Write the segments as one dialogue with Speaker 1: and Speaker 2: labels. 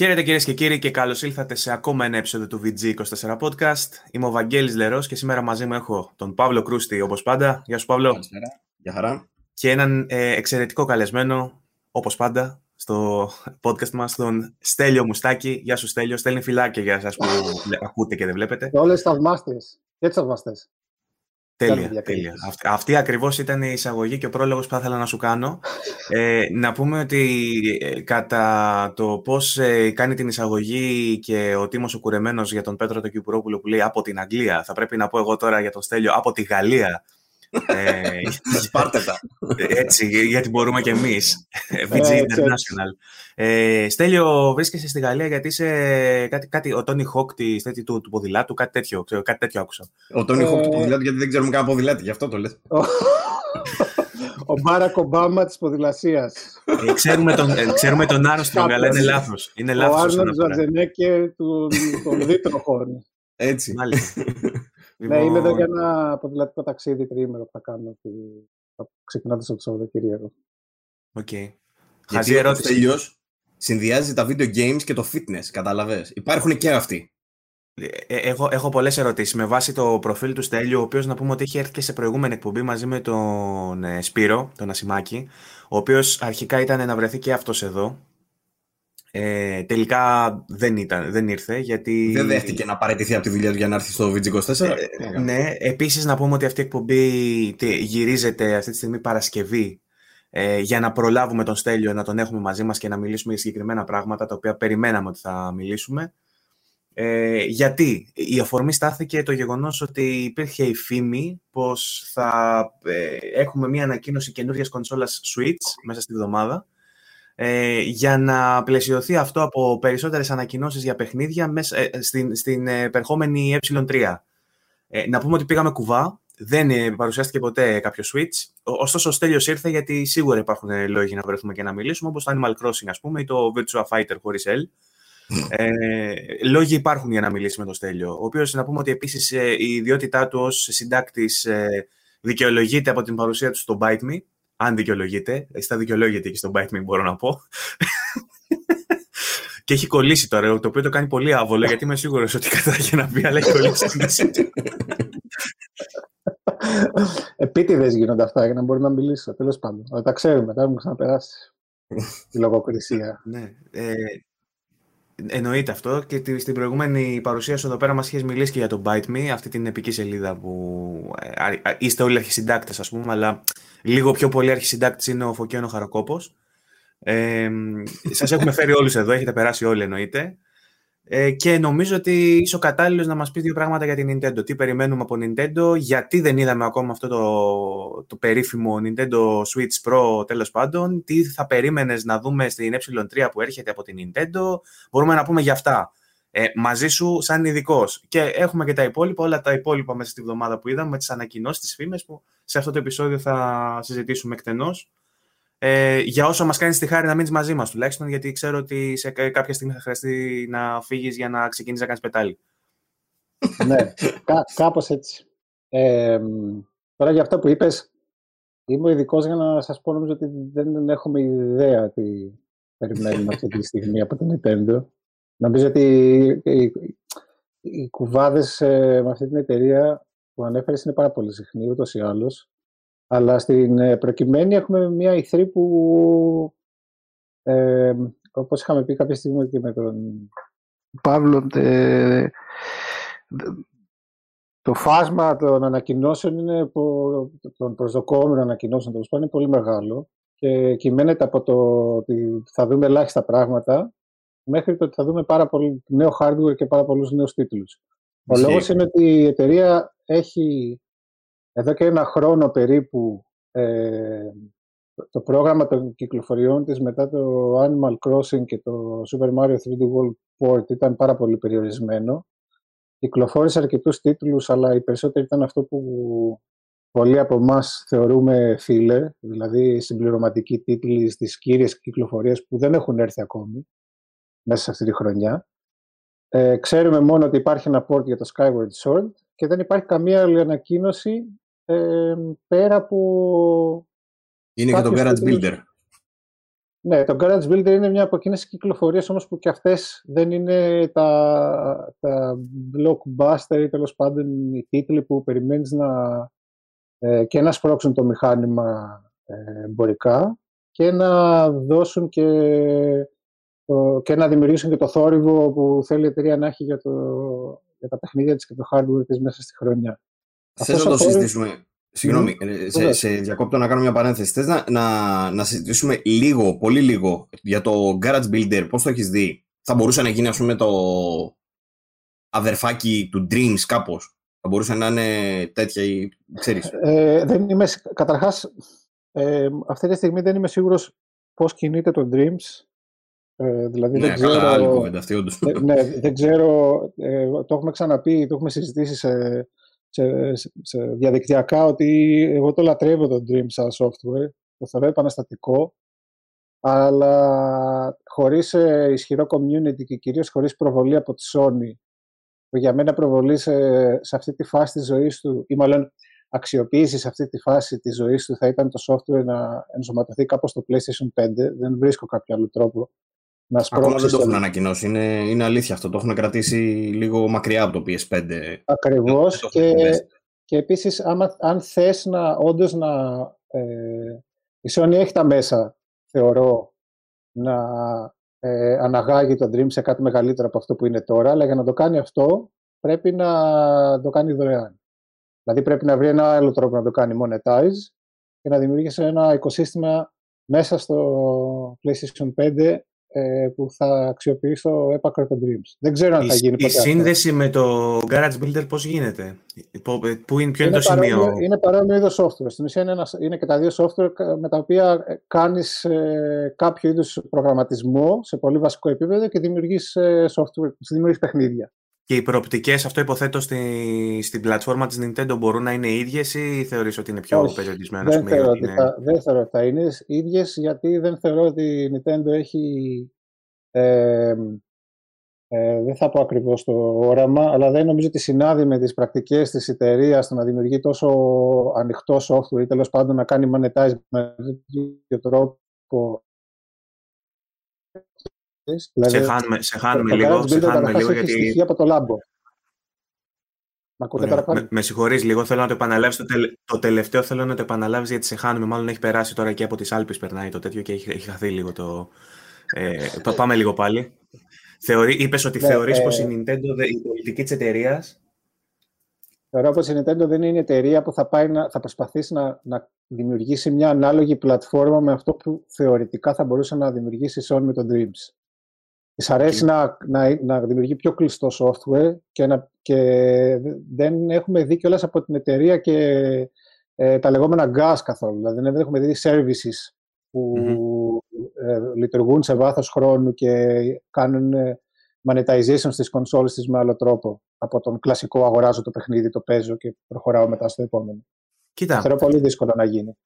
Speaker 1: Χαίρετε κυρίες και κύριοι και καλώς ήλθατε σε ακόμα ένα επεισόδιο του VG24 Podcast. Είμαι ο Βαγγέλης Λερός και σήμερα μαζί μου έχω τον Παύλο Κρούστη όπως πάντα. Γεια σου Παύλο.
Speaker 2: Καλησπέρα. Γεια χαρά.
Speaker 1: Και έναν ε, εξαιρετικό καλεσμένο όπως πάντα στο podcast μας, τον Στέλιο Μουστάκη. Γεια σου Στέλιο. Στέλνει φυλάκια για εσά που ακούτε και δεν βλέπετε.
Speaker 3: Όλες θαυμάστε. Και θαυμάστε.
Speaker 1: Τέλεια, τέλεια. Αυτή, αυτή ακριβώς ήταν η εισαγωγή και ο πρόλογος που θα ήθελα να σου κάνω. Ε, να πούμε ότι ε, κατά το πώς ε, κάνει την εισαγωγή και ο Τίμος ο Κουρεμένος για τον Πέτρο τον Κυπουρόπουλο που λέει από την Αγγλία, θα πρέπει να πω εγώ τώρα για τον Στέλιο από τη Γαλλία,
Speaker 2: ε, τα.
Speaker 1: Έτσι, γιατί μπορούμε και εμείς. VG International. Ε, Στέλιο, βρίσκεσαι στη Γαλλία γιατί είσαι κάτι, κάτι ο Τόνι Χόκ του, του, του ποδηλάτου, κάτι τέτοιο, ξέρω, κάτι τέτοιο άκουσα.
Speaker 2: Ο Τόνι Χόκ του ποδηλάτου γιατί δεν ξέρουμε καν ποδηλάτι, γι' αυτό το λες.
Speaker 3: ο Μπάρακ Ομπάμα της ποδηλασίας.
Speaker 1: Ε, ξέρουμε, τον, ε, ξέρουμε τον Άρνστρονγκ, αλλά είναι λάθος. Είναι λάθος
Speaker 3: ο Άρνολντ Σβαρτσενέγκερ του, των Δίτροχων.
Speaker 2: Έτσι.
Speaker 1: Μάλιστα.
Speaker 3: Ναι, είμαι εδώ για ένα ποδηλατικό ταξίδι τριήμερο που θα κάνω ξεκινώντας από το Σαββατοκύριακο.
Speaker 1: Οκ.
Speaker 2: Χαζή ερώτηση. Στέλιος, συνδυάζει τα video games και το fitness, κατάλαβες; Υπάρχουν και αυτοί.
Speaker 1: Ε, ε, έχω, έχω πολλές ερωτήσεις. Με βάση το προφίλ του Στέλιου, ο οποίος να πούμε ότι έχει έρθει και σε προηγούμενη εκπομπή μαζί με τον ε, Σπύρο, τον Ασημάκη, ο οποίος αρχικά ήταν να βρεθεί και αυτός εδώ, ε, τελικά δεν, ήταν, δεν ήρθε γιατί...
Speaker 2: Δεν δέχτηκε να παραιτηθεί από τη δουλειά του για να έρθει στο VG24.
Speaker 1: Ε, ναι, επίσης να πούμε ότι αυτή η εκπομπή γυρίζεται αυτή τη στιγμή Παρασκευή ε, για να προλάβουμε τον Στέλιο να τον έχουμε μαζί μας και να μιλήσουμε για συγκεκριμένα πράγματα τα οποία περιμέναμε ότι θα μιλήσουμε. Ε, γιατί η αφορμή στάθηκε το γεγονός ότι υπήρχε η φήμη πως θα ε, έχουμε μια ανακοίνωση καινούργια κονσόλας Switch μέσα στη βδομάδα ε, για να πλαισιωθεί αυτό από περισσότερες ανακοινώσεις για παιχνίδια μέσα, ε, στην, στην επερχόμενη ε3. Ε, να πούμε ότι πήγαμε κουβά, δεν ε, παρουσιάστηκε ποτέ κάποιο Switch. Ωστόσο, ο Στέλιος ήρθε γιατί σίγουρα υπάρχουν λόγοι να βρεθούμε και να μιλήσουμε, όπως το Animal Crossing, ας πούμε, ή το Virtua Fighter χωρίς L. Ε, λόγοι υπάρχουν για να μιλήσει με τον Στέλιο, ο οποίος να πούμε ότι επίσης ε, η ιδιότητά του ως συντάκτης ε, δικαιολογείται από την παρουσία του στο Bite Me, αν δικαιολογείται. Στα δικαιολόγηται και στον Bite Me, μπορώ να πω. και έχει κολλήσει τώρα, το οποίο το κάνει πολύ άβολο, γιατί είμαι σίγουρος ότι κατάγει να πει, αλλά έχει κολλήσει
Speaker 3: Επίτηδες γίνονται αυτά για να μπορεί να μιλήσω. Τέλος πάντων. Αλλά τα ξέρουμε, τα έχουμε ξαναπεράσει. Η λογοκρισία.
Speaker 1: ναι. Ε, εννοείται αυτό και στην προηγούμενη παρουσία σου εδώ πέρα μας είχες μιλήσει και για το Bite Me, αυτή την επική σελίδα που ε, είστε όλοι αρχισυντάκτες ας πούμε, αλλά Λίγο πιο πολύ αρχισυντάκτης είναι ο Φωκιώνο Χαροκόπο. Ε, σας έχουμε φέρει όλους εδώ, έχετε περάσει όλοι εννοείται. Ε, και νομίζω ότι είσαι ο κατάλληλος να μας πεις δύο πράγματα για την Nintendo. Τι περιμένουμε από Nintendo, γιατί δεν είδαμε ακόμα αυτό το, το περίφημο Nintendo Switch Pro τέλος πάντων, τι θα περίμενες να δούμε στην ε3 που έρχεται από την Nintendo. Μπορούμε να πούμε για αυτά ε, μαζί σου σαν ειδικός. Και έχουμε και τα υπόλοιπα, όλα τα υπόλοιπα μέσα στη βδομάδα που είδαμε, με τις ανακοινώσεις, τις φήμες που σε αυτό το επεισόδιο θα συζητήσουμε εκτενώς. Ε, για όσο μας κάνεις τη χάρη να μείνεις μαζί μας τουλάχιστον, γιατί ξέρω ότι σε κάποια στιγμή θα χρειαστεί να φύγεις για να ξεκινήσεις να κάνεις πετάλι.
Speaker 3: ναι, κά, κάπως έτσι. Ε, τώρα για αυτό που είπες, είμαι ο ειδικός για να σας πω νομίζω ότι δεν έχουμε ιδέα τι περιμένουμε αυτή τη στιγμή από την Nintendo. Νομίζω ότι οι, οι κουβάδες ε, με αυτή την εταιρεία που ανέφερες είναι πάρα πολύ συχνοί ούτως ή άλλως. Αλλά στην ε, προκειμένη έχουμε μια ηθρή που, ε, όπως είχαμε πει κάποια στιγμή και με τον Παύλο, το φάσμα των ανακοινώσεων είναι, των προσδοκόμενων ανακοινώσεων τέλος είναι πολύ μεγάλο και κυμαίνεται από το ότι θα δούμε ελάχιστα πράγματα μέχρι το ότι θα δούμε πάρα πολύ νέο hardware και πάρα πολλούς νέους τίτλους. Ο λόγος είναι ότι η εταιρεία έχει εδώ και ένα χρόνο περίπου ε, το πρόγραμμα των κυκλοφοριών της μετά το Animal Crossing και το Super Mario 3D World Port ήταν πάρα πολύ περιορισμένο. Κυκλοφόρησε αρκετούς τίτλους, αλλά οι περισσότεροι ήταν αυτό που πολλοί από εμάς θεωρούμε filler, δηλαδή συμπληρωματικοί τίτλοι στις κύριες κυκλοφορίες που δεν έχουν έρθει ακόμη μέσα σε αυτή τη χρονιά. Ε, ξέρουμε μόνο ότι υπάρχει ένα port για το Skyward Sword και δεν υπάρχει καμία άλλη ανακοίνωση ε, πέρα από...
Speaker 2: Είναι και το Garage Builder.
Speaker 3: Ναι, το Garage Builder είναι μια από εκείνες κυκλοφορίες όμως που και αυτές δεν είναι τα, τα blockbuster ή τέλος πάντων οι τίτλοι που περιμένεις να, ε, και να σπρώξουν το μηχάνημα ε, εμπορικά και να δώσουν και, και να δημιουργήσουν και το θόρυβο που θέλει η εταιρεία να έχει για, το, για τα παιχνίδια της και το hardware της μέσα στη χρονιά.
Speaker 2: Θες να το συζητήσουμε. Συγγνώμη, mm. σε, σε διακόπτω να κάνω μια παρένθεση. Θες να, να, να συζητήσουμε λίγο, πολύ λίγο, για το Garage Builder, πώς το έχεις δει; Θα μπορούσε να γίνει, ας πούμε, το αδερφάκι του Dreams κάπως. Θα μπορούσε να είναι τέτοια ή ξέρεις.
Speaker 3: Ε, δεν είμαι, καταρχάς, ε, αυτή τη στιγμή δεν είμαι σίγουρος πώς κινείται το Dreams. Ε, δηλαδή
Speaker 2: ναι,
Speaker 3: δεν ξέρω,
Speaker 2: άλλη κουβέντα αυτή, όντως.
Speaker 3: ναι, δεν ξέρω, ε, το έχουμε ξαναπεί, το έχουμε συζητήσει σε, σε, σε διαδικτυακά ότι εγώ το λατρεύω το Dream σαν software, το θεωρώ επαναστατικό, αλλά χωρίς ε, ισχυρό community και κυρίως χωρίς προβολή από τη Sony, που για μένα προβολή σε, σε αυτή τη φάση της ζωής του, ή μάλλον αξιοποίηση σε αυτή τη φάση της ζωής του θα ήταν το software να ενσωματωθεί κάπως στο PlayStation 5. Δεν βρίσκω κάποιο άλλο τρόπο
Speaker 2: να Ακόμα δεν το έχουν ανακοινώσει. Είναι, είναι αλήθεια αυτό. Το έχουν κρατήσει λίγο μακριά από το PS5.
Speaker 3: Ακριβώς. Και, και επίσης, αν θες να όντως να. Ε, η Sony έχει τα μέσα, θεωρώ, να ε, αναγάγει το Dream σε κάτι μεγαλύτερο από αυτό που είναι τώρα, αλλά για να το κάνει αυτό πρέπει να το κάνει δωρεάν. Δηλαδή πρέπει να βρει ένα άλλο τρόπο να το κάνει monetize και να δημιουργήσει ένα οικοσύστημα μέσα στο PlayStation 5 ε, που θα αξιοποιήσω έπακρο το Dreams. Δεν ξέρω αν θα γίνει
Speaker 1: η, ποτέ Η σύνδεση με το Garage Builder πώς γίνεται, πού είναι, ποιο είναι, το σημείο;
Speaker 3: είναι παρόμοιο είδος software. Στην ουσία είναι, ένα, είναι και τα δύο software με τα οποία ε, κάνεις ε, κάποιο είδους προγραμματισμό σε πολύ βασικό επίπεδο και δημιουργείς ε, software, δημιουργείς παιχνίδια.
Speaker 1: Και οι προοπτικές, αυτό υποθέτω στη, στην πλατφόρμα της Nintendo μπορούν να είναι ίδιες ή θεωρείς ότι είναι πιο περιορισμένο.
Speaker 3: Δεν, θεωρώ ότι θα, δεν θεωρώ ότι θα είναι ίδιες γιατί δεν θεωρώ ότι η Nintendo έχει. Ε, ε, δεν θα πω ακριβώς το όραμα, αλλά δεν νομίζω ότι συνάδει με τις πρακτικές της εταιρείας το να δημιουργεί τόσο ανοιχτό software ή τέλος πάντων να κάνει monetize με τέτοιο τρόπο
Speaker 1: Δηλαδή, σε χάνουμε, σε χάνουμε λίγο, σε χάνουμε λίγο γιατί...
Speaker 3: από το λάμπο.
Speaker 1: Με, με συγχωρείς λίγο, θέλω να το επαναλάβεις. Το, το τελευταίο θέλω να το επαναλάβεις γιατί σε χάνουμε. Μάλλον έχει περάσει τώρα και από τις Άλπεις περνάει το τέτοιο και έχει, έχει χαθεί λίγο το... Ε, πάμε λίγο πάλι. Θεωρεί, είπες ότι ναι, θεωρείς ε, πως η Nintendo, η πολιτική της εταιρεία.
Speaker 3: Θεωρώ πως η Nintendo δεν είναι εταιρεία που θα, πάει να, θα προσπαθήσει να, να δημιουργήσει μια ανάλογη πλατφόρμα με αυτό που θεωρητικά θα μπορούσε να δημιουργήσει η Sony με το Dreams. Της αρέσει να, να, να δημιουργεί πιο κλειστό software και, να, και δεν έχουμε δει κιόλας από την εταιρεία και ε, τα λεγόμενα gas καθόλου. Δηλαδή δεν έχουμε δει services που ε, λειτουργούν σε βάθος χρόνου και κάνουν ε, monetization στις consoles της με άλλο τρόπο από τον κλασικό αγοράζω το παιχνίδι, το παίζω και προχωράω μετά στο επόμενο.
Speaker 1: Κοίτα.
Speaker 3: Θεωρώ πολύ δύσκολο να γίνει.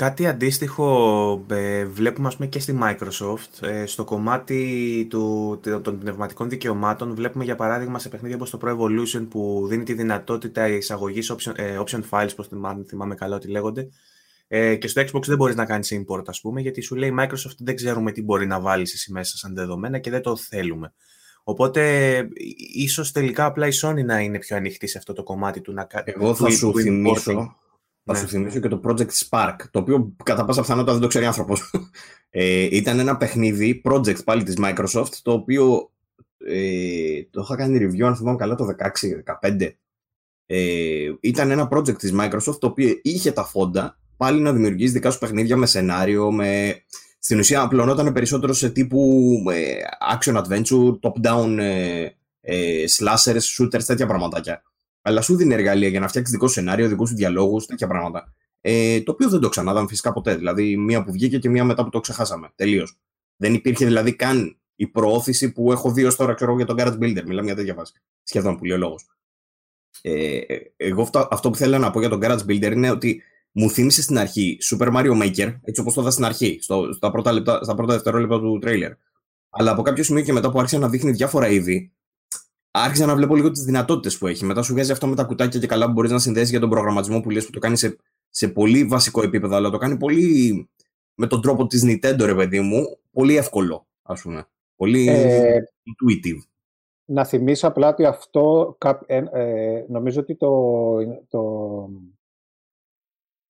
Speaker 1: Κάτι αντίστοιχο ε, βλέπουμε ας πούμε, και στη Microsoft. Ε, στο κομμάτι του, των πνευματικών δικαιωμάτων βλέπουμε για παράδειγμα σε παιχνίδια όπως το Pro Evolution που δίνει τη δυνατότητα εισαγωγής option, ε, option files, πώς θυμάμαι, θυμάμαι καλά ότι λέγονται. Ε, και στο Xbox δεν μπορείς να κάνεις import ας πούμε γιατί σου λέει Microsoft δεν ξέρουμε τι μπορεί να βάλεις εσύ μέσα σαν δεδομένα και δεν το θέλουμε. Οπότε ίσως τελικά απλά η Sony να είναι πιο ανοιχτή σε αυτό το κομμάτι του να κάνει.
Speaker 2: Εγώ θα σου θυμίσω θα σου ναι. θυμίσω και το Project Spark, το οποίο κατά πάσα πιθανότητα δεν το ξέρει άνθρωπος. Ε, ήταν ένα παιχνίδι, project πάλι της Microsoft, το οποίο ε, το είχα κάνει review, αν θυμάμαι καλά, το 16-15. Ε, ήταν ένα project της Microsoft, το οποίο είχε τα φόντα πάλι να δημιουργήσει δικά σου παιχνίδια με σενάριο, με... Στην ουσία απλωνόταν περισσότερο σε τύπου ε, action adventure, top-down ε, ε, slashers, shooters, τέτοια πραγματάκια αλλά σου δίνει εργαλεία για να φτιάξεις δικό σου σενάριο, δικού σου διαλόγους, τέτοια πράγματα. Ε, το οποίο δεν το ξανάδαμε φυσικά ποτέ. Δηλαδή, μία που βγήκε και μία μετά που το ξεχάσαμε. Τελείως. Δεν υπήρχε δηλαδή καν η προώθηση που έχω δει ως τώρα ξέρω, για τον Garage Builder. Μιλάμε για τέτοια φάση. Σχεδόν που λέει ο λόγος. Ε, εγώ αυτό, αυτό που θέλω να πω για τον Garage Builder είναι ότι μου θύμισε στην αρχή Super Mario Maker, έτσι όπως το είδα στην αρχή, στο, στα, πρώτα λεπτά, στα πρώτα δευτερόλεπτα του τρέιλερ. Αλλά από κάποιο σημείο και μετά που άρχισε να δείχνει διάφορα είδη, άρχισα να βλέπω λίγο τις δυνατότητες που έχει. Μετά σου βγάζει αυτό με τα κουτάκια και καλά που μπορείς να συνδέσεις για τον προγραμματισμό που λες που το κάνει σε, σε πολύ βασικό επίπεδο, αλλά το κάνει πολύ με τον τρόπο της Nintendo, ρε παιδί μου, πολύ εύκολο, ας πούμε. Πολύ ε, intuitive.
Speaker 3: Να θυμίσω απλά ότι αυτό, ε, ε, νομίζω ότι το, το,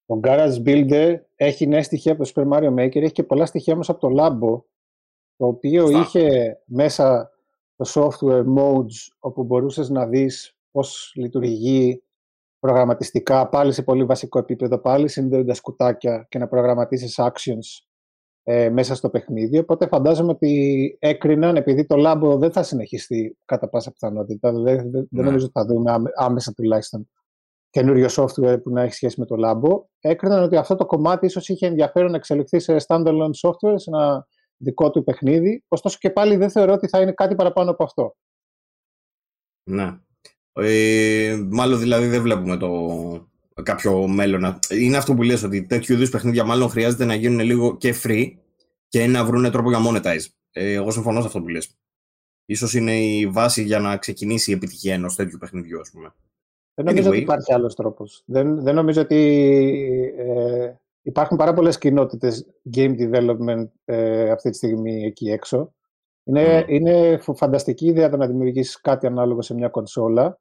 Speaker 3: το Garage Builder έχει νέα στοιχεία από το Super Mario Maker, έχει και πολλά στοιχεία όμως από το Labo, το οποίο είχε μέσα το software modes, όπου μπορούσες να δεις πώς λειτουργεί προγραμματιστικά, πάλι σε πολύ βασικό επίπεδο, πάλι συνδέοντας κουτάκια και να προγραμματίσεις actions ε, μέσα στο παιχνίδι. Οπότε φαντάζομαι ότι έκριναν, επειδή το Labo δεν θα συνεχιστεί κατά πάσα πιθανότητα, δεν, δεν, ναι. νομίζω ότι θα δούμε άμεσα τουλάχιστον καινούριο software που να έχει σχέση με το Labo, έκριναν ότι αυτό το κομμάτι ίσως είχε ενδιαφέρον να εξελιχθεί σε standalone software, σε ένα δικό του παιχνίδι. Ωστόσο και πάλι δεν θεωρώ ότι θα είναι κάτι παραπάνω από αυτό.
Speaker 2: Ναι. Ε, μάλλον δηλαδή δεν βλέπουμε το κάποιο μέλλον. Είναι αυτό που λες ότι τέτοιου είδους παιχνίδια μάλλον χρειάζεται να γίνουν λίγο και free και να βρουν τρόπο για monetize. Ε, εγώ συμφωνώ σε αυτό που λες. Ίσως είναι η βάση για να ξεκινήσει η επιτυχία ενός τέτοιου παιχνιδιού, ας πούμε.
Speaker 3: Δεν νομίζω ότι υπάρχει άλλος τρόπος. Δεν, δεν νομίζω ότι ε, υπάρχουν πάρα πολλές κοινότητες game development ε, αυτή τη στιγμή εκεί έξω. Είναι, είναι φανταστική ιδέα το να δημιουργήσεις κάτι ανάλογο σε μια κονσόλα,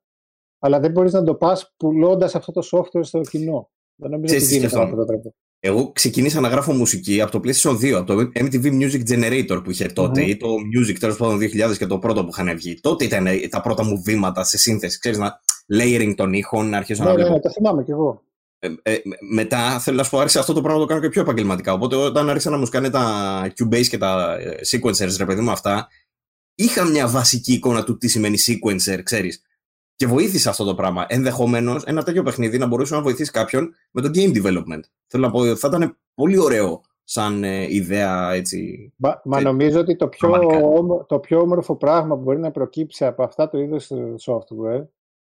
Speaker 3: αλλά δεν μπορείς να το πας πουλώντας αυτό το software στο κοινό. Δεν νομίζω ότι γίνεται με αυτόν τον τρόπο.
Speaker 2: Εγώ ξεκίνησα να γράφω μουσική από το PlayStation 2, από το MTV Music Generator που είχε τότε, mm-hmm. ή το Music τέλος πάντων 2000 και το πρώτο που είχαν βγει. Τότε ήταν τα πρώτα μου βήματα σε σύνθεση. Ξέρεις να layering των ήχων, να αρχίσω
Speaker 3: ναι,
Speaker 2: να
Speaker 3: βλέπω. Ναι, ναι, το θυμάμαι κι εγώ.
Speaker 2: Ε, ε, μετά θέλω να σου πω, άρχισε αυτό το πράγμα να το κάνω και πιο επαγγελματικά. Οπότε όταν άρχισα να μου κάνει τα Cubase και τα ε, sequencers, ρε παιδί μου, αυτά, είχα μια βασική εικόνα του τι σημαίνει sequencer, ξέρεις. Και βοήθησε αυτό το πράγμα. Ενδεχομένως ένα τέτοιο παιχνίδι να μπορούσε να βοηθήσει κάποιον με το game development. Θέλω να πω, θα ήταν πολύ ωραίο σαν ε, ιδέα έτσι.
Speaker 3: Μα, μα νομίζω ότι το πιο, το πιο όμορφο πράγμα που μπορεί να προκύψει από αυτά το είδος software,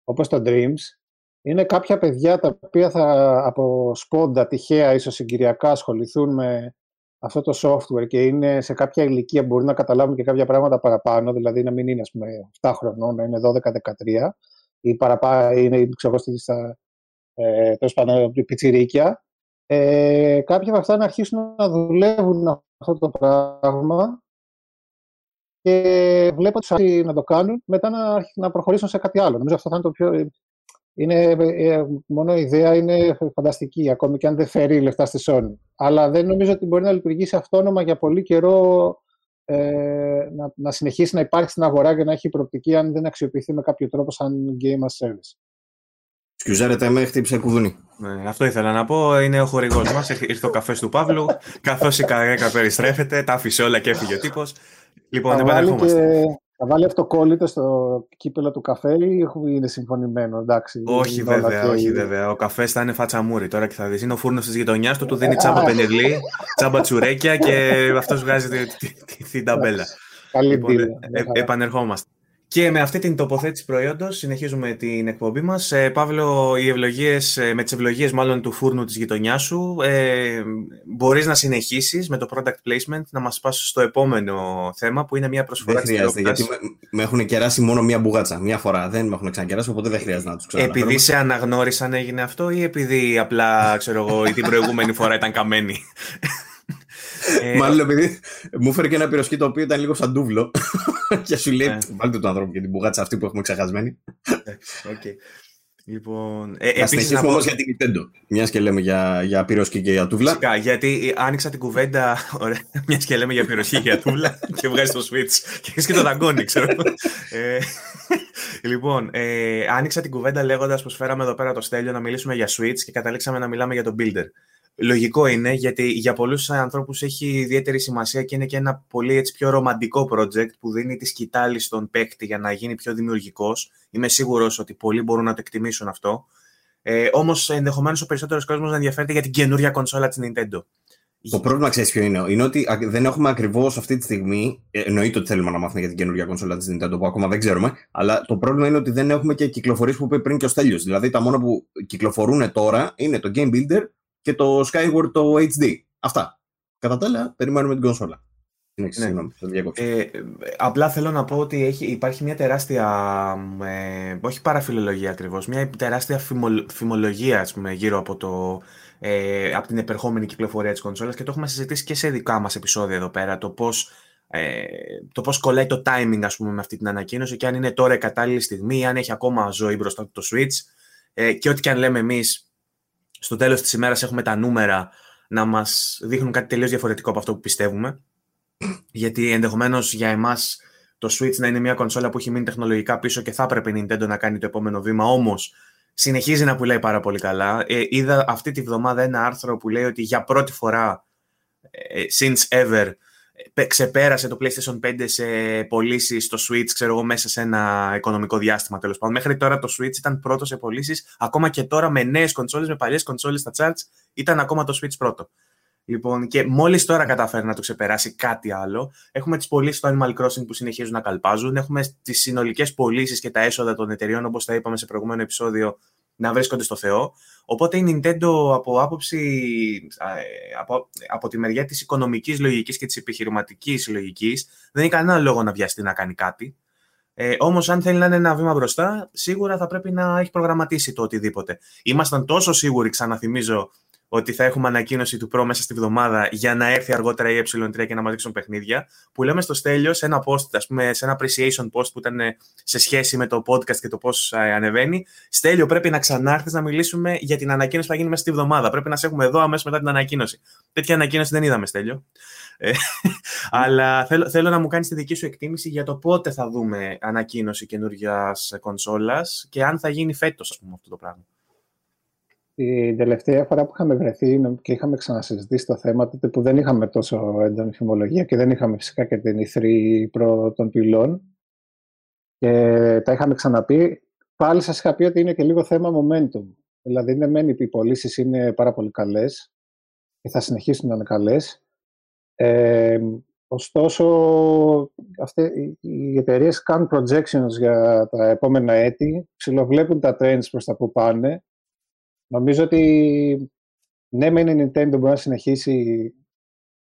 Speaker 3: όπως το Dreams, είναι κάποια παιδιά τα οποία θα από σπόντα τυχαία ίσως συγκυριακά ασχοληθούν με αυτό το software και είναι σε κάποια ηλικία που μπορούν να καταλάβουν και κάποια πράγματα παραπάνω, δηλαδή να μην είναι ας πούμε 7 χρονών, να είναι 12-13 ή παραπάνω, είναι ξέρω στα ε, τέλος πάντων πιτσιρίκια. Ε, κάποιοι από αυτά να αρχίσουν να δουλεύουν αυτό το πράγμα και βλέποντα να το κάνουν, μετά να, να προχωρήσουν σε κάτι άλλο. Νομίζω αυτό θα είναι το πιο, είναι, ε, μόνο η ιδέα είναι φανταστική, ακόμη και αν δεν φέρει λεφτά στη Sony. Αλλά δεν νομίζω ότι μπορεί να λειτουργήσει αυτόνομα για πολύ καιρό ε, να, να συνεχίσει να υπάρχει στην αγορά και να έχει προοπτική αν δεν αξιοποιηθεί με κάποιο τρόπο σαν game as service.
Speaker 2: Σκιουζάρετε με, χτύπησε κουδουνί.
Speaker 1: Ναι, αυτό ήθελα να πω. Είναι ο χορηγός μας. Ήρθε ο καφές του Παύλου. Καθώς η καρέκα περιστρέφεται, τα άφησε όλα και έφυγε ο τύπος. Λοιπόν, επανερχόμαστε.
Speaker 3: Θα βάλει αυτοκόλλητο στο κύπελο του καφέ ή είναι συμφωνημένο, εντάξει.
Speaker 1: Όχι βέβαια, όχι βέβαια. Ο καφές θα είναι φατσαμούρι τώρα και θα δεις. Είναι ο φούρνος της γειτονιάς του, του δίνει τσάμπα πενιρλί, τσάμπα τσουρέκια και αυτός βγάζει την ταμπέλα.
Speaker 3: Καλή λοιπόν, ε,
Speaker 1: επανερχόμαστε. Και με αυτή την τοποθέτηση προϊόντος συνεχίζουμε την εκπομπή μας. Ε, Παύλο, οι ευλογίες, ε, με τις ευλογίες μάλλον του φούρνου της γειτονιάς σου, ε, μπορείς να συνεχίσεις με το product placement, να μας πας στο επόμενο θέμα που είναι μια προσφορά
Speaker 2: Δεν χρειάζεται, γιατί με, με, έχουν κεράσει μόνο μια μπουγάτσα, μια φορά. Δεν με έχουν ξανακεράσει, οπότε δεν χρειάζεται να τους
Speaker 1: ξαναφέρω. Επειδή σε αναγνώρισαν έγινε αυτό ή επειδή απλά, ξέρω εγώ, την προηγούμενη φορά ήταν καμένη.
Speaker 2: Ε, Μάλλον επειδή μου έφερε και ένα πυροσχή το οποίο ήταν λίγο σαν τούβλο. και σου λέει, ε. βάλτε τον άνθρωπο και την μπουγάτσα αυτή που έχουμε ξεχασμένη.
Speaker 1: Okay. Λοιπόν,
Speaker 2: ε, να συνεχίσουμε πω... για την Nintendo. Μιας και λέμε για, για πυροσχή και για τούβλα.
Speaker 1: Φυσικά, γιατί άνοιξα την κουβέντα. Μιας και λέμε για πυροσχή και για τούβλα και βγάζει το Switch και έχεις και το δαγκόνι, ξέρω. ε, λοιπόν, ε, άνοιξα την κουβέντα λέγοντας πως φέραμε εδώ πέρα το στέλιο να μιλήσουμε για Switch και καταλήξαμε να μιλάμε για τον Builder λογικό είναι, γιατί για πολλούς ανθρώπους έχει ιδιαίτερη σημασία και είναι και ένα πολύ έτσι, πιο ρομαντικό project που δίνει τη σκητάλη στον παίκτη για να γίνει πιο δημιουργικός. Είμαι σίγουρος ότι πολλοί μπορούν να το εκτιμήσουν αυτό. Ε, Όμως ενδεχομένως ο περισσότερος κόσμος να ενδιαφέρεται για την καινούρια κονσόλα της Nintendo.
Speaker 2: Το πρόβλημα ξέρεις ποιο είναι; Είναι ότι δεν έχουμε ακριβώς αυτή τη στιγμή. Ε, εννοείται ότι θέλουμε να μάθουμε για την καινούργια κονσόλα της Nintendo που ακόμα δεν ξέρουμε. Αλλά το πρόβλημα είναι ότι δεν έχουμε και κυκλοφορίες που είπε πριν και ο Στέλιος. Δηλαδή τα μόνα που κυκλοφορούν τώρα είναι το Game Builder και το Skyward το HD. Αυτά. Κατά τα άλλα, περιμένουμε την κονσόλα. Ναι. Συγγνώμη,
Speaker 1: ε, απλά θέλω να πω ότι έχει, υπάρχει μια τεράστια, ε, όχι παραφιλολογία ακριβώς, μια τεράστια φημολογία ας πούμε, γύρω από το ε, από την επερχόμενη κυκλοφορία της κονσόλας και το έχουμε συζητήσει και σε δικά μας επεισόδια εδώ πέρα, το πώς, ε, το πώς κολλάει το timing ας πούμε με αυτή την ανακοίνωση και αν είναι τώρα η κατάλληλη στιγμή, αν έχει ακόμα ζωή μπροστά του το Switch ε, και ό,τι και αν λέμε εμείς, στο τέλος της ημέρας έχουμε τα νούμερα να μας δείχνουν κάτι τελείως διαφορετικό από αυτό που πιστεύουμε, γιατί ενδεχομένως για εμάς το Switch να είναι μια κονσόλα που έχει μείνει τεχνολογικά πίσω και θα έπρεπε η Nintendo να κάνει το επόμενο βήμα, όμως συνεχίζει να πουλάει πάρα πολύ καλά. Ε, είδα αυτή τη βδομάδα ένα άρθρο που λέει ότι για πρώτη φορά ε, since ever ε, ξεπέρασε το PlayStation 5 σε πωλήσει στο Switch, ξέρω εγώ, μέσα σε ένα οικονομικό διάστημα τέλος πάντων. Μέχρι τώρα το Switch ήταν πρώτο σε πωλήσεις, ακόμα και τώρα με νέες κονσόλες, με παλιές κονσόλες στα charts, ήταν ακόμα το Switch πρώτο. Λοιπόν, και μόλις τώρα καταφέρει να το ξεπεράσει κάτι άλλο, έχουμε τις πωλήσεις στο Animal Crossing που συνεχίζουν να καλπάζουν. Έχουμε τις συνολικές πωλήσεις και τα έσοδα των εταιριών, όπως τα είπαμε σε προηγούμενο επεισόδιο, να βρίσκονται στο Θεό. Οπότε η Nintendo από άποψη, από, από τη μεριά της οικονομικής λογικής και της επιχειρηματικής λογικής, δεν έχει κανένα λόγο να βιαστεί να κάνει κάτι. Ε, Όμως, αν θέλει να είναι ένα βήμα μπροστά, σίγουρα θα πρέπει να έχει προγραμματίσει το οτιδήποτε. Ήμασταν τόσο σίγουροι, ξαναθυμίζω, ότι θα έχουμε ανακοίνωση του Pro μέσα στη βδομάδα για να έρθει αργότερα η ε3 και να μας δείξουν παιχνίδια. Που λέμε στο Στέλιος σε ένα post, ας πούμε, σε ένα appreciation post που ήταν σε σχέση με το podcast και το πώς ανεβαίνει. Στέλιο, πρέπει να ξανάρθεις να μιλήσουμε για την ανακοίνωση που θα γίνει μέσα στη βδομάδα. Πρέπει να σε έχουμε εδώ αμέσως μετά την ανακοίνωση. Τέτοια ανακοίνωση δεν είδαμε, Στέλιο. Ε, αλλά θέλω, θέλω να μου κάνεις τη δική σου εκτίμηση για το πότε θα δούμε ανακοίνωση καινούργιας κονσόλας και αν θα γίνει φέτος, ας πούμε, αυτό το πράγμα.
Speaker 3: Την τελευταία φορά που είχαμε βρεθεί και είχαμε ξανασυζητήσει το θέμα, τότε που δεν είχαμε τόσο έντονη φημολογία και δεν είχαμε φυσικά και την ηθρή προ των πυλών και τα είχαμε ξαναπεί, πάλι σας είχα πει ότι είναι και λίγο θέμα momentum. Δηλαδή, είναι μένει οι πωλήσει είναι πάρα πολύ καλές και θα συνεχίσουν να είναι καλές. Ε, ωστόσο, αυτές, οι εταιρείες κάνουν projections για τα επόμενα έτη, ψηλοβλέπουν τα trends προς τα που πάνε Νομίζω ότι ναι, μεν η Nintendo μπορεί να συνεχίσει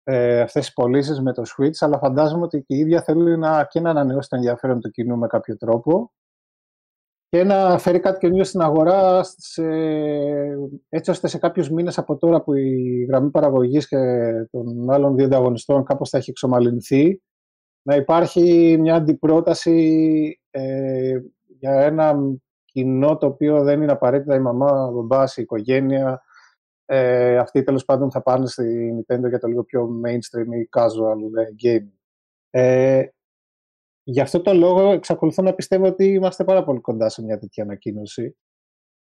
Speaker 3: ε, αυτές τις πωλήσεις με το Switch, αλλά φαντάζομαι ότι και η ίδια θέλει να, και να ανανεώσει το ενδιαφέρον του κοινού με κάποιο τρόπο και να φέρει κάτι καινούργιο στην αγορά σε, έτσι ώστε σε κάποιους μήνες από τώρα που η γραμμή παραγωγής και των άλλων δύο ανταγωνιστών κάπως θα έχει εξομαλυνθεί να υπάρχει μια αντιπρόταση ε, για ένα κοινό το οποίο δεν είναι απαραίτητα η μαμά, ο μπαμπάς, η οικογένεια. Ε, αυτοί τέλος πάντων θα πάνε στη Nintendo για το λίγο πιο mainstream ή casual ε, game. Ε, γι' αυτό το λόγο εξακολουθώ να πιστεύω ότι είμαστε πάρα πολύ κοντά σε μια τέτοια ανακοίνωση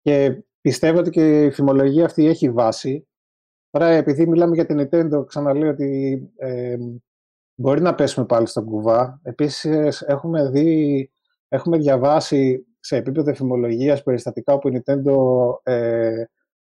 Speaker 3: και πιστεύω ότι και η φημολογία αυτή έχει βάση. Τώρα επειδή μιλάμε για την Nintendo, ξαναλέω ότι ε, μπορεί να πέσουμε πάλι στον κουβά. Επίσης έχουμε δει, έχουμε διαβάσει σε επίπεδο εφημολογίας περιστατικά όπου η Nintendo ε,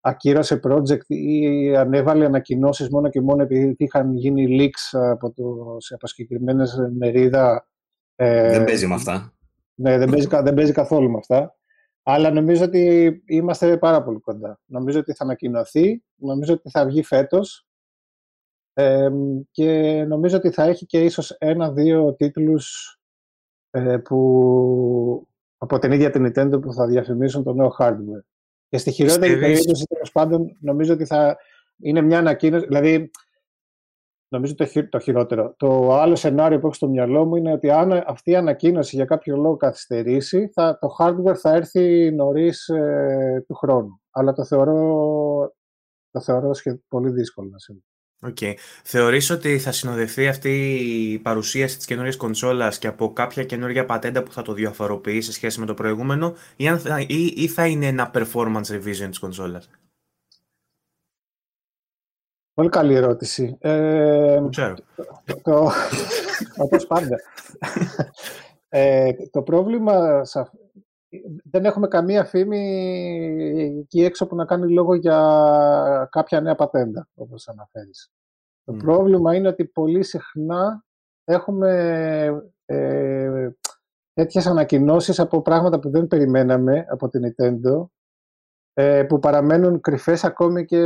Speaker 3: ακύρωσε project ή ανέβαλε ανακοινώσεις μόνο και μόνο επειδή είχαν γίνει leaks από, το, από συγκεκριμένες μερίδα.
Speaker 2: Ε, δεν παίζει με αυτά.
Speaker 3: Ναι, δεν παίζει, δεν παίζει καθόλου με αυτά. Αλλά νομίζω ότι είμαστε πάρα πολύ κοντά. Νομίζω ότι θα ανακοινωθεί, νομίζω ότι θα βγει φέτος ε, και νομίζω ότι θα έχει και ίσως ένα-δύο τίτλους ε, που από την ίδια την Nintendo που θα διαφημίσουν το νέο hardware. Και στη χειρότερη περίπτωση, τέλος πάντων, νομίζω ότι θα είναι μια ανακοίνωση. Δηλαδή, νομίζω το, το χειρότερο. Το άλλο σενάριο που έχω στο μυαλό μου είναι ότι αν αυτή η ανακοίνωση για κάποιο λόγο καθυστερήσει, θα, το hardware θα έρθει νωρίς ε, του χρόνου. Αλλά το θεωρώ, το θεωρώ πολύ δύσκολο να συμβεί.
Speaker 1: Okay. Θεωρείς ότι θα συνοδευτεί αυτή η παρουσίαση της καινούργιας κονσόλας και από κάποια καινούργια πατέντα που θα το διαφοροποιείς σε σχέση με το προηγούμενο ή, θα, ή, ή θα είναι ένα performance revision της κονσόλας;
Speaker 3: Πολύ καλή ερώτηση. Ε,
Speaker 1: το ξέρω.
Speaker 3: Το, όπως πάντα. ε, το πρόβλημα δεν έχουμε καμία φήμη εκεί έξω που να κάνει λόγο για κάποια νέα πατέντα, όπως αναφέρεις. Το πρόβλημα είναι ότι πολύ συχνά έχουμε ε, τέτοιες ανακοινώσεις από πράγματα που δεν περιμέναμε από την Nintendo ε, που παραμένουν κρυφές ακόμη και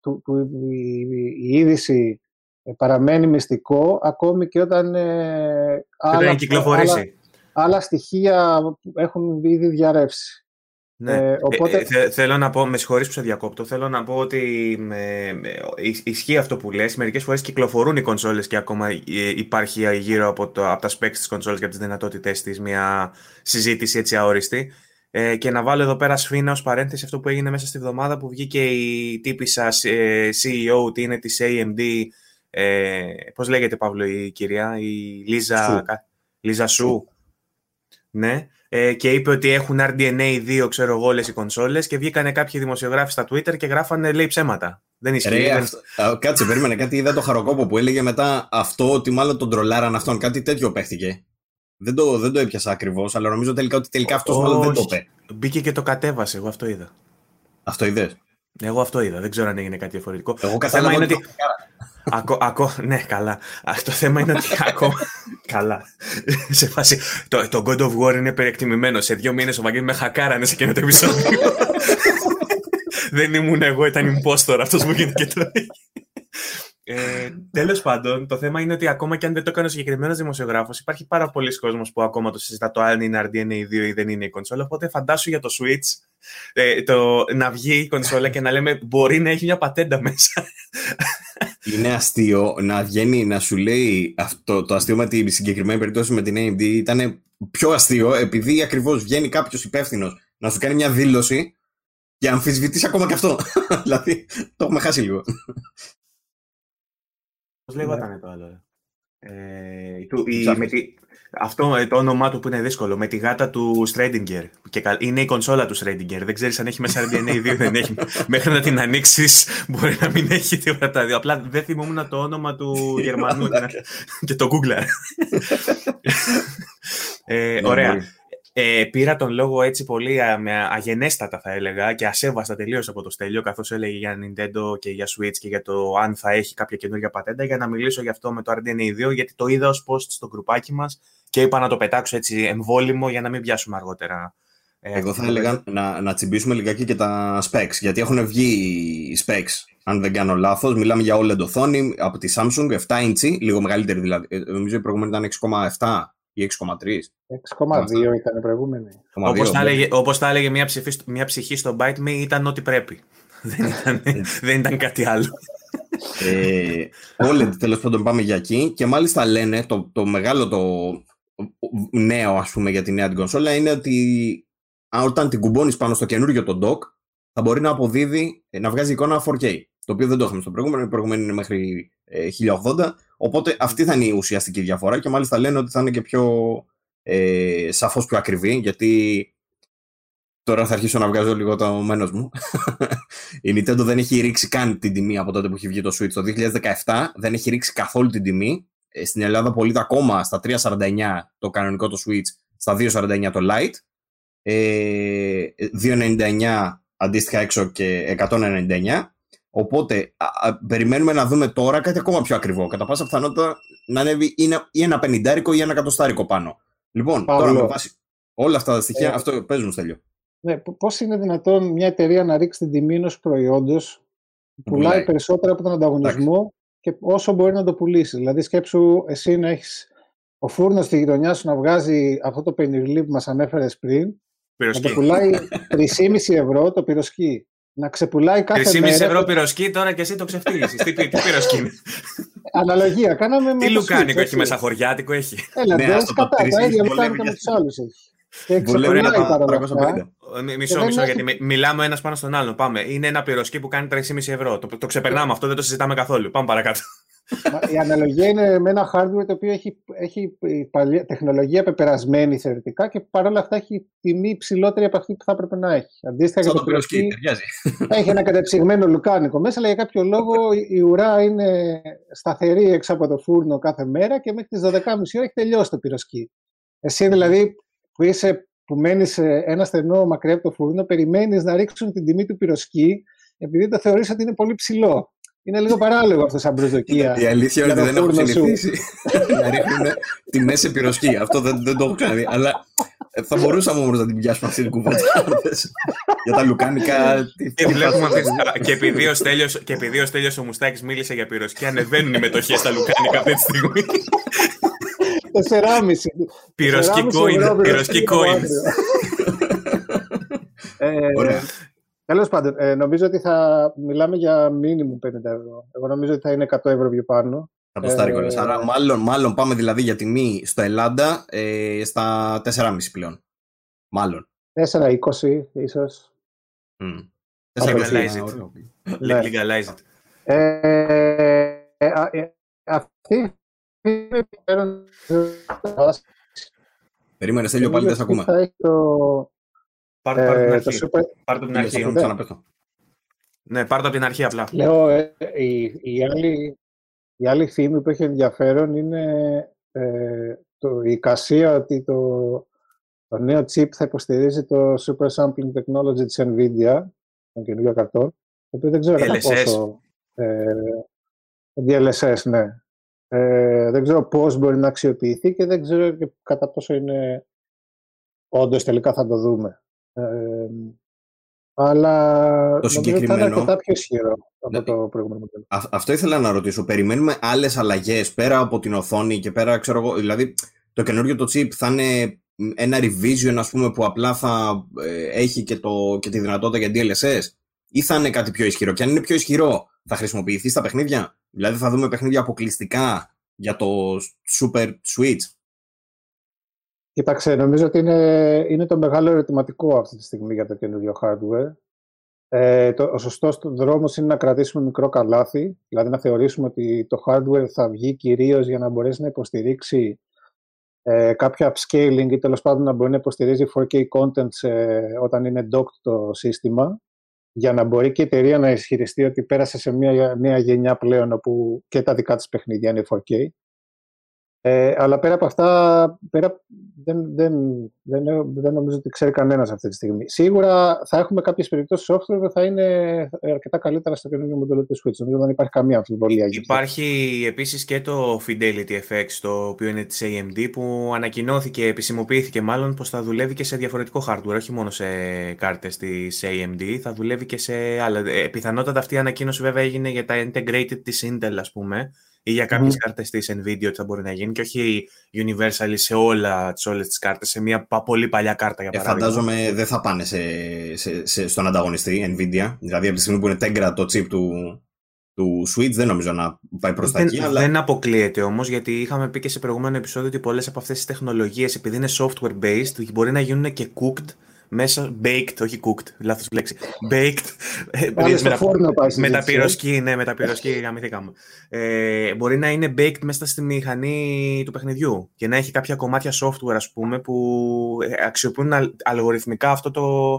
Speaker 3: που, η, η, είδηση ε, παραμένει μυστικό ακόμη και όταν ε,
Speaker 1: άλλα, άλλα,
Speaker 3: άλλα στοιχεία έχουν ήδη διαρρεύσει.
Speaker 1: Ναι. Ε, οπότε... Ε, θέλω να πω, με συγχωρείς που σε διακόπτω, θέλω να πω ότι με, ισχύει αυτό που λες. Μερικές φορές κυκλοφορούν οι κονσόλες και ακόμα υπάρχει γύρω από, το, από τα specs της κονσόλες και από τις δυνατότητες της μια συζήτηση έτσι αόριστη. Ε, και να βάλω εδώ πέρα σφίνα ως παρένθεση αυτό που έγινε μέσα στη βδομάδα που βγήκε η τύπησα CEO, τι είναι της AMD, ε, πώς λέγεται Παύλο η κυρία, η Λίζα, Λίζα Σου. Ναι, ε, και είπε ότι έχουν RDNA 2, ξέρω εγώ, όλες οι κονσόλες και βγήκανε κάποιοι δημοσιογράφοι στα Twitter και γράφανε, λέει, ψέματα. Δεν ισχύει. Ρε, αυτό,
Speaker 2: κάτσε, περίμενε κάτι. Είδα το χαροκόπο που έλεγε μετά αυτό ότι μάλλον τον τρολάραν αυτόν. Κάτι τέτοιο παίχτηκε. Δεν το, δεν το έπιασα ακριβώς, αλλά νομίζω τελικά ότι τελικά αυτός μάλλον δεν το είπε.
Speaker 1: Μπήκε και το κατέβασε. Εγώ αυτό είδα.
Speaker 2: Αυτό είδες;
Speaker 1: Εγώ αυτό είδα. Δεν ξέρω αν έγινε κάτι διαφορετικό.
Speaker 2: Εγώ καθένα είναι ότι.
Speaker 1: Ακό, ακό, ναι, καλά. Το θέμα είναι ότι ακόμα. καλά. σε φάση. Το, το God of War είναι περιεκτιμημένο. Σε δύο μήνες ο Βαγγέλη με χακάρανε σε εκείνο το επεισόδιο. Δεν ήμουν εγώ, ήταν impostor αυτός που γίνεται και τώρα. Ε, Τέλος πάντων, το θέμα είναι ότι ακόμα και αν δεν το έκανε ο συγκεκριμένος δημοσιογράφος, υπάρχει πάρα πολλοί κόσμος που ακόμα το συζητά το αν είναι RDNA 2 ή δεν είναι η κονσόλα. Οπότε φαντάσου για το Switch ε, το, να βγει η κονσόλα και να λέμε μπορεί να έχει μια πατέντα μέσα.
Speaker 2: Είναι αστείο να βγαίνει να σου λέει αυτό το αστείο με τη συγκεκριμένη περίπτωση με την AMD ήταν πιο αστείο επειδή ακριβώς βγαίνει κάποιος υπεύθυνος να σου κάνει μια δήλωση και αμφισβητήσει ακόμα και αυτό. δηλαδή το έχουμε χάσει λίγο.
Speaker 1: Πώς λέγονταν ναι. το άλλο. Ε, του, η, με τη, αυτό ε, το όνομά του που είναι δύσκολο. Με τη γάτα του Στρέντιγκερ. είναι η κονσόλα του Στρέντιγκερ. Δεν ξέρεις αν έχει μέσα RDNA 2 δεν έχει. Μέχρι να την ανοίξεις μπορεί να μην έχει τίποτα τα δύο. Απλά δεν θυμόμουν το όνομα του Γερμανού και το Google. ε, ναι, ωραία. Ε, πήρα τον λόγο έτσι πολύ με αγενέστατα θα έλεγα και ασέβαστα τελείως από το Στέλιο καθώς έλεγε για Nintendo και για Switch και για το αν θα έχει κάποια καινούργια πατέντα για να μιλήσω γι' αυτό με το RDNA 2 γιατί το είδα ως post στο γκρουπάκι μας και είπα να το πετάξω έτσι εμβόλυμο για να μην πιάσουμε αργότερα.
Speaker 2: Ε, Εγώ θα έλεγα να, να τσιμπήσουμε λιγάκι και τα specs γιατί έχουν βγει οι specs αν δεν κάνω λάθος, μιλάμε για OLED οθόνη από τη Samsung, 7 inch, λίγο μεγαλύτερη δηλαδή. Ε, νομίζω η προηγούμενη ήταν 6,7 ή
Speaker 3: 6,3. 6,2 ήταν η προηγούμενη.
Speaker 1: Όπως τα έλεγε, όπως τα έλεγε μια, ψυχή, μια ψυχή στο Byte Me ήταν ό,τι πρέπει. δεν, ήταν, δεν ήταν κάτι άλλο.
Speaker 2: ε, OLED τέλος πάντων πάμε για εκεί και μάλιστα λένε το, το μεγάλο το νέο ας πούμε για τη νέα την κονσόλα είναι ότι όταν την κουμπώνεις πάνω στο καινούργιο το dock θα μπορεί να αποδίδει, να βγάζει εικόνα 4K το οποίο δεν το είχαμε στο προηγούμενο, η προηγούμενη είναι μέχρι 1080 Οπότε αυτή θα είναι η ουσιαστική διαφορά και μάλιστα λένε ότι θα είναι και πιο ε, σαφώς πιο ακριβή γιατί τώρα θα αρχίσω να βγάζω λίγο το μένος μου. η Nintendo δεν έχει ρίξει καν την τιμή από τότε που έχει βγει το Switch. Το 2017 δεν έχει ρίξει καθόλου την τιμή. Ε, στην Ελλάδα πωλείται ακόμα στα 349 το κανονικό το Switch, στα 249 το Lite. Ε, 299 αντίστοιχα έξω και 199 Οπότε α, περιμένουμε να δούμε τώρα κάτι ακόμα πιο ακριβό. Κατά πάσα πιθανότητα να ανέβει ή ένα πενιντάρικο ή ένα κατοστάρικο πάνω. Λοιπόν, τώρα με βάση όλα αυτά τα στοιχεία, ε, αυτό παίζουν στέλιο.
Speaker 3: Ναι, Πώς είναι δυνατόν μια εταιρεία να ρίξει την τιμή ενός προϊόντος που πουλάει περισσότερα από τον ανταγωνισμό και όσο μπορεί να το πουλήσει. Δηλαδή, σκέψου εσύ να έχεις ο φούρνος στη γειτονιά σου να βγάζει αυτό το πενιρλί που μας ανέφερες πριν.
Speaker 1: Να
Speaker 3: το πουλάει 3,5 ευρώ το πυροσκή να ξεπουλάει κάθε
Speaker 1: 3,5 μέρα. 3,5 ευρώ πυροσκή, τώρα και εσύ το ξεφτύλισες. τι, τι πυροσκή είναι;
Speaker 3: Αναλογία, κάναμε με
Speaker 1: Τι λουκάνικο έχει μέσα, χωριάτικο έχει;
Speaker 3: Έλα, ναι, δεν κατά, τα ίδια λουκάνικα με τους άλλους έχεις. Και ξεπουλάει παρόλα
Speaker 1: Μισό, μισό, γιατί μιλάμε ένας πάνω στον άλλο. Πάμε. Είναι ένα πυροσκή που κάνει 3,5 ευρώ. Το, το ξεπερνάμε αυτό, δεν το συζητάμε καθόλου. Πάμε παρακάτω.
Speaker 3: Η αναλογία είναι με ένα hardware το οποίο έχει, έχει τεχνολογία πεπερασμένη θεωρητικά και παρόλα αυτά έχει τιμή ψηλότερη από αυτή που θα έπρεπε να έχει.
Speaker 2: Αντίστοιχα για το, το
Speaker 3: έχει ένα κατεψυγμένο λουκάνικο μέσα, αλλά για κάποιο λόγο η ουρά είναι σταθερή έξω από το φούρνο κάθε μέρα και μέχρι τις 12.30 ώρα έχει τελειώσει το πυροσκή. Εσύ δηλαδή που είσαι που μένεις σε ένα στενό μακριά από το φούρνο, περιμένεις να ρίξουν την τιμή του πυροσκή, επειδή το θεωρείς ότι είναι πολύ ψηλό. Είναι λίγο παράλογο αυτό σαν προσδοκία.
Speaker 2: Η αλήθεια είναι ότι δεν έχω συνηθίσει να ρίχνουν τη μέση πυροσκή. Αυτό δεν, δεν το έχω κάνει. Αλλά θα μπορούσαμε όμως να την πιάσουμε αυτή την κουβέντα. για τα λουκάνικα.
Speaker 1: Και, βλέπουμε αυτή, και, επειδή ο Στέλιος, και επειδή ο Στέλιος ο Μουστάκης μίλησε για πυροσκή, ανεβαίνουν οι μετοχές στα λουκάνικα αυτή τη στιγμή.
Speaker 3: Τεσσεράμιση.
Speaker 1: Πυροσκή coin. Πυροσκή coin.
Speaker 3: Ωραία. Τέλος πάντων, ε, νομίζω ότι θα μιλάμε για μήνυμου 50 ευρώ. Εγώ νομίζω ότι θα είναι 100 ευρώ πιο πάνω.
Speaker 2: Κατοστάρικο ε, Άρα, μάλλον, μάλλον πάμε δηλαδή για τιμή στο Ελλάδα ε, στα 4,5 πλέον. Μάλλον.
Speaker 3: 4,20 ίσως.
Speaker 1: Mm. 4 legalize it. Ναι. Legalize it.
Speaker 3: Ε, ε, αυτή
Speaker 2: Περίμενε, Στέλιο, πάλι δεν σε ακούμε.
Speaker 1: Πάρ' το από την αρχή. Πάρ' το από την αρχή. Ναι, πάρ' το από την αρχή απλά.
Speaker 3: Λέω, ε, η, η, άλλη, η άλλη φήμη που έχει ενδιαφέρον είναι ε, το, η εικασία ότι το, το νέο chip θα υποστηρίζει το Super Sampling Technology της NVIDIA, τον καινούργιο καρτό, το οποίο δεν ξέρω κατά πόσο... Ε, DLSS, ναι. Ε, δεν ξέρω πώς μπορεί να αξιοποιηθεί και δεν ξέρω και κατά πόσο είναι όντως τελικά θα το δούμε. Ε, αλλά
Speaker 2: το συγκεκριμένο...
Speaker 3: θα είναι αρκετά πιο ισχυρό από ναι. το προηγούμενο μοντέλο.
Speaker 2: Αυτό ήθελα να ρωτήσω. Περιμένουμε άλλες αλλαγές πέρα από την οθόνη και πέρα, ξέρω εγώ, δηλαδή το καινούριο το chip θα είναι ένα revision ας πούμε που απλά θα ε, έχει και, το, και τη δυνατότητα για DLSS ή θα είναι κάτι πιο ισχυρό; Και αν είναι πιο ισχυρό θα χρησιμοποιηθεί στα παιχνίδια; Δηλαδή θα δούμε παιχνίδια αποκλειστικά για το Super Switch;
Speaker 3: Κοίταξε, νομίζω ότι είναι, είναι το μεγάλο ερωτηματικό αυτή τη στιγμή για το καινούριο hardware. Ε, το, ο σωστός δρόμος είναι να κρατήσουμε μικρό καλάθι, δηλαδή να θεωρήσουμε ότι το hardware θα βγει κυρίως για να μπορέσει να υποστηρίξει ε, κάποια upscaling ή τέλος πάντων να μπορεί να υποστηρίζει 4K content όταν είναι docked το σύστημα για να μπορεί και η εταιρεία να ισχυριστεί ότι πέρασε σε μια νέα γενιά πλέον όπου και τα δικά της παιχνίδια είναι 4K. Ε, αλλά πέρα από αυτά, πέρα, δεν, δεν, δεν, δεν νομίζω ότι ξέρει κανένας αυτή τη στιγμή. Σίγουρα θα έχουμε κάποιες περιπτώσεις software που θα είναι αρκετά καλύτερα στο καινούργιο μοντέλο του Switch. Νομίζω δεν υπάρχει καμία αμφιβολία.
Speaker 1: Υπάρχει επίσης και το Fidelity FX, το οποίο είναι της AMD, που ανακοινώθηκε, επισημοποιήθηκε μάλλον πως θα δουλεύει και σε διαφορετικό hardware, όχι μόνο σε κάρτες της AMD, θα δουλεύει και σε άλλα. Ε, πιθανότατα αυτή η ανακοίνωση βέβαια έγινε για τα integrated της Intel, ας πούμε ή για κάποιες mm. κάρτες της NVIDIA ότι θα μπορεί να γίνει και όχι universal σε όλα, σε όλες τις κάρτες, σε μια πολύ παλιά κάρτα για ε,
Speaker 2: παράδειγμα. Ε, φαντάζομαι δεν θα πάνε σε, σε, σε, στον ανταγωνιστή NVIDIA, δηλαδή από τη στιγμή που είναι Tegra το chip του, του Switch δεν νομίζω να πάει προς τα εκεί.
Speaker 1: Αλλά... Δεν αποκλείεται όμως γιατί είχαμε πει και σε προηγούμενο επεισόδιο ότι πολλές από αυτές τις τεχνολογίες επειδή είναι software based μπορεί να γίνουν και cooked μέσα baked, όχι cooked, λάθος λέξη. Baked.
Speaker 3: Ε, Πάλι στο φόρνο πάει
Speaker 1: Με τα πυροσκή, ναι, με τα πυροσκή γαμηθήκαμε. Ε, μπορεί να είναι baked μέσα στη μηχανή του παιχνιδιού και να έχει κάποια κομμάτια software, ας πούμε, που ε, αξιοποιούν αλγοριθμικά αυτό το...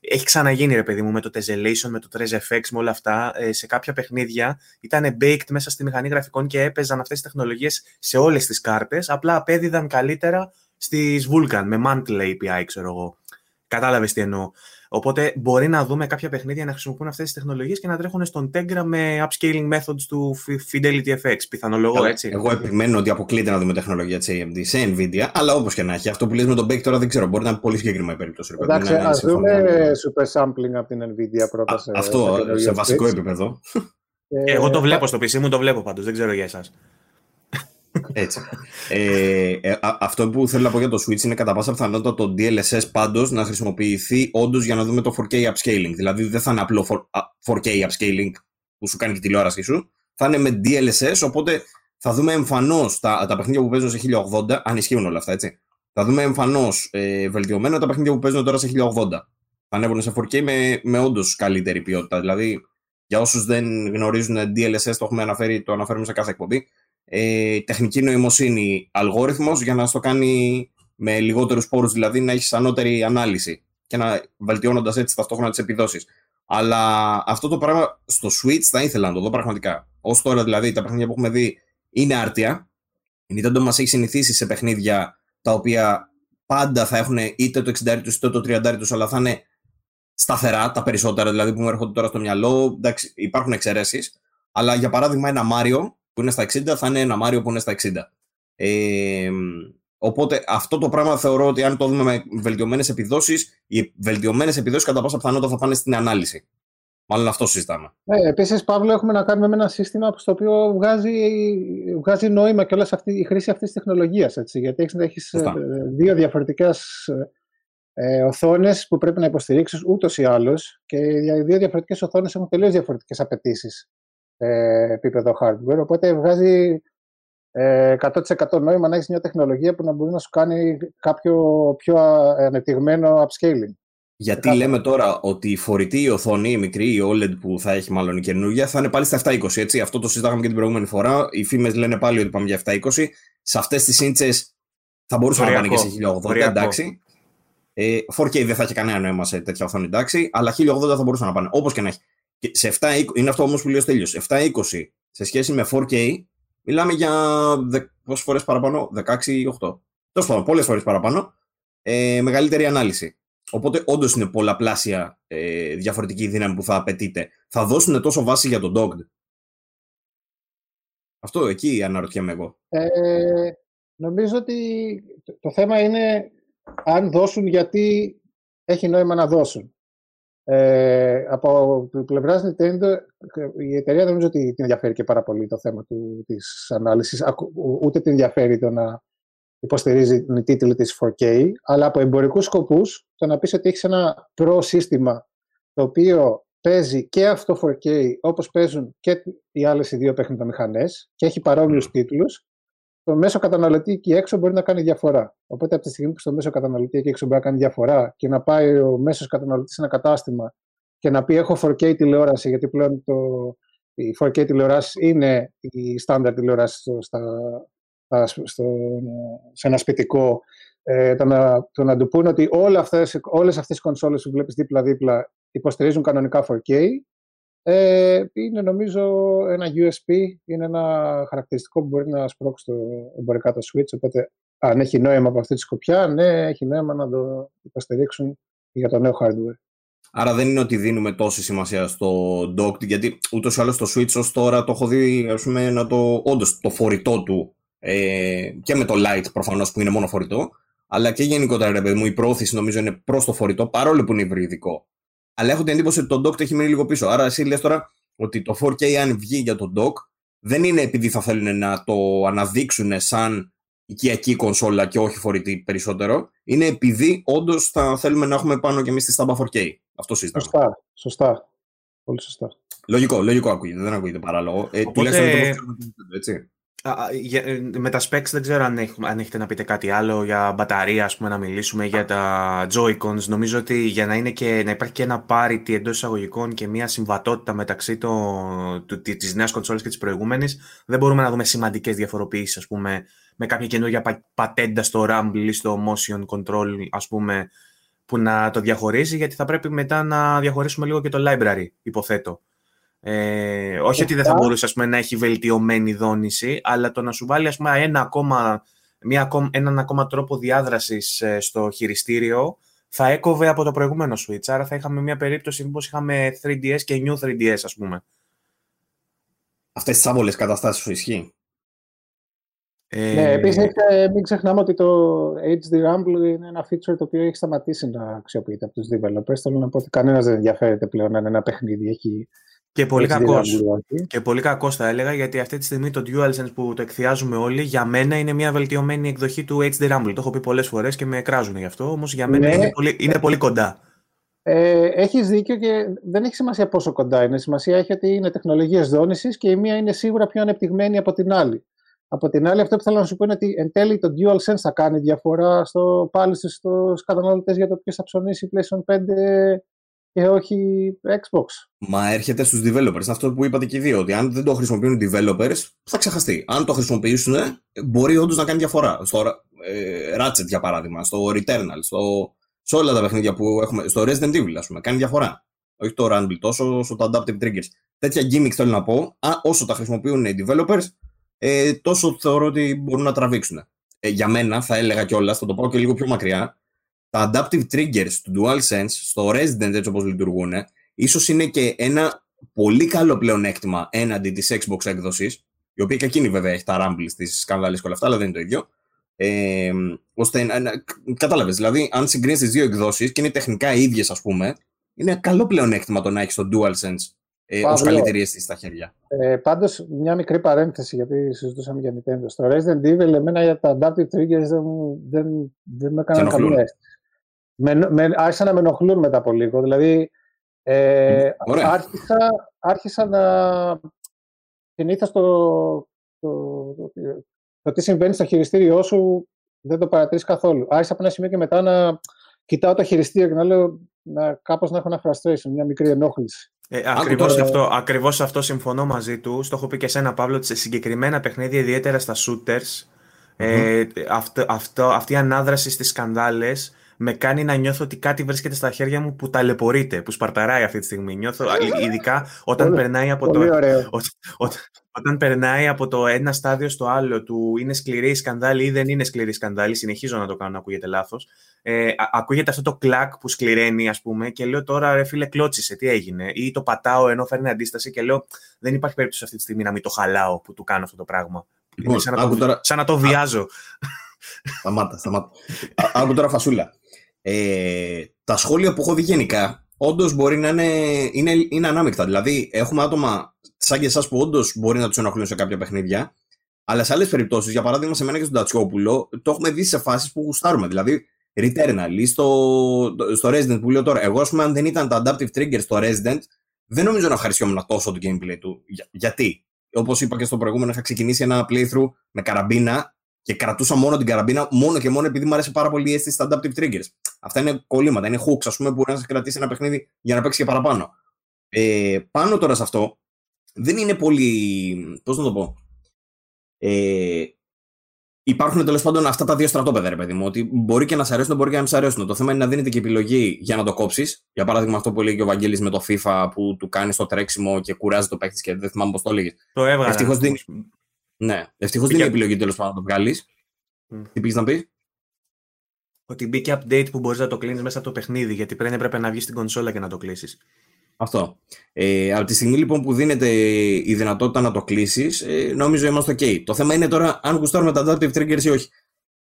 Speaker 1: Έχει ξαναγίνει, ρε παιδί μου, με το Tessellation, με το 3FX, με όλα αυτά. Ε, σε κάποια παιχνίδια ήταν baked μέσα στη μηχανή γραφικών και έπαιζαν αυτές τις τεχνολογίες σε όλες τις κάρτες, απλά απέδιδαν καλύτερα στις Vulkan, με Mantle API, ξέρω εγώ. Κατάλαβες τι εννοώ. Οπότε μπορεί να δούμε κάποια παιχνίδια να χρησιμοποιούν αυτές τις τεχνολογίες και να τρέχουν στον Tegra με upscaling methods του Fidelity FX. Πιθανολογώ έτσι.
Speaker 2: Εγώ επιμένω ότι αποκλείται να δούμε τεχνολογία της AMD σε Nvidia, αλλά όπως και να έχει. Αυτό που λες με τον Bake τώρα δεν ξέρω. Μπορεί να είναι πολύ συγκεκριμένη περίπτωση.
Speaker 3: Εντάξει, ας δούμε super sampling από την Nvidia πρώτα.
Speaker 2: σε, αυτό σε βασικό επίπεδο.
Speaker 1: Ε, Εγώ το βλέπω στο PC μου, το βλέπω πάντως. Δεν ξέρω για εσάς.
Speaker 2: Έτσι. Ε, ε, αυτό που θέλω να πω για το Switch είναι κατά πάσα πιθανότητα το DLSS πάντως να χρησιμοποιηθεί όντως για να δούμε το 4K upscaling. Δηλαδή δεν θα είναι απλό 4K upscaling που σου κάνει και η τηλεόρασή σου. Θα είναι με DLSS, οπότε θα δούμε εμφανώς τα, τα παιχνίδια που παίζουν σε 1080, αν ισχύουν όλα αυτά, έτσι. Θα δούμε εμφανώς ε, βελτιωμένα τα παιχνίδια που παίζουν τώρα σε 1080. Θα ανέβουν σε 4K με, με όντως καλύτερη ποιότητα. Δηλαδή, για όσους δεν γνωρίζουν DLSS, το έχουμε αναφέρει, το αναφέρουμε σε κάθε εκπομπή ε, τεχνική νοημοσύνη αλγόριθμος για να στο κάνει με λιγότερους πόρους, δηλαδή να έχεις ανώτερη ανάλυση και να βελτιώνοντας έτσι ταυτόχρονα τις επιδόσεις. Αλλά αυτό το πράγμα στο Switch θα ήθελα να το δω πραγματικά. Ω τώρα δηλαδή τα παιχνίδια που έχουμε δει είναι άρτια. Η Nintendo μας έχει συνηθίσει σε παιχνίδια τα οποία πάντα θα έχουν είτε το 60 τους είτε το 30 τους, αλλά θα είναι σταθερά τα περισσότερα, δηλαδή που μου έρχονται τώρα στο μυαλό. Εντάξει, υπάρχουν εξαιρέσεις. Αλλά για παράδειγμα, ένα Μάριο που είναι στα 60 θα είναι ένα Μάριο που είναι στα 60. Ε, οπότε αυτό το πράγμα θεωρώ ότι αν το δούμε με βελτιωμένες επιδόσεις, οι βελτιωμένες επιδόσεις κατά πάσα πιθανότητα θα πάνε στην ανάλυση. Μάλλον αυτό συζητάμε.
Speaker 3: Ε, Επίσης, Παύλο, έχουμε να κάνουμε με ένα σύστημα στο οποίο βγάζει, βγάζει νόημα και όλη αυτή, η χρήση αυτής της τεχνολογίας. Γιατί έχεις ε, δύο διαφορετικές ε, οθόνες που πρέπει να υποστηρίξεις ούτως ή άλλως. Και οι δύο διαφορετικές οθόνες έχουν τελείως διαφορετικές απαιτήσεις ε, επίπεδο hardware. Οπότε βγάζει ε, 100% νόημα να έχεις μια τεχνολογία που να μπορεί να σου κάνει κάποιο πιο ανεπτυγμένο upscaling.
Speaker 2: Γιατί λέμε τώρα ότι η φορητή η οθόνη, η μικρή, η OLED που θα έχει μάλλον η καινούργια, θα είναι πάλι στα 720. Έτσι. Αυτό το συζητάγαμε και την προηγούμενη φορά. Οι φήμες λένε πάλι ότι πάμε για 720. Σε αυτές τις ίντσες θα μπορούσαν να πάνε και σε 1080. Εντάξει. Ε, 4K δεν θα έχει κανένα νόημα σε τέτοια οθόνη, εντάξει. Αλλά 1080 θα μπορούσαν να πάνε. Όπως και να έχει. Και σε 7, είναι αυτό όμως που λέει ο Στέλιος. 720 σε σχέση με 4K, μιλάμε για πόσες φορές παραπάνω, 16 ή 8. Τέλος πάντων, πολλές φορές παραπάνω. Ε, μεγαλύτερη ανάλυση. Οπότε όντως είναι πολλαπλάσια ε, διαφορετική δύναμη που θα απαιτείται. Θα δώσουν τόσο βάση για τον Dogged. Αυτό εκεί αναρωτιέμαι εγώ.
Speaker 3: Ε, νομίζω ότι το θέμα είναι αν δώσουν γιατί έχει νόημα να δώσουν. Ε, από την πλευρά Nintendo, η εταιρεία δεν νομίζω ότι την ενδιαφέρει και πάρα πολύ το θέμα του, της ανάλυσης, ούτε την ενδιαφέρει το να υποστηρίζει την τίτλη της 4K, αλλά από εμπορικούς σκοπούς, το να πεις ότι έχεις ένα προ σύστημα το οποίο παίζει και αυτό 4K όπως παίζουν και οι άλλες οι δύο παιχνιδομηχανές και έχει παρόμοιους mm. τίτλους, το μέσο καταναλωτή εκεί έξω μπορεί να κάνει διαφορά. Οπότε από τη στιγμή που στο μέσο καταναλωτή εκεί έξω μπορεί να κάνει διαφορά και να πάει ο μέσος καταναλωτής σε ένα κατάστημα και να πει: Έχω 4K τηλεόραση, γιατί πλέον το, η 4K τηλεόραση είναι η στάνταρ τηλεόραση στο, στα, στο, σε ένα σπιτικό. Ε, το, να, το να του πούνε ότι όλα αυτές, όλες αυτές οι κονσόλες που βλέπεις δίπλα-δίπλα υποστηρίζουν κανονικά 4K ε, είναι νομίζω ένα USP, είναι ένα χαρακτηριστικό που μπορεί να σπρώξει το εμπορικά το Switch, οπότε αν έχει νόημα από αυτή τη σκοπιά, ναι, έχει νόημα να το υποστηρίξουν για το νέο hardware.
Speaker 2: Άρα δεν είναι ότι δίνουμε τόση σημασία στο dock, γιατί ούτως ή άλλως το Switch ως τώρα το έχω δει, ας πούμε, να το, όντως το φορητό του ε, και με το Lite προφανώς που είναι μόνο φορητό, αλλά και γενικότερα, ρε παιδί μου, η πρόθεση νομίζω είναι προς το φορητό, παρόλο που είναι υβριδικό. Αλλά έχω την εντύπωση ότι το dock έχει μείνει λίγο πίσω. Άρα εσύ λες τώρα ότι το 4K αν βγει για το dock δεν είναι επειδή θα θέλουν να το αναδείξουν σαν οικιακή κονσόλα και όχι φορητή περισσότερο. Είναι επειδή όντως θα θέλουμε να έχουμε πάνω και εμείς τη στάμπα 4K. Αυτό συζητάμε.
Speaker 3: Σωστά. Σωστά. Πολύ σωστά.
Speaker 2: Λογικό, λογικό ακούγεται. Δεν ακούγεται παράλογο. Ε, Οπότε... Τουλάχιστον το έτσι.
Speaker 1: Ε, με τα specs δεν ξέρω αν, έχουμε, αν έχετε να πείτε κάτι άλλο για μπαταρία, ας πούμε, να μιλήσουμε για τα Joy-Cons. Νομίζω ότι για να, είναι και, να υπάρχει και ένα parity εντός εισαγωγικών και μια συμβατότητα μεταξύ το, το, της νέας κονσόλας και της προηγούμενης, δεν μπορούμε να δούμε σημαντικές διαφοροποιήσεις, ας πούμε, με κάποια καινούργια πατέντα στο Rumble ή στο Motion Control, ας πούμε, που να το διαχωρίζει, γιατί θα πρέπει μετά να διαχωρίσουμε λίγο και το library, υποθέτω. Ε, όχι ότι δεν θα μπορούσε ας πούμε, να έχει βελτιωμένη δόνηση, αλλά το να σου βάλει ας πούμε, ένα ακόμα, μια, έναν ακόμα τρόπο διάδρασης ε, στο χειριστήριο θα έκοβε από το προηγούμενο Switch. Άρα θα είχαμε μια περίπτωση όπως είχαμε 3DS και New 3DS ας πούμε.
Speaker 2: Αυτές τις άβολες καταστάσεις σου ισχύει;
Speaker 3: Ε... Ναι, επίσης ε, μην ξεχνάμε ότι το HD Rumble είναι ένα feature το οποίο έχει σταματήσει να αξιοποιείται από τους developers. Θέλω να πω ότι κανένας δεν ενδιαφέρεται πλέον να είναι ένα παιχνίδι, έχει
Speaker 1: και πολύ κακός. Και πολύ κακός θα έλεγα, γιατί αυτή τη στιγμή το DualSense που το εκθιάζουμε όλοι, για μένα είναι μια βελτιωμένη εκδοχή του HD Rumble. Το έχω πει πολλές φορές και με εκράζουν γι' αυτό, όμως για μένα ναι. είναι, πολύ, είναι πολύ κοντά.
Speaker 3: Ε, έχεις δίκιο και δεν έχει σημασία πόσο κοντά είναι. Σημασία έχει ότι είναι τεχνολογίες δόνησης και η μία είναι σίγουρα πιο ανεπτυγμένη από την άλλη. Από την άλλη, αυτό που θέλω να σου πω είναι ότι εν τέλει το DualSense θα κάνει διαφορά στο, πάλι στου καταναλωτές για το ποιος θα ψωνίσει PlayStation 5 και όχι Xbox.
Speaker 2: Μα έρχεται στους developers. Αυτό που είπατε και οι δύο, ότι αν δεν το χρησιμοποιούν οι developers, θα ξεχαστεί. Αν το χρησιμοποιήσουν, μπορεί όντως να κάνει διαφορά. Στο ε, Ratchet, για παράδειγμα, στο Returnal, στο, σε όλα τα παιχνίδια που έχουμε. Στο Resident Evil, ας πούμε, κάνει διαφορά. Όχι το Rumble, τόσο στο Adaptive Triggers. Τέτοια gimmicks θέλω να πω, α, όσο τα χρησιμοποιούν οι developers, ε, τόσο θεωρώ ότι μπορούν να τραβήξουν. ε, για μένα θα έλεγα κιόλας, θα το πάω και λίγο πιο μακριά, τα adaptive triggers του DualSense στο Resident έτσι όπως λειτουργούν, ίσως είναι και ένα πολύ καλό πλεονέκτημα έναντι της Xbox έκδοσης, η οποία και εκείνη βέβαια έχει τα rumbles της σκανδάλης και όλα αυτά, αλλά δεν είναι το ίδιο. Ε, ώστε να, να, κατάλαβες, δηλαδή αν συγκρίνεις τις δύο εκδόσεις και είναι τεχνικά οι ίδιες ας πούμε, είναι ένα καλό πλεονέκτημα το να έχεις το DualSense ε, ως καλύτερη αίσθηση στα χέρια.
Speaker 3: Ε, Πάντως, μια μικρή παρένθεση, γιατί συζητούσαμε για Nintendo. Στο Resident Evil, εμένα για τα Adaptive Triggers δεν, δεν, δεν με έκαναν καμία αίσθηση. Με, με, άρχισαν να με ενοχλούν μετά από λίγο. Δηλαδή, ε, άρχισα, άρχισα να συνήθως το, το, το, το, τι συμβαίνει στο χειριστήριό σου δεν το παρατηρείς καθόλου. Άρχισα από ένα σημείο και μετά να κοιτάω το χειριστήριο και να λέω να, κάπως να έχω ένα frustration, μια μικρή ενόχληση.
Speaker 1: Ε, ακριβώς, αυτό, ακριβώς αυτό συμφωνώ μαζί του. Στο έχω πει και ένα Παύλο, ότι σε συγκεκριμένα παιχνίδια, ιδιαίτερα στα shooters, ε, αυτό, αυτό, αυτή η ανάδραση στις σκανδάλες με κάνει να νιώθω ότι κάτι βρίσκεται στα χέρια μου που ταλαιπωρείται, που σπαρταράει αυτή τη στιγμή. Νιώθω, ειδικά όταν περνάει από το, όταν περνάει από το ένα στάδιο στο άλλο του είναι σκληρή σκανδάλη ή δεν είναι σκληρή σκανδάλη, συνεχίζω να το κάνω να ακούγεται λάθος. Ε, ακούγεται αυτό το κλακ που σκληραίνει, ας πούμε, και λέω τώρα ρε φίλε, κλώτσισε, τι έγινε. Ή το πατάω ενώ φέρνει αντίσταση και λέω δεν υπάρχει περίπτωση αυτή τη στιγμή να μην το χαλάω που του κάνω αυτό το πράγμα. Λοιπόν, σαν, να το, τώρα... σαν να το βιάζω.
Speaker 2: Σταμάτα, σταμάτα. Άκου τώρα φασούλα. Ε, τα σχόλια που έχω δει γενικά, όντως μπορεί να είναι, είναι, είναι ανάμεικτα. Δηλαδή, έχουμε άτομα σαν και εσάς που όντως μπορεί να τους ενοχλούν σε κάποια παιχνίδια, αλλά σε άλλες περιπτώσεις, για παράδειγμα, σε μένα και στον Τατσιόπουλο, το έχουμε δει σε φάσεις που γουστάρουμε. Δηλαδή, Returnal ή στο, στο Resident που λέω τώρα. Εγώ, ας πούμε, αν δεν ήταν τα Adaptive Triggers στο Resident, δεν νομίζω να ευχαριστιόμουν τόσο το gameplay του. Για, γιατί, όπως είπα και στο προηγούμενο, είχα ξεκινήσει ένα playthrough με καραμπίνα και κρατούσα μόνο την καραμπίνα μόνο και μόνο επειδή μου αρέσει πάρα πολύ η αίσθηση στα adaptive triggers. Αυτά είναι κολλήματα, είναι hooks, ας πούμε, που μπορεί να σε κρατήσει ένα παιχνίδι για να παίξει και παραπάνω. Ε, πάνω τώρα σε αυτό, δεν είναι πολύ. Πώς να το πω. Ε, υπάρχουν τέλος πάντων αυτά τα δύο στρατόπεδα, ρε παιδί μου. Ότι μπορεί και να σε αρέσουν, μπορεί και να μην σε αρέσουν. Το θέμα είναι να δίνετε και επιλογή για να το κόψεις. Για παράδειγμα, αυτό που έλεγε ο Βαγγέλης με το FIFA που του κάνει το τρέξιμο και κουράζει το παίχτης και δεν θυμάμαι πώς το έλεγες.
Speaker 1: Το έβγαλε.
Speaker 2: Ευτυχώς δίνει, ναι, ευτυχώς δεν είναι επιλογή τέλος πάντων να το βγάλεις. Mm. Τι πει να πεις;
Speaker 1: Ότι μπήκε update που μπορείς να το κλείνεις μέσα από το παιχνίδι, γιατί πριν έπρεπε να βγεις στην κονσόλα και να το κλείσεις.
Speaker 2: Αυτό. Ε, από τη στιγμή λοιπόν που δίνεται η δυνατότητα να το κλείσεις, ε, νομίζω είμαστε OK. Το θέμα είναι τώρα αν γουστάρουμε τα adaptive triggers ή όχι.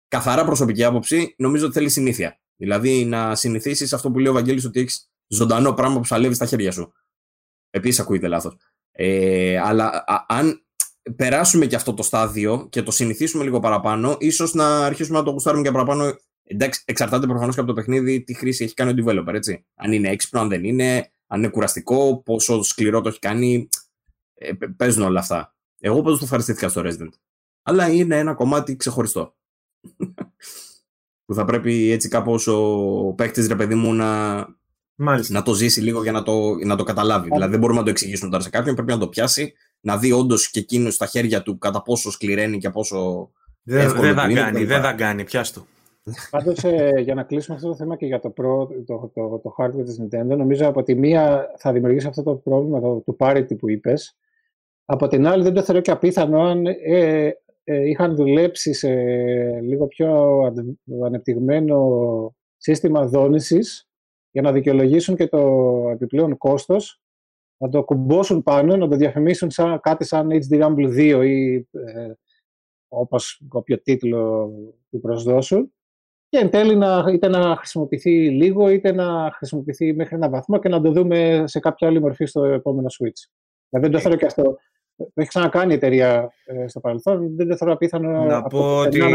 Speaker 2: Καθαρά προσωπική άποψη, νομίζω ότι θέλει συνήθεια. Δηλαδή να συνηθίσεις αυτό που λέει ο Βαγγέλης ότι έχεις ζωντανό πράγμα που ψαλεύεις στα χέρια σου. Επίσης ακούγεται λάθος. Ε, αλλά α, αν περάσουμε και αυτό το στάδιο και το συνηθίσουμε λίγο παραπάνω, ίσως να αρχίσουμε να το γουστάρουμε και παραπάνω. Εντάξει, εξαρτάται προφανώς και από το παιχνίδι τι χρήση έχει κάνει ο developer, έτσι. Αν είναι έξυπνο, αν δεν είναι, αν είναι κουραστικό, πόσο σκληρό το έχει κάνει. Ε, παίζουν όλα αυτά. Εγώ πάντως το ευχαριστήθηκα στο Resident. Αλλά είναι ένα κομμάτι ξεχωριστό. που θα πρέπει έτσι κάπως ο παίκτης, ρε παιδί μου, να, να το ζήσει λίγο για να το, να το καταλάβει. Δηλαδή δεν μπορούμε να το εξηγήσουμε τώρα σε κάποιον, πρέπει να το πιάσει να δει όντως και εκείνος στα χέρια του κατά πόσο σκληραίνει και πόσο.
Speaker 1: Δεν δε θα κάνει, δεν θα κάνει, πιάστο.
Speaker 3: Πάντως, ε, για να κλείσουμε αυτό το θέμα και για το, το, το, το hardware της Nintendo, νομίζω από τη μία θα δημιουργήσει αυτό το πρόβλημα το, του parity που είπες. Από την άλλη, δεν το θεωρώ και απίθανο αν ε, ε, είχαν δουλέψει σε λίγο πιο ανεπτυγμένο σύστημα δόνησης για να δικαιολογήσουν και το επιπλέον κόστος να το κουμπώσουν πάνω, να το διαφημίσουν σαν, κάτι σαν HD Rumble 2 ή ε, όπως όποιο τίτλο του προσδώσουν και εν τέλει να, είτε να χρησιμοποιηθεί λίγο είτε να χρησιμοποιηθεί μέχρι ένα βαθμό και να το δούμε σε κάποια άλλη μορφή στο επόμενο Switch. Δηλαδή δεν το θέλω και αυτό. Το έχει ξανακάνει η εταιρεία ε, στο παρελθόν. Δεν το θέλω απίθανο
Speaker 1: να πω ότι...
Speaker 3: να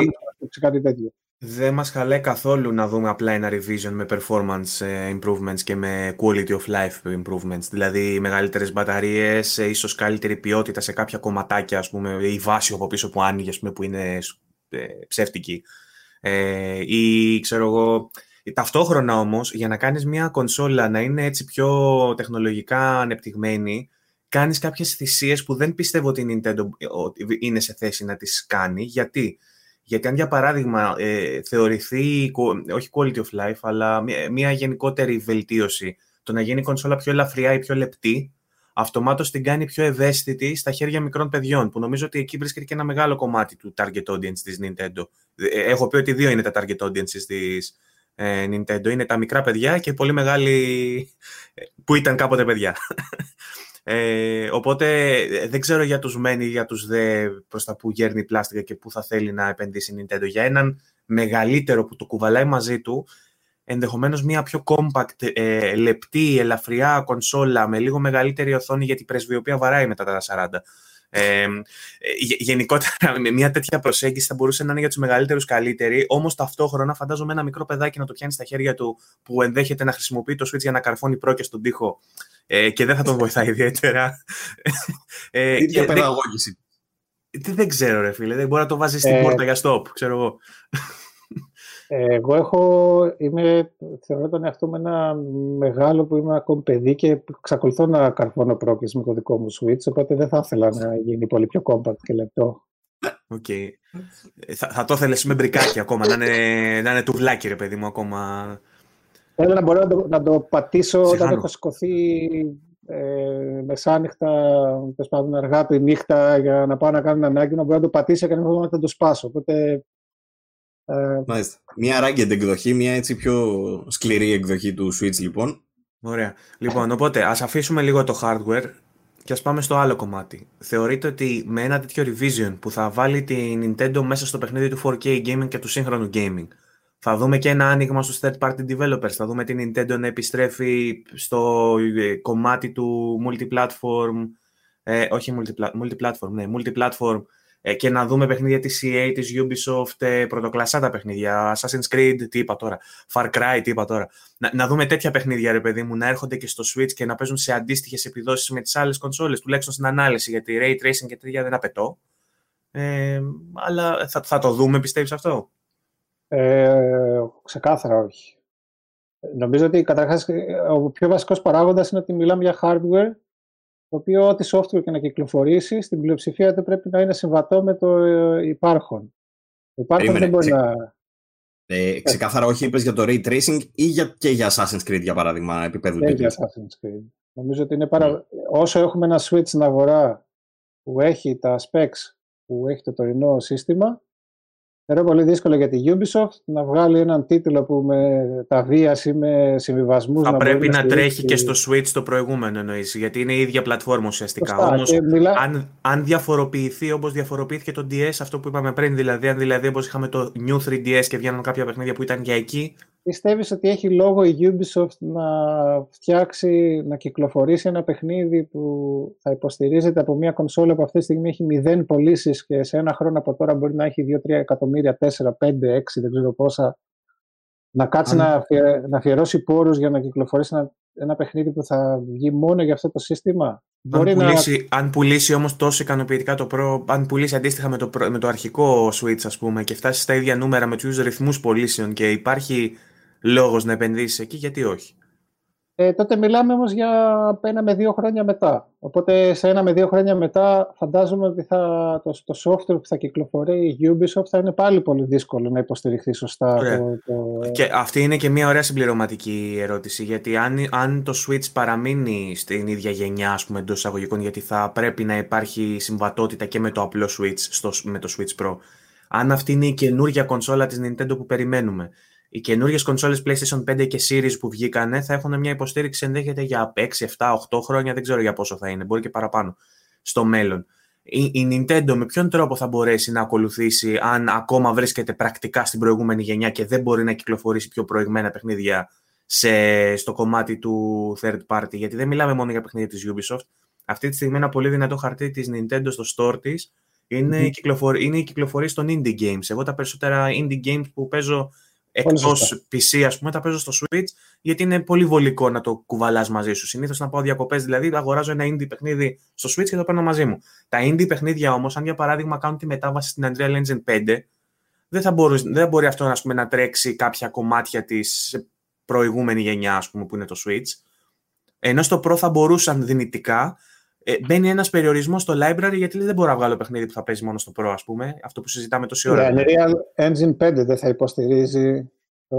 Speaker 3: κάτι τέτοιο.
Speaker 1: Δεν μας χαλάει καθόλου να δούμε απλά ένα revision με performance ε, improvements και με quality of life improvements. Δηλαδή μεγαλύτερες μπαταρίες, ε, ίσως καλύτερη ποιότητα σε κάποια κομματάκια, ας πούμε, η βάση από πίσω που άνοιγε, πούμε, που είναι ε, ψεύτικη. Ε, ή ξέρω εγώ, ταυτόχρονα όμως, για να κάνεις μια κονσόλα να είναι έτσι πιο τεχνολογικά ανεπτυγμένη, κάνεις κάποιες θυσίες που δεν πιστεύω ότι η Nintendo είναι σε θέση να τις κάνει. Γιατί; Γιατί αν για παράδειγμα ε, θεωρηθεί, όχι quality of life, αλλά μια, γενικότερη βελτίωση, το να γίνει η κονσόλα πιο ελαφριά ή πιο λεπτή, αυτομάτως την κάνει πιο ευαίσθητη στα χέρια μικρών παιδιών, που νομίζω ότι εκεί βρίσκεται και ένα μεγάλο κομμάτι του target audience της Nintendo. Ε, έχω πει ότι δύο είναι τα target audiences της ε, Nintendo. Είναι τα μικρά παιδιά και πολύ μεγάλοι που ήταν κάποτε παιδιά. Ε, οπότε δεν ξέρω για τους μένει για τους δε προς τα που γέρνει πλάστικα και που θα θέλει να επενδύσει η Nintendo. Για έναν μεγαλύτερο που το κουβαλάει μαζί του, ενδεχομένως μια πιο compact, ε, λεπτή, ελαφριά κονσόλα με λίγο μεγαλύτερη οθόνη γιατί η πρεσβειοποία βαράει μετά τα 40. Ε, γενικότερα, μια τέτοια προσέγγιση θα μπορούσε να είναι για τους μεγαλύτερους καλύτερη, όμως ταυτόχρονα φαντάζομαι ένα μικρό παιδάκι να το πιάνει στα χέρια του που ενδέχεται να χρησιμοποιεί το Switch για να καρφώνει πρόκες στον τοίχο ε, και δεν θα τον βοηθάει ιδιαίτερα.
Speaker 2: Ε, Διαπαιδαγώγηση.
Speaker 1: Δεν, δεν ξέρω, ρε φίλε. Δεν μπορεί να το βάζει στην ε, πόρτα για stop, ξέρω εγώ.
Speaker 3: Εγώ έχω, είμαι, θεωρώ τον εαυτό μου ένα μεγάλο που είμαι ακόμη παιδί και εξακολουθώ να καρφώνω πρόκες με το δικό μου Switch, οπότε δεν θα ήθελα να γίνει πολύ πιο compact και λεπτό.
Speaker 1: Okay. Θα, θα το ήθελες με μπρικάκι ακόμα, να είναι, να είναι τουβλάκι ρε παιδί μου ακόμα.
Speaker 3: Θέλω να μπορώ να το, να το πατήσω όταν έχω σηκωθεί ε, μεσάνυχτα, τέλος πάντων αργά τη νύχτα για να πάω να κάνω ένα ανάγκη, να μπορώ να το πατήσω και να το σπάσω. Οπότε
Speaker 2: ε, Μάλιστα. Μια ragged εκδοχή, μια έτσι πιο σκληρή εκδοχή του Switch λοιπόν.
Speaker 1: Ωραία. Λοιπόν, οπότε ας αφήσουμε λίγο το hardware και ας πάμε στο άλλο κομμάτι. Θεωρείτε ότι με ένα τέτοιο revision που θα βάλει την Nintendo μέσα στο παιχνίδι του 4K gaming και του σύγχρονου gaming, θα δούμε και ένα άνοιγμα στους third party developers, θα δούμε την Nintendo να επιστρέφει στο ε, κομμάτι του multiplatform, ε, όχι multiplatform, ναι, multiplatform ε, και να δούμε παιχνίδια της EA, της Ubisoft, ε, πρωτοκλασσά τα παιχνίδια, Assassin's Creed, τι είπα τώρα, Far Cry, τι είπα τώρα. Να, να δούμε τέτοια παιχνίδια, ρε παιδί μου, να έρχονται και στο Switch και να παίζουν σε αντίστοιχες επιδόσεις με τις άλλες κονσόλες, τουλάχιστον στην ανάλυση, γιατί Ray Tracing και τέτοια δεν απαιτώ. Ε, αλλά θα, θα το δούμε, πιστεύεις αυτό;
Speaker 3: Ε, ξεκάθαρα όχι. Νομίζω ότι καταρχάς ο πιο βασικός παράγοντας είναι ότι μιλάμε για hardware το οποίο ό,τι software και να κυκλοφορήσει, στην πλειοψηφία του πρέπει να είναι συμβατό με το ε, υπάρχον. Το υπάρχον δεν μπορεί να...
Speaker 2: Ε, ξεκάθαρα όχι είπες για το Ray Tracing ή για, και για Assassin's Creed για παράδειγμα επίπεδο
Speaker 3: Και για Assassin's Creed. Νομίζω ότι είναι παρα... Mm. όσο έχουμε ένα switch στην αγορά που έχει τα specs που έχει το τωρινό σύστημα, Θεωρώ πολύ δύσκολο για τη Ubisoft να βγάλει έναν τίτλο που με τα βίαση, με συμβιβασμούς.
Speaker 1: Θα να πρέπει να, να τρέχει και στο Switch το προηγούμενο εννοείς, γιατί είναι η ίδια πλατφόρμα ουσιαστικά. Όμως, μιλά... αν, αν διαφοροποιηθεί όπως διαφοροποιήθηκε το DS, αυτό που είπαμε πριν, δηλαδή, αν δηλαδή όπως είχαμε το New 3DS και βγαίνουν κάποια παιχνίδια που ήταν για εκεί,
Speaker 3: Πιστεύεις ότι έχει λόγο η Ubisoft να φτιάξει, να κυκλοφορήσει ένα παιχνίδι που θα υποστηρίζεται από μια κονσόλα που αυτή τη στιγμή έχει μηδέν πωλήσεις και σε ένα χρόνο από τώρα μπορεί να έχει 2-3 εκατομμύρια, 4, 5, 6, δεν ξέρω πόσα. Να κάτσει να, να αφιερώσει πόρους για να κυκλοφορήσει ένα, ένα παιχνίδι που θα βγει μόνο για αυτό το σύστημα; Αν,
Speaker 1: μπορεί πουλήσει, να... αν πουλήσει όμως τόσο ικανοποιητικά το Pro, αν πουλήσει αντίστοιχα με το, με το αρχικό Switch ας πούμε και φτάσει στα ίδια νούμερα με τους ρυθμούς πωλήσεων και υπάρχει λόγος να επενδύσεις εκεί, γιατί όχι;
Speaker 3: Ε, τότε μιλάμε όμως για ένα με δύο χρόνια μετά. Οπότε σε ένα με δύο χρόνια μετά φαντάζομαι ότι θα, το, το software που θα κυκλοφορεί η Ubisoft θα είναι πάλι πολύ δύσκολο να υποστηριχθεί σωστά. Το,
Speaker 1: το... Και αυτή είναι και μια ωραία συμπληρωματική ερώτηση, γιατί αν, αν το Switch παραμείνει στην ίδια γενιά, ας πούμε, εντός εισαγωγικών, γιατί θα πρέπει να υπάρχει συμβατότητα και με το απλό Switch, στο, με το Switch Pro. Αν αυτή είναι η καινούργια κονσόλα της Nintendo που περιμένουμε, οι καινούργιες κονσόλες PlayStation 5 και Series που βγήκανε θα έχουν μια υποστήριξη ενδέχεται για 6, 7, 8 χρόνια, δεν ξέρω για πόσο θα είναι, μπορεί και παραπάνω στο μέλλον. Η, η Nintendo με ποιον τρόπο θα μπορέσει να ακολουθήσει αν ακόμα βρίσκεται πρακτικά στην προηγούμενη γενιά και δεν μπορεί να κυκλοφορήσει πιο προηγμένα παιχνίδια σε, στο κομμάτι του third party, γιατί δεν μιλάμε μόνο για παιχνίδια της Ubisoft. Αυτή τη στιγμή ένα πολύ δυνατό χαρτί της Nintendo στο store της είναι, mm-hmm. η, κυκλοφορία, είναι η κυκλοφορία των indie games. Εγώ τα περισσότερα indie games που παίζω εκτός PC, ας πούμε, τα παίζω στο Switch, γιατί είναι πολύ βολικό να το κουβαλάς μαζί σου. Συνήθως να πάω διακοπές, δηλαδή αγοράζω ένα indie παιχνίδι στο Switch και το παίρνω μαζί μου. Τα indie παιχνίδια όμως, αν για παράδειγμα κάνουν τη μετάβαση στην Unreal Engine 5, δεν θα μπορείς, δεν μπορεί αυτό ας πούμε, να τρέξει κάποια κομμάτια της προηγούμενη γενιά, ας πούμε, που είναι το Switch. Ενώ στο Pro θα μπορούσαν δυνητικά ε, μπαίνει ένας περιορισμός στο library γιατί δεν μπορώ να βγάλω παιχνίδι που θα παίζει μόνο στο Pro, ας πούμε. Αυτό που συζητάμε τόση ώρα.
Speaker 3: Ναι, Unreal Engine 5 δεν θα υποστηρίζει το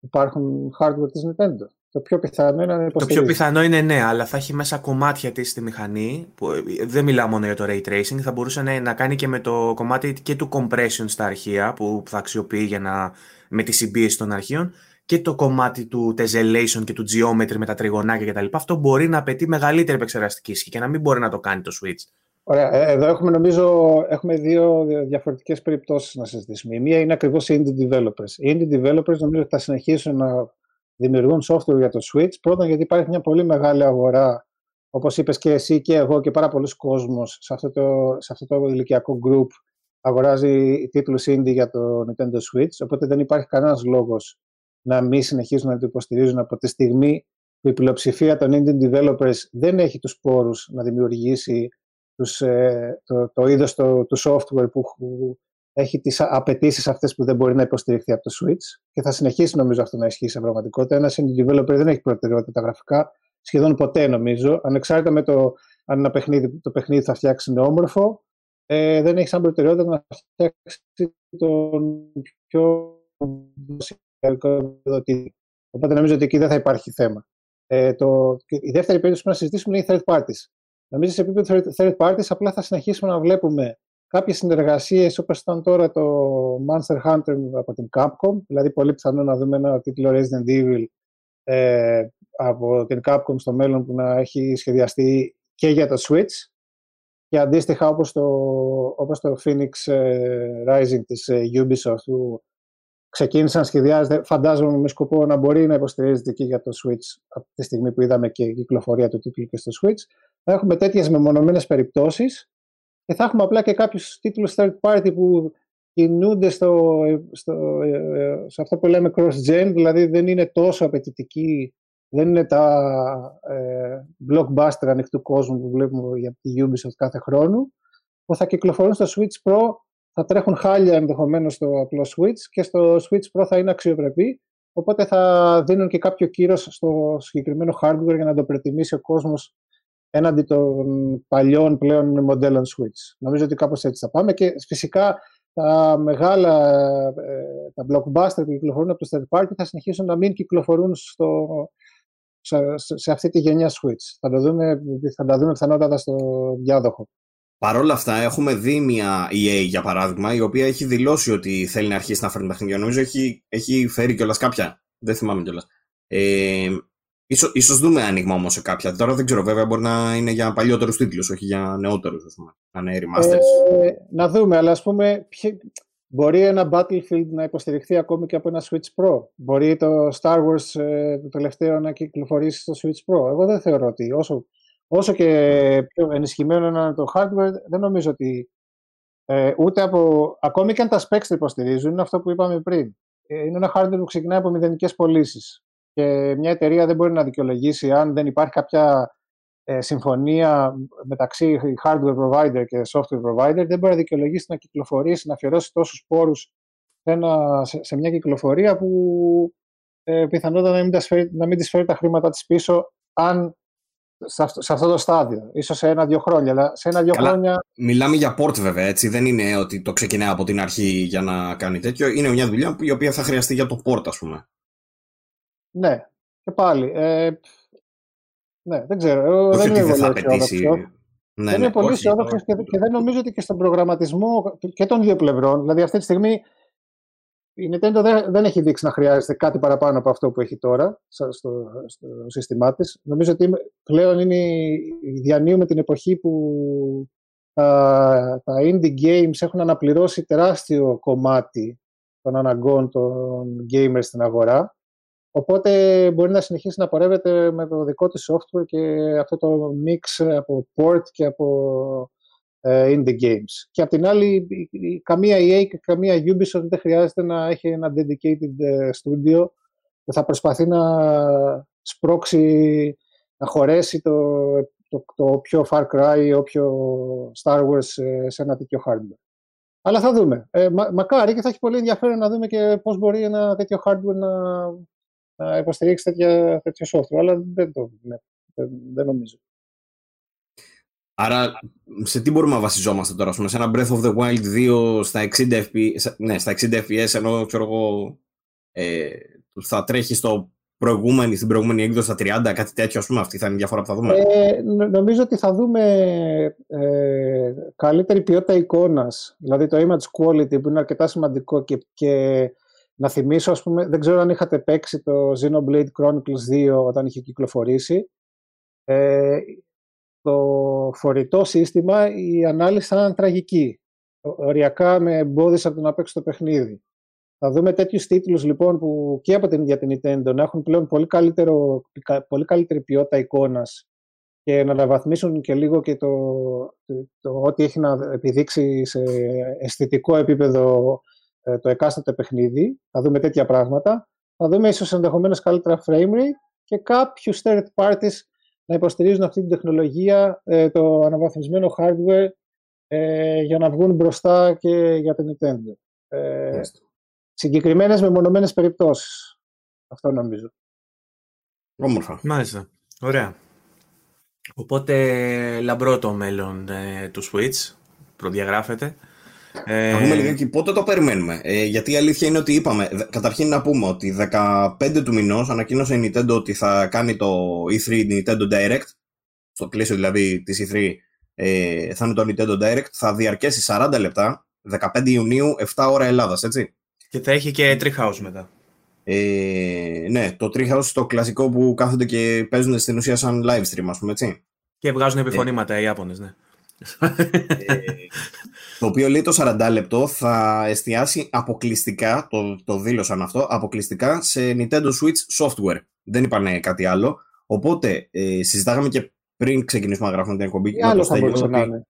Speaker 3: υπάρχον hardware της Nintendo. το πιο πιθανό είναι να
Speaker 1: Το πιο πιθανό είναι ναι, αλλά θα έχει μέσα κομμάτια της στη μηχανή. Που, ε, δεν μιλάω μόνο για το ray tracing. Θα μπορούσε να, να κάνει και με το κομμάτι και του compression στα αρχεία που θα αξιοποιεί για να, με τη συμπίεση των αρχείων και το κομμάτι του tessellation και του geometry με τα τριγωνάκια κτλ. Αυτό μπορεί να απαιτεί μεγαλύτερη επεξεργαστική ισχύ και να μην μπορεί να το κάνει το switch.
Speaker 3: Ωραία. Ε, εδώ έχουμε νομίζω έχουμε δύο διαφορετικές περιπτώσεις να συζητήσουμε. Η μία είναι ακριβώς οι indie developers. Οι indie developers νομίζω θα συνεχίσουν να δημιουργούν software για το Switch. Πρώτον γιατί υπάρχει μια πολύ μεγάλη αγορά, όπως είπες και εσύ και εγώ και πάρα πολλοί κόσμος σε αυτό το, σε αυτό το ηλικιακό group αγοράζει τίτλους indie για το Nintendo Switch, οπότε δεν υπάρχει κανένας λόγος να μην συνεχίσουν να το υποστηρίζουν από τη στιγμή που η πλειοψηφία των indie developers δεν έχει τους πόρους να δημιουργήσει τους, ε, το, το είδος το, του software που έχει τις απαιτήσεις αυτές που δεν μπορεί να υποστηριχθεί από το Switch και θα συνεχίσει νομίζω αυτό να ισχύει σε πραγματικότητα. Ένας indie developer δεν έχει προτεραιότητα τα γραφικά σχεδόν ποτέ νομίζω, ανεξάρτητα με το αν ένα παιχνίδι, το παιχνίδι θα φτιάξει είναι όμορφο, ε, δεν έχει σαν προτεραιότητα να φτιάξει τον πιο Οπότε νομίζω ότι εκεί δεν θα υπάρχει θέμα. Ε, το, η δεύτερη περίπτωση που να συζητήσουμε είναι οι third parties. Νομίζω σε επίπεδο third parties απλά θα συνεχίσουμε να βλέπουμε κάποιες συνεργασίες όπως ήταν τώρα το Monster Hunter από την Capcom, δηλαδή πολύ πιθανό να δούμε ένα τίτλο Resident Evil ε, από την Capcom στο μέλλον που να έχει σχεδιαστεί και για το Switch και αντίστοιχα όπως το, όπως το Phoenix ε, Rising της ε, Ubisoft που ξεκίνησαν να σχεδιάζεται, φαντάζομαι με σκοπό να μπορεί να υποστηρίζεται και για το Switch από τη στιγμή που είδαμε και η κυκλοφορία του τίτλου και στο Switch. Θα έχουμε τέτοιες μεμονωμένες περιπτώσεις και θα έχουμε απλά και κάποιους τίτλους third party που κινούνται στο, στο, σε αυτό που λέμε cross-gen, δηλαδή δεν είναι τόσο απαιτητικοί, δεν είναι τα ε, blockbuster ανοιχτού κόσμου που βλέπουμε για τη Ubisoft κάθε χρόνο, που θα κυκλοφορούν στο Switch Pro θα τρέχουν χάλια ενδεχομένως στο απλό Switch και στο Switch Pro θα είναι αξιοπρεπή. Οπότε θα δίνουν και κάποιο κύρος στο συγκεκριμένο hardware για να το προτιμήσει ο κόσμος έναντι των παλιών πλέον μοντέλων Switch. Νομίζω ότι κάπως έτσι θα πάμε και φυσικά τα μεγάλα, ε, τα blockbuster που κυκλοφορούν από το third party θα συνεχίσουν να μην κυκλοφορούν στο, σε, σε αυτή τη γενιά Switch. Θα, το δούμε, θα τα δούμε πιθανότατα στο διάδοχο.
Speaker 2: Παρ' όλα αυτά, έχουμε δει μια EA για παράδειγμα, η οποία έχει δηλώσει ότι θέλει να αρχίσει να φέρνει παιχνίδια. Νομίζω έχει, έχει φέρει κιόλας κάποια. Δεν θυμάμαι κιόλας. Ε, ίσως, ίσως δούμε άνοιγμα όμως σε κάποια. Τώρα δεν ξέρω, βέβαια μπορεί να είναι για παλιότερους τίτλους, όχι για νεότερους, να είναι remasters.
Speaker 3: Ε, να δούμε, αλλά ας πούμε, μπορεί ένα Battlefield να υποστηριχθεί ακόμη και από ένα Switch Pro; Μπορεί το Star Wars ε, το τελευταίο να κυκλοφορήσει στο Switch Pro; Εγώ δεν θεωρώ ότι όσο όσο και πιο ενισχυμένο είναι το hardware, δεν νομίζω ότι ε, ούτε από. Ακόμη και αν τα specs το υποστηρίζουν, είναι αυτό που είπαμε πριν. Ε, είναι ένα hardware που ξεκινάει από μηδενικές πωλήσεις. Και μια εταιρεία δεν μπορεί να δικαιολογήσει αν δεν υπάρχει κάποια ε, συμφωνία μεταξύ hardware provider και software provider, δεν μπορεί να δικαιολογήσει να κυκλοφορήσει, να αφιερώσει τόσους πόρους σε, σε, μια κυκλοφορία που ε, πιθανότατα να μην, να μην της φέρει τα χρήματα της πίσω αν σε αυτό, σε αυτό το στάδιο. Ίσως σε ένα-δύο χρόνια. Αλλά σε ένα-δύο χρόνια.
Speaker 2: Μιλάμε για port βέβαια, έτσι. Δεν είναι ότι το ξεκινάει από την αρχή για να κάνει τέτοιο. Είναι μια δουλειά η οποία θα χρειαστεί για το port, ας πούμε.
Speaker 3: Ναι. Και πάλι. Ε, ναι, δεν ξέρω. Όχι δεν ότι δεν θα απαιτήσει. Ναι, είναι ναι, πολύ αισιόδοξος και, και δεν νομίζω ότι και στον προγραμματισμό και των δύο πλευρών. Δηλαδή, αυτή τη στιγμή η Nintendo δεν, δεν έχει δείξει να χρειάζεται κάτι παραπάνω από αυτό που έχει τώρα στο, στο σύστημά της. Νομίζω ότι πλέον είναι διανύουμε την εποχή που τα, τα indie games έχουν αναπληρώσει τεράστιο κομμάτι των αναγκών των gamers στην αγορά. Οπότε μπορεί να συνεχίσει να πορεύεται με το δικό της software και αυτό το mix από port και από ε, in the games. Και απ' την άλλη, καμία EA και καμία Ubisoft δεν χρειάζεται να έχει ένα dedicated ε, studio που θα προσπαθεί να σπρώξει, να χωρέσει το, το, το πιο Far Cry ή όποιο Star Wars ε, σε ένα τέτοιο hardware. Αλλά θα δούμε. Ε, μα, μακάρι και θα έχει πολύ ενδιαφέρον να δούμε και πώς μπορεί ένα τέτοιο hardware να, να υποστηρίξει τέτοια, τέτοιο software. Αλλά δεν το ναι, δεν, δεν νομίζω.
Speaker 2: Άρα, σε τι μπορούμε να βασιζόμαστε τώρα, πούμε, σε ένα Breath of the Wild 2 στα 60 FPS, ναι, στα 60 FPS, ενώ ξέρω εγώ, ε, θα τρέχει στο προηγούμενη, στην προηγούμενη έκδοση στα 30, κάτι τέτοιο, ας πούμε, αυτή θα είναι η διαφορά που θα δούμε.
Speaker 3: Ε, νομίζω ότι θα δούμε ε, καλύτερη ποιότητα εικόνας, δηλαδή το image quality που είναι αρκετά σημαντικό και, και να θυμίσω, ας πούμε, δεν ξέρω αν είχατε παίξει το Xenoblade Chronicles 2 όταν είχε κυκλοφορήσει. Ε, το φορητό σύστημα, η ανάλυση θα ήταν τραγική. Οριακά με εμπόδισε από το να παίξω το παιχνίδι. Θα δούμε τέτοιους τίτλους λοιπόν που και από την ίδια την Nintendo να έχουν πλέον πολύ, καλύτερο, πολύ καλύτερη ποιότητα εικόνας και να αναβαθμίσουν και λίγο και το, το, το ό,τι έχει να επιδείξει σε αισθητικό επίπεδο ε, το εκάστοτε παιχνίδι. Θα δούμε τέτοια πράγματα. Θα δούμε ίσως ενδεχομένως καλύτερα frame rate και κάποιους third parties να υποστηρίζουν αυτή την τεχνολογία, ε, το αναβαθμισμένο hardware ε, για να βγουν μπροστά και για την Nintendo. Ε, συγκεκριμένες μεμονωμένες περιπτώσεις. Αυτό νομίζω.
Speaker 2: Όμορφα.
Speaker 1: Μάλιστα. Ωραία. Οπότε λαμπρό το μέλλον ε, του Switch. Προδιαγράφεται.
Speaker 2: Ε... Να δούμε λιγάκι πότε το περιμένουμε. Ε, γιατί η αλήθεια είναι ότι είπαμε, καταρχήν να πούμε ότι 15 του μηνός ανακοίνωσε η Nintendo ότι θα κάνει το E3 Nintendo Direct. Στο πλαίσιο δηλαδή της E3 ε, θα είναι το Nintendo Direct. Θα διαρκέσει 40 λεπτά. 15 Ιουνίου, 7 ώρα Ελλάδας, έτσι.
Speaker 1: Και θα έχει και Treehouse μετά.
Speaker 2: Ε, ναι, το Treehouse το κλασικό που κάθονται και παίζουν στην ουσία σαν live stream, ας πούμε, έτσι.
Speaker 1: Και βγάζουν επιφωνήματα ε, οι Ιάπωνες, ναι.
Speaker 2: Ε, το οποίο λέει το 40 λεπτό θα εστιάσει αποκλειστικά, το, το δήλωσαν αυτό, αποκλειστικά σε Nintendo Switch software. Δεν είπανε κάτι άλλο. Οπότε ε, συζητάγαμε και πριν ξεκινήσουμε να γράφουμε την εκπομπή.
Speaker 3: Τι άλλο θα μπορούσε να είναι;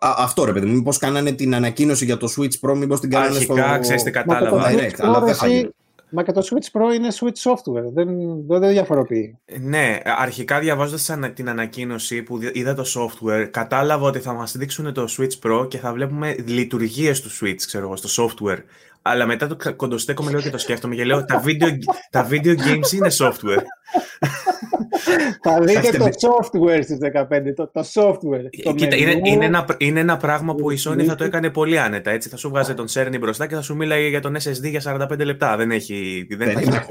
Speaker 2: αυτό ρε παιδί μου, μήπως κάνανε την ανακοίνωση για το Switch Pro, μήπως την κάνανε
Speaker 1: Αρχικά, στο... ξέρεις τι κατάλαβα.
Speaker 2: Direct, αλλά δεν θα γίνει.
Speaker 3: Μα και το Switch Pro είναι Switch Software. Δεν, δεν διαφοροποιεί.
Speaker 1: Ναι, αρχικά διαβάζοντας την ανακοίνωση που είδα το software, κατάλαβα ότι θα μας δείξουν το Switch Pro και θα βλέπουμε λειτουργίες του Switch, ξέρω εγώ, στο software. Αλλά μετά το κοντοστέκομαι λέω και το σκέφτομαι και λέω τα video, τα video games είναι software.
Speaker 3: Θα δείτε το software στις 15, το, το software.
Speaker 1: Το Κοίτα, είναι, είναι, ένα, είναι ένα πράγμα που η Sony θα το έκανε πολύ άνετα. Έτσι. Θα σου βγάζει τον Cerny μπροστά και θα σου μίλαγε για τον SSD για 45 λεπτά. Δεν έχει, δεν
Speaker 2: περίμενε,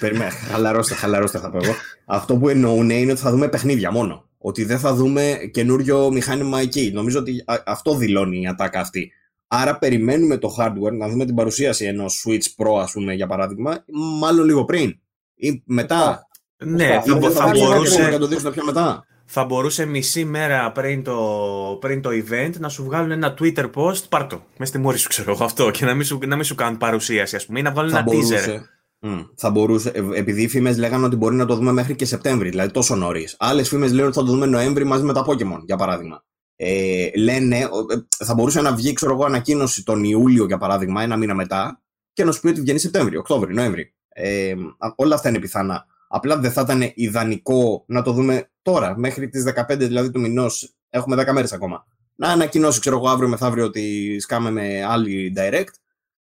Speaker 2: περίμενε, χαλαρώστε, χαλαρώστε θα πω εγώ. Αυτό που εννοούν είναι ότι θα δούμε παιχνίδια μόνο. Ότι δεν θα δούμε καινούριο μηχάνημα εκεί. Νομίζω ότι αυτό δηλώνει η ατάκα αυτή. Άρα περιμένουμε το hardware να δούμε την παρουσίαση ενός Switch Pro, ας πούμε, για παράδειγμα, μάλλον λίγο πριν ή μετά.
Speaker 1: Ναι, θα, θα, θα μπορούσε...
Speaker 2: Να το δείξουμε πιο μετά.
Speaker 1: Θα μπορούσε μισή μέρα πριν το, πριν το event να σου βγάλουν ένα Twitter post, πάρ' το, μες στη μόρη σου ξέρω εγώ αυτό, και να μην σου, να μην σου κάνουν παρουσίαση, ας πούμε, ή να βγάλουν ένα teaser.
Speaker 2: Mm, θα μπορούσε, ε, επειδή οι φήμες λέγανε ότι μπορεί να το δούμε μέχρι και Σεπτέμβρη, δηλαδή τόσο νωρίς. Άλλες φήμες λένε ότι θα το δούμε Νοέμβρη μαζί με τα Pokémon, για παράδειγμα. Ε, λένε, ε, θα μπορούσε να βγει, ξέρω εγώ, ανακοίνωση τον Ιούλιο, για παράδειγμα, ένα μήνα μετά, και να σου πει ότι βγαίνει Σεπτέμβρη, Οκτώβρη, Νοέμβρη. Ε, όλα αυτά είναι πιθανά. Απλά δεν θα ήταν ιδανικό να το δούμε τώρα, μέχρι τις 15 δηλαδή του μηνός. Έχουμε 10 μέρες ακόμα. Να ανακοινώσει, ξέρω εγώ, αύριο μεθαύριο ότι σκάμε με άλλη direct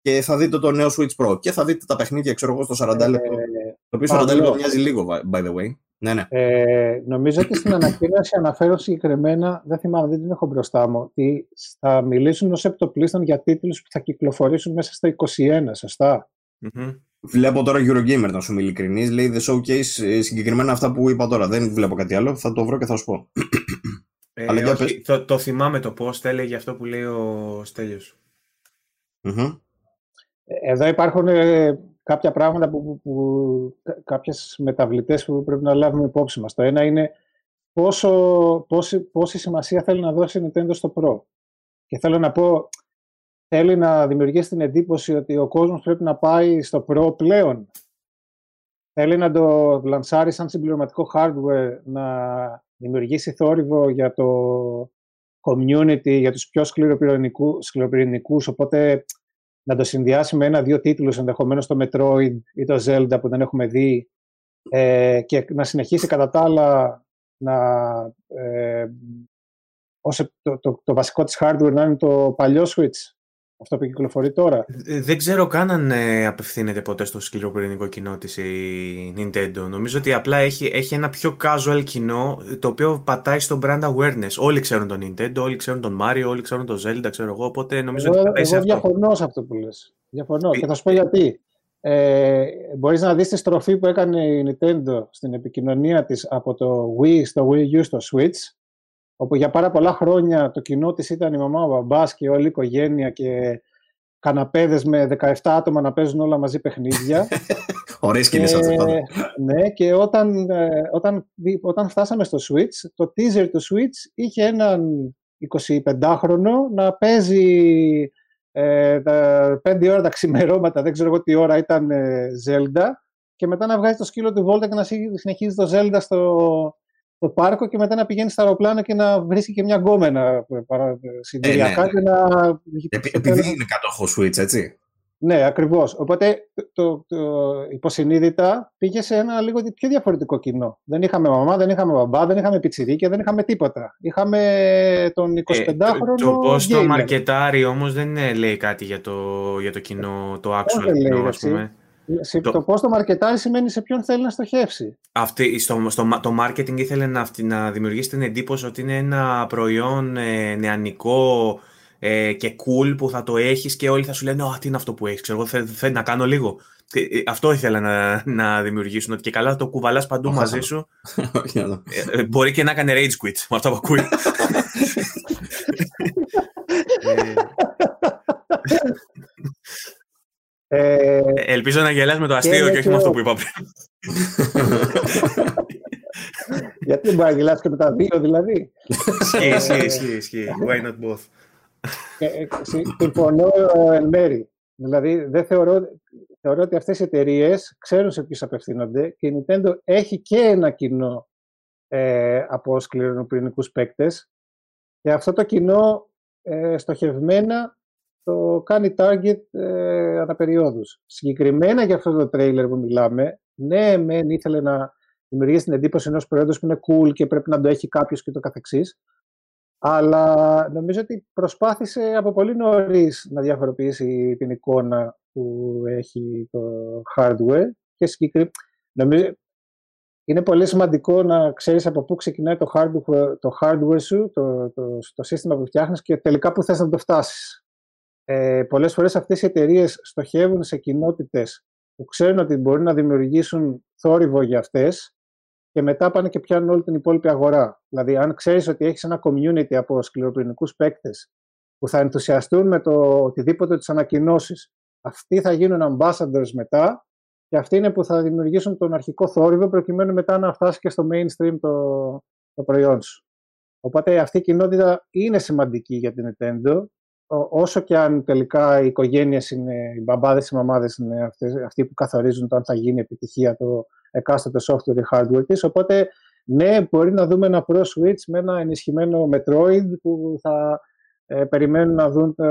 Speaker 2: και θα δείτε το νέο Switch Pro και θα δείτε τα παιχνίδια, ξέρω εγώ, στο 40 λεπτό. Ε, το οποίο 40 λεπτό μοιάζει λίγο, by the way. Ναι, ναι.
Speaker 3: Ε, νομίζω ότι στην ανακοίνωση αναφέρω συγκεκριμένα, δεν θυμάμαι, δεν την έχω μπροστά μου, ότι θα μιλήσουν ως επιτοπλίστων για τίτλους που θα κυκλοφορήσουν μέσα στα 21, σωστα
Speaker 2: mm Βλέπω τώρα Eurogamer να σου είμαι ειλικρινής. Λέει The Showcase ε, συγκεκριμένα αυτά που είπα τώρα. Δεν βλέπω κάτι άλλο. Θα το βρω και θα σου πω.
Speaker 1: Ε, Αλλά όχι, το, το, θυμάμαι το πώ έλεγε αυτό που λέει ο στελιος
Speaker 3: mm Εδώ υπάρχουν ε, κάποια πράγματα που, που, που κάποιες μεταβλητές που πρέπει να λάβουμε υπόψη μας. Το ένα είναι πόσο, πόση, πόση σημασία θέλει να δώσει η Nintendo στο Pro. Και θέλω να πω, θέλει να δημιουργήσει την εντύπωση ότι ο κόσμος πρέπει να πάει στο Pro πλέον. Θέλει να το λανσάρει σαν συμπληρωματικό hardware, να δημιουργήσει θόρυβο για το community, για τους πιο σκληροπυρηνικούς, οπότε να το συνδυάσει με ένα-δύο τίτλους, ενδεχομένως το Metroid ή το Zelda που δεν έχουμε δει ε, και να συνεχίσει κατά τα άλλα να, ε, το, το, το, βασικό της hardware να είναι το παλιό Switch αυτό που κυκλοφορεί τώρα.
Speaker 1: Ε, δεν ξέρω καν αν ε, απευθύνεται ποτέ στο σκληροπυρηνικό κοινό της η Nintendo. Νομίζω ότι απλά έχει, έχει ένα πιο casual κοινό το οποίο πατάει στο brand awareness. Όλοι ξέρουν τον Nintendo, όλοι ξέρουν τον Mario, όλοι ξέρουν τον Zelda, ξέρω εγώ. Οπότε νομίζω
Speaker 3: εγώ,
Speaker 1: ότι
Speaker 3: εγώ διαφωνώ σε αυτό που λες. Διαφωνώ και θα σου πω γιατί. ε, μπορείς να δεις τη στροφή που έκανε η Nintendo στην επικοινωνία της από το Wii στο Wii U στο Switch, όπου για πάρα πολλά χρόνια το κοινό της ήταν η μαμά, ο μπαμπάς και όλη η οικογένεια και καναπέδες με 17 άτομα να παίζουν όλα μαζί παιχνίδια.
Speaker 2: Ωραίες σκηνές
Speaker 3: αυτές Ναι, και όταν, ε, όταν, όταν φτάσαμε στο Switch, το teaser του Switch είχε έναν 25χρονο να παίζει ε, τα 5 ώρα τα ξημερώματα, δεν ξέρω εγώ τι ώρα ήταν ε, Zelda και μετά να βγάζει το σκύλο του Volta και να συνεχίζει το Zelda στο, στο πάρκο και μετά να πηγαίνεις στο αεροπλάνο και να βρίσκει και μια γκόμενα ε, συγκυριακά ε, ναι, ναι. και να...
Speaker 2: Επειδή είναι κατόχο Switch, έτσι.
Speaker 3: Ναι, ακριβώς. Οπότε το, το, υποσυνείδητα πήγε σε ένα λίγο πιο διαφορετικό κοινό. Δεν είχαμε μαμά, δεν είχαμε μπαμπά, δεν είχαμε πιτσιρίκια, δεν είχαμε τίποτα. Είχαμε τον 25χρονο. Ε,
Speaker 1: το πώ το μαρκετάρι όμως δεν λέει κάτι για το, για το κοινό, το actual κοινό, ας πούμε.
Speaker 3: Το, το πώς το μαρκετάρι σημαίνει σε ποιον θέλει να στοχεύσει.
Speaker 1: Αυτή, στο, στο, το marketing ήθελε να, να δημιουργήσει την εντύπωση ότι είναι ένα προϊόν ε, νεανικό, ε, και cool που θα το έχεις και όλοι θα σου λένε «Α, τι είναι αυτό που έχεις, ξέρω εγώ, θέλει να κάνω λίγο». Ε, αυτό ήθελα να, να δημιουργήσουν, ότι και καλά το κουβαλάς παντού μαζί σου. ε, μπορεί και να κάνει rage quit με αυτό που ακούει. Ε, ελπίζω να γελάς με το αστείο και, όχι με αυτό που είπα πριν.
Speaker 3: Γιατί δεν μπορεί να γελάς και με τα δύο δηλαδή;
Speaker 1: Ισχύει, ισχύει, ισχύει. Why not both;
Speaker 3: Ε, ε, συμφωνώ εν μέρη. Δηλαδή, δεν θεωρώ, θεωρώ ότι αυτές οι εταιρείες ξέρουν σε ποιους απευθύνονται και η Nintendo έχει και ένα κοινό ε, από σκληρονοπυρηνικούς παίκτες και αυτό το κοινό ε, στοχευμένα το κάνει target ε, αναπεριόδους. Συγκεκριμένα για αυτό το τρέιλερ που μιλάμε, ναι, μεν ήθελε να δημιουργήσει την εντύπωση ενός προϊόντος που είναι cool και πρέπει να το έχει κάποιος και το καθεξής, αλλά νομίζω ότι προσπάθησε από πολύ νωρίς να διαφοροποιήσει την εικόνα που έχει το hardware και συγκεκριμένα νομίζω είναι πολύ σημαντικό να ξέρεις από πού ξεκινάει το hardware, το hardware σου, το, το, το σύστημα που φτιάχνεις και τελικά πού θες να το φτάσεις. Ε, πολλές φορές αυτές οι εταιρείες στοχεύουν σε κοινότητες που ξέρουν ότι μπορεί να δημιουργήσουν θόρυβο για αυτές και μετά πάνε και πιάνουν όλη την υπόλοιπη αγορά. Δηλαδή, αν ξέρεις ότι έχεις ένα community από σκληροπυρηνικού παίκτες που θα ενθουσιαστούν με το οτιδήποτε τις ανακοινώσεις, αυτοί θα γίνουν ambassadors μετά και αυτοί είναι που θα δημιουργήσουν τον αρχικό θόρυβο προκειμένου μετά να φτάσει και στο mainstream το, το προϊόν σου. Οπότε αυτή η κοινότητα είναι σημαντική για την Nintendo, όσο και αν τελικά οι οικογένειες είναι, οι μπαμπάδες, οι μαμάδες είναι αυτοί που καθορίζουν το αν θα γίνει επιτυχία το, εκάστοτε software ή hardware της. Οπότε, ναι, μπορεί να δούμε ένα Pro Switch με ένα ενισχυμένο Metroid που θα ε, περιμένουν να δουν ε,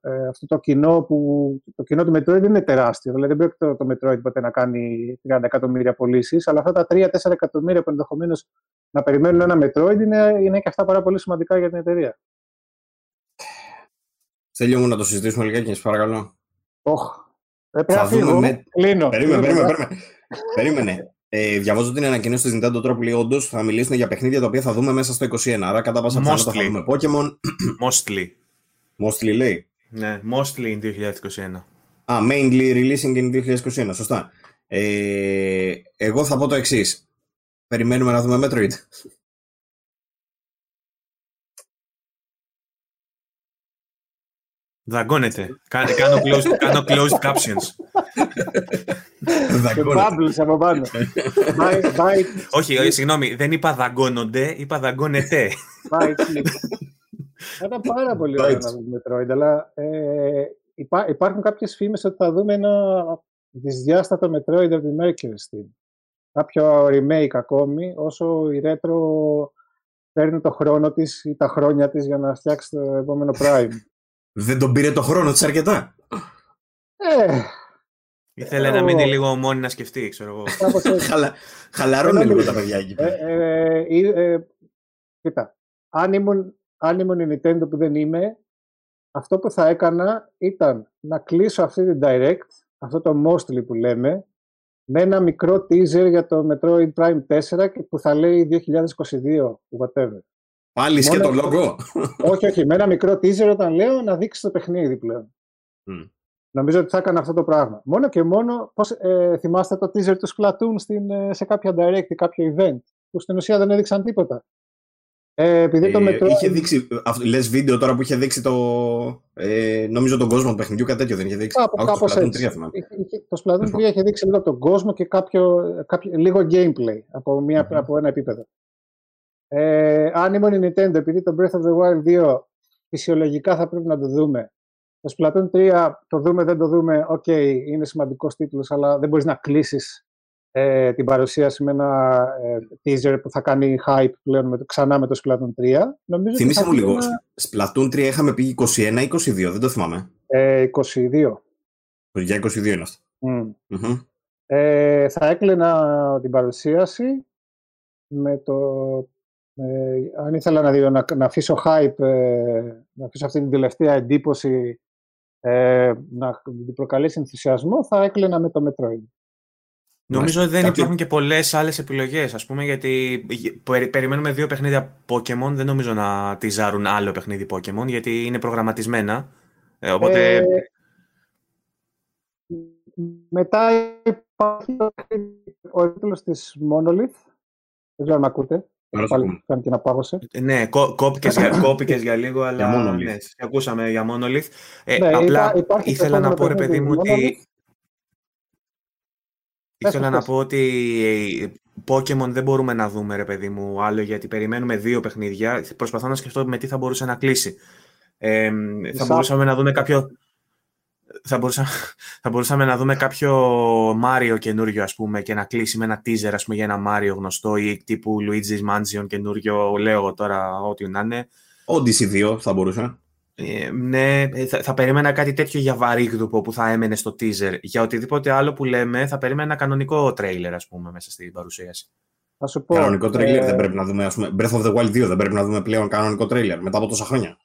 Speaker 3: ε, αυτό το κοινό που το κοινό του Metroid είναι τεράστιο. Δηλαδή δεν πρέπει το, το Metroid ποτέ να κάνει 30 εκατομμύρια πωλήσεις, αλλά αυτά τα 3-4 εκατομμύρια που ενδεχομένως να περιμένουν ένα Metroid είναι, είναι και αυτά πάρα πολύ σημαντικά για την εταιρεία.
Speaker 2: Θέλει μου να το συζητήσουμε λιγάκι, παρακαλώ.
Speaker 3: Όχι. Πρέπει να φύγω. Με... Κλείνω.
Speaker 2: Περίμενε, περίμενε, περίμενε. περίμενε. Ε, διαβάζω την ανακοίνωση της Nintendo Trop λέει όντως θα μιλήσουν για παιχνίδια τα οποία θα δούμε μέσα στο 21. Άρα κατά πάσα πιθανότητα θα δούμε Pokemon.
Speaker 1: Mostly.
Speaker 2: Mostly λέει.
Speaker 1: Ναι, mostly in 2021.
Speaker 2: Α, mainly releasing in 2021, σωστά. Ε, εγώ θα πω το εξής. Περιμένουμε να δούμε Metroid.
Speaker 1: Δαγκώνεται. Κάνω, closed, κάνω closed captions.
Speaker 3: Δαγκώνεται. από πάνω.
Speaker 1: όχι, όχι, συγγνώμη. Δεν είπα δαγκώνονται, είπα δαγκώνεται.
Speaker 3: Θα ήταν πάρα πολύ ωραίο να δούμε Metroid, αλλά ε, υπάρχουν κάποιες φήμες ότι θα δούμε ένα δυσδιάστατο Metroid από τη Mercury Κάποιο remake ακόμη, όσο η Retro παίρνει το χρόνο της ή τα χρόνια της για να φτιάξει το επόμενο Prime.
Speaker 2: Δεν τον πήρε το χρόνο της αρκετά.
Speaker 3: Ε,
Speaker 1: Ήθελε να μείνει λίγο μόνη να σκεφτεί, ξέρω εγώ.
Speaker 2: Χαλα, χαλαρώνει λίγο τα παιδιά εκεί
Speaker 3: πέρα. Ε, ε, ε, κοίτα, αν ήμουν, αν ήμουν η Nintendo που δεν είμαι, αυτό που θα έκανα ήταν να κλείσω αυτή την Direct, αυτό το Mostly που λέμε, με ένα μικρό teaser για το Metroid Prime 4 που θα λέει 2022, whatever.
Speaker 2: Πάλι και το logo.
Speaker 3: όχι, όχι. Με ένα μικρό teaser όταν λέω να δείξει το παιχνίδι πλέον. Νομίζω ότι θα έκανε αυτό το πράγμα. Μόνο και μόνο, πώς, ε, θυμάστε το teaser του Splatoon στην, ε, σε κάποια direct ή κάποιο event, που στην ουσία δεν έδειξαν τίποτα.
Speaker 2: Ε, επειδή το ε, Είχε δείξει, λες βίντεο τώρα που είχε δείξει το, ε, νομίζω τον κόσμο του παιχνιδιού, κάτι τέτοιο δεν είχε δείξει.
Speaker 3: Κάπου, κάπως το Splatoon 3 θυμάμαι. Το Splatoon 3 είχε δείξει λίγο τον κόσμο και κάποιο, κάποιο, λίγο gameplay από, μια, mm-hmm. από ένα επίπεδο. Ε, αν ήμουν η Nintendo, επειδή το Breath of the Wild 2 φυσιολογικά θα πρέπει να το δούμε. Το Splatoon 3 το δούμε, δεν το δούμε, okay, είναι σημαντικός τίτλος, αλλά δεν μπορείς να κλείσεις ε, την παρουσίαση με ένα ε, teaser που θα κάνει hype πλέον με, ξανά με το Splatoon 3.
Speaker 2: Νομίζω Θυμήσε μου λίγο, ένα... Splatoon 3 είχαμε πει 21 ή 22, δεν το θυμάμαι.
Speaker 3: Ε, 22.
Speaker 2: Για 22 είναι αυτό. Mm.
Speaker 3: Mm-hmm. Ε, θα έκλαινα την παρουσίαση με το... Ε, αν ήθελα να, να, να αφήσω hype, ε, να αφήσω αυτή την τελευταία εντύπωση ε, να προκαλέσει ενθουσιασμό, θα έκλαινα με το Metroid.
Speaker 1: Νομίζω ότι δεν υπάρχουν και πολλές άλλες επιλογές. Α πούμε, γιατί περιμένουμε δύο παιχνίδια Pokémon. Δεν νομίζω να τη ζάρουν άλλο παιχνίδι Pokémon, γιατί είναι προγραμματισμένα. Ε, οπότε. Ε,
Speaker 3: μετά υπάρχει ο τίτλο της Monolith. Δεν ξέρω αν ακούτε. Πάλι κάνει την απάγωση.
Speaker 1: Ε, ναι, κόπηκες για, για λίγο, αλλά για ναι, ακούσαμε για Monolith. Ε, ναι, απλά ήθελα να πω, ρε παιδί μου, ότι Ήθελα να πω ότι Pokemon δεν μπορούμε να δούμε, ρε παιδί μου, άλλο γιατί περιμένουμε δύο παιχνίδια. Προσπαθώ να σκεφτώ με τι θα μπορούσε να κλείσει. Ε, θα μπορούσαμε να δούμε κάποιο... Θα, μπορούσα... θα μπορούσαμε να δούμε κάποιο Μάριο καινούριο, ας πούμε, και να κλείσει με ένα teaser, ας πούμε, για ένα Μάριο γνωστό ή τύπου Luigi's Mansion καινούριο, λέω τώρα ό,τι να είναι.
Speaker 2: Odyssey 2 θα μπορούσε.
Speaker 1: Ε, ναι, ε, θα, θα, περίμενα κάτι τέτοιο για βαρύγδουπο που θα έμενε στο teaser. Για οτιδήποτε άλλο που λέμε, θα περίμενα ένα κανονικό τρέιλερ, ας πούμε, μέσα στην παρουσίαση.
Speaker 2: Θα σου πω, κανονικό τρέιλερ ε... δεν πρέπει να δούμε, ας πούμε, Breath of the Wild 2 δεν πρέπει να δούμε πλέον κανονικό τρέιλερ μετά από τόσα χρόνια.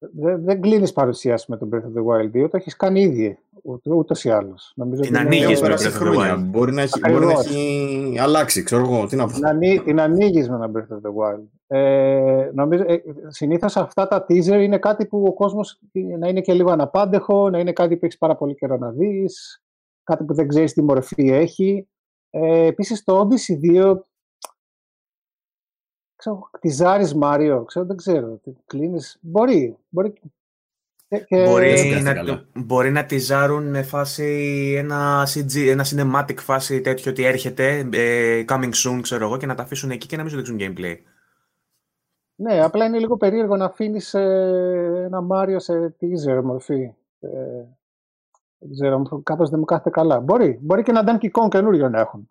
Speaker 3: Δεν, δεν κλείνεις παρουσίαση με τον Breath of the Wild 2, το έχεις κάνει ήδη ούτω ή άλλως.
Speaker 1: Την ανοίγεις με Breath of the Wild.
Speaker 2: Μπορεί να έχει, μπορεί να έχει αλλάξει, ξέρω εγώ. Τι να πω.
Speaker 3: Την ανοίγεις με ένα Breath of the Wild. Ε, νομίζω, ε, συνήθως αυτά τα teaser είναι κάτι που ο κόσμος να είναι και λίγο αναπάντεχο, να είναι κάτι που έχεις πάρα πολύ καιρό να δεις, κάτι που δεν ξέρεις τι μορφή έχει. Ε, Επίσης το Odyssey 2 ξέρω, κτιζάρεις Μάριο, ξέρω, δεν ξέρω, κλείνεις, μπορεί, μπορεί.
Speaker 1: Και... Μπορεί, να, μπορεί να τιζάρουν με φάση ένα, CG, ένα cinematic φάση τέτοιο ότι έρχεται, ε, coming soon ξέρω εγώ και να τα αφήσουν εκεί και να μην σου δείξουν gameplay.
Speaker 3: Ναι, απλά είναι λίγο περίεργο να αφήνεις ε, ένα Μάριο σε teaser μορφή. Ε, δεν ξέρω, κάπως δεν μου κάθεται καλά. Μπορεί, μπορεί και ένα Donkey Kong καινούριο να έχουν.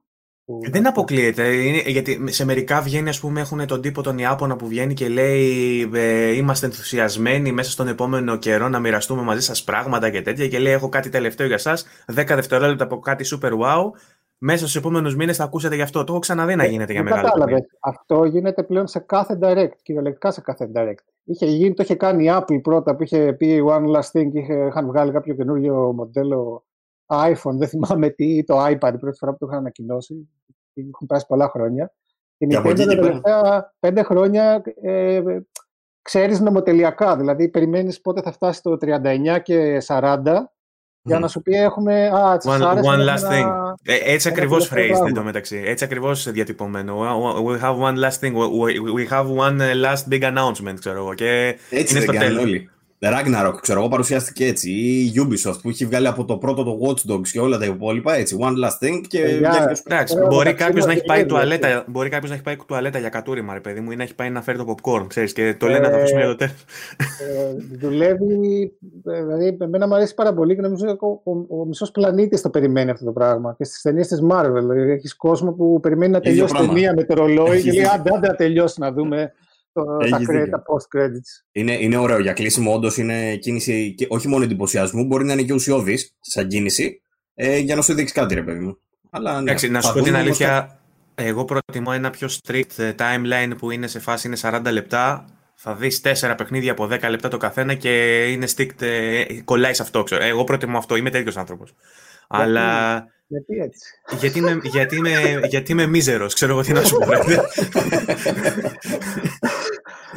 Speaker 1: Δεν αποκλείεται. Είναι, γιατί σε μερικά βγαίνει, ας πούμε, έχουν τον τύπο τον Ιάπωνα που βγαίνει και λέει ε, Είμαστε ενθουσιασμένοι μέσα στον επόμενο καιρό να μοιραστούμε μαζί σας πράγματα και τέτοια. Και λέει: Έχω κάτι τελευταίο για εσά. 10 δευτερόλεπτα από κάτι super wow. Μέσα στους επόμενους μήνες θα ακούσετε γι' αυτό. Το έχω ξαναδεί να ε, γίνεται για μεγάλο
Speaker 3: Κατάλαβες. Αυτό γίνεται πλέον σε κάθε direct. Κυριολεκτικά σε κάθε direct. Είχε γίνει, το είχε κάνει η Apple πρώτα που είχε πει One Last Thing. Είχε, είχαν βγάλει κάποιο καινούριο μοντέλο iPhone. Δεν θυμάμαι τι, το iPad η πρώτη φορά που το είχαν ανακοινώσει έχουν περάσει πολλά χρόνια. Η Nintendo τα τελευταία πέντε χρόνια ε, ξέρεις νομοτελειακά. Δηλαδή, περιμένεις πότε θα φτάσει το 39 και 40 για να σου πει έχουμε. Α,
Speaker 1: one, one last thing. Ε, έτσι ακριβώς phrased εν τω μεταξύ. Έτσι ακριβώς διατυπωμένο. We have one last thing. We have one last big announcement, ξέρω εγώ. Και
Speaker 2: έτσι είναι στο τέλος. Ragnarok, ξέρω εγώ, παρουσιάστηκε έτσι. Η Ubisoft που έχει βγάλει από το πρώτο το Watch Dogs και όλα τα υπόλοιπα έτσι. One last thing και.
Speaker 1: Εντάξει, μπορεί κάποιος να έχει πάει τουαλέτα, μπορεί κάποιος να έχει πάει τουαλέτα για κατούριμα, ρε παιδί μου, ή να έχει πάει να φέρει το popcorn, ξέρεις, και το λένε να το αφήσουμε για το τέλος.
Speaker 3: Ε, δουλεύει. Δηλαδή, εμένα μου αρέσει πάρα πολύ και νομίζω ότι ο, μισός πλανήτης το περιμένει αυτό το πράγμα. Και στις ταινίες της Marvel. Δηλαδή, έχεις κόσμο που περιμένει να τελειώσει ταινία με το ρολόι και λέει Άντε, άντε να τελειώσει να δούμε τα, post credits.
Speaker 2: Είναι, είναι ωραίο για κλείσιμο, όντως είναι κίνηση και όχι μόνο εντυπωσιασμού, μπορεί να είναι και ουσιώδης σαν κίνηση ε, για να σου δείξει κάτι, ρε παιδί μου. Αλλά, ναι,
Speaker 1: Εντάξει, να σου πω την αλήθεια, εγώ προτιμώ ένα πιο strict ε, timeline που είναι σε φάση είναι 40 λεπτά. Θα δεις 4 παιχνίδια από 10 λεπτά το καθένα και είναι strict, ε, κολλάει σε αυτό. Ξέρω. Εγώ προτιμώ αυτό, είμαι τέτοιος άνθρωπος. Αλλά
Speaker 3: γιατί έτσι.
Speaker 1: Γιατί είμαι, γιατί είμαι, γιατί είμαι μίζερος, ξέρω εγώ τι να σου πω.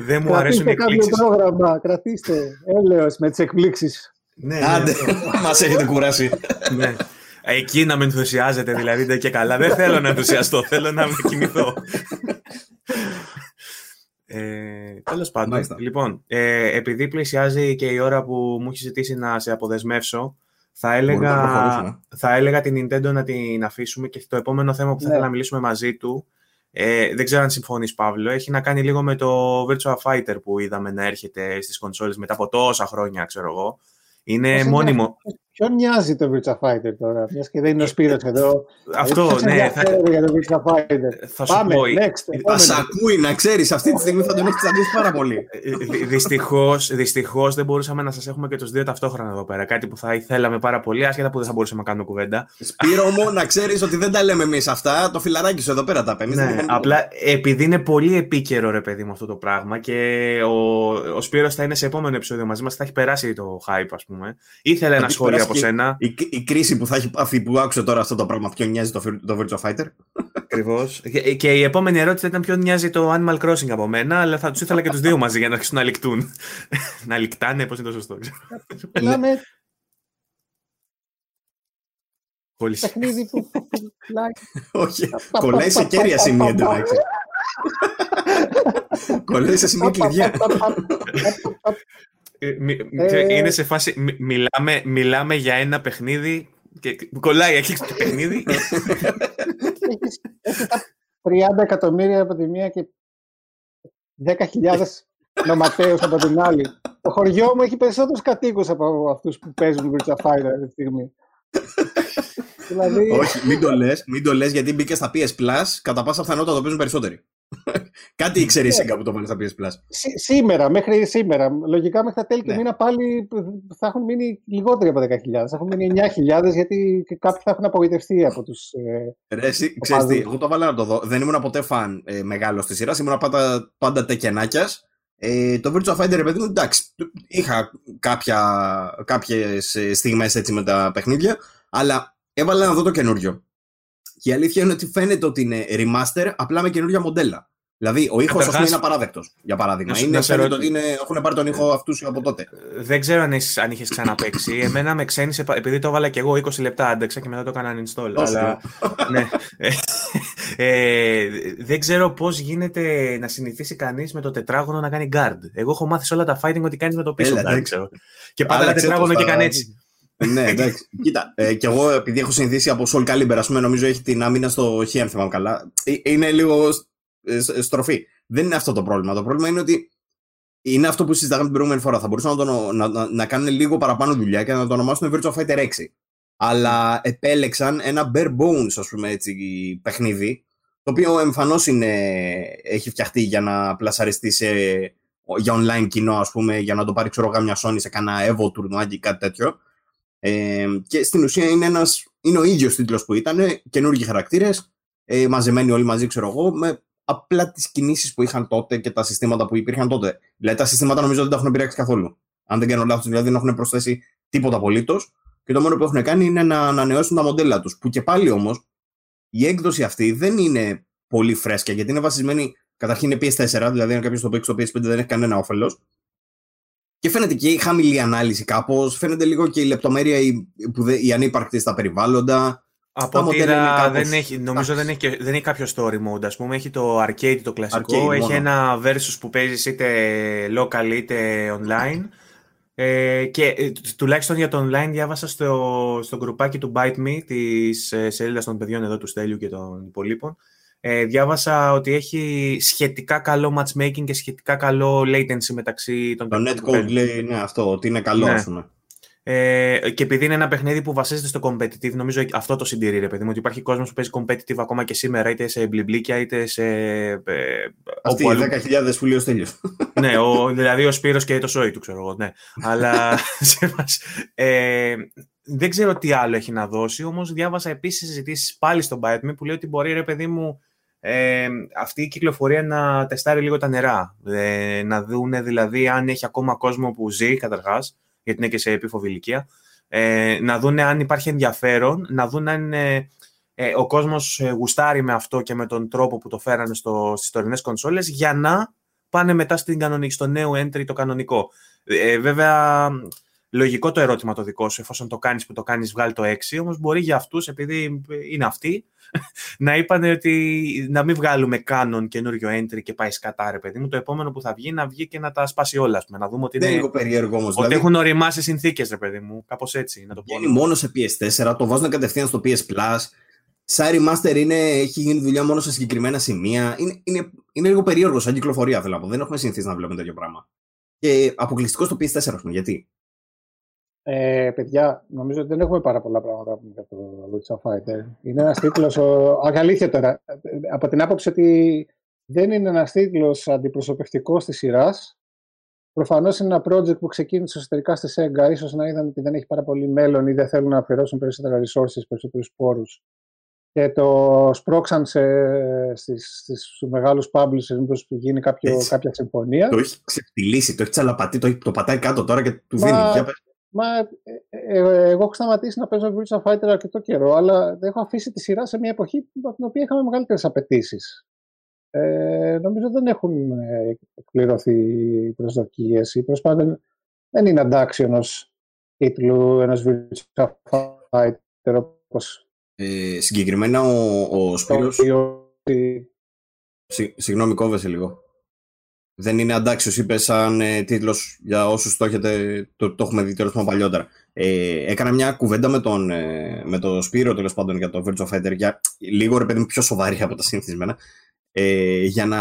Speaker 1: Δεν μου αρέσουν οι εκπλήξεις.
Speaker 3: Κρατήστε κάποιο πρόγραμμα, κρατήστε έλεος με τις εκπλήξεις.
Speaker 1: Ναι,
Speaker 2: Άντε, μας έχετε κουράσει.
Speaker 1: ναι. Εκεί να με ενθουσιάζετε, δηλαδή, δεν και καλά. Δεν θέλω να ενθουσιαστώ, θέλω να με κοιμηθώ. Ε, Τέλος πάντων,
Speaker 2: Μάλιστα.
Speaker 1: λοιπόν, ε, επειδή πλησιάζει και η ώρα που μου έχει ζητήσει να σε αποδεσμεύσω, θα
Speaker 2: Μπορούμε να
Speaker 1: έλεγα,
Speaker 2: προχωρήσουμε.
Speaker 1: θα έλεγα την Nintendo να την αφήσουμε και το επόμενο θέμα που θα
Speaker 3: Ναι.
Speaker 1: ήθελα να μιλήσουμε μαζί του, ε, δεν ξέρω αν συμφωνείς Παύλο, έχει να κάνει λίγο με το Virtua Fighter που είδαμε να έρχεται στις κονσόλες μετά από τόσα χρόνια, ξέρω εγώ. Είναι
Speaker 3: Πώς
Speaker 1: μόνιμο.
Speaker 3: Ποιον νοιάζει το Virtua Fighter τώρα, μιας και δεν είναι ο Σπύρος εδώ.
Speaker 1: Αυτό,
Speaker 3: Ποιος
Speaker 1: ναι, θα,
Speaker 3: ενδιαφέρεται για το Virtua Fighter.
Speaker 1: θα σου
Speaker 3: Πάμε,
Speaker 1: πω.
Speaker 3: next.
Speaker 2: Θα σ'
Speaker 3: επόμενο.
Speaker 2: ακούει, να ξέρεις, αυτή τη στιγμή θα τον έχεις τσαντήσει πάρα πολύ.
Speaker 1: Δυστυχώς δυστυχώς δεν μπορούσαμε να σας έχουμε και τους δύο ταυτόχρονα εδώ πέρα. Κάτι που θα ήθελαμε πάρα πολύ, άσχετα που δεν θα μπορούσαμε να κάνουμε κουβέντα.
Speaker 2: Σπύρο μου, να ξέρεις ότι δεν τα λέμε εμείς αυτά. Το φιλαράκι σου εδώ πέρα τα παίρνεις.
Speaker 1: Ναι, απλά επειδή είναι πολύ επίκαιρο ρε παιδί μου αυτό το πράγμα και ο, ο Σπύρος θα είναι σε επόμενο επεισόδιο μαζί μας, θα έχει περάσει το hype ας πούμε. Ήθελε ένα
Speaker 2: έχει
Speaker 1: σχόλιο
Speaker 2: περάσει
Speaker 1: από
Speaker 2: και-
Speaker 1: σένα.
Speaker 2: Η, η κρίση που θα έχει πάθει που άκουσε τώρα αυτό το πράγμα, ποιον νοιάζει το, το Virtua Fighter.
Speaker 1: Ακριβώς. Και, και η επόμενη ερώτηση ήταν ποιον νοιάζει το Animal Crossing από μένα, αλλά θα τους ήθελα και τους δύο μαζί για να αρχίσουν να λικτούν. να λικτάνε, πώς είναι το σωστό. ξέρω.
Speaker 3: Μιλάμε
Speaker 1: Χωρίς-
Speaker 3: παιχνίδι που που πουλάει.
Speaker 2: Όχι, κολλάει σε κέρια σημεία εντάξει. κολλάει σε σημεία κλειδιά.
Speaker 1: Ε, μι-
Speaker 3: Ε,
Speaker 1: ξέρεις, Είναι σε φάση. μι- μιλάμε, μιλάμε για ένα παιχνίδι. Και κολλάει εκεί το παιχνίδι.
Speaker 3: Έχεις- Έχει τα 30 εκατομμύρια από τη μία και 10.000 νοματέους από την άλλη. Το χωριό μου έχει περισσότερους κατοίκους από αυτούς που παίζουν Virtua Fighter αυτή τη στιγμή. δηλαδή,
Speaker 2: Όχι, μην το λες, μην το λες, γιατί μπήκες στα PS Plus, κατά πάσα πιθανότητα το παίζουν περισσότεροι. Κάτι ήξερε η
Speaker 3: Ναι.
Speaker 2: Σίγκα που το βάλει στα PS Plus.
Speaker 3: σή- σήμερα, μέχρι σήμερα, λογικά μέχρι τα τέλη του
Speaker 2: Ναι.
Speaker 3: μήνα πάλι θα έχουν μείνει λιγότεροι από 10.000. Θα έχουν μείνει 9.000 γιατί και κάποιοι θα έχουν απογοητευτεί από τους... ε,
Speaker 2: Ρε, εσύ, ξέρεις τι,
Speaker 3: παδού.
Speaker 2: εγώ το βάλα να το δω. Δεν ήμουν ποτέ φαν ε, μεγάλος της σειράς, ήμουν πάντα, πάντα τεκενάκιας. Ε, το Virtua Fighter, ρε παιδί μου, εντάξει, είχα κάποια, κάποιες ε, στιγμές έτσι με τα παιχνίδια, αλλά έβαλα να δω το καινούριο. Και η αλήθεια είναι ότι φαίνεται ότι είναι remaster, απλά με καινούργια μοντέλα. Δηλαδή, ο ήχος
Speaker 1: Καταρχάς-
Speaker 2: είναι απαράδεκτο, για παράδειγμα.
Speaker 1: Να σου-
Speaker 2: είναι,
Speaker 1: να σε
Speaker 2: φαίνεται
Speaker 1: ρω-
Speaker 2: ότι είναι, έχουν πάρει τον ήχο αυτούς από τότε.
Speaker 1: Δεν ξέρω αν, έχεις, αν είχες ξαναπαίξει. Εμένα με ξένησε, πα- επειδή το έβαλα και εγώ 20 λεπτά άντεξα και μετά το έκανα uninstall.
Speaker 2: Τόσο.
Speaker 1: αλλά, ναι. Ε, ε, δεν ξέρω πώς γίνεται να συνηθίσει κανείς με το τετράγωνο να κάνει guard. Εγώ έχω μάθει σε όλα τα fighting ότι κάνεις με το πίσω
Speaker 2: Έλα,
Speaker 1: guard,
Speaker 2: εντάξει.
Speaker 1: ξέρω. Και πάντα ένα
Speaker 2: Άλλαξε το
Speaker 1: τετράγωνο και
Speaker 2: στα-
Speaker 1: έκανε έτσι.
Speaker 2: Ναι, εντάξει. Κοίτα, ε, και εγώ επειδή έχω συνηθίσει από Soul Calibur, ας πούμε, νομίζω έχει την άμυνα στο χ, αν θυμάμαι καλά. Ε, Είναι λίγο ε, σ- στροφή. Δεν είναι αυτό το πρόβλημα. Το πρόβλημα είναι ότι είναι αυτό που συζητάγαμε την προηγούμενη φορά. Θα μπορούσαν να, το, να, να, να κάνουν λίγο παραπάνω δουλειά και να το ονομάσουν Virtua Fighter 6. Αλλά επέλεξαν ένα bare bones, ας πούμε έτσι, παιχνίδι, το οποίο εμφανώς είναι, έχει φτιαχτεί για να πλασαριστεί σε, για online κοινό, ας πούμε, για να το πάρει ξέρω εγώ, μια Sony σε κανένα Evo τουρνουά ή κάτι τέτοιο. Ε, και στην ουσία είναι, ένας, είναι ο ίδιος τίτλος που ήταν, καινούργιοι χαρακτήρες, ε, μαζεμένοι όλοι μαζί, ξέρω εγώ, με απλά τις κινήσεις που είχαν τότε και τα συστήματα που υπήρχαν τότε. Δηλαδή τα συστήματα νομίζω δεν τα έχουν επηρεάξει καθόλου. Αν δεν κάνω λάθος, δηλαδή δεν έχουν προσθέσει τίποτα απολύτως. Και το μόνο που έχουν κάνει είναι να ανανεώσουν τα μοντέλα τους. Που και πάλι όμως η έκδοση αυτή δεν είναι πολύ φρέσκια γιατί είναι βασισμένη. Καταρχήν είναι PS4, δηλαδή αν κάποιος το παίξει στο PS5 δεν έχει κανένα όφελος. Και φαίνεται και η χαμηλή ανάλυση κάπως. Φαίνεται λίγο και η λεπτομέρεια η, που δε, η ανύπαρκτη στα περιβάλλοντα.
Speaker 1: Από
Speaker 2: τα
Speaker 1: ό,τι
Speaker 2: μοντέλα είναι
Speaker 1: είδα,
Speaker 2: κάπως-
Speaker 1: δεν έχει, νομίζω δεν έχει, και- δεν έχει κάποιο story mode. Ας πούμε, έχει το arcade το κλασικό,
Speaker 2: Arcade
Speaker 1: έχει
Speaker 2: μόνο.
Speaker 1: ένα versus που παίζεις είτε local είτε online. Ε, και ε, του- τουλάχιστον για το online διάβασα στο, στο γκρουπάκι του Bite Me, της ε, σελίδας των παιδιών εδώ του Στέλιου και των υπολείπων. Ε, διάβασα ότι έχει σχετικά καλό matchmaking και σχετικά καλό latency μεταξύ των
Speaker 2: Το
Speaker 1: παιδιών που
Speaker 2: netcode
Speaker 1: παίζουν.
Speaker 2: λέει ναι, αυτό, ότι είναι καλό,
Speaker 1: Ναι.
Speaker 2: ας πούμε.
Speaker 1: Ε, και επειδή είναι ένα παιχνίδι που βασίζεται στο competitive, νομίζω αυτό το συντηρεί, ρε παιδί μου, ότι υπάρχει κόσμος που παίζει competitive ακόμα και σήμερα, είτε σε μπλιμπλίκια, είτε σε. Ε,
Speaker 2: Αυτοί
Speaker 1: όπου
Speaker 2: οι
Speaker 1: αλλού.
Speaker 2: 10.000 που λέει ο Στέλιος.
Speaker 1: ναι, ο, δηλαδή ο Σπύρος και το Σόι του, ξέρω εγώ. Ναι. Αλλά σε βάση- ε, δεν ξέρω τι άλλο έχει να δώσει, όμως διάβασα επίσης συζητήσεις πάλι στον Byte Me που λέει ότι μπορεί, ρε παιδί μου, ε, αυτή η κυκλοφορία να τεστάρει λίγο τα νερά. Ε, να δούνε δηλαδή αν έχει ακόμα κόσμο που ζει, καταρχάς, γιατί είναι και σε επίφοβη ηλικία, ε, να δούνε αν υπάρχει ενδιαφέρον, να δουν αν ε, ε, ο κόσμος ε, γουστάρει με αυτό και με τον τρόπο που το φέρανε στο, στις τωρινές κονσόλες για να πάνε μετά στην κανονική, στο νέο entry το κανονικό. Ε, βέβαια, λογικό το ερώτημα το δικό σου, εφόσον το κάνεις που το κάνεις βγάλει το 6, όμως μπορεί για αυτούς, επειδή είναι αυτοί, να είπαν ότι να μην βγάλουμε Canon καινούριο entry και πάει σκατά, ρε παιδί μου, το επόμενο που θα βγει να βγει και να τα σπάσει όλα, πούμε, να δούμε ότι,
Speaker 2: είναι, λίγο περίεργο όμως,
Speaker 1: ότι δηλαδή... έχουν οριμάσει συνθήκες, ρε παιδί μου, κάπως έτσι, να το πω.
Speaker 2: Είναι μόνο σε PS4, το βάζουν κατευθείαν στο PS Plus, σαν remaster είναι, έχει γίνει δουλειά μόνο σε συγκεκριμένα σημεία. Είναι, είναι, είναι λίγο περίεργο σαν κυκλοφορία, θέλω να πω. Δεν έχουμε συνηθίσει να βλέπουμε τέτοιο πράγμα. Και αποκλειστικό στο PS4, ας πούμε. Γιατί;
Speaker 3: Ε, παιδιά, νομίζω ότι δεν έχουμε πάρα πολλά πράγματα για το Witcher Fighter. Είναι ένας τίτλος. Αλήθεια τώρα. Από την άποψη ότι δεν είναι ένας τίτλος αντιπροσωπευτικός της σειράς. Προφανώς είναι ένα project που ξεκίνησε εσωτερικά στη Sega. σω να είδαν ότι δεν έχει πάρα πολύ μέλλον ή δεν θέλουν να αφιερώσουν περισσότερα resources, περισσότερους πόρους και το σπρώξαν σε, στις, στις μεγάλους publishers μήπως που γίνει κάποιο, κάποια συμφωνία.
Speaker 2: Το έχει ξεφτυλίσει, το έχει τσαλαπατεί, το, το πατάει κάτω τώρα και του δίνει. Μα,
Speaker 3: μα ε, ε, ε, εγώ έχω σταματήσει να παίζω Virtua Fighter αρκετό καιρό, αλλά έχω αφήσει τη σειρά σε μια εποχή από την οποία είχαμε μεγαλύτερες απαιτήσεις. Ε, νομίζω δεν έχουν εκπληρωθεί οι προσδοκίες ή τέλο πάντων δεν είναι αντάξιο ενός τίτλου ενός Virtua Fighter όπως
Speaker 2: ε, συγκεκριμένα ο, ο Σπύρος... συγγνώμη, κόβεσαι λίγο. Δεν είναι αντάξιος, είπες σαν ε, τίτλος για όσους το έχετε, το, το έχουμε δει τέλος πάντων παλιότερα. Ε, έκανα μια κουβέντα με τον, ε, με τον Σπύρο τέλος πάντων για το Virtua Fighter για λίγο ρε παιδί μου πιο σοβαρή από τα συνηθισμένα. Ε, για να...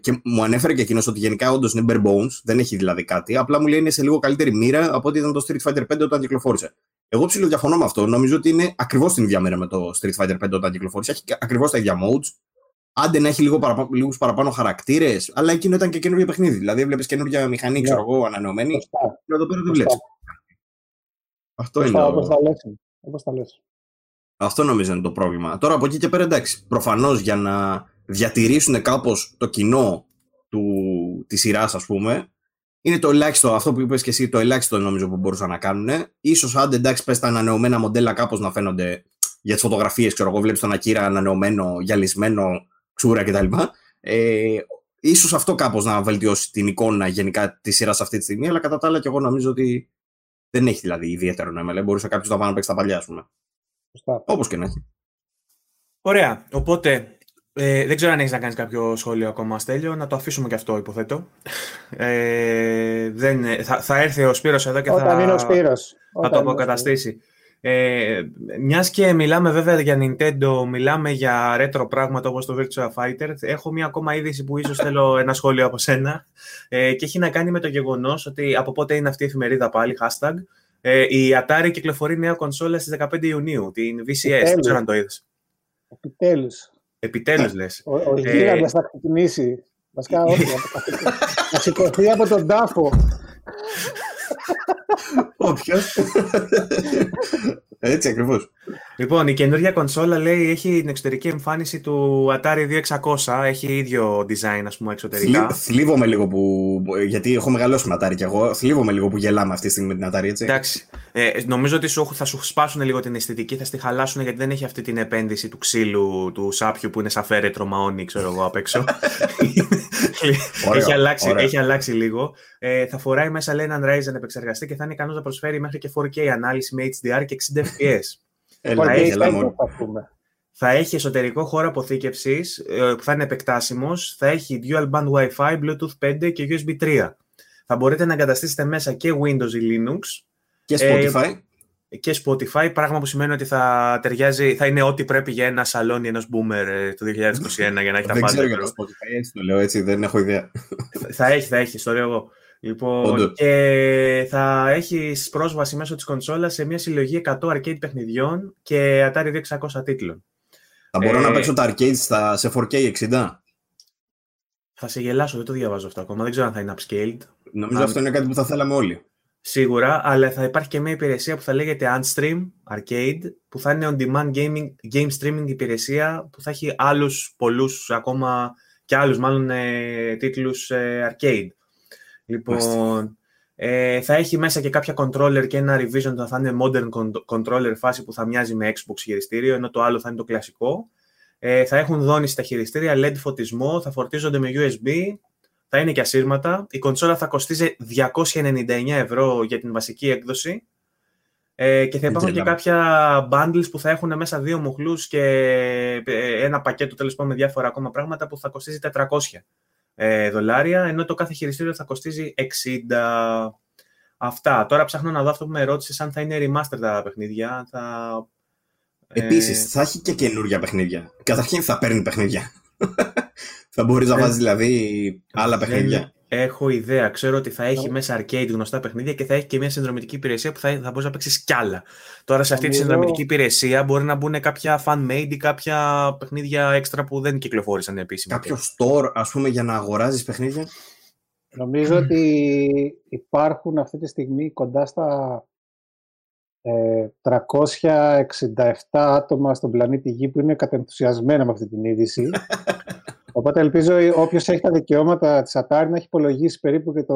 Speaker 2: Και μου ανέφερε και εκείνος ότι γενικά όντως είναι bare bones, δεν έχει δηλαδή κάτι. Απλά μου λέει είναι σε λίγο καλύτερη μοίρα από ότι ήταν το Street Fighter 5 όταν κυκλοφόρησε. Εγώ ψηλό διαφωνώ με αυτό. Νομίζω ότι είναι ακριβώς την ίδια μέρα με το Street Fighter 5 όταν κυκλοφόρησε. Έχει ακριβώς τα ίδια modes. Άντε να έχει λίγο παραπάνω, λίγους παραπάνω χαρακτήρες, αλλά εκείνο ήταν και καινούργιο παιχνίδι. Δηλαδή, έβλεπε καινούργια μηχανή, ξέρω εγώ, ανανεωμένη. Και εδώ πέρα δεν βλέπεις. Αυτό είναι.
Speaker 3: Όπως τα λες.
Speaker 2: Αυτό νομίζω είναι το πρόβλημα. Τώρα από εκεί και πέρα εντάξει. Προφανώς για να διατηρήσουν κάπως το κοινό του, της σειράς, ας πούμε, είναι το ελάχιστο, αυτό που είπες και εσύ, το ελάχιστο νομίζω που μπορούσαν να κάνουν. σω αν εντάξει, πες τα ανανεωμένα μοντέλα κάπως να φαίνονται για τις φωτογραφίες, ξέρω εγώ, βλέπεις τον Ακύρα ανανεωμένο, γυαλισμένο, ξούρα κτλ. Ε, ίσως αυτό κάπως να βελτιώσει την εικόνα γενικά της σειράς αυτή τη στιγμή, αλλά κατά τα άλλα και εγώ νομίζω ότι δεν έχει δηλαδή ιδιαίτερο νόημα. Μπορούσε κάποιος να πάει να παίξει τα παλιά, ας πούμε. Όπως και να έχει.
Speaker 1: Ωραία. Οπότε ε, δεν ξέρω αν έχεις να κάνεις κάποιο σχόλιο ακόμα, Στέλιο. Να το αφήσουμε και αυτό, υποθέτω. Ε, δεν, θα, θα έρθει ο Σπύρος εδώ και
Speaker 3: Όταν
Speaker 1: θα,
Speaker 3: είναι ο Σπύρος.
Speaker 1: θα το αποκαταστήσει. Ε, Μιας και μιλάμε βέβαια για Nintendo, μιλάμε για retro πράγματα όπως το Virtua Fighter, έχω μια ακόμα είδηση που ίσως θέλω ένα σχόλιο από σένα ε, και έχει να κάνει με το γεγονός ότι από πότε είναι αυτή η εφημερίδα πάλι, hashtag, ε, η Atari κυκλοφορεί νέα κονσόλα στις 15 Ιουνίου, την VCS, δεν ξέρω αν το είδες.
Speaker 3: Επιτέλους.
Speaker 1: Επιτέλους λες.
Speaker 3: Ο, ο ε, γίγαντας θα ξεκινήσει. Βασικά όχι. θα σηκωθεί από τον τάφο.
Speaker 2: Όποιος. Έτσι ακριβώς.
Speaker 1: Λοιπόν, η καινούργια κονσόλα λέει έχει την εξωτερική εμφάνιση του Atari 2600. Έχει ίδιο design, ας πούμε, εξωτερικά.
Speaker 2: Θλίβομαι λίγο που. Γιατί έχω μεγαλώσει με Atari και εγώ. Θλίβομαι λίγο που γελάμε αυτή τη στιγμή με την Atari, έτσι.
Speaker 1: Εντάξει. Ε, νομίζω ότι σου, θα σου σπάσουν λίγο την αισθητική, θα στη χαλάσουν γιατί δεν έχει αυτή την επένδυση του ξύλου, του σάπιου που είναι σαν φέρετρο μαόνι, ξέρω εγώ απ' έξω. έχει, αλλάξει, έχει αλλάξει λίγο. Ε, θα φοράει μέσα λέει έναν Ryzen επεξεργαστή και θα είναι ικανός να προσφέρει μέχρι και 4K ανάλυση με HDR και 60 FPS. θα, έχει, εσωτερικό χώρο αποθήκευσης ε, που θα είναι επεκτάσιμος. Θα έχει dual band Wi-Fi, Bluetooth 5 και USB 3. Θα μπορείτε να εγκαταστήσετε μέσα και Windows ή Linux.
Speaker 2: Και Spotify.
Speaker 1: Ε, και Spotify, πράγμα που σημαίνει ότι θα ταιριάζει, θα είναι ό,τι πρέπει για ένα σαλόνι ενός boomer ε, το 2021 για να έχει τα πάντα.
Speaker 2: Δεν ξέρω για το Spotify, έτσι το λέω, έτσι δεν έχω ιδέα.
Speaker 1: θα έχει, θα έχει, το λέω εγώ. Λοιπόν, και θα έχεις πρόσβαση μέσω της κονσόλας σε μια συλλογή 100 arcade παιχνιδιών και Atari 2600 τίτλων.
Speaker 2: Θα μπορώ ε, να παίξω τα arcade στα, σε 4K 60.
Speaker 1: Θα σε γελάσω, δεν το διαβάζω αυτό ακόμα. Δεν ξέρω αν θα είναι upscaled.
Speaker 2: Νομίζω αυτό είναι κάτι που θα θέλαμε όλοι.
Speaker 1: Σίγουρα, αλλά θα υπάρχει και μια υπηρεσία που θα λέγεται Unstream Arcade, που θα είναι on-demand gaming, game streaming υπηρεσία, που θα έχει άλλους πολλούς ακόμα και άλλους μάλλον ε, τίτλους ε, arcade. Λοιπόν, ε, θα έχει μέσα και κάποια controller και ένα revision που θα είναι modern controller φάση που θα μοιάζει με Xbox χειριστήριο, ενώ το άλλο θα είναι το κλασικό. Ε, θα έχουν δόνηση στα χειριστήρια, LED φωτισμό, θα φορτίζονται με USB, θα είναι και ασύρματα. Η κονσόλα θα κοστίζει 299 ευρώ για την βασική έκδοση. Ε, και θα υπάρχουν και κάποια bundles που θα έχουν μέσα δύο μουχλούς και ε, ένα πακέτο τέλος πάντων με διάφορα ακόμα πράγματα που θα κοστίζει 400 ε, δολάρια, ενώ το κάθε χειριστήριο θα κοστίζει 60. Αυτά. Τώρα ψάχνω να δω αυτό που με ρώτησες αν θα είναι remaster τα παιχνίδια. Θα...
Speaker 2: Επίσης, ε... θα έχει και καινούργια παιχνίδια. Καταρχήν θα παίρνει παιχνίδια. θα μπορείς να βάζεις δηλαδή άλλα παιχνίδια.
Speaker 1: Έχω ιδέα. Ξέρω ότι θα έχει μέσα arcade γνωστά παιχνίδια και θα έχει και μια συνδρομητική υπηρεσία που θα, θα μπορείς να παίξεις κι άλλα. Τώρα σε αυτή τη συνδρομητική υπηρεσία μπορεί να μπουν κάποια fan-made ή κάποια παιχνίδια έξτρα που δεν κυκλοφόρησαν επίσημα.
Speaker 2: Κάποιο store, ας πούμε, για να αγοράζεις παιχνίδια;
Speaker 3: Νομίζω ότι υπάρχουν αυτή τη στιγμή κοντά στα 367 ε, άτομα στον πλανήτη Γη που είναι κατενθουσιασμένα με αυτή την είδηση. Οπότε ελπίζω όποιος έχει τα δικαιώματα της Atari να έχει υπολογίσει περίπου και το.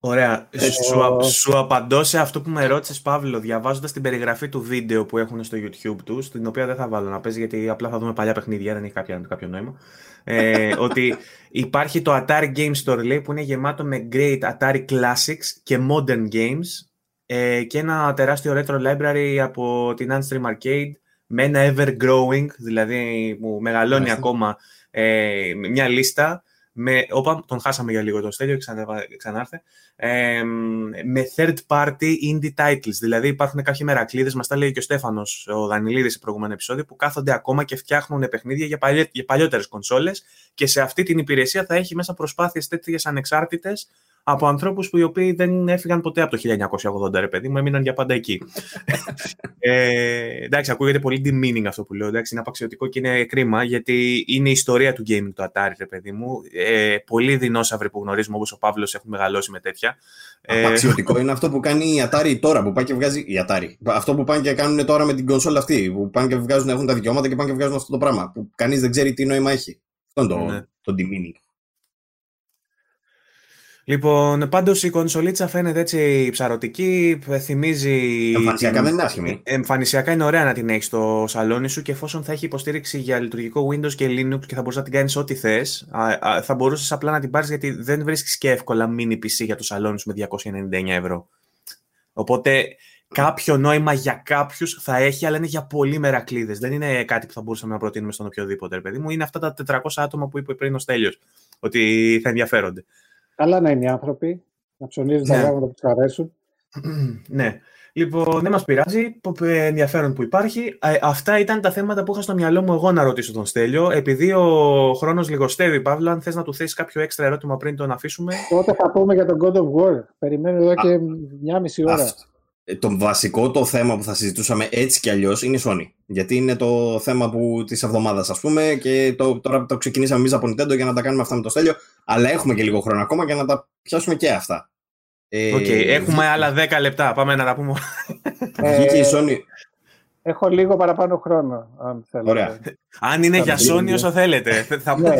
Speaker 1: Ωραία. Σου, σου απαντώ σε αυτό που με ρώτησες, Παύλο, διαβάζοντας την περιγραφή του βίντεο που έχουν στο YouTube τους, την οποία δεν θα βάλω να παίζει γιατί απλά θα δούμε παλιά παιχνίδια, δεν έχει κάποιο, κάποιο νόημα. ε, ότι υπάρχει το Atari Game Store λέει, που είναι γεμάτο με great Atari Classics και modern games ε, και ένα τεράστιο retro library από την Unstream Arcade με ένα ever growing, δηλαδή που μεγαλώνει ακόμα ε, μια λίστα με, όπα, τον χάσαμε για λίγο τον Στέλιο, ξανά, ξανάρθε, ε, με third party indie titles. Δηλαδή υπάρχουν κάποιοι μερακλείδες, μας τα λέει και ο Στέφανος, ο Δανιλίδης σε προηγούμενο επεισόδιο, που κάθονται ακόμα και φτιάχνουν παιχνίδια για, παλιέ, για παλιότερες κονσόλες και σε αυτή την υπηρεσία θα έχει μέσα προσπάθειες τέτοιες ανεξάρτητες από ανθρώπους που οι οποίοι δεν έφυγαν ποτέ από το 1980, ρε παιδί μου, έμειναν για πάντα εκεί. ε, εντάξει, ακούγεται πολύ demeaning αυτό που λέω. Εντάξει, είναι απαξιωτικό και είναι κρίμα, γιατί είναι η ιστορία του gaming το Atari, ρε παιδί μου. Ε, πολλοί δεινόσαυροι που γνωρίζουμε, όπως ο Παύλος, έχουν μεγαλώσει με τέτοια.
Speaker 2: Ε, απαξιωτικό είναι αυτό που κάνει η Atari τώρα, που πάει και βγάζει. Η Atari. Αυτό που πάνε και κάνουν τώρα με την κονσόλα αυτή, που πάνε και βγάζουν, έχουν τα δικαιώματα και πάνε και βγάζουν αυτό το πράγμα. Που κανείς δεν ξέρει τι νόημα έχει. Αυτό είναι το, ναι. το demeaning.
Speaker 1: Λοιπόν, πάντως η κονσολίτσα φαίνεται έτσι ψαρωτική, θυμίζει...
Speaker 2: Εμφανισιακά δεν είναι άσχημη.
Speaker 1: Εμφανισιακά είναι ωραία να την έχεις στο σαλόνι σου και εφόσον θα έχει υποστήριξη για λειτουργικό Windows και Linux και θα μπορείς να την κάνεις ό,τι θες, θα μπορούσες απλά να την πάρεις γιατί δεν βρίσκεις και εύκολα mini PC για το σαλόνι σου με 299 ευρώ. Οπότε κάποιο νόημα για κάποιους θα έχει, αλλά είναι για πολύ μερακλείδες. Δεν είναι κάτι που θα μπορούσαμε να προτείνουμε στον οποιοδήποτε, παιδί μου. Είναι αυτά τα 400 άτομα που είπε πριν ο Στέλιος, ότι θα ενδιαφέρονται.
Speaker 3: Καλά να είναι οι άνθρωποι, να ψωνίζουν τα ναι. πράγματα που τους αρέσουν.
Speaker 1: ναι. Λοιπόν, δεν μας πειράζει. Ενδιαφέρον που υπάρχει. Ε, αυτά ήταν τα θέματα που είχα στο μυαλό μου εγώ να ρωτήσω τον Στέλιο. Επειδή ο χρόνος λιγοστεύει, Παύλο, αν θες να του θέσει κάποιο έξτρα ερώτημα πριν τον αφήσουμε.
Speaker 3: Τότε θα πούμε για τον God of War. Περιμένω εδώ και μια μισή ώρα.
Speaker 2: Ε, το βασικό το θέμα που θα συζητούσαμε έτσι κι αλλιώς είναι η Sony. Γιατί είναι το θέμα της εβδομάδας, ας πούμε, και το, τώρα το ξεκινήσαμε εμείς από Nintendo για να τα κάνουμε αυτά με το Στέλιο. Αλλά έχουμε και λίγο χρόνο ακόμα για να τα πιάσουμε και αυτά.
Speaker 1: Ε, Okay, έχουμε άλλα 10 λεπτά. Πάμε να τα πούμε.
Speaker 2: Βγήκε η Sony.
Speaker 3: Έχω λίγο παραπάνω χρόνο, αν θέλετε.
Speaker 2: Ωραία.
Speaker 1: Αν είναι για Sony όσο θέλετε.
Speaker 3: Θα, ναι,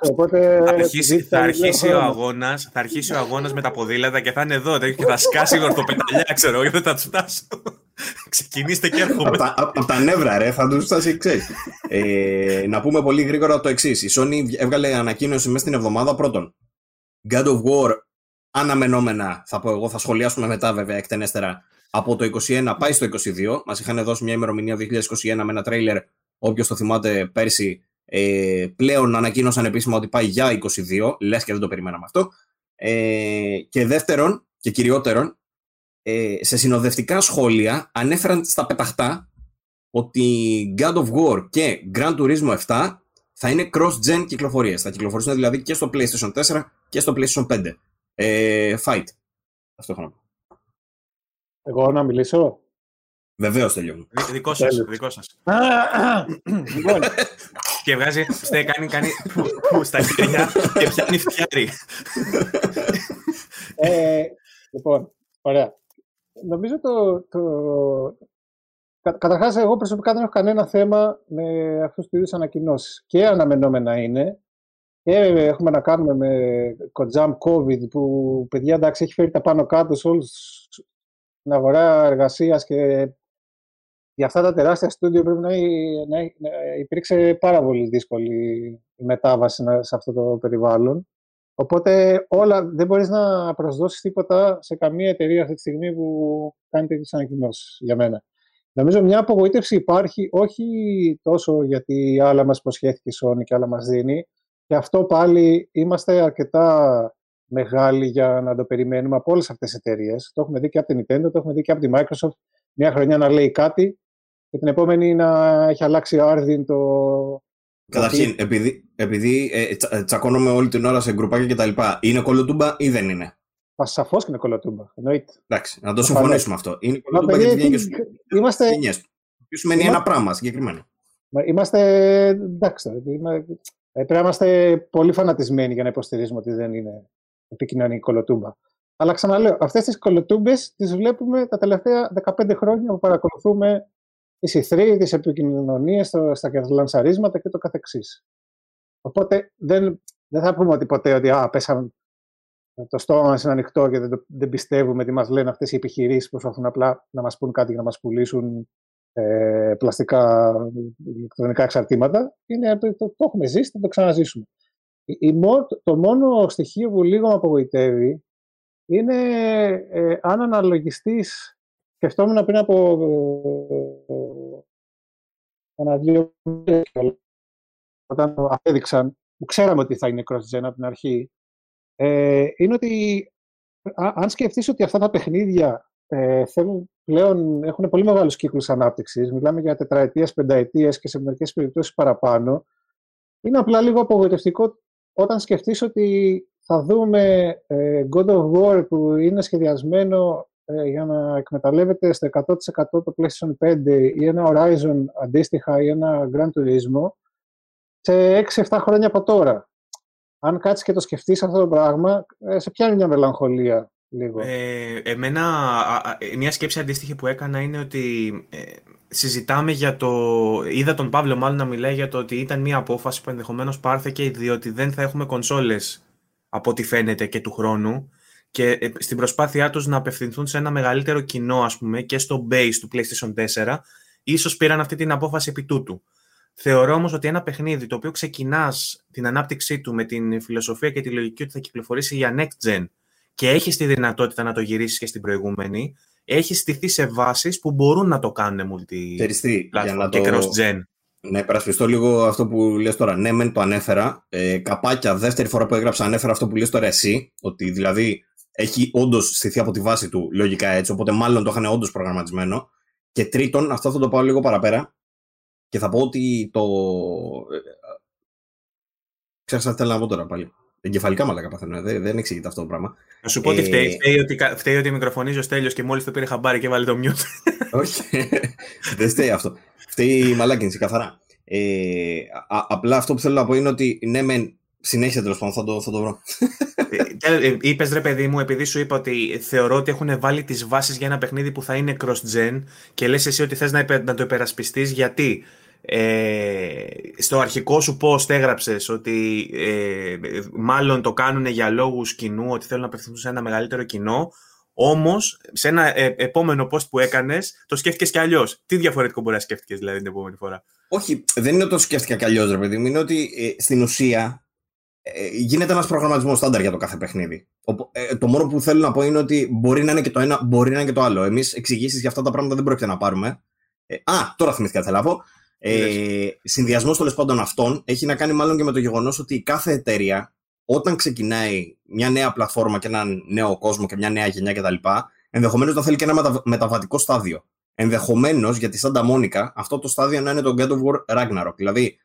Speaker 3: οπότε
Speaker 1: θα αρχίσει, θα αρχίσει ο αγώνας, θα αρχίσει ο αγώνας με τα ποδήλατα και θα είναι εδώ και θα σκάσει ορθοπεταλιά, ξέρω, και δεν θα τους φτάσω. Ξεκινήστε και έρχομαι.
Speaker 2: Από τα, νεύρα, ρε, θα τους φτάσει, ξέρεις. Ε, να πούμε πολύ γρήγορα το εξής. Η Sony έβγαλε ανακοίνωση μέσα στην εβδομάδα πρώτον. God of War αναμενόμενα, θα πω εγώ, θα σχολιάσουμε μετά βέβαια εκτενέστερα από το 21 πάει στο 22. Μας είχαν δώσει μια ημερομηνία 2021 με ένα τρέιλερ. Όποιος το θυμάται πέρσι, ε, πλέον ανακοίνωσαν επίσημα ότι πάει για 22. Λες και δεν το περιμέναμε αυτό. Ε, και δεύτερον και κυριότερον, ε, σε συνοδευτικά σχόλια ανέφεραν στα πεταχτά ότι God of War και Gran Turismo 7 θα είναι cross-gen κυκλοφορίες. Θα κυκλοφορήσουν δηλαδή και στο PlayStation 4 και στο PlayStation 5. Ε, fight. Αυτό έχω να πω.
Speaker 3: Εγώ να μιλήσω;
Speaker 2: Βεβαίως τελειώνω.
Speaker 1: Δικό σας. Δικό σας. Λοιπόν. και βγάζει, στε, κάνει, κάνει που, στα χέρια και πιάνει φτιάρι.
Speaker 3: ε, λοιπόν, ωραία. Νομίζω το... το... Κα, καταρχάς, εγώ προσωπικά δεν έχω κανένα θέμα με αυτούς τους είδους ανακοινώσεις. Και αναμενόμενα είναι. Και έχουμε να κάνουμε με Kojam COVID που παιδιά εντάξει έχει φέρει τα πάνω κάτω σε όλους στην αγορά εργασίας και για αυτά τα τεράστια στούντιο πρέπει να, να, να υπήρξε πάρα πολύ δύσκολη η μετάβαση σε αυτό το περιβάλλον. Οπότε όλα, δεν μπορείς να προσδώσεις τίποτα σε καμία εταιρεία αυτή τη στιγμή που κάνει τέτοιες ανακοινώσεις για μένα. Νομίζω μια απογοήτευση υπάρχει όχι τόσο γιατί άλλα μας προσχέθηκε η Sony και άλλα μας δίνει. Και αυτό πάλι είμαστε αρκετά μεγάλοι για να το περιμένουμε από όλες αυτές τις εταιρείες. Το έχουμε δει και από την Nintendo, το έχουμε δει και από τη Microsoft. Μια χρονιά να λέει κάτι και την επόμενη να έχει αλλάξει άρδιν το...
Speaker 2: Καταρχήν, επειδή, επειδή ε, τσα, τσακώνομαι όλη την ώρα σε γκρουπάκια και τα λοιπά, είναι κολοτούμπα ή δεν είναι;
Speaker 3: Μα σαφώς και είναι κολοτούμπα. Εννοείται.
Speaker 2: Εντάξει, να το συμφωνήσουμε αυτό. Είναι κολοτούμπα γιατί βγαίνει και σου
Speaker 3: είμαστε...
Speaker 2: Ποιο σημαίνει ένα πράγμα συγκεκριμένο.
Speaker 3: Είμαστε. Εντάξει, ε, πρέπει να είμαστε πολύ φανατισμένοι για να υποστηρίζουμε ότι δεν είναι επικοινωνική κολοτούμπα. Αλλά ξαναλέω, αυτές τις κολοτούμπες τις βλέπουμε τα τελευταία 15 χρόνια που παρακολουθούμε τις ηθροί, τι επικοινωνίε, στα λανσαρίσματα και το καθεξής. Οπότε δεν, δεν θα πούμε ότι ποτέ ότι α, πέσαμε το στόμα μας είναι ανοιχτό και δεν, δεν πιστεύουμε τι μας λένε αυτές οι επιχειρήσεις που προσπαθούν απλά να μας πούν κάτι για να μας πουλήσουν ε, πλαστικά ηλεκτρονικά εξαρτήματα. Είναι, το, το, έχουμε ζήσει, θα το ξαναζήσουμε. Η, το μόνο στοιχείο που λίγο με απογοητεύει είναι ε, αν αναλογιστείς, σκεφτόμουν πριν από ε, ένα δύο όταν απέδειξαν, που ξέραμε ότι θα είναι cross-gen από την αρχή, ε, είναι ότι αν σκεφτείς ότι αυτά τα παιχνίδια ε, θέλουν, πλέον έχουν πολύ μεγάλους κύκλους ανάπτυξης, μιλάμε για τετραετίες, πενταετίες και σε μερικές περιπτώσεις παραπάνω, είναι απλά λίγο απογοητευτικό όταν σκεφτείς ότι θα δούμε ε, God of War που είναι σχεδιασμένο ε, για να εκμεταλλεύεται στο 100% το PlayStation 5 ή ένα Horizon αντίστοιχα ή ένα Gran Turismo σε 6-7 χρόνια από τώρα. Αν κάτσεις και το σκεφτείς αυτό το πράγμα, ε, σε πιάνει μια μελαγχολία λίγο.
Speaker 1: Ε, εμένα, μια σκέψη αντίστοιχη που έκανα είναι ότι ε, συζητάμε για το. Είδα τον Παύλο μάλλον να μιλάει για το ότι ήταν μια απόφαση που ενδεχομένως πάρθηκε διότι δεν θα έχουμε κονσόλες από ό,τι φαίνεται και του χρόνου. Και ε, στην προσπάθειά τους να απευθυνθούν σε ένα μεγαλύτερο κοινό, ας πούμε, και στο base του PlayStation 4, ίσως πήραν αυτή την απόφαση επί τούτου. Θεωρώ όμως ότι ένα παιχνίδι το οποίο ξεκινάς την ανάπτυξή του με την φιλοσοφία και τη λογική ότι θα κυκλοφορήσει για next gen και έχει τη δυνατότητα να το γυρίσει και στην προηγούμενη, έχει στηθεί σε βάσει που μπορούν να το κάνουν multi
Speaker 2: για
Speaker 1: και cross-gen.
Speaker 2: Ναι, περασπιστώ λίγο αυτό που λες τώρα. Ναι, μεν το ανέφερα. Ε, καπάκια, δεύτερη φορά που έγραψα, ανέφερα αυτό που λες τώρα εσύ. Ότι δηλαδή έχει όντω στηθεί από τη βάση του λογικά έτσι. Οπότε μάλλον το είχαν όντω προγραμματισμένο. Και τρίτον, αυτό θα το πάω λίγο παραπέρα. Και θα πω ότι το. Ε, Ξέχασα τι θέλω να πω τώρα πάλι. Εγκεφαλικά μαλάκα παθαίνω. Δεν, δεν εξηγείται αυτό το πράγμα.
Speaker 1: Να σου πω ότι ε, φταίει, φταίει, ότι, φταίει ότι μικροφωνίζει ο Στέλιος και μόλις το πήρε χαμπάρι και βάλει το μιούτ.
Speaker 2: Όχι. δεν φταίει αυτό. Φταίει η μαλάκινση καθαρά. Ε, α, απλά αυτό που θέλω να πω είναι ότι ναι, μεν συνέχεια τέλος πάντων θα το, θα το βρω.
Speaker 1: Ε, ε, Είπες ρε παιδί μου, επειδή σου είπα ότι θεωρώ ότι έχουν βάλει τις βάσεις για ένα παιχνίδι που θα είναι cross-gen και λες εσύ ότι θες να, να το υπερασπιστείς γιατί ε, στο αρχικό σου post έγραψες ότι ε, μάλλον το κάνουν για λόγους κοινού, ότι θέλουν να απευθυνθούν σε ένα μεγαλύτερο κοινό, όμως σε ένα ε, επόμενο post που έκανες το σκέφτηκες και αλλιώς. Τι διαφορετικό μπορεί να σκέφτηκες δηλαδή την επόμενη φορά;
Speaker 2: Όχι, δεν είναι ότι το σκέφτηκα και αλλιώς, ρε παιδί μου. Είναι ότι ε, στην ουσία ε, γίνεται ένας προγραμματισμός στάνταρ για το κάθε παιχνίδι. Ε, το μόνο που θέλω να πω είναι ότι μπορεί να είναι και το ένα, μπορεί να είναι και το άλλο. Εμείς εξηγήσεις για αυτά τα πράγματα δεν πρόκειται να πάρουμε. Ε, α, τώρα θυμήθηκα τι θα ε, Συνδυασμός τέλος πάντων αυτών έχει να κάνει μάλλον και με το γεγονός ότι κάθε εταιρεία όταν ξεκινάει μια νέα πλατφόρμα και έναν νέο κόσμο και μια νέα γενιά κτλ., ενδεχομένως να θέλει και ένα μεταβατικό στάδιο. Ενδεχομένως για τη Santa Monica αυτό το στάδιο να είναι το God of War Ragnarok. Δηλαδή,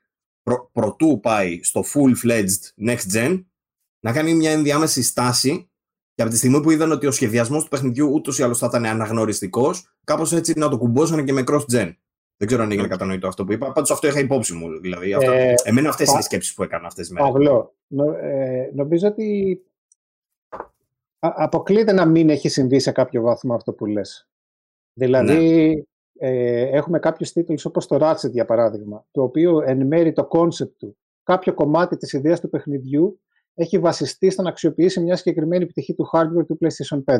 Speaker 2: προ, προτού πάει στο full-fledged next gen, να κάνει μια ενδιάμεση στάση και από τη στιγμή που είδαν ότι ο σχεδιασμός του παιχνιδιού ούτως ή άλλως θα ήταν αναγνωριστικός, κάπως έτσι να το κουμπώσανε και με cross-gen. Δεν ξέρω αν έγινε κατανοητό αυτό που είπα. Πάντως αυτό είχα υπόψη μου. Δηλαδή, αυτό, ε, εμένα αυτές είναι οι σκέψεις που έκανα αυτές τις μέρες.
Speaker 3: Παύλο, νο, ε, νομίζω ότι αποκλείεται να μην έχει συμβεί σε κάποιο βαθμό αυτό που λες. Δηλαδή, ναι. ε, έχουμε κάποιους τίτλους όπως το Ratchet, για παράδειγμα, το οποίο εν μέρει το κόνσεπτ του, κάποιο κομμάτι της ιδέας του παιχνιδιού έχει βασιστεί στο να αξιοποιήσει μια συγκεκριμένη πτυχή του hardware του PlayStation 5.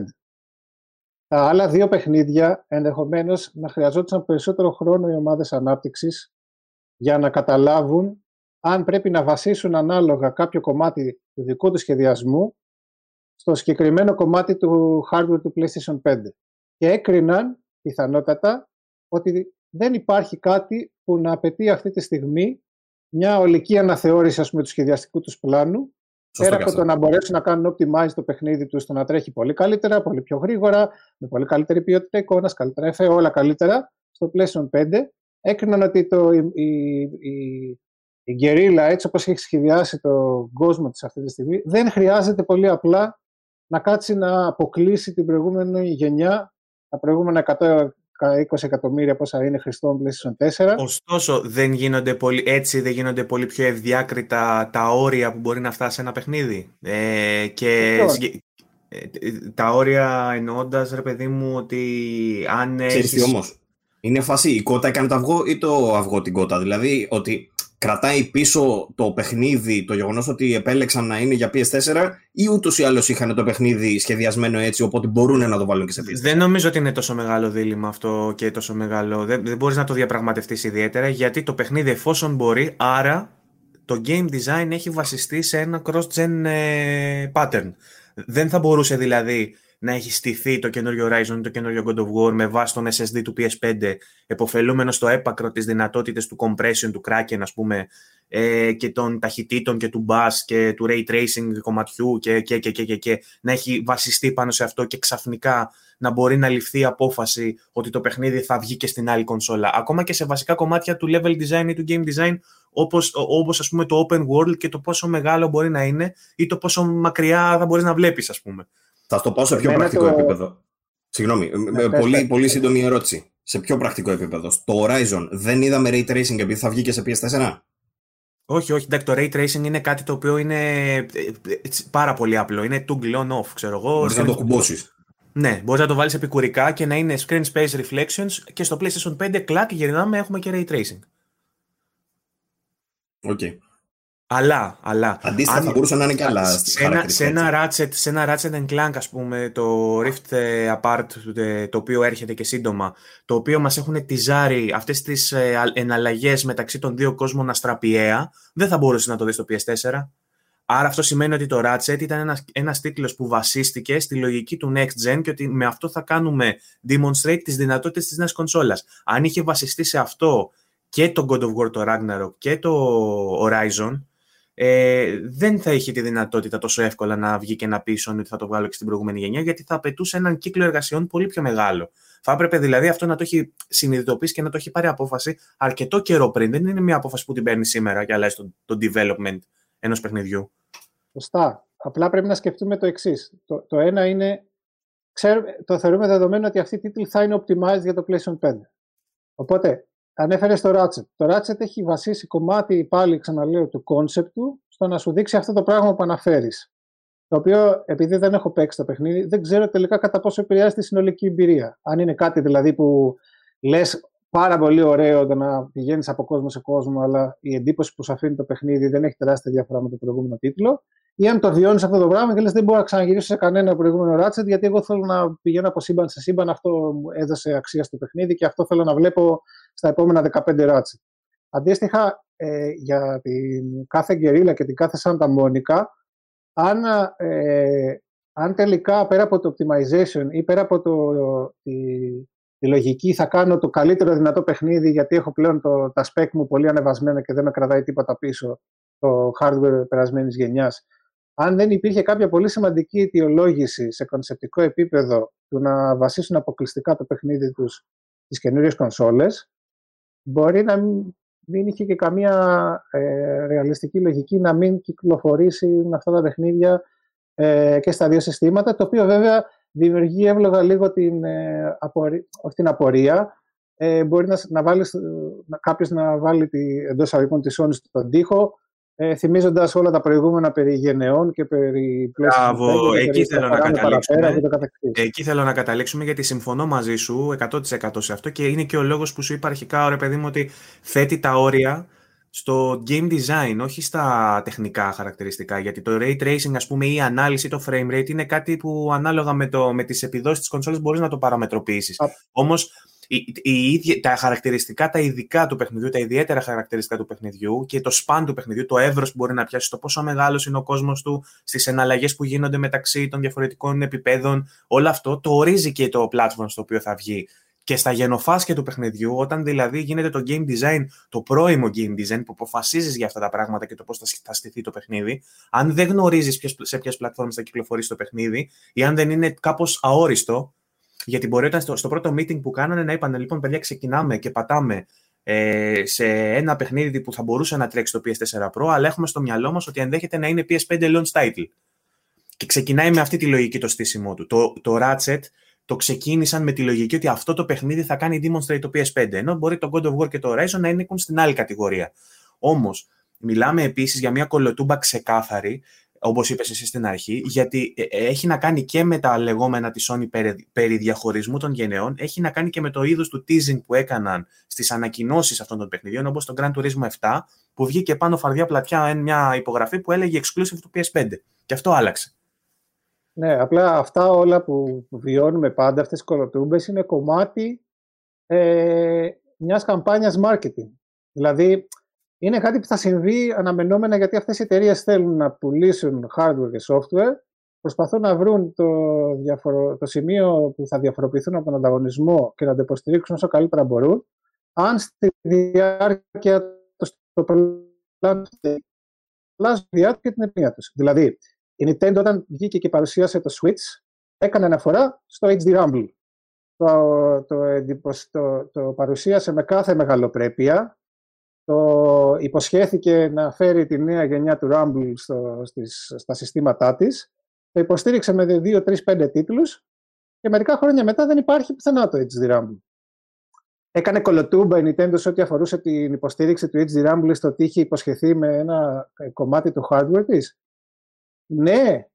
Speaker 3: Τα άλλα δύο παιχνίδια ενδεχομένως να χρειαζόταν περισσότερο χρόνο οι ομάδες ανάπτυξης για να καταλάβουν αν πρέπει να βασίσουν ανάλογα κάποιο κομμάτι του δικού τους σχεδιασμού στο συγκεκριμένο κομμάτι του hardware του PlayStation 5. Και έκριναν πιθανότατα ότι δεν υπάρχει κάτι που να απαιτεί αυτή τη στιγμή μια ολική αναθεώρηση ας πούμε, του σχεδιαστικού τους πλάνου Πέρα από το να μπορέσουν να κάνουν optimize το παιχνίδι τους στο να τρέχει πολύ καλύτερα, πολύ πιο γρήγορα, με πολύ καλύτερη ποιότητα εικόνας, καλύτερα εφέ, όλα καλύτερα στο PlayStation 5, έκριναν ότι το, η, η, η, η Guerrilla, έτσι όπως έχει σχεδιάσει το κόσμο της αυτή τη στιγμή, δεν χρειάζεται πολύ απλά να κάτσει να αποκλείσει την προηγούμενη γενιά, τα προηγούμενα 100 20 εκατομμύρια πόσα είναι χρηστών PlayStation 4.
Speaker 1: Ωστόσο, δεν γίνονται πολύ, έτσι δεν γίνονται πολύ πιο ευδιάκριτα τα όρια που μπορεί να φτάσει ένα παιχνίδι. Ε, και ε, τα όρια εννοώντας, ρε παιδί μου, ότι αν
Speaker 2: Ξέρεις έχεις... όμως, είναι φάση η κότα έκανε το αυγό ή το αυγό την κότα; Δηλαδή, ότι κρατάει πίσω το παιχνίδι το γεγονός ότι επέλεξαν να είναι για PS4 ή ούτως ή άλλως είχαν το παιχνίδι σχεδιασμένο έτσι, οπότε μπορούν να το βάλουν και σε PS4.
Speaker 1: Δεν νομίζω ότι είναι τόσο μεγάλο δίλημα αυτό και τόσο μεγάλο. Δεν, δεν μπορείς να το διαπραγματευτείς ιδιαίτερα γιατί το παιχνίδι εφόσον μπορεί, άρα το game design έχει βασιστεί σε ένα cross-gen ε, pattern. Δεν θα μπορούσε δηλαδή να έχει στηθεί το καινούριο Horizon ή το καινούριο God of War με βάση τον SSD του PS5, εποφελούμενο στο έπακρο τις δυνατότητες του compression, του Kraken, ας πούμε, ε, και των ταχυτήτων και του bus και του ray tracing κομματιού και, και, και, και, και, και, να έχει βασιστεί πάνω σε αυτό και ξαφνικά να μπορεί να ληφθεί η απόφαση ότι το παιχνίδι θα βγει και στην άλλη κονσόλα. Ακόμα και σε βασικά κομμάτια του level design ή του game design, όπως, όπως ας πούμε το open world και το πόσο μεγάλο μπορεί να είναι ή το πόσο μακριά θα μπορείς να βλέπεις, ας πούμε.
Speaker 2: Θα το πάω σε πιο πρακτικό επίπεδο. Συγγνώμη, ναι, πολύ, πολύ σύντομη ερώτηση. Σε πιο πρακτικό επίπεδο. Στο Horizon δεν είδαμε ray tracing επειδή θα βγει και σε PS4.
Speaker 1: Όχι, όχι. Εντάξει, το ray tracing είναι κάτι το οποίο είναι ε, πάρα πολύ απλό. Είναι toggle on off, ξέρω εγώ.
Speaker 2: Μπορείς να το κουμπώσεις.
Speaker 1: Ναι, μπορείς να το βάλεις επικουρικά και να είναι screen space reflections και στο PlayStation 5 κλακ γυρνάμε έχουμε και ray tracing.
Speaker 2: OK. Okay.
Speaker 1: Αλλά, αλλά.
Speaker 2: Αντίστοιχα θα μπορούσαν να είναι και άλλα
Speaker 1: σε, ένα, σε, ένα Ratchet, σε ένα Ratchet Clank, ας πούμε, το Rift ε, Apart, ε, το οποίο έρχεται και σύντομα, το οποίο μας έχουν τυζάρει αυτές τις ε, εναλλαγές μεταξύ των δύο κόσμων αστραπιαία, δεν θα μπορούσες να το δεις στο PS4. Άρα αυτό σημαίνει ότι το Ratchet ήταν ένας, ένας τίτλος που βασίστηκε στη λογική του Next Gen και ότι με αυτό θα κάνουμε demonstrate τις δυνατότητες της νέας κονσόλας. Αν είχε βασιστεί σε αυτό και το God of War, το Ragnarok και το Horizon, ε, δεν θα είχε τη δυνατότητα τόσο εύκολα να βγει και να πει ότι θα το βγάλω και στην προηγούμενη γενιά, γιατί θα απαιτούσε έναν κύκλο εργασιών πολύ πιο μεγάλο. Θα έπρεπε δηλαδή αυτό να το έχει συνειδητοποιήσει και να το έχει πάρει απόφαση αρκετό καιρό πριν. Δεν είναι μια απόφαση που την παίρνει σήμερα και αλλάζει το, το development ενός παιχνιδιού.
Speaker 3: Σωστά. Απλά πρέπει να σκεφτούμε το εξής. Το, το ένα είναι, ξέρουμε, το θεωρούμε δεδομένο ότι αυτή η τίτλη θα είναι optimized για το PlayStation 5. Οπότε Ανέφερες το Ratchet. Το Ratchet έχει βασίσει κομμάτι, πάλι ξαναλέω, του concept του, στο να σου δείξει αυτό το πράγμα που αναφέρεις. Το οποίο, επειδή δεν έχω παίξει το παιχνίδι, δεν ξέρω τελικά κατά πόσο επηρεάζει τη συνολική εμπειρία. Αν είναι κάτι δηλαδή που λες πάρα πολύ ωραίο το να πηγαίνεις από κόσμο σε κόσμο, αλλά η εντύπωση που σου αφήνει το παιχνίδι δεν έχει τεράστια διαφορά με το προηγούμενο τίτλο, ή αν το βιώνεις αυτό το πράγμα και λες: Δεν μπορώ να ξαναγυρίσω σε κανένα προηγούμενο Ratchet, γιατί εγώ θέλω να πηγαίνω από σύμπαν σε σύμπαν. Αυτό μου έδωσε αξία στο παιχνίδι και αυτό θέλω να βλέπω στα επόμενα 15 Ratchet. Αντίστοιχα, ε, για την κάθε Guerrilla και την κάθε Santa Monica, αν, ε, αν τελικά πέρα από το optimization ή πέρα από το, τη, τη λογική θα κάνω το καλύτερο δυνατό παιχνίδι γιατί έχω πλέον το, τα spec μου πολύ ανεβασμένα και δεν με κρατάει τίποτα πίσω το hardware περασμένης γενιάς. Αν δεν υπήρχε κάποια πολύ σημαντική αιτιολόγηση σε κονσεπτικό επίπεδο του να βασίσουν αποκλειστικά το παιχνίδι τους στις καινούριες κονσόλες, μπορεί να μην είχε και καμία ε, ρεαλιστική λογική να μην κυκλοφορήσει με αυτά τα παιχνίδια ε, και στα δύο συστήματα, το οποίο βέβαια δημιουργεί εύλογα λίγο την, ε, απορία, όχι την απορία, ε, μπορεί να, να, βάλεις, να κάποιος να βάλει τη, εντός αγωγικών της Sony στον τοίχο ε, θυμίζοντας όλα τα προηγούμενα περί γενεών και περί
Speaker 1: Μπράβο, εκεί θέλω να καταλήξουμε. Εκεί θέλω να καταλήξουμε γιατί συμφωνώ μαζί σου 100% σε αυτό και είναι και ο λόγος που σου είπα αρχικά, ρε παιδί μου, ότι θέτει τα όρια στο game design, όχι στα τεχνικά χαρακτηριστικά. Γιατί το ray tracing, ας πούμε, ή η ανάλυση, το frame rate είναι κάτι που ανάλογα με, το, με τις επιδόσεις της κονσόλας μπορείς να το παραμετροποιήσεις. Όμως η, τα χαρακτηριστικά, τα ειδικά του παιχνιδιού, τα ιδιαίτερα χαρακτηριστικά του παιχνιδιού και το span του παιχνιδιού, το εύρος που μπορεί να πιάσει, το πόσο μεγάλος είναι ο κόσμος του, στις εναλλαγές που γίνονται μεταξύ των διαφορετικών επιπέδων, όλο αυτό το ορίζει και το platform στο οποίο θα βγει. Και στα γενοφάσκια του παιχνιδιού, όταν δηλαδή γίνεται το game design, το πρώιμο game design που αποφασίζεις για αυτά τα πράγματα και το πώς θα στηθεί το παιχνίδι, αν δεν γνωρίζεις σε ποιες πλατφόρμες θα κυκλοφορήσει το παιχνίδι ή αν δεν είναι κάπως αόριστο, γιατί μπορεί όταν στο, στο πρώτο meeting που κάνανε να είπαν λοιπόν, παιδιά, ξεκινάμε και πατάμε ε, σε ένα παιχνίδι που θα μπορούσε να τρέξει το PS4 Pro, αλλά έχουμε στο μυαλό μας ότι ενδέχεται να είναι PS5 launch title. Και ξεκινάει με αυτή τη λογική το στήσιμό του. Το, το Ratchet το ξεκίνησαν με τη λογική ότι αυτό το παιχνίδι θα κάνει demonstrate το PS5, ενώ μπορεί το God of War και το Horizon να είναι στην άλλη κατηγορία. Όμως, μιλάμε επίσης για μια κολοτούμπα ξεκάθαρη Όπως είπες εσύ στην αρχή, γιατί ε, ε, έχει να κάνει και με τα λεγόμενα της Sony περί, διαχωρισμού των γενεών, έχει να κάνει και με το είδος του teasing που έκαναν στις ανακοινώσεις αυτών των παιχνιδιών, όπως το Gran Turismo 7, που βγήκε πάνω φαρδιά πλατιά μια υπογραφή που έλεγε exclusive του PS5. Και αυτό άλλαξε.
Speaker 3: Ναι, απλά αυτά όλα που βιώνουμε πάντα, αυτές οι κολοτούμπες, είναι κομμάτι ε, μιας καμπάνιας marketing. Δηλαδή, είναι κάτι που θα συμβεί αναμενόμενα γιατί αυτές οι εταιρείες θέλουν να πουλήσουν hardware και software, προσπαθούν να βρουν το, διαφορο... το σημείο που θα διαφοροποιηθούν από τον ανταγωνισμό και να το υποστηρίξουν όσο καλύτερα μπορούν. Αν στη διάρκεια το πλάνο αλλάζουν τη διάρκεια την εμπειρία τους. Δηλαδή, η Nintendo όταν βγήκε και παρουσίασε το Switch, έκανε αναφορά στο HD Rumble. Το, το, το, το παρουσίασε με κάθε μεγαλοπρέπεια, το υποσχέθηκε να φέρει τη νέα γενιά του Rumble στο, στις, στα συστήματά της. Το υποστήριξε με 2, 3, 5 τίτλους και μερικά χρόνια μετά δεν υπάρχει πουθενά το HD Rumble. Έκανε κολοτούμπα η Nintendo σε ό,τι αφορούσε την υποστήριξη του HD Rumble στο ότι είχε υποσχεθεί με ένα κομμάτι του hardware της. Ναι,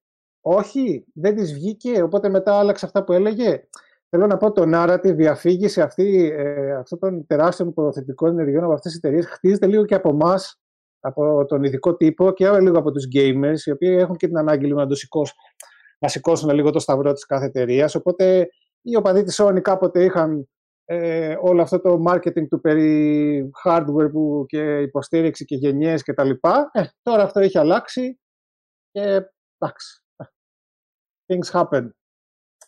Speaker 3: όχι, δεν της βγήκε, οπότε μετά άλλαξε αυτά που έλεγε. Θέλω να πω το narrative, η αφήγηση αυτή, ε, αυτών των τεράστιων υποθετικών ενεργειών από αυτές τις εταιρείες χτίζεται λίγο και από εμάς, από τον ειδικό τύπο και λίγο από τους gamers, οι οποίοι έχουν και την ανάγκη λίγο να, το σηκώσουν, να σηκώσουν λίγο το σταυρό της κάθε εταιρείας. Οπότε οι οπαδοί της Sony κάποτε είχαν ε, όλο αυτό το marketing του περί hardware που και υποστήριξη και γενιές και τα λοιπά. Ε, τώρα αυτό έχει αλλάξει και εντάξει. Things happen.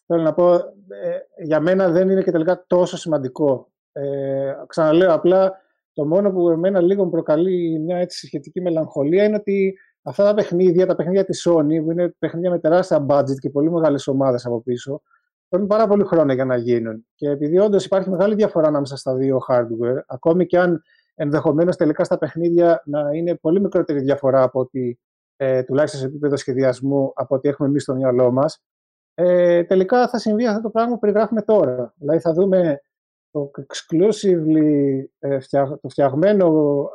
Speaker 3: Θέλω να πω, ε, για μένα δεν είναι και τελικά τόσο σημαντικό. Ε, ξαναλέω απλά, το μόνο που εμένα λίγο μου προκαλεί μια έτσι σχετική μελαγχολία είναι ότι αυτά τα παιχνίδια, τα παιχνίδια της Sony, που είναι παιχνίδια με τεράστια budget και πολύ μεγάλες ομάδες από πίσω, παίρνουν πάρα πολύ χρόνο για να γίνουν. Και επειδή όντως υπάρχει μεγάλη διαφορά ανάμεσα στα δύο hardware, ακόμη και αν ενδεχομένως τελικά στα παιχνίδια να είναι πολύ μικρότερη διαφορά από ότι ε, τουλάχιστον σε επίπεδο σχεδιασμού από ό,τι έχουμε εμείς στο μυαλό μας, ε, τελικά θα συμβεί αυτό το πράγμα που περιγράφουμε τώρα. Δηλαδή θα δούμε το exclusively ε, το φτιαγμένο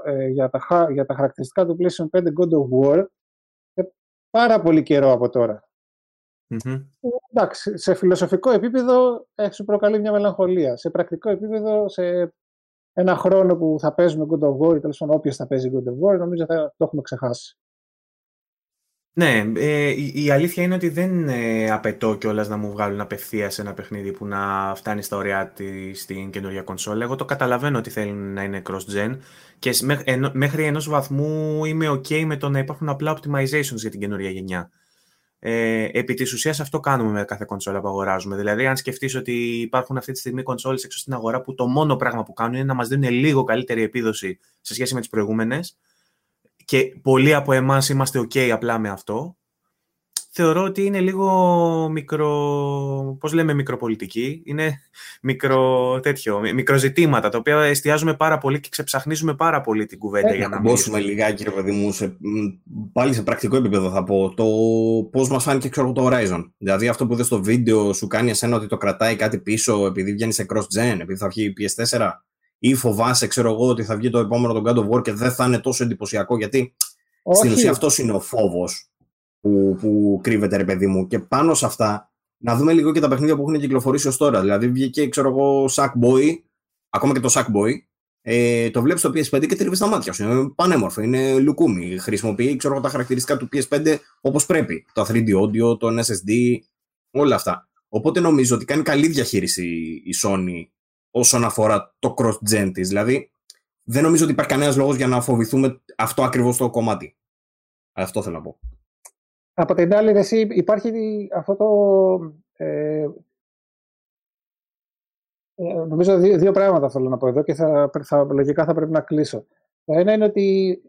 Speaker 3: ε, για, τα, για τα χαρακτηριστικά του PlayStation 5 God of War σε πάρα πολύ καιρό από τώρα. Mm-hmm. Εντάξει, σε φιλοσοφικό επίπεδο ε, σου προκαλεί μια μελαγχολία. Σε πρακτικό επίπεδο, σε ένα χρόνο που θα παίζουμε God of War ή τέλος πάντων όποιος θα παίζει God of War, νομίζω θα το έχουμε ξεχάσει.
Speaker 1: Ναι, ε, η, αλήθεια είναι ότι δεν ε, απαιτώ κιόλας να μου βγάλουν απευθεία ένα παιχνίδι που να φτάνει στα ωριά της στην καινούργια κονσόλα. Εγώ το καταλαβαίνω ότι θέλουν να είναι cross-gen και μέχρι ενός βαθμού είμαι OK με το να υπάρχουν απλά optimizations για την καινούργια γενιά. Ε, επί της ουσίας αυτό κάνουμε με κάθε κονσόλα που αγοράζουμε. Δηλαδή, αν σκεφτείς ότι υπάρχουν αυτή τη στιγμή κονσόλες έξω στην αγορά που το μόνο πράγμα που κάνουν είναι να μας δίνουν λίγο καλύτερη επίδοση σε σχέση με τις προηγούμενες, και πολλοί από εμάς είμαστε ok απλά με αυτό, θεωρώ ότι είναι λίγο μικρο, πώς λέμε μικροπολιτική, είναι μικρο τέτοιο, μικροζητήματα, τα οποία εστιάζουμε πάρα πολύ και ξεψαχνίζουμε πάρα πολύ την κουβέντα
Speaker 2: ε, για να μπώσουμε λιγάκι, ρε παιδί μου, σε, πάλι σε πρακτικό επίπεδο θα πω, το πώς μας φάνηκε ξέρω, το Horizon. Δηλαδή αυτό που είδες στο βίντεο σου κάνει εσένα ότι το κρατάει κάτι πίσω επειδή βγαίνει σε cross-gen, επειδή θα βγει PS4 ή φοβάσαι, ξέρω εγώ, ότι θα βγει το επόμενο τον God of War και δεν θα είναι τόσο εντυπωσιακό, γιατί Όχι. στην ουσία αυτός είναι ο φόβος που, που κρύβεται, ρε παιδί μου. Και πάνω σε αυτά, να δούμε λίγο και τα παιχνίδια που έχουν κυκλοφορήσει ως τώρα. Δηλαδή, βγήκε, ξέρω εγώ, Sackboy, ακόμα και το Sackboy, ε, το βλέπεις στο PS5 και τρίβεις τα μάτια σου. Είναι πανέμορφο, είναι λουκούμι. Χρησιμοποιεί ξέρω, τα χαρακτηριστικά του PS5 όπως πρέπει. Το 3D audio, το SSD, όλα αυτά. Οπότε νομίζω ότι κάνει καλή διαχείριση η Sony όσον αφορά το cross-gen της. Δηλαδή, δεν νομίζω ότι υπάρχει κανένας λόγος για να φοβηθούμε αυτό ακριβώς το κομμάτι. Αυτό θέλω να πω.
Speaker 3: Από την άλλη, εσύ, υπάρχει αυτό το. Ε, ε, νομίζω δύο, δύο, πράγματα θέλω να πω εδώ και θα, θα, λογικά θα πρέπει να κλείσω. Το ένα είναι ότι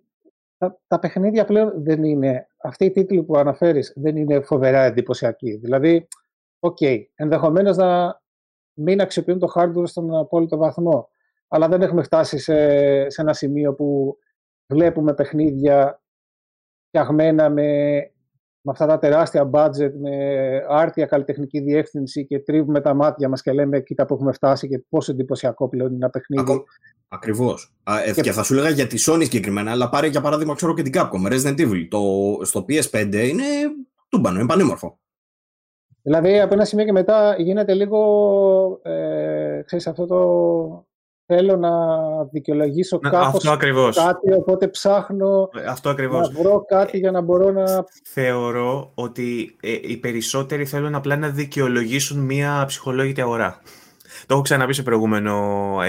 Speaker 3: τα, τα παιχνίδια πλέον δεν είναι, αυτοί οι τίτλοι που αναφέρεις δεν είναι φοβερά εντυπωσιακοί. Δηλαδή, OK, okay, ενδεχομένως να μην αξιοποιούν το hardware στον απόλυτο βαθμό, αλλά δεν έχουμε φτάσει σε, σε ένα σημείο που βλέπουμε παιχνίδια φτιαγμένα με, με αυτά τα τεράστια budget, με άρτια καλλιτεχνική διεύθυνση και τρίβουμε τα μάτια μας και λέμε κοίτα που έχουμε φτάσει και πόσο εντυπωσιακό πλέον είναι ένα παιχνίδι. Ακό...
Speaker 2: Ακριβώς. Ε, και... και θα σου έλεγα για τη Sony συγκεκριμένα, αλλά πάρε για παράδειγμα ξέρω και την Capcom, Resident Evil. Το, στο PS5 είναι τούμπανο, είναι πανέμορφο.
Speaker 3: Δηλαδή από ένα σημείο και μετά γίνεται λίγο, ε, ξέρεις, αυτό το θέλω να δικαιολογήσω να, κάπως κάτι, οπότε ψάχνω
Speaker 1: ε, αυτό ακριβώς.
Speaker 3: να βρω κάτι για να μπορώ να...
Speaker 1: Θεωρώ ότι ε, οι περισσότεροι θέλουν απλά να δικαιολογήσουν μία ψυχολόγητη αγορά. Το έχω ξαναπεί σε προηγούμενο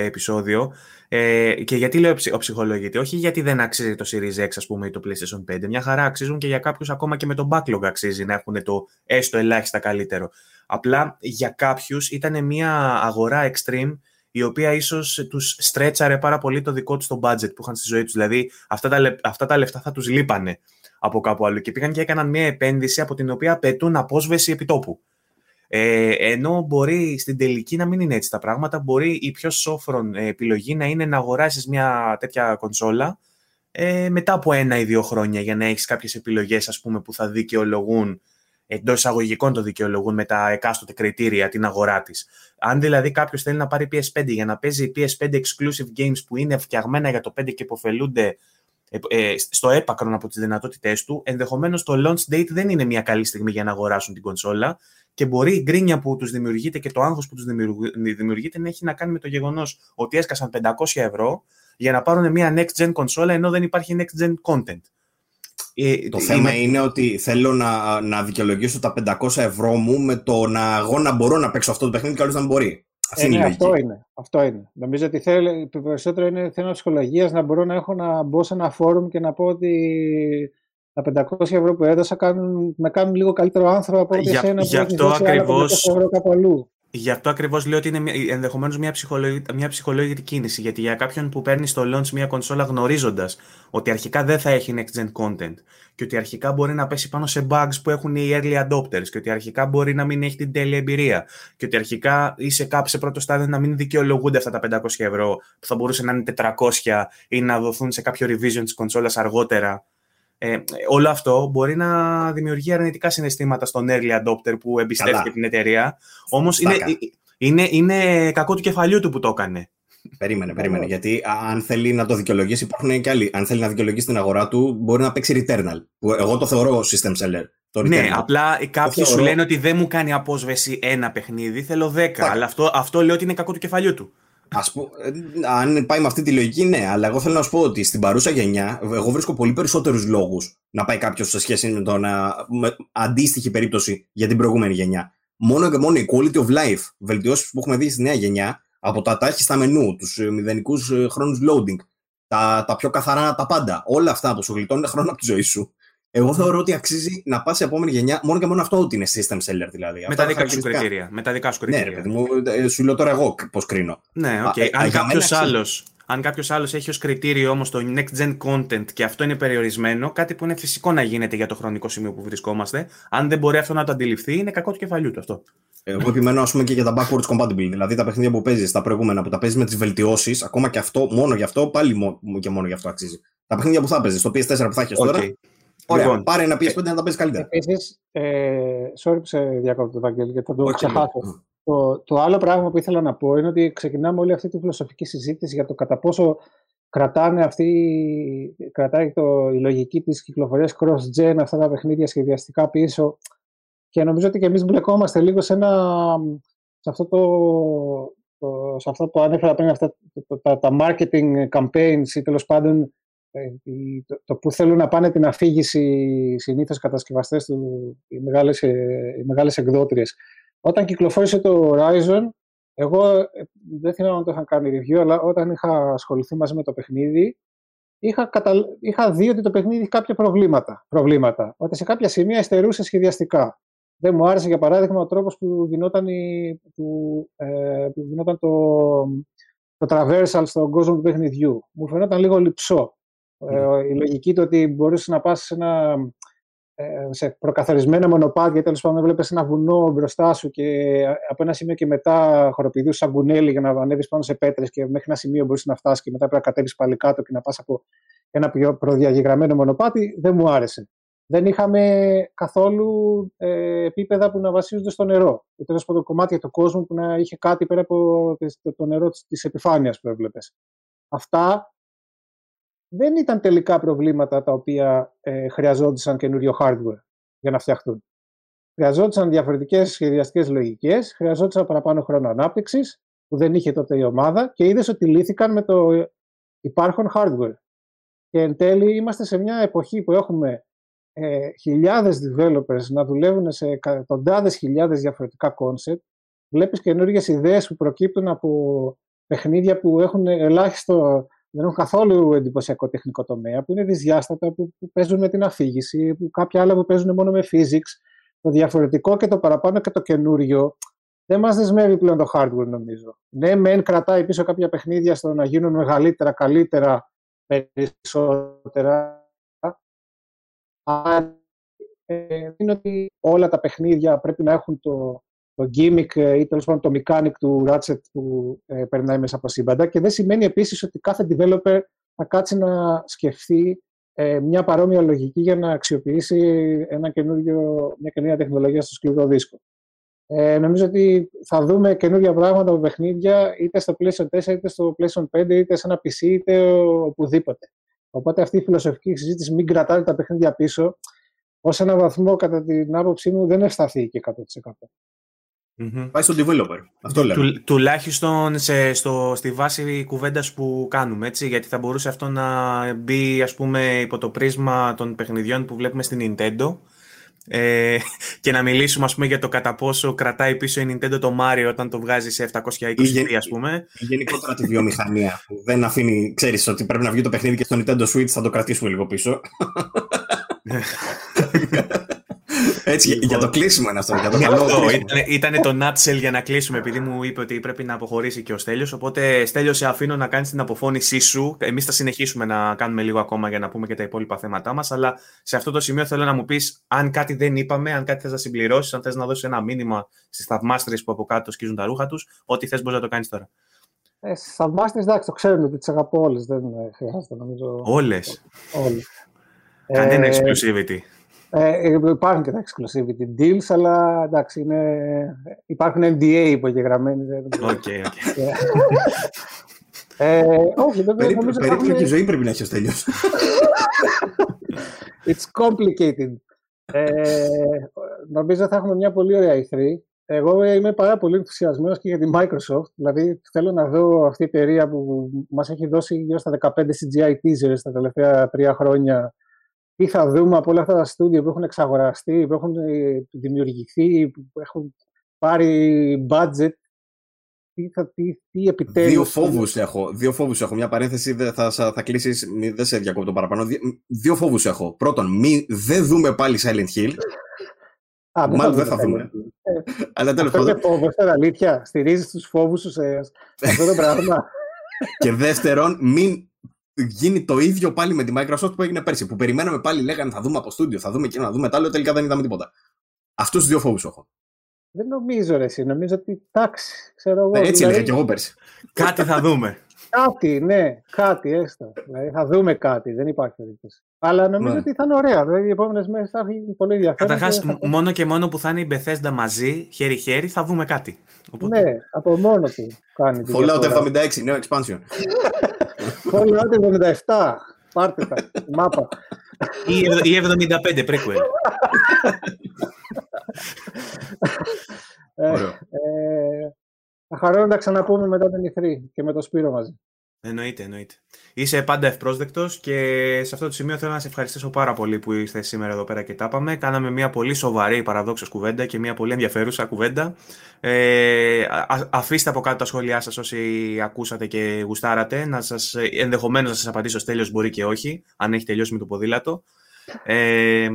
Speaker 1: επεισόδιο. Ε, και γιατί λέω ο ψυχολόγητη, όχι γιατί δεν αξίζει το Series X, ας πούμε, ή το PlayStation 5. Μια χαρά αξίζουν και για κάποιους ακόμα και με το backlog αξίζει να έχουν το έστω ελάχιστα καλύτερο. Απλά για κάποιους ήταν μια αγορά extreme η οποία ίσως τους στρέτσαρε πάρα πολύ το δικό τους το budget που είχαν στη ζωή τους. Δηλαδή, αυτά τα, αυτά τα λεφτά θα τους λείπανε από κάπου αλλού και πήγαν και έκαναν μια επένδυση από την οποία απαιτούν απόσβεση επιτόπου. Ε, ενώ μπορεί στην τελική να μην είναι έτσι τα πράγματα, μπορεί η πιο σόφρον επιλογή να είναι να αγοράσεις μια τέτοια κονσόλα ε, μετά από ένα ή δύο χρόνια για να έχεις κάποιες επιλογές που θα δικαιολογούν εντός εισαγωγικών το δικαιολογούν με τα εκάστοτε κριτήρια την αγορά της. Αν δηλαδή κάποιος θέλει να πάρει PS5 για να παίζει PS5 exclusive games που είναι φτιαγμένα για το 5 και υποφελούνται ε, ε, στο έπακρον από τις δυνατότητές του, ενδεχομένως το launch date δεν είναι μια καλή στιγμή για να αγοράσουν την κονσόλα και μπορεί η γκρίνια που τους δημιουργείται και το άγχος που τους δημιουργείται να έχει να κάνει με το γεγονός ότι έσκασαν 500 ευρώ για να πάρουν μια next gen κονσόλα ενώ δεν υπάρχει next gen content.
Speaker 2: Ε, το θέμα είναι ότι θέλω να, να δικαιολογήσω τα 500 ευρώ μου με το να εγώ να μπορώ να παίξω αυτό το παιχνίδι και άλλος να μπορεί.
Speaker 3: Αυτή ε, είναι ναι, αυτό είναι. Αυτό είναι. Νομίζω ότι θέλει, το περισσότερο είναι θέμα ψυχολογίας να μπορώ να έχω να μπω σε ένα φόρουμ και να πω ότι τα 500 ευρώ που έδωσα κάνουν, με κάνουν λίγο καλύτερο άνθρωπο από ότι εσένα
Speaker 1: που έχεις δώσει ευρώ κάπου αλλού. Γι' αυτό ακριβώς λέω ότι είναι ενδεχομένως μια, μια ψυχολογική κίνηση. Γιατί για κάποιον που παίρνει στο launch μια κονσόλα γνωρίζοντας ότι αρχικά δεν θα έχει next gen content και ότι αρχικά μπορεί να πέσει πάνω σε bugs που έχουν οι early adopters και ότι αρχικά μπορεί να μην έχει την τέλεια εμπειρία και ότι αρχικά ή σε κάποιο σε πρώτο στάδιο να μην δικαιολογούνται αυτά τα 500 ευρώ που θα μπορούσε να είναι 400 ή να δοθούν σε κάποιο revision της κονσόλας αργότερα ε, όλο αυτό μπορεί να δημιουργεί αρνητικά συναισθήματα στον early adopter που εμπιστεύτηκε την εταιρεία. Όμως είναι, είναι, είναι κακό του κεφαλιού του που το έκανε.
Speaker 2: Περίμενε, περίμενε. Γιατί αν θέλει να το δικαιολογήσει, υπάρχουν και άλλοι. Αν θέλει να δικαιολογήσει την αγορά του, μπορεί να παίξει Returnal. Που εγώ το θεωρώ system seller. Το
Speaker 1: ναι, απλά κάποιοι σου λένε ότι δεν μου κάνει απόσβεση ένα παιχνίδι, θέλω δέκα. Αλλά αυτό, αυτό λέω ότι είναι κακό του κεφαλιού του.
Speaker 2: Ας πω, ε, αν πάει με αυτή τη λογική, ναι, αλλά εγώ θέλω να σου πω ότι στην παρούσα γενιά, εγώ βρίσκω πολύ περισσότερους λόγους να πάει κάποιος σε σχέση με τον με αντίστοιχη περίπτωση για την προηγούμενη γενιά. Μόνο και μόνο η quality of life, βελτιώσεις που έχουμε δει στη νέα γενιά, από τα τάχιστα μενού, τους ε, μηδενικούς ε, χρόνους loading, τα, τα πιο καθαρά τα πάντα, όλα αυτά που σου γλιτώνουν χρόνο από τη ζωή σου, εγώ θεωρώ ότι αξίζει να πας σε επόμενη γενιά μόνο και μόνο αυτό ότι είναι system seller δηλαδή.
Speaker 1: Με τα δικά σου κριτήρια. Με τα δικά σου
Speaker 2: κριτήρια. Ναι, ρε, μου, ε, σου λέω τώρα εγώ πώς κρίνω.
Speaker 1: Ναι, OK. Okay. Αν κάποιος άλλο αν κάποιος άλλος έχει ως κριτήριο όμως το next gen content και αυτό είναι περιορισμένο, κάτι που είναι φυσικό να γίνεται για το χρονικό σημείο που βρισκόμαστε, αν δεν μπορεί αυτό να το αντιληφθεί, είναι κακό του κεφαλιού του αυτό.
Speaker 2: Εγώ επιμένω, ας πούμε, και για τα backwards compatible. Δηλαδή τα παιχνίδια που παίζεις, τα προηγούμενα που τα παίζεις με τις βελτιώσεις, ακόμα και αυτό, μόνο γι' αυτό, πάλι μόνο και μόνο γι' αυτό αξίζει. Τα παιχνίδια που θα παίζεις, στο PS4 που θα έχεις okay. τώρα, Ωραία, λοιπόν, πάρε ένα PS5 να τα παίζεις καλύτερα.
Speaker 3: Επίσης, ε, sorry που σε διακόπτω, Βαγγέλη, γιατί θα το ξεχάσω. Το, το άλλο πράγμα που ήθελα να πω είναι ότι ξεκινάμε όλη αυτή τη φιλοσοφική συζήτηση για το κατά πόσο κρατάνε αυτή, κρατάει το, η λογική της κυκλοφορίας cross-gen αυτά τα παιχνίδια σχεδιαστικά πίσω και νομίζω ότι και εμείς μπλεκόμαστε λίγο σε, ένα, σε αυτό το, το σε αυτό που ανέφερα πριν, αυτά, τα, τα marketing campaigns ή τέλος πάντων ε, το, το που θέλουν να πάνε την αφήγηση συνήθως κατασκευαστές του, οι μεγάλες, ε, οι μεγάλες εκδότριες. Όταν κυκλοφόρησε το Horizon, Εγώ ε, δεν θυμάμαι αν το είχα κάνει review, αλλά όταν είχα ασχοληθεί μαζί με το παιχνίδι, είχα, κατα... είχα δει ότι το παιχνίδι είχε κάποια προβλήματα, προβλήματα. Ότι σε κάποια σημεία εστερούσε σχεδιαστικά. Δεν μου άρεσε, για παράδειγμα, ο τρόπος που γινόταν, η... που, ε, που γινόταν το... το traversal στον κόσμο του παιχνιδιού. Μου φαινόταν λίγο λυψό. Ε, η λογική του ότι μπορούσε να πας σε ένα ε, σε προκαθορισμένα μονοπάτια, τέλος πάντων, έβλεπε ένα βουνό μπροστά σου και από ένα σημείο και μετά χοροπηδούσε σαν κουνέλι για να ανέβεις πάνω σε πέτρες και μέχρι ένα σημείο μπορούσε να φτάσεις και μετά πρέπει να κατέβεις πάλι κάτω και να πας από ένα πιο προδιαγεγραμμένο μονοπάτι. Δεν μου άρεσε. Δεν είχαμε καθόλου ε, επίπεδα που να βασίζονται στο νερό. Ή τέλος πάντων κομμάτια του κόσμου που να είχε κάτι πέρα από το νερό της επιφάνειας που έβλεπες. Αυτά δεν ήταν τελικά προβλήματα τα οποία ε, χρειαζόντουσαν καινούριο hardware για να φτιαχτούν. Χρειαζόντουσαν διαφορετικές σχεδιαστικές λογικές, χρειαζόντουσαν παραπάνω χρόνο ανάπτυξης που δεν είχε τότε η ομάδα και είδες ότι λύθηκαν με το υπάρχον hardware. Και εν τέλει είμαστε σε μια εποχή που έχουμε ε, χιλιάδες developers να δουλεύουν σε εκατοντάδες χιλιάδες διαφορετικά concept. Βλέπεις καινούργιες ιδέες που προκύπτουν από παιχνίδια που έχουν ελάχιστο δεν έχουν καθόλου εντυπωσιακό τεχνικό τομέα, που είναι δυσδιάστατα, που, που παίζουν με την αφήγηση, που κάποια άλλα που παίζουν μόνο με physics. Το διαφορετικό και το παραπάνω και το καινούριο δεν μας δεσμεύει πλέον το hardware, νομίζω. Ναι, μεν κρατάει πίσω κάποια παιχνίδια στο να γίνουν μεγαλύτερα, καλύτερα, περισσότερα. Αλλά ε, είναι ότι όλα τα παιχνίδια πρέπει να έχουν το, το gimmick ε, ή τέλος πάντων το mechanic του Ratchet που ε, περνάει μέσα από σύμπαντα και δεν σημαίνει επίσης ότι κάθε developer θα κάτσει να σκεφτεί ε, μια παρόμοια λογική για να αξιοποιήσει ένα καινούριο, μια καινούργια τεχνολογία στο σκληρό δίσκο. Ε, νομίζω ότι θα δούμε καινούργια πράγματα από παιχνίδια είτε στο PlayStation 4, είτε στο PlayStation 5, είτε σε ένα PC, είτε οπουδήποτε. Οπότε αυτή η φιλοσοφική συζήτηση μην κρατάτε τα παιχνίδια πίσω, ως ένα βαθμό κατά την άποψή μου δεν ευσταθεί 100%.
Speaker 2: Mm-hmm. Πάει στον developer. Αυτό λέμε. Του,
Speaker 1: τουλάχιστον σε, στο, στη βάση κουβέντας που κάνουμε, έτσι, γιατί θα μπορούσε αυτό να μπει ας πούμε, υπό το πρίσμα των παιχνιδιών που βλέπουμε στην Nintendo ε, και να μιλήσουμε ας πούμε, για το κατά πόσο κρατάει πίσω η Nintendo το Mario όταν το βγάζει σε 720p, ας πούμε.
Speaker 2: Γενικότερα τη βιομηχανία που δεν αφήνει, ξέρεις ότι πρέπει να βγει το παιχνίδι και στο Nintendo Switch θα το κρατήσουμε λίγο πίσω. Έτσι, λοιπόν, για το κλείσιμο είναι αυτό. Για το καλό
Speaker 1: ήταν, ήταν το nutshell για να κλείσουμε, επειδή μου είπε ότι πρέπει να αποχωρήσει και ο Στέλιος. Οπότε, Στέλιο, σε αφήνω να κάνεις την αποφώνησή σου. Εμείς θα συνεχίσουμε να κάνουμε λίγο ακόμα για να πούμε και τα υπόλοιπα θέματά μας. Αλλά σε αυτό το σημείο θέλω να μου πεις αν κάτι δεν είπαμε, αν κάτι θες να συμπληρώσεις, αν θες να δώσεις ένα μήνυμα στις θαυμάστρε που από κάτω σκίζουν τα ρούχα τους. Ό,τι θες μπορείς να το κάνεις τώρα.
Speaker 3: Ε, Στις θαυμάστριες, εντάξει, το ξέρουμε ότι τις αγαπώ όλες. Δεν χρειάζεται νομίζω.
Speaker 1: Όλες. Κανένα ε, exclusivity.
Speaker 3: Ε, υπάρχουν και τα exclusivity deals, αλλά εντάξει, είναι, υπάρχουν NDA υπογεγραμμένοι.
Speaker 1: OK, okay, okay.
Speaker 3: ε, όχι, δεν
Speaker 2: νομίζω... Περίπου ζωή πρέπει να έχει τελειώσει.
Speaker 3: It's complicated. Ε, νομίζω θα έχουμε μια πολύ ωραία E3. Εγώ είμαι πάρα πολύ ενθουσιασμένος και για τη Microsoft. Δηλαδή, θέλω να δω αυτή η εταιρεία που μας έχει δώσει γύρω στα 15 CGI teasers τα τελευταία τρία χρόνια τι θα δούμε από όλα αυτά τα στούντιο που έχουν εξαγοραστεί, που έχουν ε, δημιουργηθεί, που έχουν πάρει budget. Τι, θα, τι, τι επιτέλους...
Speaker 2: Δύο φόβους έχω. Δύο φόβους έχω. Μια παρένθεση θα, θα, θα κλείσεις, δεν σε διακόπτω παραπάνω. Δύο φόβους έχω. Πρώτον, μη, δεν δούμε πάλι Silent Hill. Α, Μάλλον δεν θα δούμε. Ε, Αλλά τέλος
Speaker 3: πάντων. Είναι φόβος, είναι αλήθεια. Στηρίζεις τους φόβους σου σε αυτό το πράγμα.
Speaker 2: και δεύτερον, μην γίνει το ίδιο πάλι με τη Microsoft που έγινε πέρσι. Που περιμέναμε πάλι, λέγανε θα δούμε από στούντιο, θα δούμε εκείνο, θα δούμε τα άλλο, τελικά δεν είδαμε τίποτα. Αυτούς τους δύο φόβους έχω.
Speaker 3: Δεν νομίζω, ρε, εσύ. Νομίζω ότι εντάξει, ξέρω εγώ.
Speaker 2: έτσι δηλαδή... έλεγα και εγώ πέρσι.
Speaker 1: κάτι θα δούμε.
Speaker 3: Κάτι, ναι, κάτι έστω. Δηλαδή θα δούμε κάτι, δεν υπάρχει περίπτωση. Αλλά νομίζω ναι. ότι θα είναι ωραία. Δηλαδή οι επόμενες μέρες θα έχει πολύ ενδιαφέρον.
Speaker 1: Καταρχάς, θα... μόνο και μόνο που θα είναι η Bethesda μαζί, χέρι-χέρι, θα δούμε κάτι.
Speaker 3: Οπότε... Ναι, από μόνο του κάνει.
Speaker 2: Fallout 76, νέο expansion.
Speaker 3: Fallout 77. Πάρτε τα, μάπα.
Speaker 1: Ή 75, prequel.
Speaker 3: ε, ε, θα χαρώ να τα ξαναπούμε μετά την E3 και με το Σπύρο μαζί.
Speaker 1: Εννοείται, εννοείται. Είσαι πάντα ευπρόσδεκτος και σε αυτό το σημείο θέλω να σε ευχαριστήσω πάρα πολύ που ήρθες σήμερα εδώ πέρα και τα είπαμε. Κάναμε μια πολύ σοβαρή παραδόξως κουβέντα και μια πολύ ενδιαφέρουσα κουβέντα. Ε, αφήστε από κάτω τα σχόλιά σας όσοι ακούσατε και γουστάρατε. Να σας, ενδεχομένως να σας απαντήσω τέλειο μπορεί και όχι, αν έχει τελειώσει με το ποδήλατο. Ε,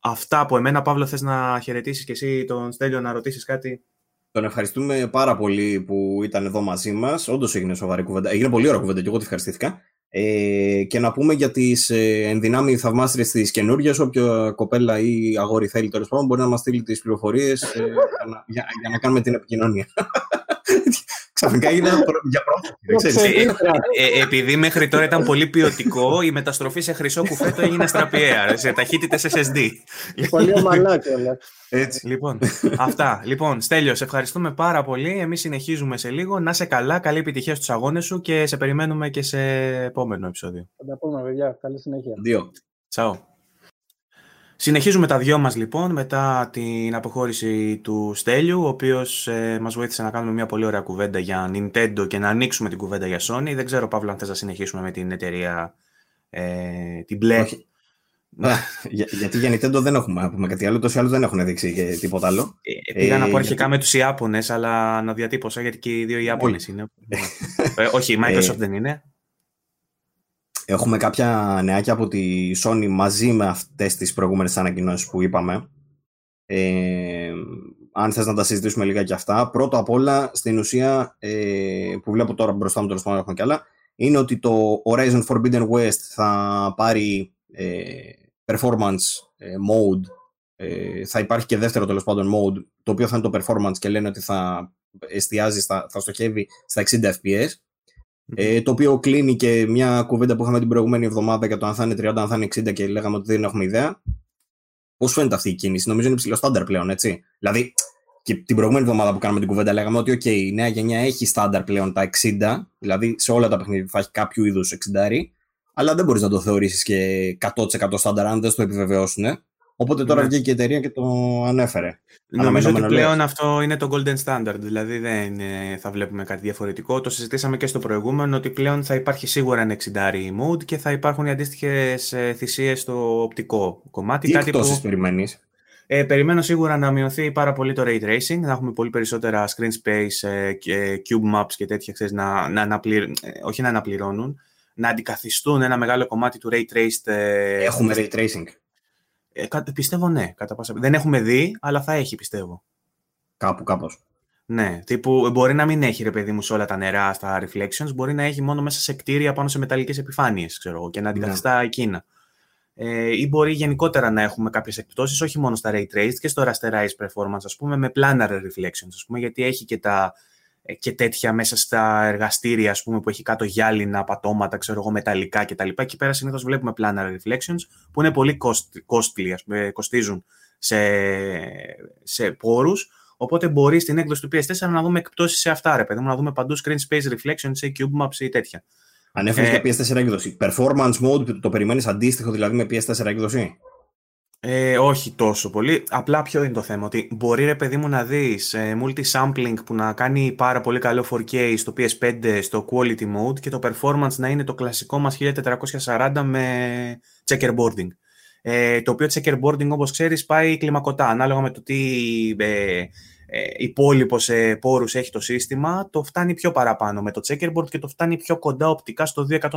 Speaker 1: αυτά από εμένα. Παύλο, θες να χαιρετήσεις και εσύ τον Στέλιο να ρωτήσεις κάτι;
Speaker 2: Τον ευχαριστούμε πάρα πολύ που ήταν εδώ μαζί μας. Όντως έγινε σοβαρή κουβέντα. Έγινε πολύ ωραία κουβέντα και εγώ τη ευχαριστήθηκα. Ε, και να πούμε για τις ε, ενδυνάμει θαυμάστριες τη καινούργια. Όποια κοπέλα ή αγόρι θέλει τέλος πάντων μπορεί να μας στείλει τις πληροφορίες ε, για, για, για, να κάνουμε την επικοινωνία. Ξαφνικά έγινε για
Speaker 1: πρώτο. Ε, ε, επειδή μέχρι τώρα ήταν πολύ ποιοτικό, η μεταστροφή σε χρυσό κουφέτο έγινε στραπιαία, σε ταχύτητε SSD.
Speaker 3: Πολύ ομαλά κιόλας.
Speaker 1: Έτσι. Λοιπόν, αυτά. Λοιπόν, Στέλιο, σε ευχαριστούμε πάρα πολύ. Εμείς συνεχίζουμε σε λίγο. Να σε καλά, καλή επιτυχία στους αγώνες σου και σε περιμένουμε και σε επόμενο επεισόδιο.
Speaker 3: Θα τα πούμε, παιδιά. Καλή συνέχεια.
Speaker 2: Δύο.
Speaker 1: Τσαου. Συνεχίζουμε τα δυο μας λοιπόν μετά την αποχώρηση του Στέλιου, ο οποίος ε, μας βοήθησε να κάνουμε μια πολύ ωραία κουβέντα για Nintendo και να ανοίξουμε την κουβέντα για Sony. Δεν ξέρω Παύλο αν θες να συνεχίσουμε με την εταιρεία ε, την μπλε.
Speaker 2: για, γιατί για Nintendo δεν έχουμε να πούμε κάτι άλλο, τόσο άλλο δεν έχουν δείξει και τίποτα άλλο.
Speaker 1: Ε, πήγα ε, να πω αρχικά με τους Ιάπωνες, αλλά να διατύπωσα γιατί και οι δύο Ιάπωνες είναι. ε, όχι, η Microsoft δεν είναι.
Speaker 2: Έχουμε κάποια νεάκια από τη Sony μαζί με αυτές τις προηγούμενες ανακοινώσεις που είπαμε. Ε, αν θες να τα συζητήσουμε λίγα και αυτά. Πρώτο απ' όλα, στην ουσία, ε, που βλέπω τώρα μπροστά μου, τέλος πάντων έχουμε κι άλλα, είναι ότι το Horizon Forbidden West θα πάρει ε, performance ε, mode, ε, θα υπάρχει και δεύτερο τέλος πάντων mode, το οποίο θα είναι το performance και λένε ότι θα εστιάζει, θα, θα στοχεύει στα 60 fps. Ε, το οποίο κλείνει και μια κουβέντα που είχαμε την προηγούμενη εβδομάδα για το αν θα είναι 30, αν θα είναι 60 και λέγαμε ότι δεν έχουμε ιδέα. Πώς φαίνεται αυτή η κίνηση, νομίζω είναι ψηλό στάνταρ πλέον, έτσι. Δηλαδή, και την προηγούμενη εβδομάδα που κάναμε την κουβέντα λέγαμε ότι okay, η νέα γενιά έχει στάνταρ πλέον τα 60, δηλαδή σε όλα τα παιχνίδια θα έχει κάποιο είδους 60, αλλά δεν μπορείς να το θεωρήσεις και 100% στάνταρ αν δεν το επιβεβαιώσουν. Οπότε τώρα ναι. βγήκε η εταιρεία και το ανέφερε.
Speaker 1: Νομίζω ότι πλέον αυτό είναι το golden standard, δηλαδή δεν θα βλέπουμε κάτι διαφορετικό. Το συζητήσαμε και στο προηγούμενο ότι πλέον θα υπάρχει σίγουρα ένα 60 mode και θα υπάρχουν οι αντίστοιχες θυσίες στο οπτικό κομμάτι.
Speaker 2: Τι κάτι που... περιμένεις;
Speaker 1: Ε, περιμένω σίγουρα να μειωθεί πάρα πολύ το ray tracing, να έχουμε πολύ περισσότερα screen space ε, και cube maps και τέτοια, ξέρεις, να, να αναπληρ... Ε, όχι να αναπληρώνουν, να αντικαθιστούν ένα μεγάλο κομμάτι του ray traced.
Speaker 2: Ε, έχουμε ray tracing.
Speaker 1: Ε, πιστεύω ναι, κατά πάσα. Δεν έχουμε δει, αλλά θα έχει, πιστεύω.
Speaker 2: Κάπου, κάπως.
Speaker 1: Ναι, τύπου μπορεί να μην έχει ρε παιδί μου σε όλα τα νερά στα reflections, μπορεί να έχει μόνο μέσα σε κτίρια πάνω σε μεταλλικές επιφάνειες, ξέρω και να αντικαθιστά ναι. εκείνα. Ε, ή μπορεί γενικότερα να έχουμε κάποιες εκπτώσεις, όχι μόνο στα ray traced και στο rasterized performance, ας πούμε, με planar reflections, ας πούμε, γιατί έχει και τα ε, και τέτοια μέσα στα εργαστήρια ας πούμε, που έχει κάτω γυάλινα, πατώματα, ξέρω εγώ, μεταλλικά κτλ. Εκεί πέρα συνήθως βλέπουμε planar reflections που είναι πολύ costly, ας πούμε, κοστίζουν σε, σε πόρους. Οπότε μπορεί στην έκδοση του PS4 να δούμε εκπτώσεις σε αυτά, ρε παιδί μου, να δούμε παντού screen space reflections σε cube maps ή τέτοια.
Speaker 2: Ανέφερε ε, για PS4 έκδοση. Performance mode το περιμένεις αντίστοιχο δηλαδή με PS4 έκδοση;
Speaker 1: Ε, όχι τόσο πολύ. Απλά ποιο είναι το θέμα. Ότι μπορεί ρε παιδί μου να δεις ε, multi-sampling που να κάνει πάρα πολύ καλό 4K στο PS5 στο quality mode και το performance να είναι το κλασικό μας 1440 με checkerboarding. Ε, το οποίο checkerboarding όπως ξέρεις πάει κλιμακωτά. Ανάλογα με το τι ε, ε, υπόλοιπο σε πόρους έχει το σύστημα, το φτάνει πιο παραπάνω με το checkerboard και το φτάνει πιο κοντά οπτικά στο 260.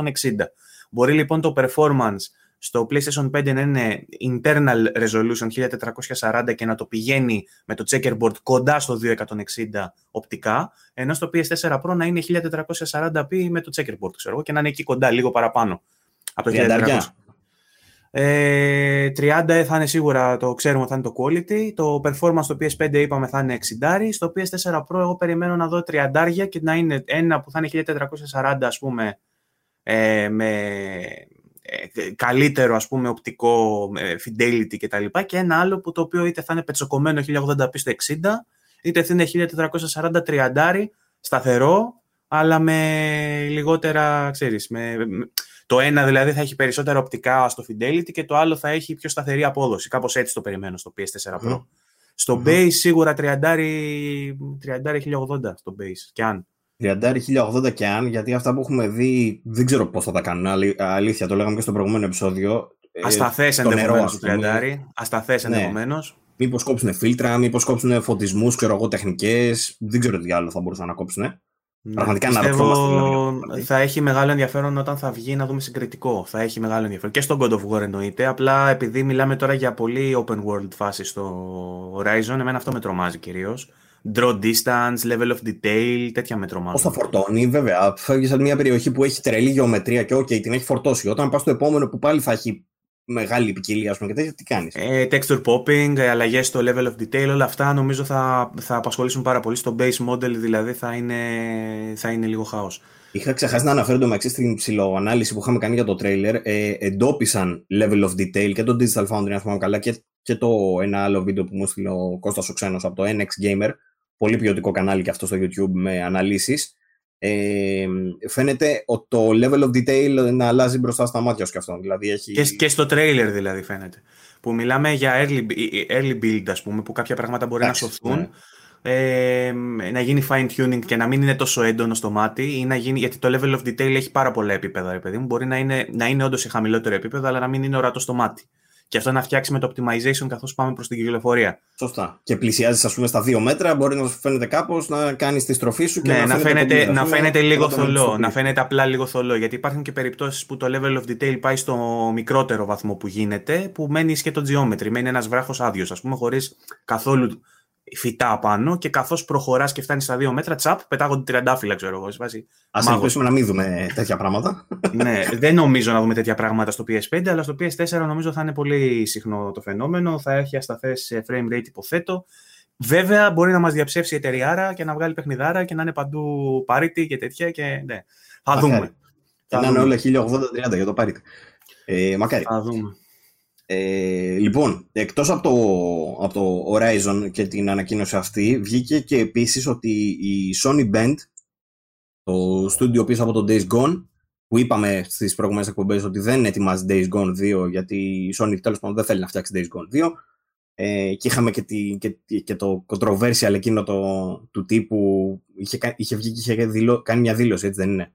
Speaker 1: Μπορεί λοιπόν το performance στο PlayStation 5 να είναι internal resolution 1440 και να το πηγαίνει με το checkerboard κοντά στο 2160 οπτικά, ενώ στο PS4 Pro να είναι 1440p με το checkerboard, ξέρω και να είναι εκεί κοντά, λίγο παραπάνω από το 1400. Ε, 30 θα είναι σίγουρα, το ξέρουμε ότι θα είναι το quality. Το performance στο PS5 είπαμε θα είναι 60. Στο PS4 Pro εγώ περιμένω να δω 30 και να είναι ένα που θα είναι 1440 ας πούμε ε, με ε, καλύτερο ας πούμε οπτικό ε, fidelity και τα λοιπά και ένα άλλο που το οποίο είτε θα είναι πετσοκομμένο 1080p στο 60 είτε θα είναι 1440 30 σταθερό αλλά με λιγότερα ξέρεις με, το ένα δηλαδή θα έχει περισσότερα οπτικά στο fidelity και το άλλο θα έχει πιο σταθερή απόδοση. Κάπως έτσι το περιμένω στο PS4 Pro. Στο base σίγουρα 30 30 1080 στο base και αν
Speaker 2: 1080 και αν, γιατί αυτά που έχουμε δει δεν ξέρω πώς θα τα κάνουν. αλήθεια, το λέγαμε και στο προηγούμενο επεισόδιο.
Speaker 1: Ασταθές ενδεχομένως το 30. Ασταθές ναι. ενδεχομένως.
Speaker 2: Μήπως κόψουν φίλτρα, μήπως κόψουν φωτισμούς, ξέρω εγώ, τεχνικές. Δεν ξέρω τι άλλο θα μπορούσαν να κόψουν. Ναι, Πραγματικά
Speaker 1: πιστεύω να δηλαδή. Θα έχει μεγάλο ενδιαφέρον όταν θα βγει να δούμε συγκριτικό. Θα έχει μεγάλο ενδιαφέρον. Και στον God of War εννοείται. Απλά επειδή μιλάμε τώρα για πολύ open world φάση στο Horizon, εμένα αυτό με τρομάζει κυρίως. Draw distance, level of detail, τέτοια με τρομάζουν.
Speaker 2: Πώς θα φορτώνει, βέβαια. Φεύγεις σε μια περιοχή που έχει τρελή γεωμετρία και OK, την έχει φορτώσει. Όταν πας στο επόμενο που πάλι θα έχει μεγάλη ποικιλία, ας πούμε, και τέτοια, τι κάνεις;
Speaker 1: Ε, texture popping, αλλαγές στο level of detail, όλα αυτά νομίζω θα, θα απασχολήσουν πάρα πολύ. Στο base model δηλαδή θα είναι, θα είναι λίγο χάος.
Speaker 2: Είχα ξεχάσει να αναφέρω το μεταξύ στην ψηλοανάλυση που είχαμε κάνει για το trailer. Ε, εντόπισαν level of detail και το Digital Foundry, αν θυμάμαι καλά, και, και το ένα άλλο βίντεο που μου έστειλε ο Κώστας ο Ξένος από το NX Gamer. Πολύ ποιοτικό κανάλι και αυτό στο YouTube με αναλύσεις ε, φαίνεται ότι το level of detail να αλλάζει μπροστά στα μάτια σου και αυτό. Δηλαδή έχει...
Speaker 1: και, και στο trailer δηλαδή φαίνεται. Που μιλάμε για early, early build, ας πούμε, που κάποια πράγματα μπορεί να σωθούν. Ναι. Ε, να γίνει fine tuning και να μην είναι τόσο έντονο στο μάτι ή να γίνει, γιατί το level of detail έχει πάρα πολλά επίπεδα, ρε παιδί μου. Μπορεί να είναι, να είναι όντως σε χαμηλότερο επίπεδο, αλλά να μην είναι ορατό στο μάτι και αυτό να φτιάξει με το optimization καθώς πάμε προς την κυκλοφορία.
Speaker 2: Σωστά. Και πλησιάζεις, ας πούμε, στα δύο μέτρα, μπορεί να σου φαίνεται κάπως να κάνεις τη στροφή σου και
Speaker 1: ναι,
Speaker 2: να,
Speaker 1: φαίνεται, να φαίνεται λίγο θολό. Να φαίνεται απλά λίγο θολό. Γιατί υπάρχουν και περιπτώσεις που το level of detail πάει στο μικρότερο βαθμό που γίνεται, που μένεις και το geometry. Μένει ένας βράχος άδειος, ας πούμε, χωρίς καθόλου φυτά πάνω και καθώς προχωράς και φτάνεις στα δύο μέτρα, τσαπ, πετάγονται τριαντάφυλλα, ξέρω εγώ.
Speaker 2: Α ελπίσουμε να μην δούμε τέτοια πράγματα.
Speaker 1: ναι, δεν νομίζω να δούμε τέτοια πράγματα στο PS5, αλλά στο PS4 νομίζω θα είναι πολύ συχνό το φαινόμενο. Θα έχει ασταθές frame rate, υποθέτω. Βέβαια, μπορεί να μας διαψεύσει η εταιριάρα και να βγάλει παιχνιδάρα και να είναι παντού πάρητη και τέτοια. Και, ναι. Θα δούμε.
Speaker 2: Θα να είναι όλα 1080-30 για το πάρητη. Ε, μακάρι.
Speaker 1: Θα δούμε.
Speaker 2: Ε, λοιπόν, εκτός από το, από το Horizon και την ανακοίνωση αυτή, βγήκε και επίσης ότι η Sony Band, το στούντιο πίσω από το Days Gone, που είπαμε στις προηγούμενες εκπομπές ότι δεν ετοιμάζει Days Gone 2, γιατί η Sony τέλος πάντων δεν θέλει να φτιάξει Days Gone 2, ε, και είχαμε και, τη, και, και, το controversial εκείνο το, του τύπου, είχε, είχε βγει και είχε δηλώ, κάνει μια δήλωση, έτσι δεν είναι;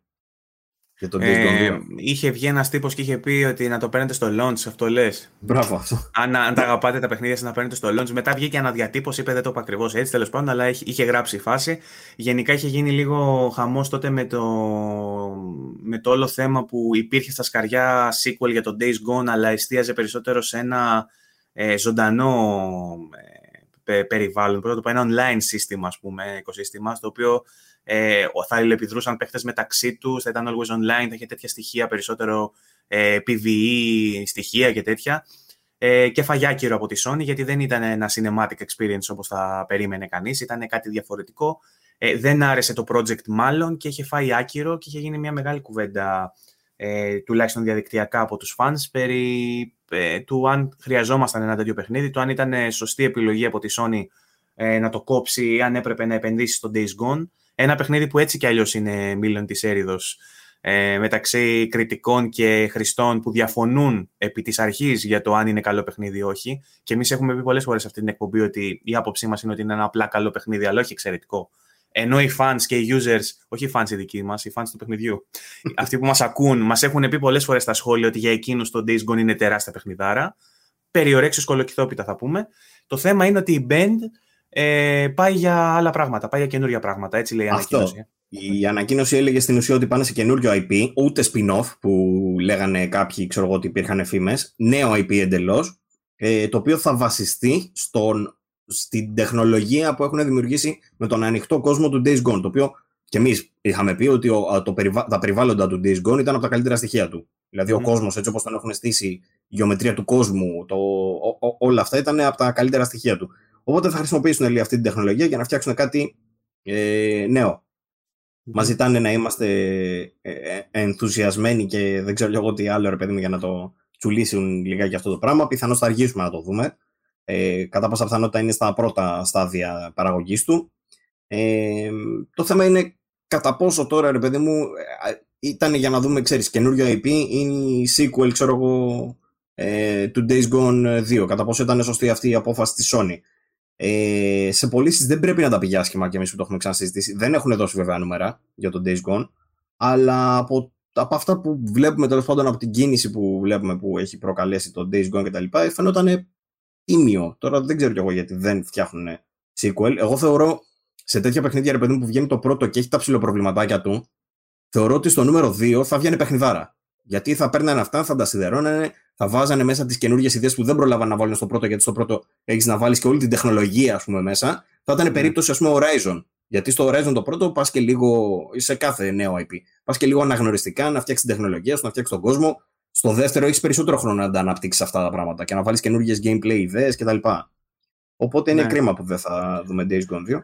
Speaker 1: Για τον ε, είχε βγει ένας τύπος και είχε πει ότι να το παίρνετε στο launch, αυτό λες.
Speaker 2: Μπράβο αυτό.
Speaker 1: Αν, αν τα αγαπάτε τα παιχνίδια σας να παίρνετε στο launch. Μετά βγήκε αναδιατύπωση, είπε δεν το είπα ακριβώς έτσι τέλος πάντων, αλλά είχε, είχε γράψει η φάση. Γενικά είχε γίνει λίγο χαμός τότε με το, με το όλο θέμα που υπήρχε στα σκαριά sequel για το Days Gone, αλλά εστίαζε περισσότερο σε ένα ε, ζωντανό ε, περιβάλλον. Πρώτα το ένα online σύστημα, ας πούμε, οικοσύστημα, στο οποίο ε, θα αλληλεπιδρούσαν παίχτες μεταξύ τους, θα ήταν always online, θα είχε τέτοια στοιχεία, περισσότερο ε, PvE στοιχεία και τέτοια. Ε, και φαγιάκυρο από τη Sony, γιατί δεν ήταν ένα cinematic experience όπως θα περίμενε κανείς, ήταν κάτι διαφορετικό. Ε, δεν άρεσε το project μάλλον και είχε φάει άκυρο και είχε γίνει μια μεγάλη κουβέντα ε, τουλάχιστον διαδικτυακά από τους fans περί ε, του αν χρειαζόμασταν ένα τέτοιο παιχνίδι, του αν ήταν σωστή επιλογή από τη Sony ε, να το κόψει ή αν έπρεπε να επενδύσει στο Days Gone. Ένα παιχνίδι που έτσι κι αλλιώς είναι μήλον της έρηδο ε, μεταξύ κριτικών και χρηστών που διαφωνούν επί της αρχής για το αν είναι καλό παιχνίδι ή όχι. Και εμείς έχουμε πει πολλές φορές σε αυτή την εκπομπή ότι η άποψή μας είναι ότι είναι ένα απλά καλό παιχνίδι, αλλά όχι εξαιρετικό. Ενώ οι fans και οι users, όχι οι fans οι δικοί μας, οι fans του παιχνιδιού, αυτοί που μας ακούν, μας έχουν πει πολλές φορές στα σχόλια ότι για εκείνους το Days Gone είναι τεράστια παιχνιδάρα. Περιορέξιο κολοκυθόπιτα θα πούμε. Το θέμα είναι ότι η Band ε, πάει για άλλα πράγματα, πάει για καινούργια πράγματα. Έτσι λέει η ανακοίνωση.
Speaker 2: Η ανακοίνωση έλεγε στην ουσία ότι πάνε σε καινούριο IP, ούτε spin-off που λέγανε κάποιοι, ξέρω εγώ ότι υπήρχαν φήμες, νέο IP εντελώς, ε, το οποίο θα βασιστεί στον, στην τεχνολογία που έχουν δημιουργήσει με τον ανοιχτό κόσμο του Days Gone. Το οποίο και εμείς είχαμε πει ότι ο, το τα περιβάλλοντα του Days Gone ήταν από τα καλύτερα στοιχεία του. Δηλαδή, ο κόσμος, έτσι όπως τον έχουν στήσει, η γεωμετρία του κόσμου, το, όλα αυτά ήταν από τα καλύτερα στοιχεία του. Οπότε θα χρησιμοποιήσουν αυτή την τεχνολογία για να φτιάξουν κάτι ε, νέο. Μας ζητάνε να είμαστε ε, ε, ενθουσιασμένοι και δεν ξέρω εγώ τι άλλο ρε παιδί μου για να το τσουλήσουν λιγάκι αυτό το πράγμα. Πιθανώς θα αργήσουμε να το δούμε. Ε, κατά πάσα πιθανότητα είναι στα πρώτα στάδια παραγωγής του. Ε, το θέμα είναι κατά πόσο τώρα ρε παιδί μου ε, ήταν για να δούμε, ξέρεις, καινούριο IP ή η sequel, ξέρω εγώ, ε, του Days Gone 2. Κατά πόσο ήταν σωστή αυτή η απόφαση της Sony. Ε, σε πωλήσεις δεν πρέπει να τα πηγαίνει άσχημα και εμείς που το έχουμε ξανασυζητήσει. Δεν έχουν δώσει βέβαια νούμερα για τον Days Gone. Αλλά από, από αυτά που βλέπουμε τέλος πάντων από την κίνηση που βλέπουμε που έχει προκαλέσει το Days Gone κτλ. φαινόταν τίμιο. Τώρα δεν ξέρω κι εγώ γιατί δεν φτιάχνουν sequel. Εγώ θεωρώ σε τέτοια παιχνίδια ρε παιδί μου που βγαίνει το πρώτο και έχει τα ψηλοπροβληματάκια του, θεωρώ ότι στο νούμερο 2 θα βγαίνει παιχνιδάρα. Γιατί θα παίρνανε αυτά, θα τα σιδερώνανε, θα βάζανε μέσα τις καινούργιες ιδέες που δεν προλάβαν να βάλουν στο πρώτο, γιατί στο πρώτο έχεις να βάλεις και όλη την τεχνολογία, ας πούμε, μέσα. Θα ήταν ναι. περίπτωση, ας πούμε, Horizon. Γιατί στο Horizon το πρώτο πας και λίγο, σε κάθε νέο IP, πας και λίγο αναγνωριστικά να φτιάξεις την τεχνολογία σου, να φτιάξεις τον κόσμο. Στο δεύτερο έχεις περισσότερο χρόνο να τα αναπτύξεις αυτά τα πράγματα και να βάλεις καινούργιες gameplay ιδέες κτλ. Οπότε είναι ναι. κρίμα που δεν θα δούμε Days Gone 2.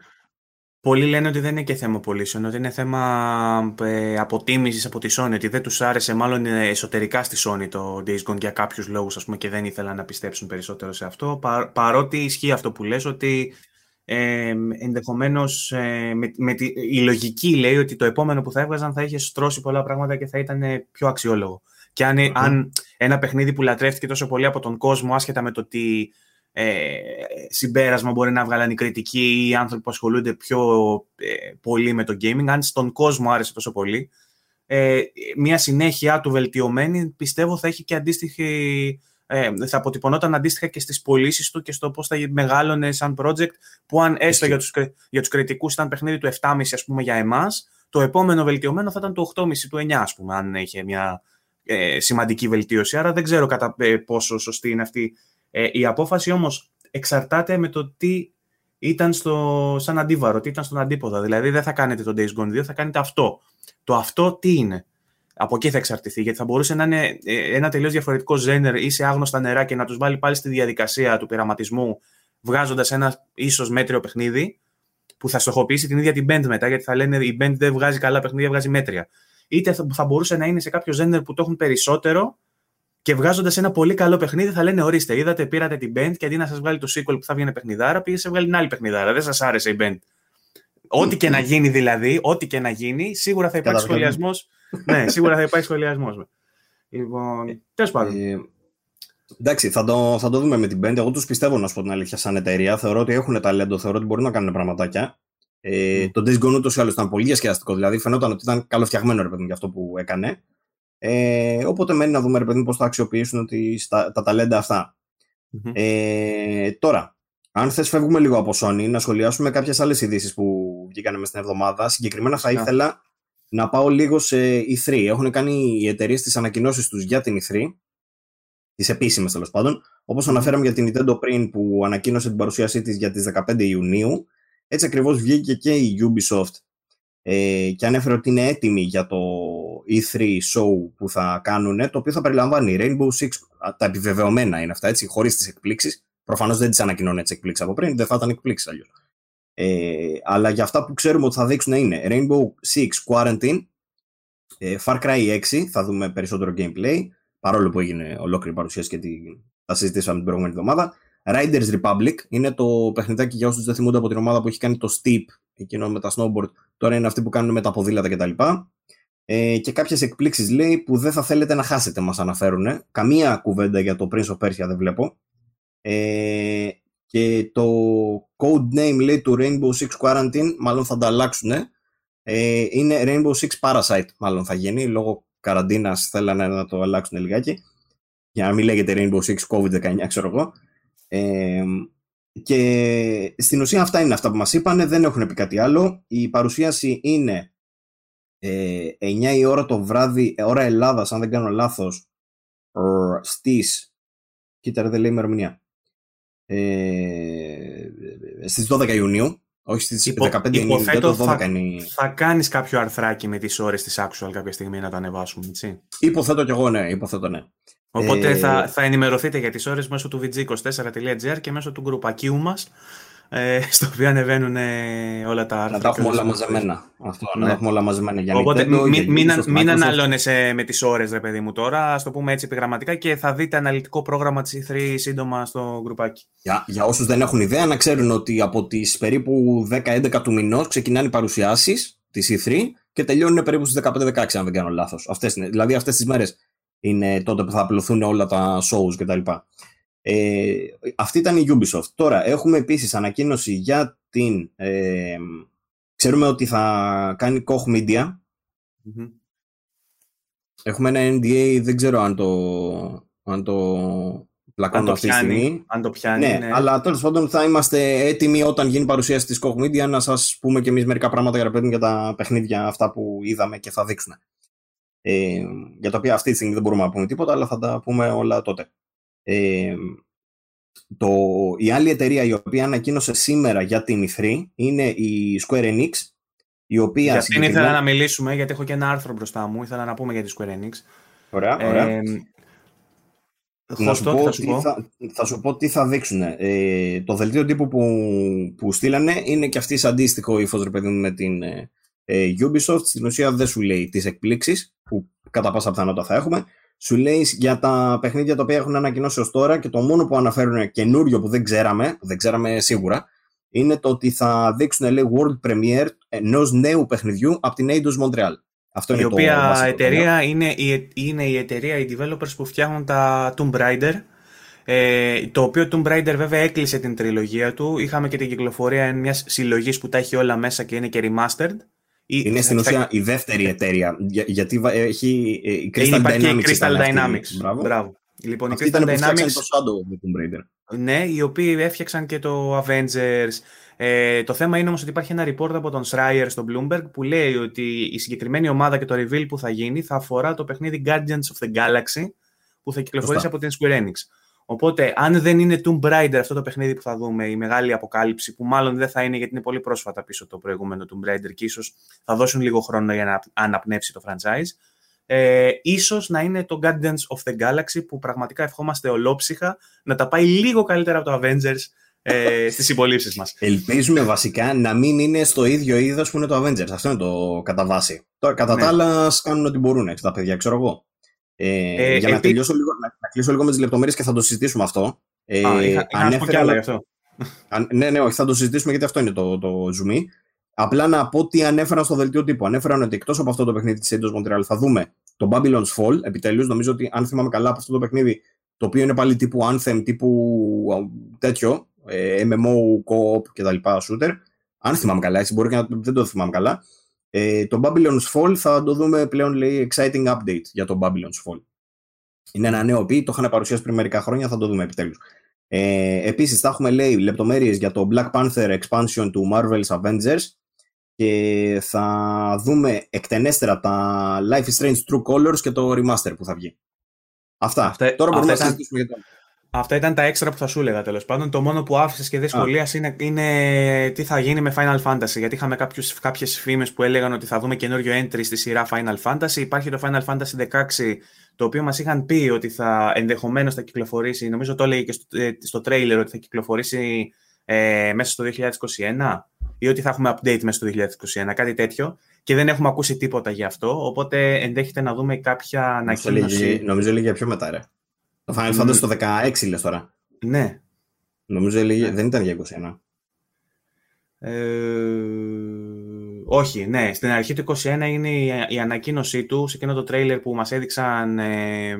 Speaker 1: Πολλοί λένε ότι δεν είναι και θέμα πωλήσεων, ότι είναι θέμα ε, αποτίμησης από τη Sony, ότι δεν τους άρεσε μάλλον εσωτερικά στη Sony το Days Gone για κάποιους λόγους και δεν ήθελαν να πιστέψουν περισσότερο σε αυτό. Πα, παρότι ισχύει αυτό που λες ότι ε, ενδεχομένως ε, με, με τη, η λογική λέει ότι το επόμενο που θα έβγαζαν θα είχε στρώσει πολλά πράγματα και θα ήταν πιο αξιόλογο. Και αν, αν ένα παιχνίδι που λατρεύτηκε τόσο πολύ από τον κόσμο, άσχετα με το τι ε, συμπέρασμα μπορεί να βγάλουν οι κριτικοί ή οι άνθρωποι που ασχολούνται πιο ε, πολύ με το gaming, αν στον κόσμο άρεσε τόσο πολύ, ε, μια συνέχεια του βελτιωμένη πιστεύω θα έχει και αντίστοιχη ε, θα αποτυπωνόταν αντίστοιχα και στις πωλήσεις του και στο πώς θα μεγάλωνε σαν project που αν έστω για τους, για τους κριτικούς ήταν παιχνίδι του 7,5 ας πούμε για εμάς το επόμενο βελτιωμένο θα ήταν το 8,5 του 9 ας πούμε αν είχε μια ε, σημαντική βελτίωση. Άρα δεν ξέρω κατά ε, πόσο σωστή είναι αυτή ε, η απόφαση όμως εξαρτάται με το τι ήταν στο, σαν αντίβαρο, τι ήταν στον αντίποδα. Δηλαδή δεν θα κάνετε το Days Gone 2, θα κάνετε αυτό. Το αυτό τι είναι; Από εκεί θα εξαρτηθεί, γιατί θα μπορούσε να είναι ε, ένα τελείως διαφορετικό ζένερ ή σε άγνωστα νερά και να τους βάλει πάλι στη διαδικασία του πειραματισμού, βγάζοντας ένα ίσως μέτριο παιχνίδι, που θα στοχοποιήσει την ίδια την band μετά, γιατί θα λένε η band δεν βγάζει καλά παιχνίδια, βγάζει μέτρια. Είτε θα μπορούσε να είναι σε κάποιο ζένερ που το έχουν περισσότερο και βγάζοντας ένα πολύ καλό παιχνίδι, θα λένε: Ορίστε, είδατε, πήρατε την band και αντί να σας βγάλει το sequel που θα βγαίνει παιχνιδάρα, πήγε σε βγάλει την άλλη παιχνιδάρα. Δεν σας άρεσε η band. Ό,τι και να γίνει δηλαδή, ό,τι και να γίνει, σίγουρα θα υπάρχει σχολιασμός. ναι, σίγουρα θα υπάρχει σχολιασμός. Λοιπόν, τέλος πάντων. Ε,
Speaker 2: εντάξει, θα το, θα το δούμε με την band. Εγώ τους πιστεύω να σου πω την αλήθεια σαν εταιρεία. Θεωρώ ότι έχουν ταλέντο, θεωρώ ότι μπορούν να κάνουν πραγματάκια. Ε, mm. Το Days Gone ούτως ή άλλως ήταν πολύ διασκεδαστικό. Δηλαδή φαινόταν ότι ήταν καλοφτιαγμένο ρε παιδί για αυτό που έκανε. Ε, οπότε μένει να δούμε, ρε παιδί, πώς θα αξιοποιήσουν ότι στα, τα ταλέντα αυτά. Mm-hmm. Ε, τώρα, αν θες φεύγουμε λίγο από Sony, να σχολιάσουμε κάποιες άλλες ειδήσεις που βγήκαν μες στην εβδομάδα. Συγκεκριμένα θα ήθελα να πάω λίγο σε E3. Έχουν κάνει οι εταιρείες τις ανακοινώσεις τους για την E3, τις επίσημες τέλος πάντων. Όπως αναφέραμε για την Nintendo πριν που ανακοίνωσε την παρουσίασή της για τις 15 Ιουνίου, έτσι ακριβώς βγήκε και η Ubisoft ε, και ανέφερε ότι είναι έτοιμη για το E3 show που θα κάνουν, το οποίο θα περιλαμβάνει Rainbow Six, τα επιβεβαιωμένα είναι αυτά, έτσι, χωρίς τις εκπλήξεις. Προφανώς δεν τις ανακοινώνει έτσι εκπλήξεις από πριν, δεν θα ήταν εκπλήξεις αλλιώς. Ε, αλλά για αυτά που ξέρουμε ότι θα δείξουν είναι Rainbow Six Quarantine, ε, Far Cry 6, θα δούμε περισσότερο gameplay, παρόλο που έγινε ολόκληρη παρουσίαση και τη, τα συζητήσαμε την προηγούμενη εβδομάδα. Riders Republic είναι το παιχνιδάκι για όσους δεν θυμούνται από την ομάδα που έχει κάνει το Steep, εκείνο με τα snowboard, τώρα είναι αυτοί που κάνουν με τα ποδήλατα κτλ. Ε, και κάποιες εκπλήξεις λέει που δεν θα θέλετε να χάσετε μας αναφέρουν. Καμία κουβέντα για το Prince of Persia δεν βλέπω. Ε, και το code name λέει του Rainbow Six Quarantine μάλλον θα τα αλλάξουν. Ε, είναι Rainbow Six Parasite μάλλον θα γίνει. Λόγω καραντίνας θέλανε να το αλλάξουν λιγάκι. Για να μην λέγεται Rainbow Six COVID-19 ξέρω εγώ. Ε, και στην ουσία αυτά είναι αυτά που μας είπανε. Δεν έχουν πει κάτι άλλο. Η παρουσίαση είναι ε, 9 η ώρα το βράδυ, ε, ώρα Ελλάδας, αν δεν κάνω λάθος, στις. Κοίτα, δεν λέει ημερομηνία. Ε, στις 12 Ιουνίου, όχι στις Υπο, 15 Ιουνίου, το 12
Speaker 1: θα, είναι... θα κάνεις κάποιο αρθράκι με τις ώρες της actual κάποια στιγμή να το ανεβάσουμε, έτσι;
Speaker 2: Υποθέτω κι εγώ, ναι, υποθέτω ναι.
Speaker 1: Οπότε ε... θα, θα enημερωθείτε για τις ώρες μέσω του vg24.gr και μέσω του γκρουπακίου μας ε, στο οποίο ανεβαίνουν όλα τα άρθρα.
Speaker 2: Να τα έχουμε όλα μαζεμένα. Αυτό, ναι. να τα έχουμε όλα μαζεμένα για
Speaker 1: Οπότε μην, μην, μην αναλώνεσαι με τις ώρες, ρε παιδί μου, τώρα. Ας το πούμε έτσι επιγραμματικά και θα δείτε αναλυτικό πρόγραμμα της E3 σύντομα στο γκρουπάκι.
Speaker 2: Για, για όσους δεν έχουν ιδέα, να ξέρουν ότι από τις περίπου 10-11 του μηνός ξεκινάνε οι παρουσιάσεις της E3 και τελειώνουν περίπου στις 15-16, αν δεν κάνω λάθος. Αυτές είναι. Δηλαδή αυτές τις μέρες είναι τότε που θα απλωθούν όλα τα shows κτλ. Ε, αυτή ήταν η Ubisoft. Τώρα έχουμε επίσης ανακοίνωση για την... Ε, ξέρουμε ότι θα κάνει Koch Media. Έχουμε ένα NDA, δεν ξέρω αν το, αν το πλακώνω αυτή τη στιγμή.
Speaker 1: Αν το πιάνει,
Speaker 2: ναι, ναι. αλλά τέλος πάντων θα είμαστε έτοιμοι όταν γίνει παρουσίαση της Koch Media να σας πούμε και εμείς μερικά πράγματα για, για τα παιχνίδια αυτά που είδαμε και θα δείξουν. Ε, για τα οποία αυτή τη στιγμή δεν μπορούμε να πούμε τίποτα, αλλά θα τα πούμε όλα τότε. Ε, το, η άλλη εταιρεία η οποία ανακοίνωσε σήμερα για την E3 είναι η Square Enix, η οποία
Speaker 1: για αυτήν ήθελα να μιλήσουμε, γιατί έχω και ένα άρθρο μπροστά μου, ήθελα να πούμε για τη Square Enix.
Speaker 2: Ωραία, ωραία. Ε, να σου πω, θα, σου πω. Θα, θα, σου πω τι θα δείξουν. Ε, το δελτίο τύπου που, που στείλανε είναι και αυτής αντίστοιχο ύφος ρε παιδί με την ε, ε, Ubisoft. Στην ουσία δεν σου λέει τις εκπλήξεις που κατά πάσα πιθανότητα θα έχουμε. Σου λέει για τα παιχνίδια τα οποία έχουν ανακοινώσει ως τώρα και το μόνο που αναφέρουν καινούριο που δεν ξέραμε, που δεν ξέραμε σίγουρα, είναι το ότι θα δείξουν λέει, world premiere ενός νέου παιχνιδιού από την Eidos Montreal.
Speaker 1: Αυτό η οποία εταιρεία είναι η, είναι η εταιρεία, οι developers που φτιάχνουν τα Tomb Raider. Ε, το οποίο Tomb Raider βέβαια έκλεισε την τριλογία του. Είχαμε και την κυκλοφορία μιας συλλογής που τα έχει όλα μέσα και είναι και remastered.
Speaker 2: Είναι στην ουσία η δεύτερη εταιρεία. Για, γιατί έχει ε, η Crystal
Speaker 1: είναι
Speaker 2: Dynamics.
Speaker 1: Η Crystal Dynamics. Μπράβο. Μπράβο.
Speaker 2: Λοιπόν, Αυτή η Crystal ήταν Dynamics. το Shadow με Tomb Raider.
Speaker 1: Ναι, οι οποίοι έφτιαξαν και το Avengers. Ε, το θέμα είναι όμως ότι υπάρχει ένα report από τον Schreier στο Bloomberg που λέει ότι η συγκεκριμένη ομάδα και το reveal που θα γίνει θα αφορά το παιχνίδι Guardians of the Galaxy που θα κυκλοφορήσει από την Square Enix. Οπότε, αν δεν είναι Tomb Raider αυτό το παιχνίδι που θα δούμε, η μεγάλη αποκάλυψη, που μάλλον δεν θα είναι γιατί είναι πολύ πρόσφατα πίσω το προηγούμενο Tomb Raider και ίσως θα δώσουν λίγο χρόνο για να αναπνεύσει το franchise, ε, ίσως να είναι το Guardians of the Galaxy που πραγματικά ευχόμαστε ολόψυχα να τα πάει λίγο καλύτερα από το Avengers ε, στις υπολείψει μας.
Speaker 2: Ελπίζουμε βασικά να μην είναι στο ίδιο είδος που είναι το Avengers. Αυτό είναι το κατά βάση. Τώρα, κατά ναι. τα άλλα, κάνουν ό,τι μπορούν έτσι, τα παιδιά, ξέρω εγώ. Ε, ε, για να, τελειώσω λίγο, να, να κλείσω λίγο με τις λεπτομέρειες και θα το συζητήσουμε αυτό.
Speaker 1: Ε, Α, είχα, ανέφερα, άλλα, αυτό.
Speaker 2: Αν, ναι, ναι, όχι, θα το συζητήσουμε γιατί αυτό είναι το, το zoom. Απλά να πω τι ανέφεραν στο δελτίο τύπου. Ανέφεραν ότι εκτός από αυτό το παιχνίδι της Eidos Montreal θα δούμε το Babylon's Fall. Επιτέλους, νομίζω ότι αν θυμάμαι καλά από αυτό το παιχνίδι, το οποίο είναι πάλι τύπου Anthem, τύπου τέτοιο, ε, MMO, co-op κτλ. shooter. Αν θυμάμαι καλά, έτσι μπορεί και να δεν το θυμάμαι καλά. Ε, το Babylon's Fall θα το δούμε πλέον λέει exciting update για το Babylon's Fall. Είναι ένα νέο πει, το είχαν παρουσιάσει πριν μερικά χρόνια, θα το δούμε επιτέλους. Ε, επίσης θα έχουμε λέει λεπτομέρειες για το Black Panther expansion του Marvel's Avengers και θα δούμε εκτενέστερα τα Life is Strange True Colors και το Remaster που θα βγει. Αυτά. Αυτά Τώρα μπορούμε να συζητήσουμε για το
Speaker 1: Αυτά ήταν τα έξτρα που θα σου έλεγα τέλος πάντων. Το μόνο που άφησες και δεν σχολίασε είναι, είναι τι θα γίνει με Final Fantasy. Γιατί είχαμε κάποιες φήμες που έλεγαν ότι θα δούμε καινούριο entry στη σειρά Final Fantasy. Υπάρχει το Final Fantasy 16, το οποίο μας είχαν πει ότι θα ενδεχομένως θα κυκλοφορήσει. Νομίζω το έλεγε και στο, ε, στο trailer ότι θα κυκλοφορήσει ε, μέσα στο 2021 ή ότι θα έχουμε update μέσα στο 2021, κάτι τέτοιο. Και δεν έχουμε ακούσει τίποτα γι' αυτό. Οπότε ενδέχεται να δούμε κάποια ανακοίνωση.
Speaker 2: Νομίζω έλεγε για πιο μετά, ρε. Το Final mm. Fantasy το 16 λες τώρα.
Speaker 1: Ναι.
Speaker 2: Νομίζω ναι. δεν ήταν για 21.
Speaker 1: Ε, όχι, ναι. Στην αρχή του 21 είναι η, η ανακοίνωσή του σε εκείνο το τρέιλερ που μας έδειξαν ε,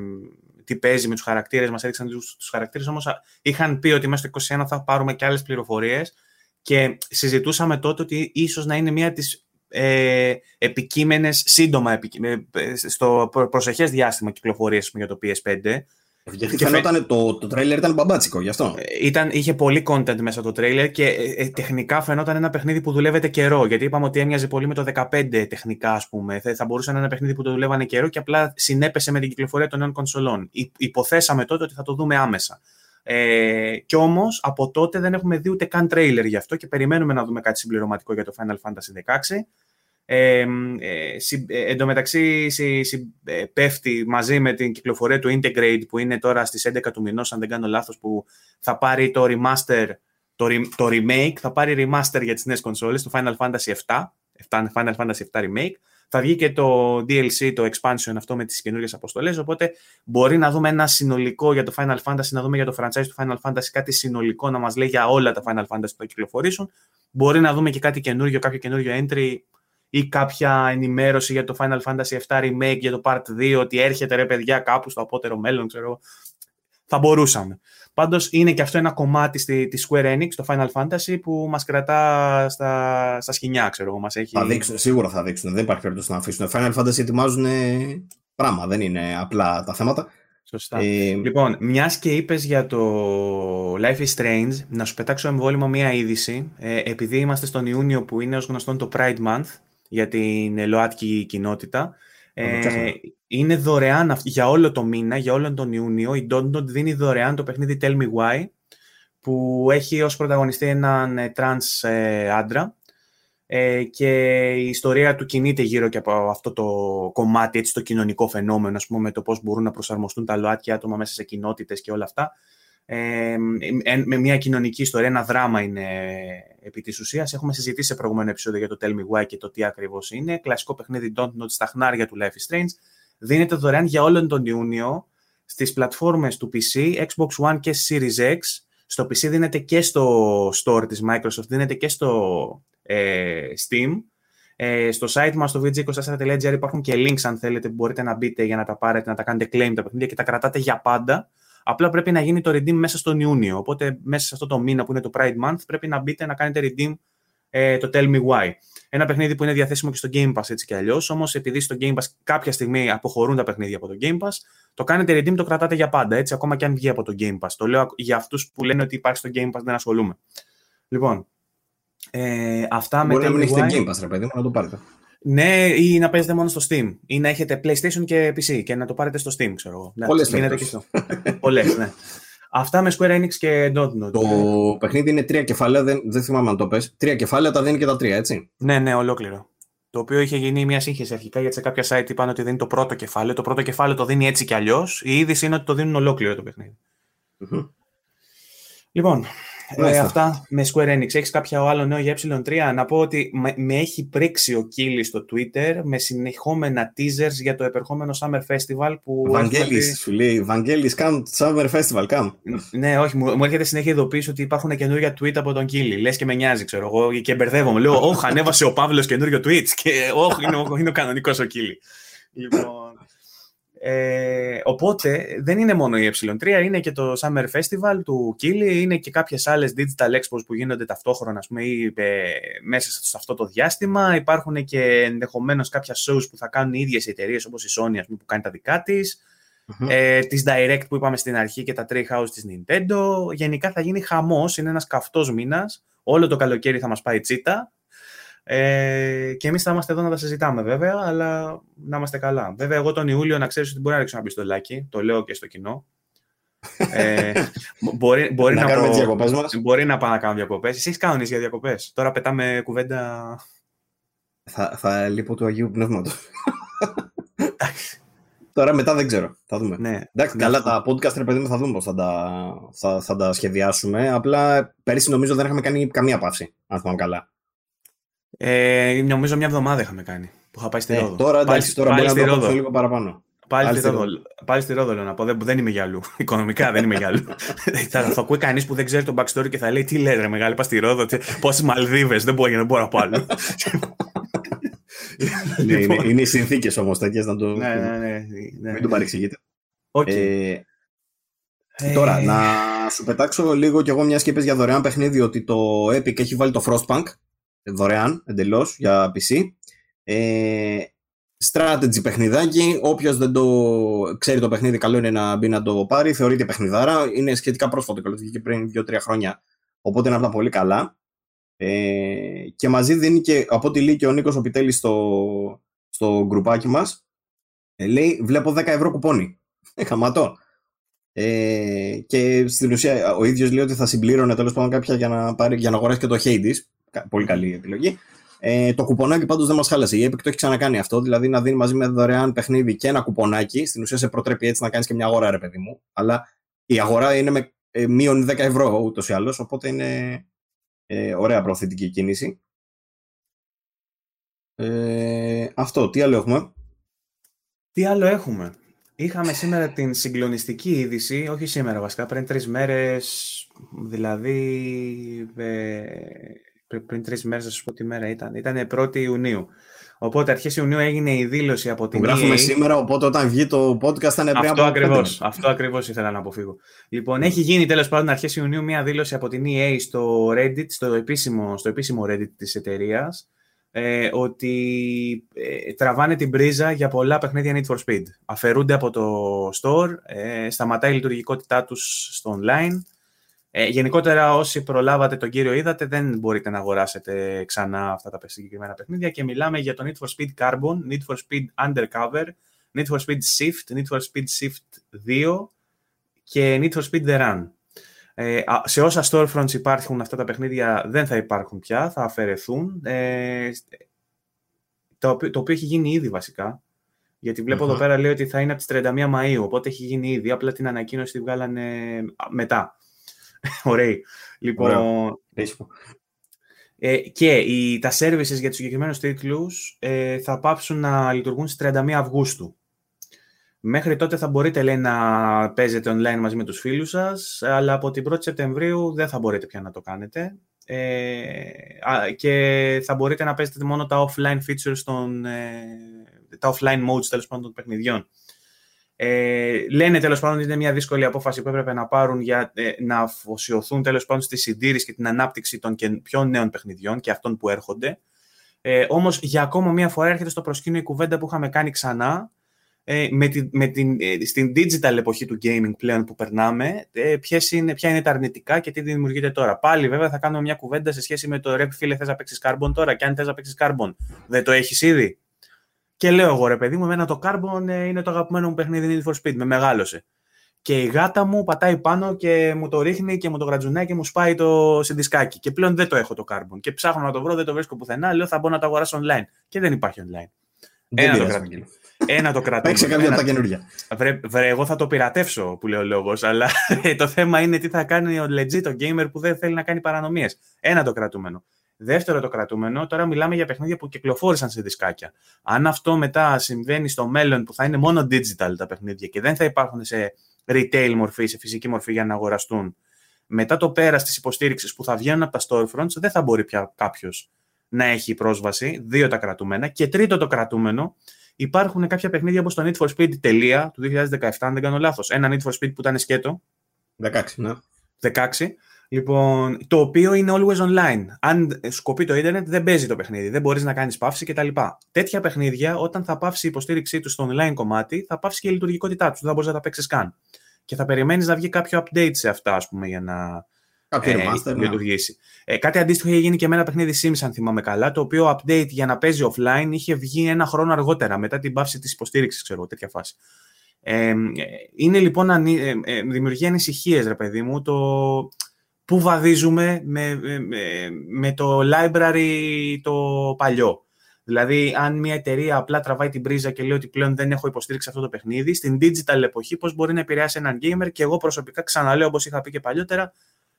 Speaker 1: τι παίζει με τους χαρακτήρες, μας έδειξαν τους, τους χαρακτήρες, όμως είχαν πει ότι μέσα στο 21 θα πάρουμε και άλλες πληροφορίες και συζητούσαμε τότε ότι ίσως να είναι μία της ε, επικείμενες, σύντομα επικείμενες, στο προσεχές διάστημα κυκλοφορίες για το PS5
Speaker 2: γιατί φαινόταν το, το τρέιλερ ήταν μπαμπάτσικο, γι' αυτό.
Speaker 1: Ε, ήταν, είχε πολύ content μέσα το τρέιλερ και ε, ε, τεχνικά φαινόταν ένα παιχνίδι που δουλεύεται καιρό. Γιατί είπαμε ότι έμοιαζε πολύ με το 15 τεχνικά, ας πούμε. Θα μπορούσε να είναι ένα παιχνίδι που το δουλεύανε καιρό και απλά συνέπεσε με την κυκλοφορία των νέων κονσολών. Υποθέσαμε τότε ότι θα το δούμε άμεσα. Ε, κι όμως από τότε δεν έχουμε δει ούτε καν τρέιλερ γι' αυτό και περιμένουμε να δούμε κάτι συμπληρωματικό για το Final Fantasy 16. Ε, ε, ε, εν τω μεταξύ ε, πέφτει μαζί με την κυκλοφορία του Integrate που είναι τώρα στις 11 του μηνός, αν δεν κάνω λάθος, που θα πάρει το remaster, το, το remake, θα πάρει remaster για τις νέες κονσόλες, το Final Fantasy 7, Final Fantasy 7 Remake. Θα βγει και το DLC, το expansion αυτό με τις καινούργιες αποστολές, οπότε μπορεί να δούμε ένα συνολικό για το Final Fantasy, να δούμε για το franchise του Final Fantasy κάτι συνολικό να μας λέει για όλα τα Final Fantasy που θα κυκλοφορήσουν. Μπορεί να δούμε και κάτι καινούργιο, κάποιο καινούργιο entry ή κάποια ενημέρωση για το Final Fantasy VII Remake, για το Part 2, ότι έρχεται ρε παιδιά κάπου στο απότερο μέλλον, ξέρω θα μπορούσαμε. Πάντως είναι και αυτό ένα κομμάτι στη, της Square Enix, το Final Fantasy, που μας κρατά στα, στα σκηνιά, ξέρω εγώ. Μας έχει...
Speaker 2: Θα δείξουν, σίγουρα θα δείξουν. Δεν υπάρχει περίπτωση να αφήσουν. Final Fantasy ετοιμάζουν πράγμα, δεν είναι απλά τα θέματα.
Speaker 1: Σωστά. Ε, λοιπόν, μιας και είπες για το Life is Strange, να σου πετάξω εμβόλιμο μία είδηση. Ε, επειδή είμαστε στον Ιούνιο που είναι ως γνωστόν το Pride Month για την ΛΟΑΤΚΙ κοινότητα, ε, είναι δωρεάν για όλο το μήνα, για όλο τον Ιούνιο. Η Dontnod δίνει δωρεάν το παιχνίδι Tell Me Why, που έχει ως πρωταγωνιστή έναν τρανς ε, άντρα ε, και η ιστορία του κινείται γύρω και από αυτό το κομμάτι, έτσι, το κοινωνικό φαινόμενο, ας πούμε, με το πώς μπορούν να προσαρμοστούν τα ΛΟΑΤΚΙ άτομα μέσα σε κοινότητες και όλα αυτά. Ε, με μια κοινωνική ιστορία, ένα δράμα είναι επί της ουσίας. Έχουμε συζητήσει σε προηγούμενο επεισόδιο για το Tell Me Why και το τι ακριβώς είναι. Κλασικό παιχνίδι Don't Not στα χνάρια του Life is Strange. Δίνεται δωρεάν για όλον τον Ιούνιο στις πλατφόρμες του PC, Xbox One και Series X. Στο PC δίνεται και στο store της Microsoft, δίνεται και στο ε, Steam. Ε, στο site μας, στο vg24.gr υπάρχουν και links αν θέλετε που μπορείτε να μπείτε για να τα πάρετε, να τα κάνετε claim τα παιχνίδια και τα κρατάτε για πάντα. Απλά πρέπει να γίνει το redeem μέσα στον Ιούνιο. Οπότε μέσα σε αυτό το μήνα που είναι το Pride Month πρέπει να μπείτε να κάνετε redeem ε, το Tell Me Why. Ένα παιχνίδι που είναι διαθέσιμο και στο Game Pass έτσι κι αλλιώς. Όμως επειδή στο Game Pass κάποια στιγμή αποχωρούν τα παιχνίδια από το Game Pass, το κάνετε redeem, το κρατάτε για πάντα. Έτσι, ακόμα και αν βγει από το Game Pass. Το λέω για αυτούς που λένε ότι υπάρχει στο Game Pass, δεν ασχολούμαι. Λοιπόν, ε, αυτά
Speaker 2: Μπορεί
Speaker 1: με
Speaker 2: να μην έχετε Game Pass, ρε παιδί μου, να το πάρετε.
Speaker 1: Ναι, ή να παίζετε μόνο στο Steam. Ή να έχετε PlayStation και PC και να το πάρετε στο Steam, ξέρω εγώ.
Speaker 2: Πολλές
Speaker 1: Πολλές, ναι. Αυτά με Square Enix και Dotnod.
Speaker 2: Το παιχνίδι είναι τρία κεφάλαια, δεν, δεν θυμάμαι αν το πες. Τρία κεφάλαια τα δίνει και τα τρία, έτσι.
Speaker 1: Ναι, ναι, ολόκληρο. Το οποίο είχε γίνει μια σύγχυση αρχικά γιατί σε κάποια site είπαν ότι δίνει το πρώτο κεφάλαιο. Το πρώτο κεφάλαιο το δίνει έτσι κι αλλιώς. Η είδηση είναι ότι το δίνουν ολόκληρο το παιχνιδι Λοιπόν, ε, αυτά με Square Enix. Έχεις κάποιο άλλο νέο για ε3. Να πω ότι με, έχει πρίξει ο Κίλι στο Twitter με συνεχόμενα teasers για το επερχόμενο Summer Festival. Που
Speaker 2: Βαγγέλης, σου λέει. Βαγγέλης, come Summer Festival, come.
Speaker 1: ναι, όχι, μου, μου έρχεται συνέχεια ειδοποίηση ότι υπάρχουν καινούργια tweet από τον Κίλι. Λες και με νοιάζει, ξέρω εγώ, και μπερδεύομαι. Λέω, Όχι, ανέβασε ο Παύλος καινούριο tweet. Και όχι, είναι, είναι ο κανονικός ο Κίλι. Λοιπόν, ε, οπότε δεν είναι μόνο η ε3, είναι και το Summer Festival του Κίλι, είναι και κάποιες άλλες digital expos που γίνονται ταυτόχρονα ας πούμε, ή, ε, μέσα σε αυτό το διάστημα. Υπάρχουν και ενδεχομένως κάποια shows που θα κάνουν οι ίδιες εταιρείες όπως η Sony ας πούμε, που κάνει τα δικά της. Mm-hmm. Ε, τις Direct που είπαμε στην αρχή και τα Treehouse της Nintendo. Γενικά θα γίνει χαμός, είναι ένας καυτός μήνας. Όλο το καλοκαίρι θα μας πάει τσίτα. Ε, και εμείς θα είμαστε εδώ να τα συζητάμε βέβαια, αλλά να είμαστε καλά. Βέβαια, εγώ τον Ιούλιο να ξέρεις ότι μπορεί να ρίξω ένα πιστολάκι, το λέω και στο κοινό. ε, μπορεί, μπορεί, να,
Speaker 2: να κάνουμε τις διακοπές μας.
Speaker 1: Μπορεί να πάω να κάνω διακοπές. Εσύ έχεις κάνει για διακοπές; Τώρα πετάμε κουβέντα.
Speaker 2: Θα, θα λείπω του Αγίου Πνεύματος. Τώρα μετά δεν ξέρω. Θα δούμε.
Speaker 1: Ναι.
Speaker 2: Εντάξει, καλά τα podcast, ρε παιδί μου, θα δούμε πώς θα, τα, θα, θα τα σχεδιάσουμε. Απλά πέρυσι νομίζω δεν είχαμε κάνει καμία παύση, αν θυμάμαι καλά.
Speaker 1: Ε, νομίζω μια εβδομάδα είχαμε κάνει που είχα πάει στη ε, Ρόδο.
Speaker 2: Τώρα εντάξει, τώρα πάλι μπορεί να το λίγο παραπάνω.
Speaker 1: Πάλι, πάλι, στη Ρόδο, πάλι στη Ρόδο λέω να πω. Δεν, δεν είμαι για αλλού. Οικονομικά δεν είμαι για αλλού. θα, θα ακούει κανείς που δεν ξέρει τον backstory και θα λέει Τι λέει, ρε μεγάλη, πας στη Ρόδο. Πόσες Μαλδίβες, δεν μπορεί, δεν μπορώ από άλλο.
Speaker 2: ναι, είναι, λοιπόν. είναι οι συνθήκες όμως τέτοιες να το.
Speaker 1: Ναι, ναι, ναι,
Speaker 2: ναι. Μην το παρεξηγείτε.
Speaker 1: Okay. Ε,
Speaker 2: ε... Τώρα, να σου πετάξω λίγο κι εγώ μια σκέπη για δωρεάν παιχνίδι ότι το Epic έχει βάλει το Frostpunk δωρεάν εντελώς για PC. Ε, strategy παιχνιδάκι. Όποιος δεν το ξέρει το παιχνίδι, καλό είναι να μπει να το πάρει. Θεωρείται παιχνιδάρα. Είναι σχετικά πρόσφατο, καλό βγήκε πριν 2-3 χρόνια. Οπότε είναι από τα πολύ καλά. Ε, και μαζί δίνει και από ό,τι λέει και ο Νίκος ο Πιτέλη στο, στο γκρουπάκι μας. Ε, λέει: Βλέπω 10 ευρώ κουπόνι. Ε, χαματώ. Ε, και στην ουσία ο ίδιος λέει ότι θα συμπλήρωνε τέλος πάντων κάποια για να, πάρει, για να αγοράσει και το Hades πολύ καλή επιλογή. Ε, το κουπονάκι πάντως δεν μας χάλασε. Η Epic το έχει ξανακάνει αυτό. Δηλαδή να δίνει μαζί με δωρεάν παιχνίδι και ένα κουπονάκι. Στην ουσία σε προτρέπει έτσι να κάνεις και μια αγορά, ρε παιδί μου. Αλλά η αγορά είναι με ε, μείον 10 ευρώ ούτως ή άλλως. Οπότε είναι ε, ωραία προωθητική κίνηση. Ε, αυτό. Τι άλλο έχουμε;
Speaker 1: Τι άλλο έχουμε; Είχαμε σήμερα την συγκλονιστική είδηση, όχι σήμερα βασικά, πριν τρεις μέρες, δηλαδή ε, πριν τρεις μέρες, θα σας πω τι μέρα ήταν. Ήταν 1η Ιουνίου. Οπότε αρχές Ιουνίου έγινε η δήλωση από την
Speaker 2: EA. Γράφουμε σήμερα, οπότε όταν βγει το podcast θα είναι πριν
Speaker 1: αυτό ακριβώς. Αυτό ακριβώς ήθελα να αποφύγω. Λοιπόν, έχει γίνει τέλος πάντων αρχές Ιουνίου μια δήλωση από την EA στο Reddit, στο επίσημο, στο επίσημο Reddit της εταιρείας, ε, ότι ε, τραβάνε την πρίζα για πολλά παιχνίδια Need for Speed. Αφαιρούνται από το store, ε, σταματάει η λειτουργικότητά τους στο online. Ε, γενικότερα όσοι προλάβατε τον κύριο είδατε δεν μπορείτε να αγοράσετε ξανά αυτά τα συγκεκριμένα παιχνίδια και μιλάμε για το Need for Speed Carbon, Need for Speed Undercover, Need for Speed Shift, Need for Speed Shift 2 και Need for Speed The Run. Ε, σε όσα storefronts υπάρχουν αυτά τα παιχνίδια δεν θα υπάρχουν πια, θα αφαιρεθούν. Ε, το, οποίο, το οποίο έχει γίνει ήδη βασικά. Γιατί εδώ πέρα λέει ότι θα είναι από τις 31 Μαΐου, οπότε έχει γίνει ήδη. Απλά την ανακοίνωση τη βγάλανε μετά. Ωραία. Λοιπόν, ε, και οι, τα services για τους συγκεκριμένους τίτλους ε, θα πάψουν να λειτουργούν στις 31 Αυγούστου. Μέχρι τότε θα μπορείτε λέει, να παίζετε online μαζί με τους φίλους σας, αλλά από την 1η Σεπτεμβρίου δεν θα μπορείτε πια να το κάνετε. Ε, και θα μπορείτε να παίζετε μόνο τα offline features, των, ε, τα offline modes τέλος πάντων των παιχνιδιών. Ε, λένε τέλος πάντων ότι είναι μια δύσκολη απόφαση που έπρεπε να πάρουν για ε, να αφοσιωθούν τέλος πάντων στη συντήρηση και την ανάπτυξη των και πιο νέων παιχνιδιών και αυτών που έρχονται. Ε, όμως για ακόμα μια φορά έρχεται στο προσκήνιο η κουβέντα που είχαμε κάνει ξανά ε, με την, με την, ε, στην digital εποχή του gaming πλέον που περνάμε, ε, είναι, ποια είναι τα αρνητικά και τι δημιουργείται τώρα. Πάλι βέβαια θα κάνουμε μια κουβέντα σε σχέση με το ρε φίλε θες να παίξεις Carbon τώρα και αν θες να παίξεις Carbon δεν το έχεις ήδη. Και λέω εγώ ρε παιδί μου, εμένα το Carbon ε, είναι το αγαπημένο μου παιχνίδι Need for Speed, με μεγάλωσε. Και η γάτα μου πατάει πάνω και μου το ρίχνει και μου το γρατζουνάει και μου σπάει το συντισκάκι. Και πλέον δεν το έχω το Carbon. Και ψάχνω να το βρω, δεν το βρίσκω πουθενά. Λέω θα μπω να το αγοράσω online. Και δεν υπάρχει online. Ένα το κρατούμενο. Ένα το κρατούμενο.
Speaker 2: Παίξε κάποια από τα καινούργια.
Speaker 1: Βρε, βρε, εγώ θα το πειρατεύσω που λέει ο λόγος. Αλλά το θέμα είναι τι θα κάνει ο legit, ο gamer που δεν θέλει να κάνει παρανομίες. Ένα το κρατούμενο. Δεύτερο το κρατούμενο, τώρα μιλάμε για παιχνίδια που κυκλοφόρησαν σε δισκάκια. Αν αυτό μετά συμβαίνει στο μέλλον που θα είναι μόνο digital τα παιχνίδια και δεν θα υπάρχουν σε retail μορφή, σε φυσική μορφή για να αγοραστούν, μετά το πέρας της υποστήριξης που θα βγαίνουν από τα storefronts, δεν θα μπορεί πια κάποιος να έχει πρόσβαση. Δύο τα κρατούμενα. Και τρίτο το κρατούμενο, υπάρχουν κάποια παιχνίδια όπως το Need for Speed τελεία του 2017, αν δεν κάνω λάθος. Ένα Need for Speed που ήταν σκέτο.
Speaker 2: 16, ναι.
Speaker 1: 16 Λοιπόν, το οποίο είναι always online. Αν σκοπεί το ίντερνετ, δεν παίζει το παιχνίδι. Δεν μπορείς να κάνεις παύση κτλ. Τέτοια παιχνίδια, όταν θα πάυσει η υποστήριξή τους στο online κομμάτι, θα πάυσει και η λειτουργικότητά τους. Δεν θα μπορείς να τα παίξεις καν. Και θα περιμένεις να βγει κάποιο update σε αυτά, ας πούμε, για να
Speaker 2: ε, ναι.
Speaker 1: λειτουργήσει. Ε, κάτι αντίστοιχο είχε γίνει και με ένα παιχνίδι Sims, αν θυμάμαι καλά, το οποίο update για να παίζει offline είχε βγει ένα χρόνο αργότερα, μετά την πάυση της υποστήριξης, ξέρω τέτοια φάση. Ε, είναι λοιπόν ε, ε, δημιουργεί ανησυχίες, ρε παιδί μου, το πού βαδίζουμε με, με, με, το library το παλιό. Δηλαδή, αν μια εταιρεία απλά τραβάει την πρίζα και λέει ότι πλέον δεν έχω υποστήριξει αυτό το παιχνίδι, στην digital εποχή πώς μπορεί να επηρεάσει έναν gamer και εγώ προσωπικά ξαναλέω όπως είχα πει και παλιότερα,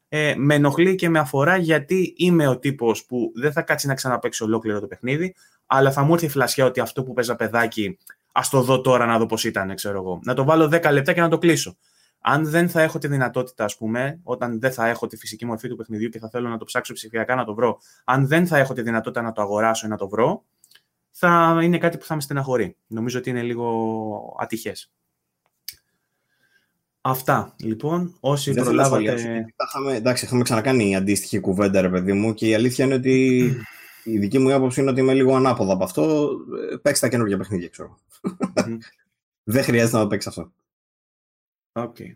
Speaker 1: ε, με ενοχλεί και με αφορά γιατί είμαι ο τύπος που δεν θα κάτσει να ξαναπαίξει ολόκληρο το παιχνίδι, αλλά θα μου έρθει η φλασιά ότι αυτό που παίζα παιδάκι, ας το δω τώρα να δω πώς ήταν, ξέρω εγώ. Να το βάλω 10 λεπτά και να το κλείσω. Αν δεν θα έχω τη δυνατότητα, ας πούμε, όταν δεν θα έχω τη φυσική μορφή του παιχνιδιού και θα θέλω να το ψάξω ψηφιακά να το βρω, αν δεν θα έχω τη δυνατότητα να το αγοράσω ή να το βρω, θα είναι κάτι που θα με στεναχωρεί. Νομίζω ότι είναι λίγο ατυχές. Αυτά, λοιπόν, όσοι δεν προλάβατε...
Speaker 2: Είχαμε, εντάξει, είχαμε ξανακάνει αντίστοιχη κουβέντα, ρε παιδί μου, και η αλήθεια είναι ότι η δική μου άποψη είναι ότι είμαι λίγο ανάποδα από αυτό. Ε, παίξει τα καινούργια παιχνίδια, ξέρω. δεν χρειάζεται να το παίξεις αυτό.
Speaker 1: Okay.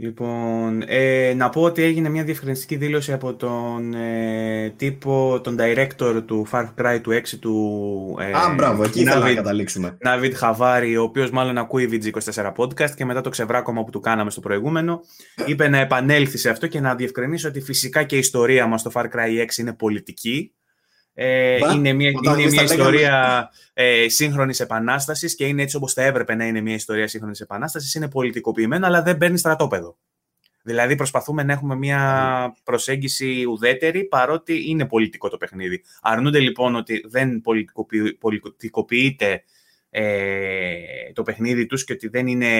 Speaker 1: Λοιπόν, ε, να πω ότι έγινε μια διευκρινιστική δήλωση από τον ε, τύπο, τον director του Far Cry του 6 του...
Speaker 2: Ε, Α, μπράβο, εκεί ήθελα να καταλήξουμε.
Speaker 1: Ναβίτ Χαβάρη, ο οποίος μάλλον ακούει VG24 podcast και μετά το ξεβράκωμα που του κάναμε στο προηγούμενο, είπε να επανέλθει σε αυτό και να διευκρινίσει ότι φυσικά και η ιστορία μας στο Far Cry 6 είναι πολιτική ε, είναι μια, είναι μια ιστορία ε, σύγχρονης επανάστασης και είναι έτσι όπως θα έπρεπε να είναι μια ιστορία σύγχρονης επανάστασης. Είναι πολιτικοποιημένο, αλλά δεν παίρνει στρατόπεδο. Δηλαδή, προσπαθούμε να έχουμε μια προσέγγιση ουδέτερη, παρότι είναι πολιτικό το παιχνίδι. Αρνούνται λοιπόν ότι δεν πολιτικοποιείται ε, το παιχνίδι τους και ότι δεν είναι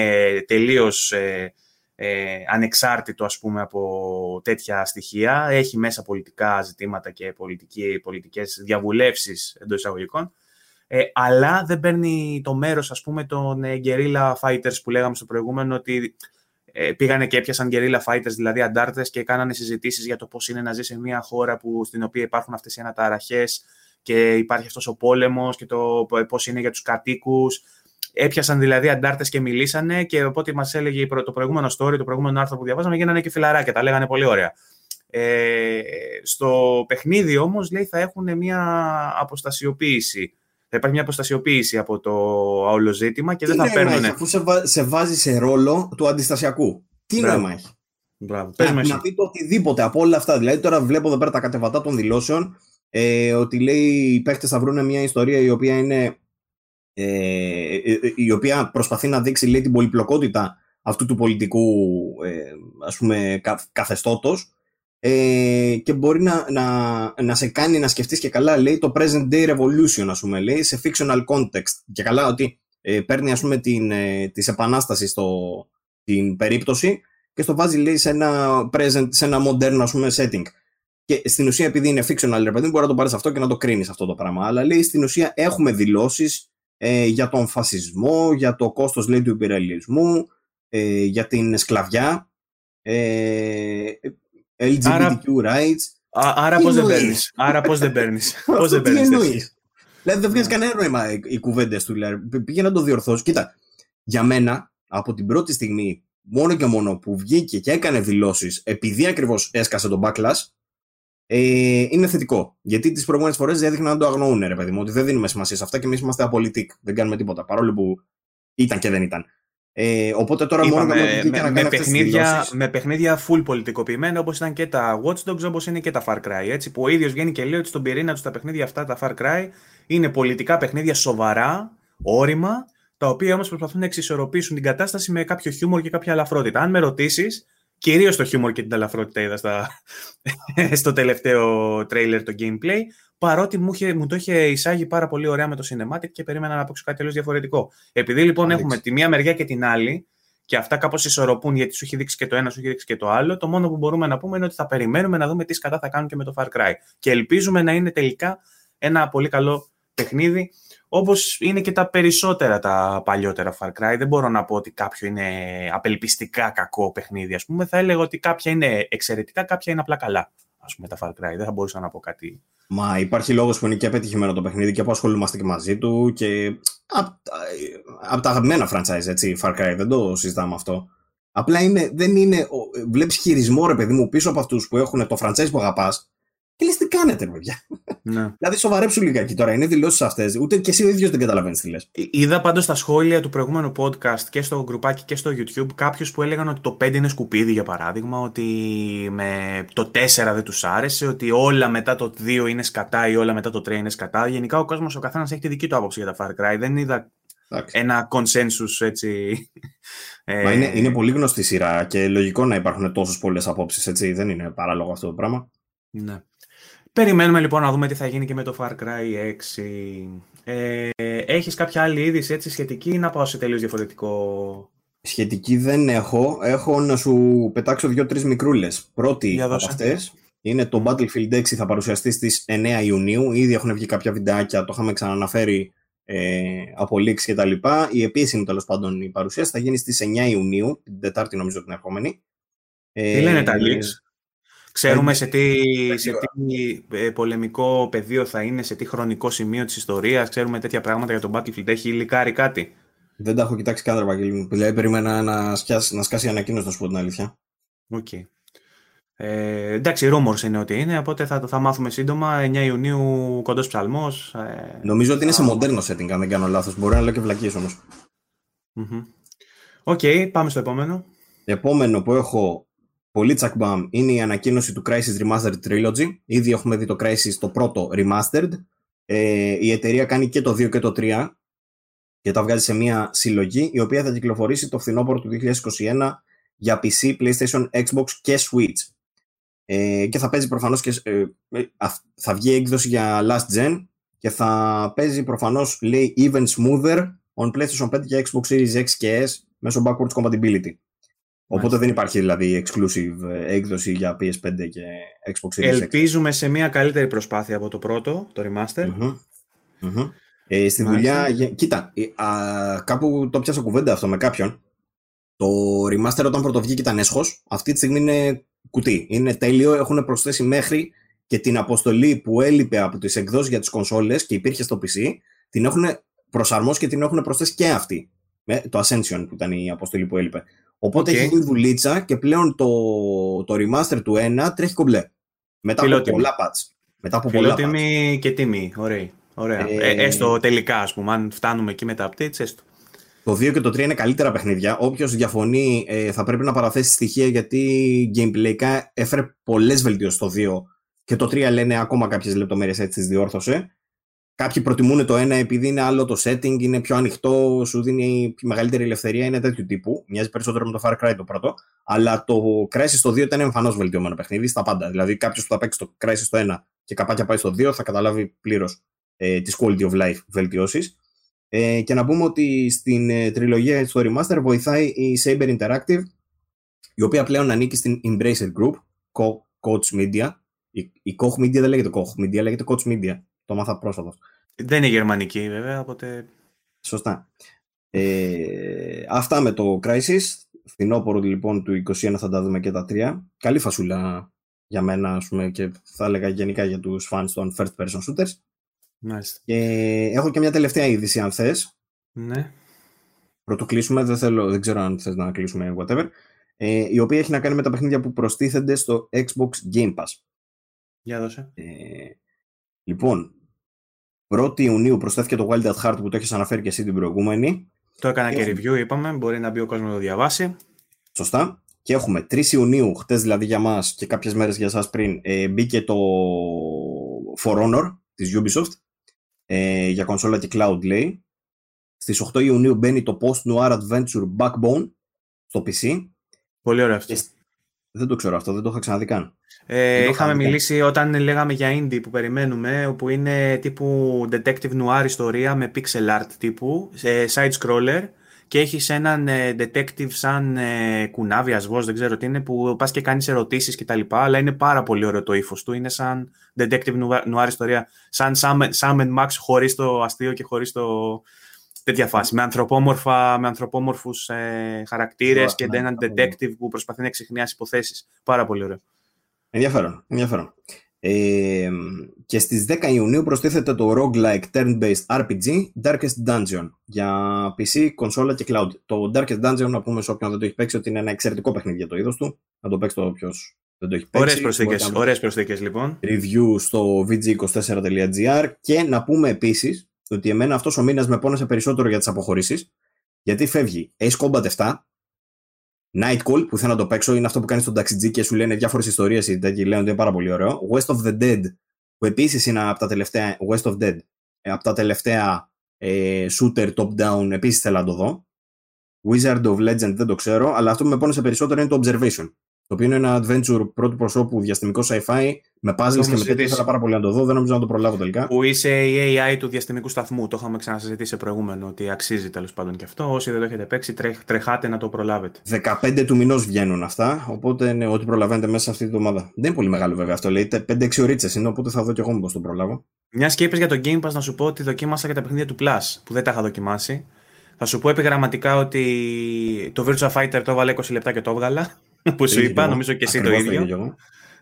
Speaker 1: τελείως ε, ε, ανεξάρτητο ας πούμε από τέτοια στοιχεία. Έχει μέσα πολιτικά ζητήματα και πολιτική, πολιτικές διαβουλεύσεις εντός εισαγωγικών. Ε, αλλά δεν παίρνει το μέρος ας πούμε των ε, guerrilla fighters που λέγαμε στο προηγούμενο ότι ε, πήγανε και έπιασαν guerrilla fighters, δηλαδή αντάρτες και κάνανε συζητήσεις για το πώς είναι να ζει σε μια χώρα που, στην οποία υπάρχουν αυτές οι αναταραχές και υπάρχει αυτός ο πόλεμος και το πώς είναι για τους κατοίκους Έπιασαν δηλαδή αντάρτες και μιλήσανε και οπότε μας έλεγε το προηγούμενο story, το προηγούμενο άρθρο που διαβάζαμε, γίνανε και φιλαράκια. Τα λέγανε πολύ ωραία. Ε, στο παιχνίδι όμως λέει θα έχουν μια αποστασιοποίηση. Θα υπάρχει μια αποστασιοποίηση από το όλο ζήτημα και δεν θα παίρνουν.
Speaker 2: Αφού σε, σε βάζει σε ρόλο του αντιστασιακού. Τι νόημα έχει.
Speaker 1: Μπράβο.
Speaker 2: να, να πει το οτιδήποτε από όλα αυτά. Δηλαδή, τώρα βλέπω εδώ πέρα τα κατεβατά των δηλώσεων ε, ότι λέει οι παίχτε θα βρουν μια ιστορία η οποία είναι ε, ε, ε, η οποία προσπαθεί να δείξει λέει, την πολυπλοκότητα αυτού του πολιτικού ε, ας πούμε, καθεστώτος ε, και μπορεί να, να, να σε κάνει να σκεφτείς και καλά λέει το present day revolution ας πούμε, λέει, σε fictional context. Και καλά ότι ε, παίρνει ας πούμε την, ε, της επανάστασης στο, την περίπτωση και στο βάζει λέει σε ένα present, σε ένα μοντέρνο ας πούμε setting. Και στην ουσία επειδή είναι fictional ρε παιδί μπορεί να το πάρεις αυτό και να το κρίνεις αυτό το πράγμα. Αλλά λέει στην ουσία έχουμε δηλώσεις ε, για τον φασισμό, για το κόστος λέει, του υπεραλισμού, ε, για την σκλαβιά, ε, LGBTQ άρα, rights.
Speaker 1: Α, άρα πώς δεν παίρνεις; Άρα πώς δεν παίρνεις; πώς δεν παίρνεις.
Speaker 2: Δηλαδή δεν βγάζει κανένα νόημα οι, οι κουβέντες του. Δηλαδή. Πήγε να το διορθώσει. Κοίτα, για μένα από την πρώτη στιγμή μόνο και μόνο που βγήκε και έκανε δηλώσεις επειδή ακριβώς έσκασε τον backlash ε, είναι θετικό. Γιατί τις προηγούμενες φορές έδειχναν να το αγνοούν, ρε παιδί μου, ότι δεν δίνουμε σημασία σε αυτά και εμείς είμαστε απολυτικ. Δεν κάνουμε τίποτα. Παρόλο που ήταν και δεν ήταν. Ε, οπότε τώρα Είπαμε, μόνο με, με,
Speaker 1: με, με, παιχνίδια, με παιχνίδια full πολιτικοποιημένα όπως ήταν και τα Watch Dogs, όπως είναι και τα Far Cry. Έτσι, που ο ίδιος βγαίνει και λέει ότι στον πυρήνα του τα παιχνίδια αυτά, τα Far Cry, είναι πολιτικά παιχνίδια σοβαρά, όρημα, τα οποία όμως προσπαθούν να εξισορροπήσουν την κατάσταση με κάποιο χιούμορ και κάποια ελαφρότητα. Αν με ρωτήσεις, Κυρίως το χιούμορ και την ελαφρότητα είδα στα... στο τελευταίο τρέιλερ το gameplay, παρότι μου, είχε, μου το είχε εισάγει πάρα πολύ ωραία με το cinematic και περίμενα να παίξω κάτι τελείως διαφορετικό. Επειδή λοιπόν έχουμε τη μία μεριά και την άλλη, και αυτά κάπως ισορροπούν γιατί σου έχει δείξει και το ένα, σου έχει δείξει και το άλλο, το μόνο που μπορούμε να πούμε είναι ότι θα περιμένουμε να δούμε τι σκατά θα κάνουν και με το Far Cry. Και ελπίζουμε να είναι τελικά ένα πολύ καλό παιχνίδι Όπως είναι και τα περισσότερα τα παλιότερα Far Cry. Δεν μπορώ να πω ότι κάποιο είναι απελπιστικά κακό παιχνίδι, ας πούμε. Θα έλεγα ότι κάποια είναι εξαιρετικά, κάποια είναι απλά καλά. Α πούμε τα Far Cry. Δεν θα μπορούσα να πω κάτι.
Speaker 2: Μα υπάρχει λόγος που είναι και πετυχημένο το παιχνίδι και που ασχολούμαστε και μαζί του. Και από τα αγαπημένα franchise, έτσι, Far Cry. Δεν το συζητάμε αυτό. Απλά είναι, δεν είναι. Βλέπεις χειρισμό, ρε παιδί μου, πίσω από αυτούς που έχουν το franchise που αγαπάς και λες, τι κάνετε, παιδιά. Ναι. δηλαδή, σοβαρέψου λιγάκι τώρα. Είναι δηλώσεις αυτές. Ούτε και εσύ ο ίδιος δεν καταλαβαίνεις τι λες.
Speaker 1: Ε, είδα πάντως στα σχόλια του προηγούμενου podcast και στο γκρουπάκι και στο YouTube κάποιους που έλεγαν ότι το 5 είναι σκουπίδι, για παράδειγμα. Ότι με το 4 δεν τους άρεσε. Ότι όλα μετά το 2 είναι σκατά ή όλα μετά το 3 είναι σκατά. Γενικά ο κόσμος, ο καθένας έχει τη δική του άποψη για τα Far Cry. Δεν είδα ένα consensus έτσι.
Speaker 2: Μα είναι, είναι πολύ γνωστή σειρά και λογικό να υπάρχουν τόσες πολλές απόψεις, έτσι. Δεν είναι παράλογο αυτό το πράγμα.
Speaker 1: Ναι. Περιμένουμε λοιπόν να δούμε τι θα γίνει και με το Far Cry 6. Ε, έχεις κάποια άλλη είδηση έτσι σχετική ή να πάω σε τελείως διαφορετικό;
Speaker 2: Σχετική δεν έχω. Έχω να σου πετάξω δύο-τρεις μικρούλες. Πρώτη από αυτές είναι το Battlefield 6 θα παρουσιαστεί στις 9 Ιουνίου. Ήδη έχουν βγει κάποια βιντεάκια, το είχαμε ξαναναφέρει ε, από leaks και τα λοιπά. Η επίσημη τέλος πάντων η παρουσίαση θα γίνει στις 9 Ιουνίου, την Τετάρτη νομίζω την ερχόμενη.
Speaker 1: Τι λένε τα leaks; Ξέρουμε σε τι, σε τι ε, πολεμικό πεδίο θα είναι, σε τι χρονικό σημείο της ιστορίας, ξέρουμε τέτοια πράγματα για τον Battlefield. Έχει λικάρει κάτι.
Speaker 2: Δεν τα έχω κοιτάξει καν, Βαγγέλη μου. Δηλαδή, περίμενα να, σκιάσει, να σκάσει ανακοίνωση, να σου πω την αλήθεια.
Speaker 1: OK. Okay. Ε, εντάξει, rumors είναι ότι είναι, οπότε θα, θα μάθουμε σύντομα. 9 Ιουνίου, κοντός ψαλμός.
Speaker 2: Ε, Νομίζω ότι είναι σε μοντέρνο setting, αν δεν κάνω λάθος. Μπορεί να λέω και βλακίες όμως.
Speaker 1: OK, okay, πάμε στο επόμενο.
Speaker 2: Επόμενο που έχω πολύ τσακ μπαμ είναι η ανακοίνωση του Crysis Remastered Trilogy. Ήδη έχουμε δει το Crysis το πρώτο Remastered. Ε, η εταιρεία κάνει και το 2 και το 3 και τα βγάζει σε μια συλλογή η οποία θα κυκλοφορήσει το φθινόπωρο του 2021 για PC, PlayStation, Xbox και Switch. Ε, και θα παίζει προφανώς και ε, θα βγει έκδοση για last gen και θα παίζει προφανώς λέει even smoother on PlayStation 5 και Xbox Series X και S μέσω backwards compatibility. Οπότε δεν υπάρχει δηλαδή exclusive έκδοση για PS5 και Xbox Series
Speaker 1: Ελπίζουμε σε μια καλύτερη προσπάθεια από το πρώτο, το remaster.
Speaker 2: Mm-hmm. Ε, στη δουλειά, κοίτα, ε, α, κάπου το πιάσα κουβέντα αυτό με κάποιον. Το remaster όταν πρώτο βγήκε ήταν έσχος, αυτή τη στιγμή είναι κουτί. Είναι τέλειο, έχουν προσθέσει μέχρι και την αποστολή που έλειπε από τις εκδόσεις για τις κονσόλες και υπήρχε στο PC, την έχουν προσαρμόσει και την έχουν προσθέσει και αυτή. Το Ascension που ήταν η αποστολή που έλειπε. Οπότε okay. έχει γίνει δουλίτσα και πλέον το, το remaster του 1 τρέχει κομπλέ. Μετά από πολλά patch. Μετά από πολλά
Speaker 1: patch. και τιμή. Ωραία. Ωραία. Ε, ε, έστω τελικά, ας πούμε, αν φτάνουμε εκεί με τα updates, έστω.
Speaker 2: Το 2 και το 3 είναι καλύτερα παιχνίδια. Όποιος διαφωνεί ε, θα πρέπει να παραθέσει στοιχεία γιατί gameplayικά έφερε πολλές βελτιώσεις στο 2 και το 3 λένε ακόμα κάποιες λεπτομέρειες έτσι τις διόρθωσε. Κάποιοι προτιμούν το ένα επειδή είναι άλλο το setting, είναι πιο ανοιχτό, σου δίνει μεγαλύτερη ελευθερία, είναι τέτοιου τύπου. Μοιάζει περισσότερο με το Far Cry το πρώτο. Αλλά το Crysis στο 2 ήταν εμφανώς βελτιωμένο παιχνίδι στα πάντα. Δηλαδή, κάποιος που θα παίξει το Crysis στο 1 και καπάκια πάει στο 2 θα καταλάβει πλήρως ε, τις quality of life βελτιώσεις. Ε, και να πούμε ότι στην ε, τριλογία στο Remaster βοηθάει η Saber Interactive, η οποία πλέον ανήκει στην Embracer Group, Coach Media. Η, η Koch Media δεν λέγεται Koch Media, λέγεται Coach Media. Το μάθα πρόσφατα.
Speaker 1: Δεν είναι γερμανική βέβαια, οπότε...
Speaker 2: Σωστά. Ε, αυτά με το Crisis. Φθινόπωρο λοιπόν του 21 θα τα δούμε και τα τρία. Καλή φασούλα για μένα, ας πούμε, και θα έλεγα γενικά για τους fans των first person shooters.
Speaker 1: Μάλιστα.
Speaker 2: Και έχω και μια τελευταία είδηση, αν θες.
Speaker 1: Ναι.
Speaker 2: Πρωτού κλείσουμε, δεν, θέλω, δεν ξέρω αν θες να κλείσουμε whatever. Ε, η οποία έχει να κάνει με τα παιχνίδια που προστίθενται στο Xbox Game Pass.
Speaker 1: Για δώσε.
Speaker 2: Ε, λοιπόν, 1η Ιουνίου προσθέθηκε το Wild at Heart που το έχεις αναφέρει και εσύ την προηγούμενη.
Speaker 1: Το έκανα και, review, είπαμε. Μπορεί να μπει ο κόσμος να το διαβάσει.
Speaker 2: Σωστά. Και έχουμε 3 Ιουνίου, χτες δηλαδή για μας και κάποιες μέρες για εσάς πριν, ε, μπήκε το For Honor της Ubisoft ε, για κονσόλα και cloud λέει. Στις 8 Ιουνίου μπαίνει το Post-Noir Adventure Backbone στο PC.
Speaker 1: Πολύ ωραίο αυτό.
Speaker 2: Δεν το ξέρω αυτό, δεν το είχα ξαναδεί καν.
Speaker 1: Ε, είχαμε μιλήσει όταν λέγαμε για indie που περιμένουμε, όπου είναι τύπου detective noir ιστορία με pixel art τύπου, side scroller και έχεις έναν ε, detective σαν ε, κουνάβι, ασβός, δεν ξέρω τι είναι, που πας και κάνεις ερωτήσεις και τα λοιπά, αλλά είναι πάρα πολύ ωραίο το ύφος του. Είναι σαν detective noir ιστορία, σαν Sam Max χωρίς το αστείο και χωρίς το τέτοια φάση. Με, ανθρωπόμορφα, με ανθρωπόμορφους ε, χαρακτήρες και έναν detective που προσπαθεί να εξεχνιάσει υποθέσεις. Πάρα πολύ ωραίο.
Speaker 2: Ενδιαφέρον, ενδιαφέρον. Ε, και στις 10 Ιουνίου προστίθεται το roguelike turn-based RPG Darkest Dungeon για PC, κονσόλα και cloud. Το Darkest Dungeon, να πούμε σε όποιον δεν το έχει παίξει, ότι είναι ένα εξαιρετικό παιχνίδι για το είδος του. Να το παίξει το όποιος δεν το έχει παίξει.
Speaker 1: Ωραίες προσθήκες, ωραίες προσθήκες λοιπόν.
Speaker 2: Review στο vg24.gr και να πούμε επίσης ότι εμένα αυτός ο μήνας με πόνεσε περισσότερο για τις αποχωρήσεις γιατί φεύγει Ace Combat 7 Night Call που θέλω να το παίξω είναι αυτό που κάνεις στον ταξιτζή και σου λένε διάφορες ιστορίες και λένε ότι είναι πάρα πολύ ωραίο. West of the Dead που επίσης είναι από τα τελευταία. West of Dead ε, από τα τελευταία ε, shooter top-down επίσης θέλω να το δω. Wizard of Legend δεν το ξέρω, αλλά αυτό που με πόνεσε περισσότερο είναι το Observation. Το οποίο είναι ένα adventure πρώτου προσώπου διαστημικό sci-fi με puzzles και με τέτοια. Ήθελα πάρα πολύ να το δω, δεν νομίζω να το προλάβω τελικά.
Speaker 1: Που είσαι η AI του διαστημικού σταθμού. Το είχαμε ξανασυζητήσει σε προηγούμενο ότι αξίζει τέλος πάντων και αυτό. Όσοι δεν το έχετε παίξει, τρεχάτε να το προλάβετε.
Speaker 2: 15 του μηνός βγαίνουν αυτά. Οπότε ναι, ό,τι προλαβαίνετε μέσα σε αυτή τη εβδομάδα. Δεν είναι πολύ μεγάλο βέβαια αυτό. Λέει 5-6 ωρίτσε είναι, οπότε θα δω και εγώ πώ το προλάβω.
Speaker 1: Μια και είπες για το Game Pass να σου πω ότι δοκίμασα για τα παιχνίδια του Plus που δεν τα είχα δοκιμάσει. Θα σου πω επιγραμματικά ότι το Virtua Fighter το έβαλε 20 λεπτά και το έβγαλα. Που σου είπα, νομίζω και εσύ το ίδιο.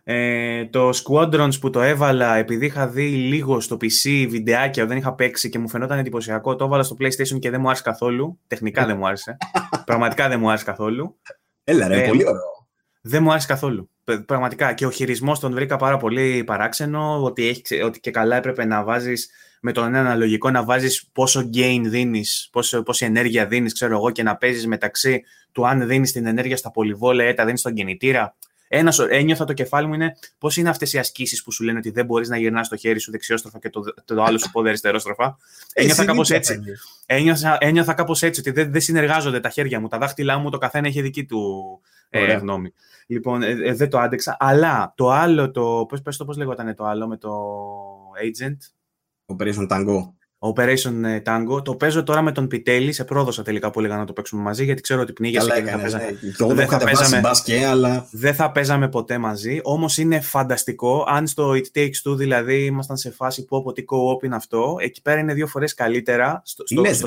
Speaker 1: Ε, το Squadrons που το έβαλα επειδή είχα δει λίγο στο PC βιντεάκια, δεν είχα παίξει και μου φαινόταν εντυπωσιακό, το έβαλα στο PlayStation και δεν μου άρεσε καθόλου. Τεχνικά δεν μου άρεσε. Πραγματικά δεν μου άρεσε καθόλου.
Speaker 2: Έλα ρε, ε, πολύ ωραίο.
Speaker 1: Δεν μου άρεσε καθόλου. Πραγματικά. Και ο χειρισμός τον βρήκα πάρα πολύ παράξενο, ότι, έχει, ότι και καλά έπρεπε να βάζεις με τον ένα λογικό να βάζεις πόσο gain δίνεις, πόση ενέργεια δίνεις, ξέρω εγώ, και να παίζεις μεταξύ του αν δίνεις την ενέργεια στα πολυβόλαια ή τα δίνεις στον κινητήρα. Ένα, ένιωθα το κεφάλι μου είναι πώς είναι αυτές οι ασκήσεις που σου λένε ότι δεν μπορείς να γυρνάς το χέρι σου δεξιόστροφα και το, το άλλο σου πόδι αριστερόστροφα. Ένιωθα κάπως έτσι. Ένιωθα, ένιωθα κάπως έτσι, ότι δεν, δεν συνεργάζονται τα χέρια μου. Τα δάχτυλά μου, το καθένα έχει δική του ε, γνώμη. Λοιπόν, ε, ε, δεν το άντεξα. Αλλά το άλλο, το. Πώς το, πώς λέγονταν το άλλο με το agent;
Speaker 2: Operation Tango.
Speaker 1: Operation ε, Tango. Το παίζω τώρα με τον Πιτέλη. Σε πρόδωσα τελικά που έλεγα να το παίξουμε μαζί, γιατί ξέρω ότι πνίγεσαι και δεν θα παίζαμε.
Speaker 2: Ναι. Δεν θα παίζαμε, μπάσκε, αλλά...
Speaker 1: δεν θα παίζαμε ποτέ μαζί. Όμως είναι φανταστικό. Αν στο It Takes Two δηλαδή ήμασταν σε φάση που από τι co-op είναι αυτό, εκεί πέρα είναι δύο φορές καλύτερα στο, στο, στο,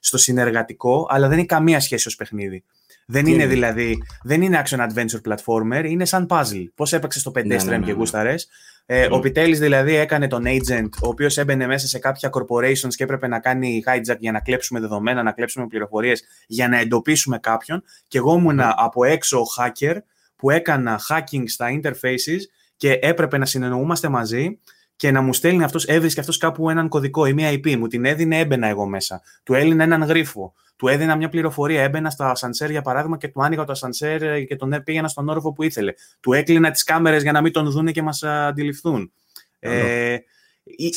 Speaker 1: στο, συνεργατικό, αλλά δεν έχει καμία σχέση ως παιχνίδι. Δεν είναι, δηλαδή, δεν είναι action adventure platformer, είναι σαν puzzle. Πώς έπαιξες στο 5 ναι, ναι, ναι, και γούσταρες. Ε, Ο Πιτέλης δηλαδή έκανε τον agent, ο οποίος έμπαινε μέσα σε κάποια corporations και έπρεπε να κάνει hijack για να κλέψουμε δεδομένα, να κλέψουμε πληροφορίες, για να εντοπίσουμε κάποιον. Και εγώ ήμουν από έξω hacker που έκανα hacking στα interfaces και έπρεπε να συνεννοούμαστε μαζί και να μου στέλνει αυτός, έβρισκε αυτός κάπου έναν κωδικό ή μια IP. Μου την έδινε, έμπαινα εγώ μέσα. Του έλυνε έναν γρίφο του έδινα μια πληροφορία. Έμπαινα στα ασανσέρ, για παράδειγμα, και του άνοιγα το ασανσέρ και τον πήγαινα στον όροφο που ήθελε. Του έκλεινα τις κάμερες για να μην τον δούνε και μας αντιληφθούν. Ε,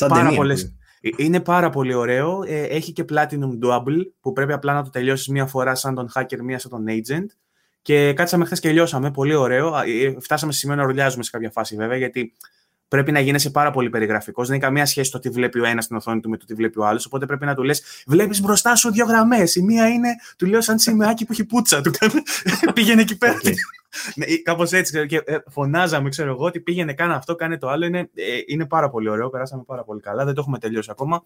Speaker 1: πάρα πολλές, ε, είναι πάρα πολύ ωραίο. Ε, έχει και Platinum Double, που πρέπει απλά να το τελειώσεις μία φορά σαν τον hacker, μία σαν τον agent. Και κάτσαμε χθες και λιώσαμε. Πολύ ωραίο. Ε, φτάσαμε σε σημείο να ρουλιάζουμε σε κάποια φάση, βέβαια, γιατί πρέπει να γίνεσαι πάρα πολύ περιγραφικός. Δεν έχει καμία σχέση το τι βλέπει ο ένας στην οθόνη του με το τι βλέπει ο άλλος. Οπότε πρέπει να του λες: Βλέπεις μπροστά σου δύο γραμμές. Η μία είναι, του λέω, σαν σημαίακι που έχει πούτσα. Του πήγαινε εκεί πέρα. ναι, Κάπως έτσι. Και ε, φωνάζαμε, ξέρω εγώ, ότι πήγαινε, κάνε αυτό, κάνε το άλλο. Είναι, ε, είναι πάρα πολύ ωραίο. Περάσαμε πάρα πολύ καλά. Δεν το έχουμε τελειώσει ακόμα.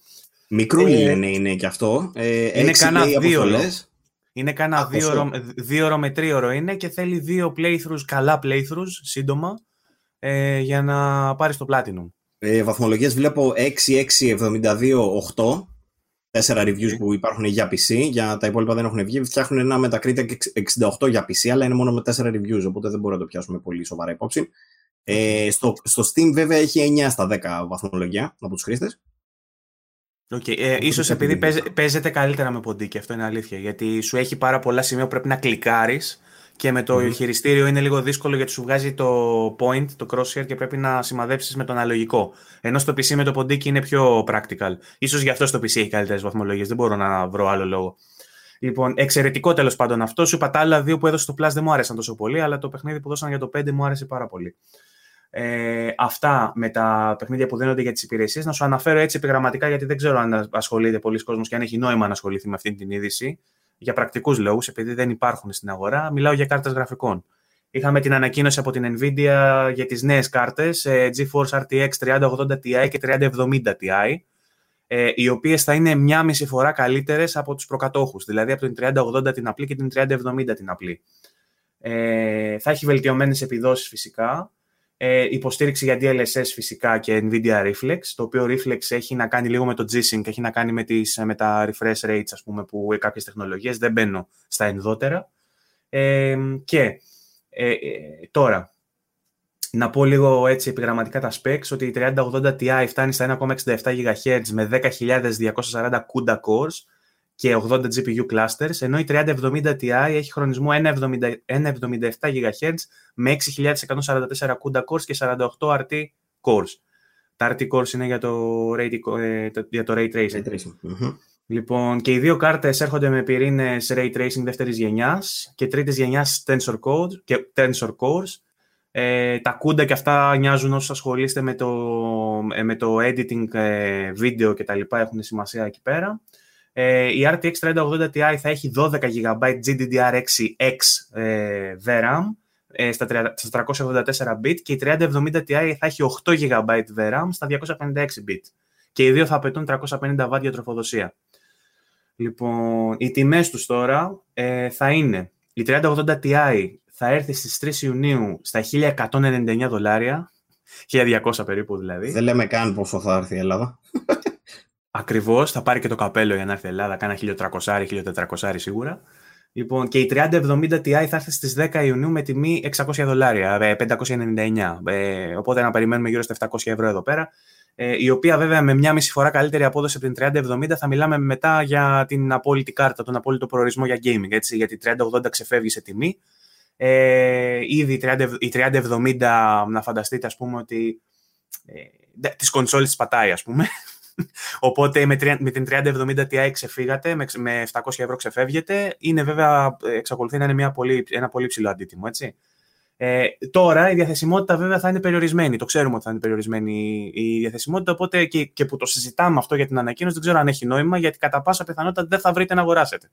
Speaker 2: Μικρούλι ε, λένε είναι και αυτό.
Speaker 1: Ε, είναι κάνα δύο Είναι κάνα δύο, δύο ώρο με τρίωρο είναι και θέλει δύο playthroughs, καλά playthroughs, σύντομα ε, για να πάρεις το Platinum.
Speaker 2: Ε, βαθμολογίες βλέπω 6, 6, 72, 8. Τέσσερα reviews που υπάρχουν για PC, για τα υπόλοιπα δεν έχουν βγει. Φτιάχνουν ένα Metacritic 68 για PC, αλλά είναι μόνο με 4 reviews, οπότε δεν μπορούμε να το πιάσουμε πολύ σοβαρά υπόψη. Ε, στο, στο Steam βέβαια έχει 9 στα 10 βαθμολογία από τους χρήστες.
Speaker 1: Okay. Ε, ίσως επειδή παίζεται καλύτερα με ποντίκι, αυτό είναι αλήθεια. Γιατί σου έχει πάρα πολλά σημεία που πρέπει να κλικάρεις και με το mm χειριστήριο είναι λίγο δύσκολο γιατί σου βγάζει το point, το crosshair και πρέπει να σημαδέψεις με το αναλογικό. Ενώ στο PC με το ποντίκι είναι πιο practical. Ίσως γι' αυτό στο PC έχει καλύτερες βαθμολογίες. Δεν μπορώ να βρω άλλο λόγο. Λοιπόν, εξαιρετικό τέλος πάντων αυτό. Σου είπα τα άλλα δύο που έδωσε στο Plus δεν μου άρεσαν τόσο πολύ, αλλά το παιχνίδι που δώσαν για το 5 μου άρεσε πάρα πολύ. Ε, αυτά με τα παιχνίδια που δίνονται για τις υπηρεσίες. Να σου αναφέρω έτσι επιγραμματικά, γιατί δεν ξέρω αν ασχολείται πολλοί κόσμος και αν έχει νόημα να ασχοληθεί με αυτή την είδηση για πρακτικούς λόγους, επειδή δεν υπάρχουν στην αγορά, μιλάω για κάρτες γραφικών. Είχαμε την ανακοίνωση από την Nvidia για τις νέες κάρτες GeForce RTX 3080 Ti και 3070 Ti ε, οι οποίες θα είναι μια μισή φορά καλύτερες από τους προκατόχους, δηλαδή από την 3080 την απλή και την 3070 την απλή. Ε, θα έχει βελτιωμένες επιδόσεις φυσικά, ε, υποστήριξη για DLSS φυσικά και NVIDIA Reflex, το οποίο Reflex έχει να κάνει λίγο με το G-Sync, έχει να κάνει με, τις, με τα refresh rates, ας πούμε, που κάποιες τεχνολογίες δεν μπαίνω στα ενδότερα. Ε, και ε, ε, τώρα, να πω λίγο έτσι επιγραμματικά τα specs, ότι η 3080 Ti φτάνει στα 1,67 GHz με 10.240 CUDA cores, και 80 GPU clusters, ενώ η 3070 Ti έχει χρονισμό 1,77 GHz με 6.144 CUDA cores και 48 RT cores. Τα RT cores είναι για το, ray, ε, για το ray tracing. Ray tracing. Λοιπόν, και οι δύο κάρτες έρχονται με πυρήνες ray tracing δεύτερης γενιάς και τρίτης γενιάς tensor, code, και tensor cores. Ε, τα CUDA και αυτά νοιάζουν όσους ασχολείστε με το, ε, με το editing ε, βίντεο και τα λοιπά, έχουν σημασία εκεί πέρα. Ε, η RTX 3080 Ti θα έχει 12 GB GDDR6X ε, VRAM ε, στα, 384 bit και η 3070 Ti θα έχει 8 GB VRAM στα 256 bit. Και οι δύο θα απαιτούν 350 W για τροφοδοσία. Λοιπόν, οι τιμές τους τώρα ε, θα είναι η 3080 Ti θα έρθει στις 3 Ιουνίου στα 1199 δολάρια, 1200 περίπου δηλαδή.
Speaker 2: Δεν λέμε καν πόσο θα έρθει η Ελλάδα.
Speaker 1: Ακριβώς, θα πάρει και το καπέλο για να έρθει η Ελλάδα, κάνα 1300-1400 σίγουρα. Λοιπόν, και η 3070 Ti θα έρθει στις 10 Ιουνίου με τιμή 600 δολάρια, 599. Ε, ε, οπότε να περιμένουμε γύρω στα 700 ευρώ εδώ πέρα. Ε, η οποία βέβαια με μια μισή φορά καλύτερη απόδοση από την 3070 θα μιλάμε μετά για την απόλυτη κάρτα, τον απόλυτο προορισμό για gaming. Έτσι, γιατί η 3080 ξεφεύγει σε τιμή. Ε, ήδη η 3070, να φανταστείτε, ας πούμε, ότι ε, τις κονσόλες πατάει, ας πούμε. Οπότε με, με την 3070 Ti ξεφύγατε, με, με 700 ευρώ ξεφεύγετε. Είναι βέβαια, εξακολουθεί να είναι μια πολύ, ένα πολύ ψηλό αντίτιμο, έτσι. Ε, τώρα η διαθεσιμότητα βέβαια θα είναι περιορισμένη. Το ξέρουμε ότι θα είναι περιορισμένη η διαθεσιμότητα. Οπότε και, και που το συζητάμε αυτό για την ανακοίνωση, δεν ξέρω αν έχει νόημα, γιατί κατά πάσα πιθανότητα δεν θα βρείτε να αγοράσετε.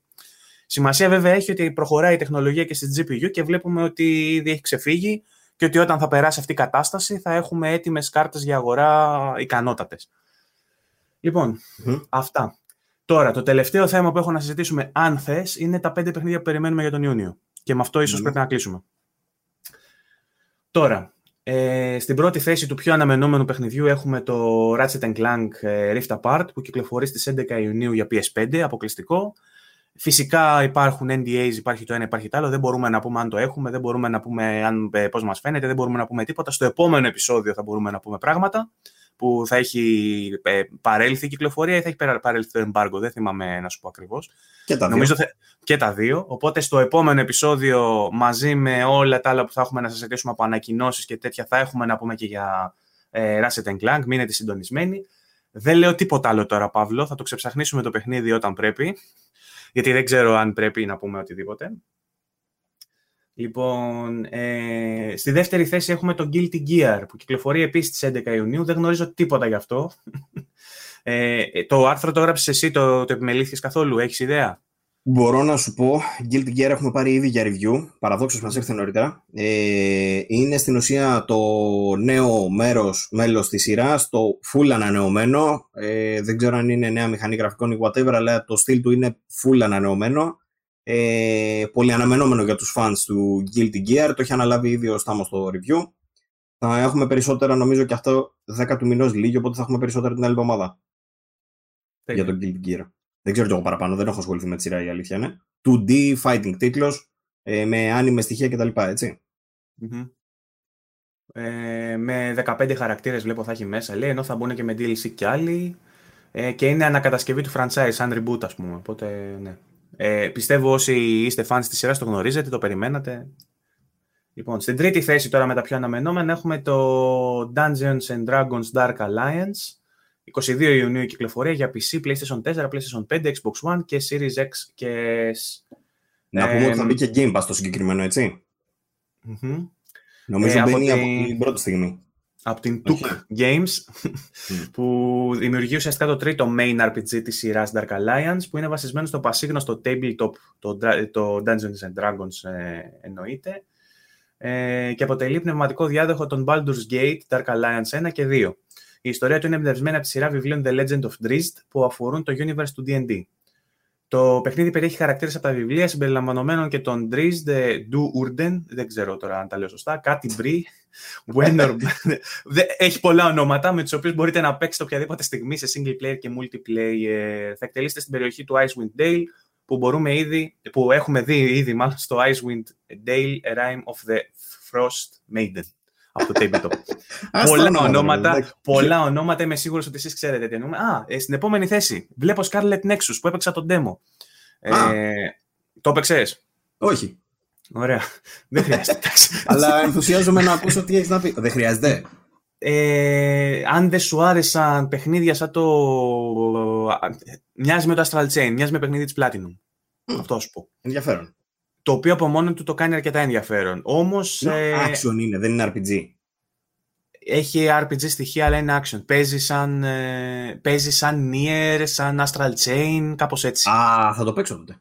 Speaker 1: Σημασία βέβαια έχει ότι προχωράει η τεχνολογία και στη GPU και βλέπουμε ότι ήδη έχει ξεφύγει και ότι όταν θα περάσει αυτή η κατάσταση θα έχουμε έτοιμες κάρτες για αγορά ικανότατες. Λοιπόν, αυτά. Τώρα, το τελευταίο θέμα που έχω να συζητήσουμε, αν θες, είναι τα πέντε παιχνίδια που περιμένουμε για τον Ιούνιο. Και με αυτό ίσως πρέπει να κλείσουμε. Τώρα, ε, στην πρώτη θέση του πιο αναμενόμενου παιχνιδιού έχουμε το Ratchet Clank ε, Rift Apart που κυκλοφορεί στις 11 Ιουνίου για PS5, αποκλειστικό. Φυσικά υπάρχουν NDAs, υπάρχει το ένα, υπάρχει το άλλο. Δεν μπορούμε να πούμε αν το έχουμε, δεν μπορούμε να πούμε αν, ε, πώς μας φαίνεται, δεν μπορούμε να πούμε τίποτα. Στο επόμενο επεισόδιο θα μπορούμε να πούμε πράγματα που θα έχει ε, παρέλθει η κυκλοφορία ή θα έχει παρέλθει το embargo. Δεν θυμάμαι να σου πω ακριβώς.
Speaker 2: Και τα δύο.
Speaker 1: και τα δύο. Οπότε στο επόμενο επεισόδιο, μαζί με όλα τα άλλα που θα έχουμε να σας ζητήσουμε από ανακοινώσεις και τέτοια, θα έχουμε να πούμε και για ε, Ratchet Clank. Μείνετε συντονισμένοι. Δεν λέω τίποτα άλλο τώρα, Παύλο. Θα το ξεψαχνίσουμε το παιχνίδι όταν πρέπει. Γιατί δεν ξέρω αν πρέπει να πούμε οτιδήποτε. Λοιπόν, ε, στη δεύτερη θέση έχουμε το Guilty Gear που κυκλοφορεί επίσης στις 11 Ιουνίου. Δεν γνωρίζω τίποτα γι' αυτό. Ε, το άρθρο το έγραψες εσύ, το, το επιμελήθηκες καθόλου. Έχεις ιδέα;
Speaker 2: Μπορώ να σου πω, Guilty Gear έχουμε πάρει ήδη για review, παραδόξως μας ήρθε νωρίτερα. Ε, είναι στην ουσία το νέο μέρος, μέλος της σειράς, το full ανανεωμένο. Ε, δεν ξέρω αν είναι νέα μηχανή γραφικών ή whatever, αλλά το στυλ του είναι full ανανεωμένο ε, πολύ αναμενόμενο για τους fans του Guilty Gear. Το έχει αναλάβει ήδη ο Στάμος στο review. Θα έχουμε περισσότερα, νομίζω και αυτό 10 του μηνός λίγη, οπότε θα έχουμε περισσότερα την άλλη εβδομάδα. Για τον Guilty Gear. Δεν ξέρω κι εγώ παραπάνω, δεν έχω ασχοληθεί με τη σειρά η αλήθεια είναι. 2D fighting τίτλος, ε, με άνιμε στοιχεία κτλ. Έτσι. Mm-hmm.
Speaker 1: Ε, με 15 χαρακτήρες βλέπω θα έχει μέσα, λέει, ενώ θα μπουν και με DLC κι άλλοι. Ε, και είναι ανακατασκευή του franchise, σαν reboot ας πούμε. Οπότε, ναι. Ε, πιστεύω όσοι είστε fans της σειράς το γνωρίζετε, το περιμένατε. Λοιπόν, στην τρίτη θέση τώρα με τα πιο αναμενόμενα έχουμε το Dungeons and Dragons Dark Alliance. 22 Ιουνίου η κυκλοφορία για PC, PlayStation 4, PlayStation 5, Xbox One και Series X και S.
Speaker 2: Να πούμε ότι θα μπει και Game Pass το συγκεκριμένο, έτσι. Mm-hmm. Νομίζω ε, μπαίνει από την πρώτη στιγμή
Speaker 1: από την Took Games, που δημιουργεί ουσιαστικά το τρίτο main RPG της σειράς Dark Alliance, που είναι βασισμένο στο πασίγνωστο tabletop, το, το Dungeons and Dragons ε, εννοείται, ε, και αποτελεί πνευματικό διάδοχο των Baldur's Gate, Dark Alliance 1 και 2. Η ιστορία του είναι εμπνευσμένη από τη σειρά βιβλίων The Legend of Drizzt, που αφορούν το universe του D&D. Το παιχνίδι περιέχει χαρακτήρες από τα βιβλία συμπεριλαμβανομένων και τον Drizzt, Du Urden, δεν ξέρω τώρα αν τα λέω σωστά, κάτι Μπρι, Έχει πολλά ονόματα με τους οποίους μπορείτε να παίξετε οποιαδήποτε στιγμή σε single player και multiplayer. Θα εκτελήσετε στην περιοχή του Icewind Dale που, μπορούμε ήδη, που έχουμε δει ήδη μάλλον στο Icewind Dale A Rime of the Frost Maiden από το tabletop. πολλά ονόματα, πολλά ονόματα, είμαι σίγουρος ότι εσείς ξέρετε τι εννοούμε. Α, ε, στην επόμενη θέση, βλέπω Scarlet Nexus που έπαιξα τον demo. Ε, το έπαιξες;
Speaker 2: Όχι.
Speaker 1: Ωραία. Δεν χρειάζεται.
Speaker 2: Αλλά ενθουσιάζομαι να ακούσω τι έχεις να πει. Δεν χρειάζεται.
Speaker 1: Ε, αν δεν σου άρεσαν παιχνίδια σαν το. Μοιάζει με το Astral Chain, μοιάζει με παιχνίδι της Platinum. Mm. Αυτό σου πω.
Speaker 2: Ενδιαφέρον.
Speaker 1: Το οποίο από μόνο του το κάνει αρκετά ενδιαφέρον. Όμως.
Speaker 2: Ε, action είναι, δεν είναι RPG.
Speaker 1: Έχει RPG στοιχεία, αλλά είναι action. Παίζει σαν, ε, παίζει σαν Nier, σαν Astral Chain, κάπως έτσι.
Speaker 2: Α, θα το παίξω τότε.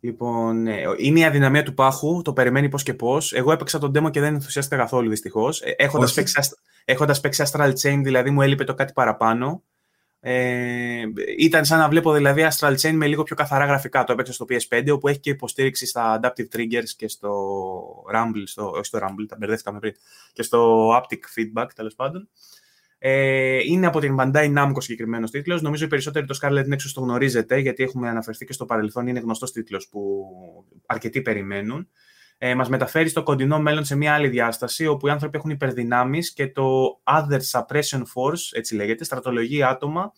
Speaker 1: Λοιπόν, ε, είναι η αδυναμία του πάχου, το περιμένει πώς και πώς. Εγώ έπαιξα τον demo και δεν ενθουσιάστηκα καθόλου δυστυχώς. Έχοντας παίξει, έχοντας παίξει Astral Chain, δηλαδή μου έλειπε το κάτι παραπάνω. Ε, ήταν σαν να βλέπω δηλαδή Astral Chain με λίγο πιο καθαρά γραφικά. Το έπαιξα στο PS5, όπου έχει και υποστήριξη στα Adaptive Triggers και στο Rumble, στο, όχι στο Rumble, τα μπερδεύτηκαμε πριν, και στο Aptic Feedback τέλος πάντων. Ε, είναι από την Bandai Namco συγκεκριμένος τίτλος. Νομίζω οι περισσότεροι το Scarlet Nexus το γνωρίζετε, γιατί έχουμε αναφερθεί και στο παρελθόν. Είναι γνωστός τίτλος που αρκετοί περιμένουν. Ε, Μας μεταφέρει στο κοντινό μέλλον σε μια άλλη διάσταση, όπου οι άνθρωποι έχουν υπερδυνάμεις και το Other Suppression Force, έτσι λέγεται, στρατολογεί άτομα,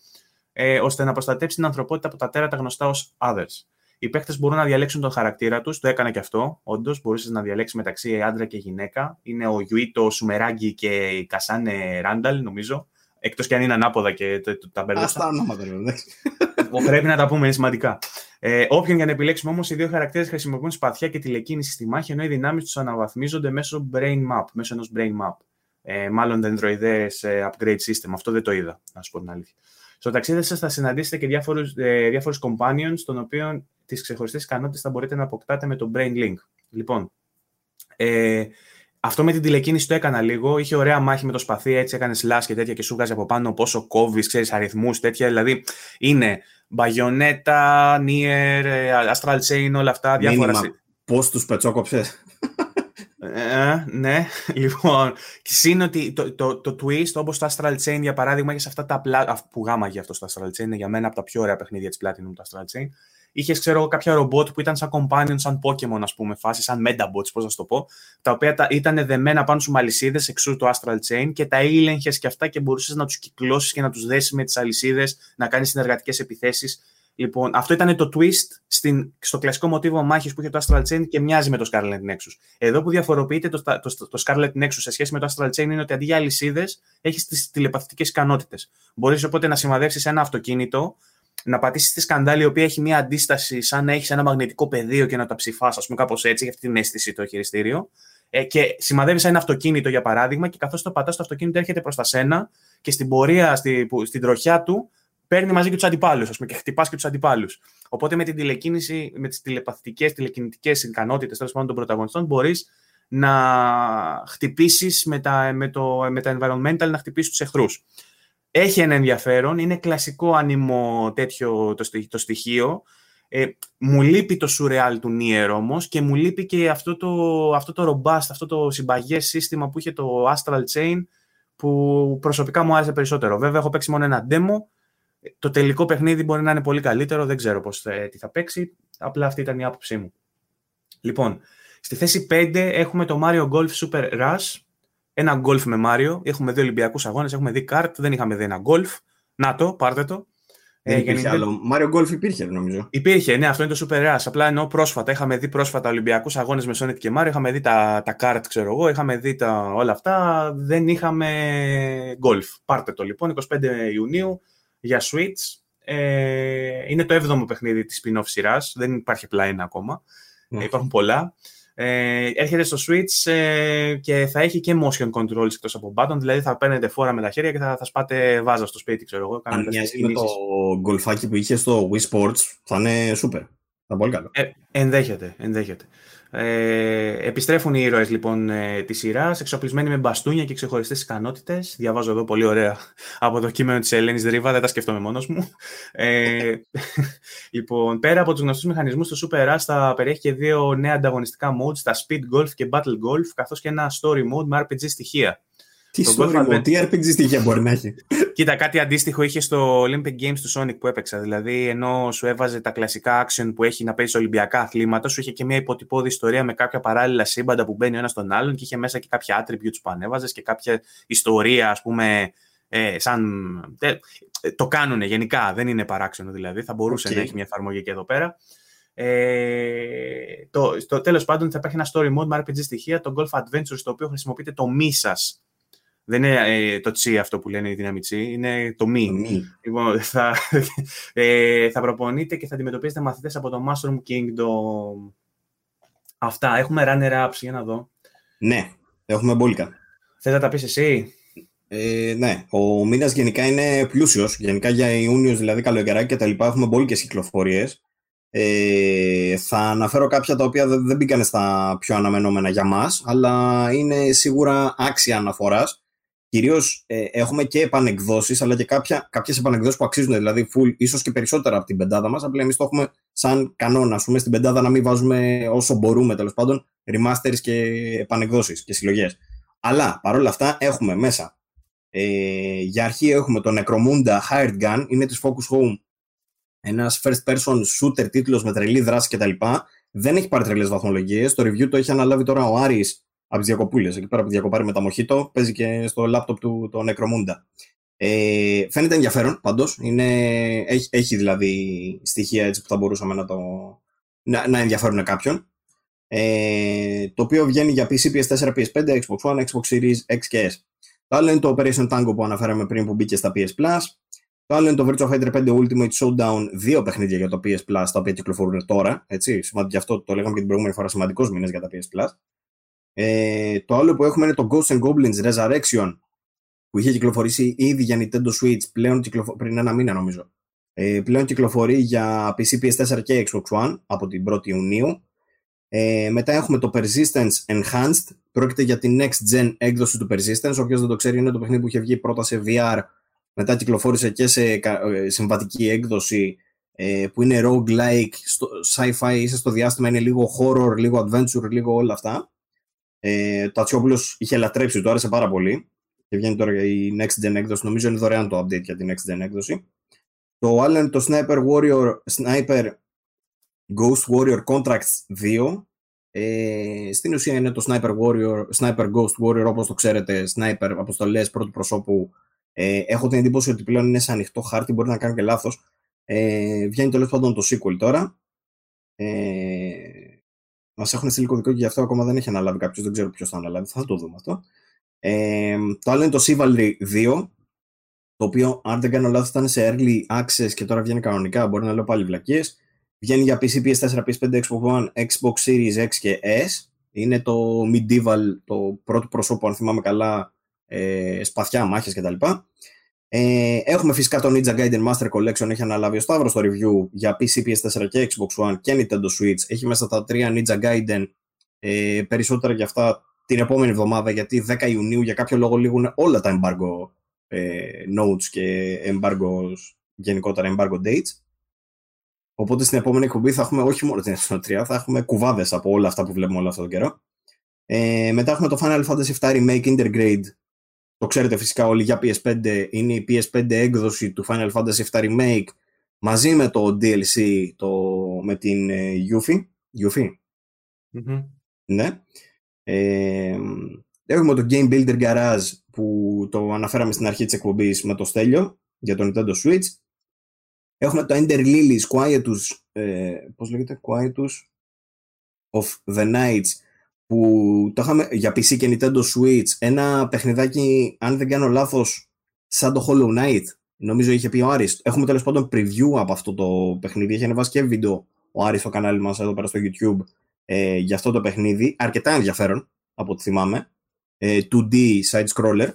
Speaker 1: ε, ώστε να προστατέψει την ανθρωπότητα από τα τέρατα γνωστά ως Others. Οι παίχτε μπορούν να διαλέξουν τον χαρακτήρα τους, το έκανα και αυτό. Όντως, μπορούσε να διαλέξεις μεταξύ άντρα και γυναίκα. Είναι ο Γιουίτο Σουμεράγκη και η Κασάνε Ράνταλ, νομίζω. Εκτός και αν είναι ανάποδα και τα μπέρδεψα.
Speaker 2: Α τα ονόματα,
Speaker 1: Πρέπει να τα πούμε, είναι σημαντικά. Ε, όποιον για να επιλέξουμε όμως, οι δύο χαρακτήρες χρησιμοποιούν σπαθιά και τηλεκίνηση στη μάχη, ενώ οι δυνάμεις τους αναβαθμίζονται μέσω brain map, μέσω ενός brain map. Ε, μάλλον δεντροειδές ε, upgrade system. Αυτό δεν το είδα, να σου πω την αλήθεια. Στο ταξίδι σας θα συναντήσετε και διάφορους ε, διάφορους companions, των οποίων τις ξεχωριστές ικανότητες θα μπορείτε να αποκτάτε με το Brain Link. Λοιπόν, ε, αυτό με την τηλεκίνηση το έκανα λίγο. Είχε ωραία μάχη με το σπαθί, έτσι έκανες slash και τέτοια και σου βγάζει από πάνω πόσο κόβεις, ξέρεις αριθμούς, τέτοια. Δηλαδή είναι μπαγιονέτα, Nier, Astral Chain, όλα αυτά. Διάφορα.
Speaker 2: Πώς τους πετσόκοψες;
Speaker 1: Ε, ναι, λοιπόν. Συν ότι το, το, το, twist, όπως το Astral Chain για παράδειγμα, και σε αυτά τα απλά. που γάμαγε αυτό το Astral Chain, είναι για μένα από τα πιο ωραία παιχνίδια της Platinum το Astral Chain είχες, ξέρω κάποια ρομπότ που ήταν σαν companion, σαν Pokemon, ας πούμε, φάση, σαν Metabots, πώς να το πω, τα οποία τα, ήταν δεμένα πάνω στου αλυσίδε εξού το Astral Chain και τα ήλεγχε και αυτά και μπορούσες να τους κυκλώσεις και να τους δέσεις με τις αλυσίδες, να κάνεις συνεργατικές επιθέσεις. Λοιπόν, αυτό ήταν το twist στην, στο κλασικό μοτίβο μάχης που είχε το Astral Chain και μοιάζει με το Scarlet Nexus. Εδώ που διαφοροποιείται το, το, το Scarlet Nexus σε σχέση με το Astral Chain είναι ότι αντί για αλυσίδες έχεις τις τηλεπαθητικές ικανότητες. Μπορείς οπότε να σημαδεύσει ένα αυτοκίνητο να πατήσεις τη σκανδάλη η οποία έχει μια αντίσταση σαν να έχεις ένα μαγνητικό πεδίο και να τα ψηφάς, ας πούμε, κάπως έτσι, έχει αυτή την αίσθηση το χειριστήριο. Ε, και σημαδεύεις ένα αυτοκίνητο, για παράδειγμα, και καθώς το πατάς, το αυτοκίνητο έρχεται προς τα σένα και στην πορεία, στη, στην τροχιά του, παίρνει μαζί και τους αντιπάλους, ας πούμε, και χτυπάς και τους αντιπάλους. Οπότε με την τηλεκίνηση, με τις τηλεπαθητικές, τηλεκινητικές ικανότητες τέλος πάντων των πρωταγωνιστών, μπορείς να χτυπήσεις με τα, με, το, με τα environmental, να χτυπήσεις τους εχθρούς έχει ένα ενδιαφέρον, είναι κλασικό ανήμο τέτοιο το, στοιχείο. Ε, μου λείπει το surreal του Nier όμως και μου λείπει και αυτό το, αυτό το robust, αυτό το συμπαγές σύστημα που είχε το Astral Chain που προσωπικά μου άρεσε περισσότερο. Βέβαια έχω παίξει μόνο ένα demo, το τελικό παιχνίδι μπορεί να είναι πολύ καλύτερο, δεν ξέρω πώς, ε, τι θα παίξει, απλά αυτή ήταν η άποψή μου. Λοιπόν, στη θέση 5 έχουμε το Mario Golf Super Rush, ένα γκολφ με Μάριο. Έχουμε δει Ολυμπιακούς αγώνες, έχουμε δει καρτ, δεν είχαμε δει ένα γκολφ. Να το, πάρτε το.
Speaker 2: Δεν ε, υπήρχε άλλο. Μάριο Γκολφ υπήρχε, νομίζω.
Speaker 1: Υπήρχε, ναι, αυτό είναι το Super Rush. Απλά ενώ πρόσφατα είχαμε δει πρόσφατα Ολυμπιακούς αγώνες με Sonic και Μάριο, είχαμε δει τα, τα καρτ, ξέρω εγώ, είχαμε δει τα, όλα αυτά. Δεν είχαμε γκολφ. Πάρτε το λοιπόν, 25 Ιουνίου για Switch. Ε, είναι το 7ο παιχνίδι της spin-off σειράς. Δεν υπάρχει απλά ένα ακόμα. Ναι. υπάρχουν πολλά. Ε, έρχεται στο Switch ε, και θα έχει και motion controls εκτός από button, δηλαδή θα παίρνετε φόρα με τα χέρια και θα, θα σπάτε βάζα στο σπίτι, ξέρω εγώ.
Speaker 2: Αν μοιάζει με το γκολφάκι που είχε στο Wii Sports, θα είναι super. Θα πολύ καλό.
Speaker 1: Ε, ενδέχεται, ενδέχεται. Ε, επιστρέφουν οι ήρωες λοιπόν ε, της σειράς, εξοπλισμένοι με μπαστούνια και ξεχωριστές ικανότητες. Διαβάζω εδώ πολύ ωραία από το κείμενο της Ελένης Δρίβα, δεν τα σκεφτόμαι μόνος μου. Ε, λοιπόν, πέρα από τους γνωστούς μηχανισμούς, το Super Rush θα περιέχει και δύο νέα ανταγωνιστικά modes, τα Speed Golf και Battle Golf, καθώς και ένα Story Mode με RPG στοιχεία.
Speaker 2: Τι story τι RPG στοιχεία μπορεί να έχει.
Speaker 1: Κοίτα, κάτι αντίστοιχο είχε στο Olympic Games του Sonic που έπαιξα. Δηλαδή, ενώ σου έβαζε τα κλασικά action που έχει να παίζει Ολυμπιακά αθλήματα, σου είχε και μια υποτυπώδη ιστορία με κάποια παράλληλα σύμπαντα που μπαίνει ο ένας στον άλλον και είχε μέσα και κάποια attributes που ανέβαζες και κάποια ιστορία, ας πούμε, ε, σαν. το κάνουν γενικά, δεν είναι παράξενο δηλαδή. Θα μπορούσε okay. να έχει μια εφαρμογή και εδώ πέρα. Ε, το, το τέλος πάντων θα υπάρχει ένα story mode με RPG στοιχεία, το Golf Adventures, το οποίο χρησιμοποιείται το μη δεν είναι ε, το τσι αυτό που λένε η δύναμη τσι, είναι το μη. Λοιπόν, θα, ε, θα προπονείτε και θα αντιμετωπίσετε μαθητές από το Mushroom Kingdom. Αυτά. Έχουμε runner-ups, για να δω.
Speaker 2: Ναι, έχουμε μπόλικα.
Speaker 1: Θες να τα πεις εσύ;
Speaker 2: Ε, ναι, ο μήνας γενικά είναι πλούσιος. Γενικά για Ιούνιος, δηλαδή καλοκαιράκι και τα λοιπά, έχουμε μπόλικες κυκλοφορίες. Ε, θα αναφέρω κάποια τα οποία δεν, δεν μπήκαν στα πιο αναμενόμενα για μας, αλλά είναι σίγουρα άξια αναφοράς κυρίως ε, έχουμε και επανεκδόσεις, αλλά και κάποιες επανεκδόσεις που αξίζουν, δηλαδή full, ίσως και περισσότερα από την πεντάδα μας. Απλά εμείς το έχουμε σαν κανόνα, ας πούμε, στην πεντάδα να μην βάζουμε όσο μπορούμε τέλος πάντων remasters και επανεκδόσεις και συλλογές. Αλλά παρόλα αυτά έχουμε μέσα. Ε, για αρχή έχουμε το Necromunda Hired Gun, είναι της Focus Home. Ένας first person shooter τίτλος με τρελή δράση κτλ. Δεν έχει πάρει τρελές βαθμολογίες. Το review το έχει αναλάβει τώρα ο Άρης από τις διακοπούλες. Εκεί πέρα που διακοπάρει με τα μοχήτο, παίζει και στο λάπτοπ του το Necromunda. Ε, φαίνεται ενδιαφέρον πάντως. Έχει, έχει δηλαδή στοιχεία έτσι που θα μπορούσαμε να, το, να, να ενδιαφέρουν κάποιον. Ε, το οποίο βγαίνει για PC, PS4, PS5, Xbox One, Xbox Series X και S. Το άλλο είναι το Operation Tango που αναφέραμε πριν που μπήκε στα PS Plus. Το άλλο είναι το Virtua Fighter 5 Ultimate Showdown, δύο παιχνίδια για το PS Plus, τα οποία κυκλοφορούν τώρα. Έτσι, γι' αυτό το λέγαμε και την προηγούμενη φορά, σημαντικό μήνες για τα PS Plus. Ε, το άλλο που έχουμε είναι το Ghosts and Goblins Resurrection, που είχε κυκλοφορήσει ήδη για Nintendo Switch πλέον κυκλοφο... πριν ένα μήνα νομίζω. Ε, πλέον κυκλοφορεί για PC, PS4 και Xbox One από την 1η Ιουνίου. Ε, μετά έχουμε το Persistence Enhanced. Πρόκειται για την next gen έκδοση του Persistence. Όποιος δεν το ξέρει, είναι το παιχνίδι που είχε βγει πρώτα σε VR, μετά κυκλοφόρησε και σε ε, συμβατική έκδοση ε, που είναι roguelike, στο, sci-fi, είσαι στο διάστημα, είναι λίγο horror, λίγο adventure, λίγο όλα αυτά. Ε, το Ατσιόπουλος είχε λατρέψει, του άρεσε πάρα πολύ. Και βγαίνει τώρα η next gen έκδοση. Νομίζω είναι δωρεάν το update για την next gen έκδοση. Το άλλο είναι το Sniper Warrior, Sniper Ghost Warrior Contracts 2. Ε, στην ουσία είναι το Sniper, Warrior, Sniper Ghost Warrior όπως το ξέρετε, Sniper αποστολές πρώτου προσώπου. Ε, έχω την εντύπωση ότι πλέον είναι σε ανοιχτό χάρτη, μπορεί να κάνω και λάθος. Ε, βγαίνει τέλος πάντων το sequel τώρα. Ε, Μας έχουν στείλει κωδικό και γι' αυτό ακόμα δεν έχει αναλάβει κάποιος. Δεν ξέρω ποιος θα αναλάβει. Θα το δούμε αυτό. Ε, το άλλο είναι το Chivalry 2. Το οποίο, αν δεν κάνω λάθος, ήταν σε early access και τώρα βγαίνει κανονικά. Μπορεί να λέω πάλι βλακίες. Βγαίνει για PC, PS4, PS5, Xbox One, Xbox Series X και S. Είναι το medieval, το πρώτο προσώπο, αν θυμάμαι καλά, ε, σπαθιά, μάχες κτλ. Ε, έχουμε φυσικά το Ninja Gaiden Master Collection, έχει αναλάβει ο Σταύρος στο review για PC, PS4 και Xbox One και Nintendo Switch. Έχει μέσα τα τρία Ninja Gaiden, ε, περισσότερα για αυτά την επόμενη εβδομάδα, γιατί 10 Ιουνίου για κάποιο λόγο λήγουν όλα τα embargo ε, notes και embargo, γενικότερα embargo dates. Οπότε στην επόμενη εκπομπή θα έχουμε όχι μόνο την εθνοτρία, θα έχουμε κουβάδες από όλα αυτά που βλέπουμε όλο αυτόν τον καιρό. Ε, μετά έχουμε το Final Fantasy VII Remake Intergrade το ξέρετε φυσικά όλοι για PS5, είναι η PS5 έκδοση του Final Fantasy VII Remake μαζί με το DLC το, με την ε, Yuffie. Yuffie. Mm-hmm. Ναι. Ε, έχουμε το Game Builder Garage που το αναφέραμε στην αρχή της εκπομπής με το Στέλιο για το Nintendo Switch. Έχουμε το Ender Lilies Quietus, ε, πώς λέγεται, Quietus of the Nights που το είχαμε για PC και Nintendo Switch, ένα παιχνιδάκι, αν δεν κάνω λάθος, σαν το Hollow Knight, νομίζω είχε πει ο Άρης. Έχουμε τέλος πάντων preview από αυτό το παιχνίδι, έχει ανεβάσει και βίντεο ο Άρης στο κανάλι μας εδώ πέρα στο YouTube ε, για αυτό το παιχνίδι, αρκετά ενδιαφέρον από ό,τι θυμάμαι, ε, 2D side-scroller.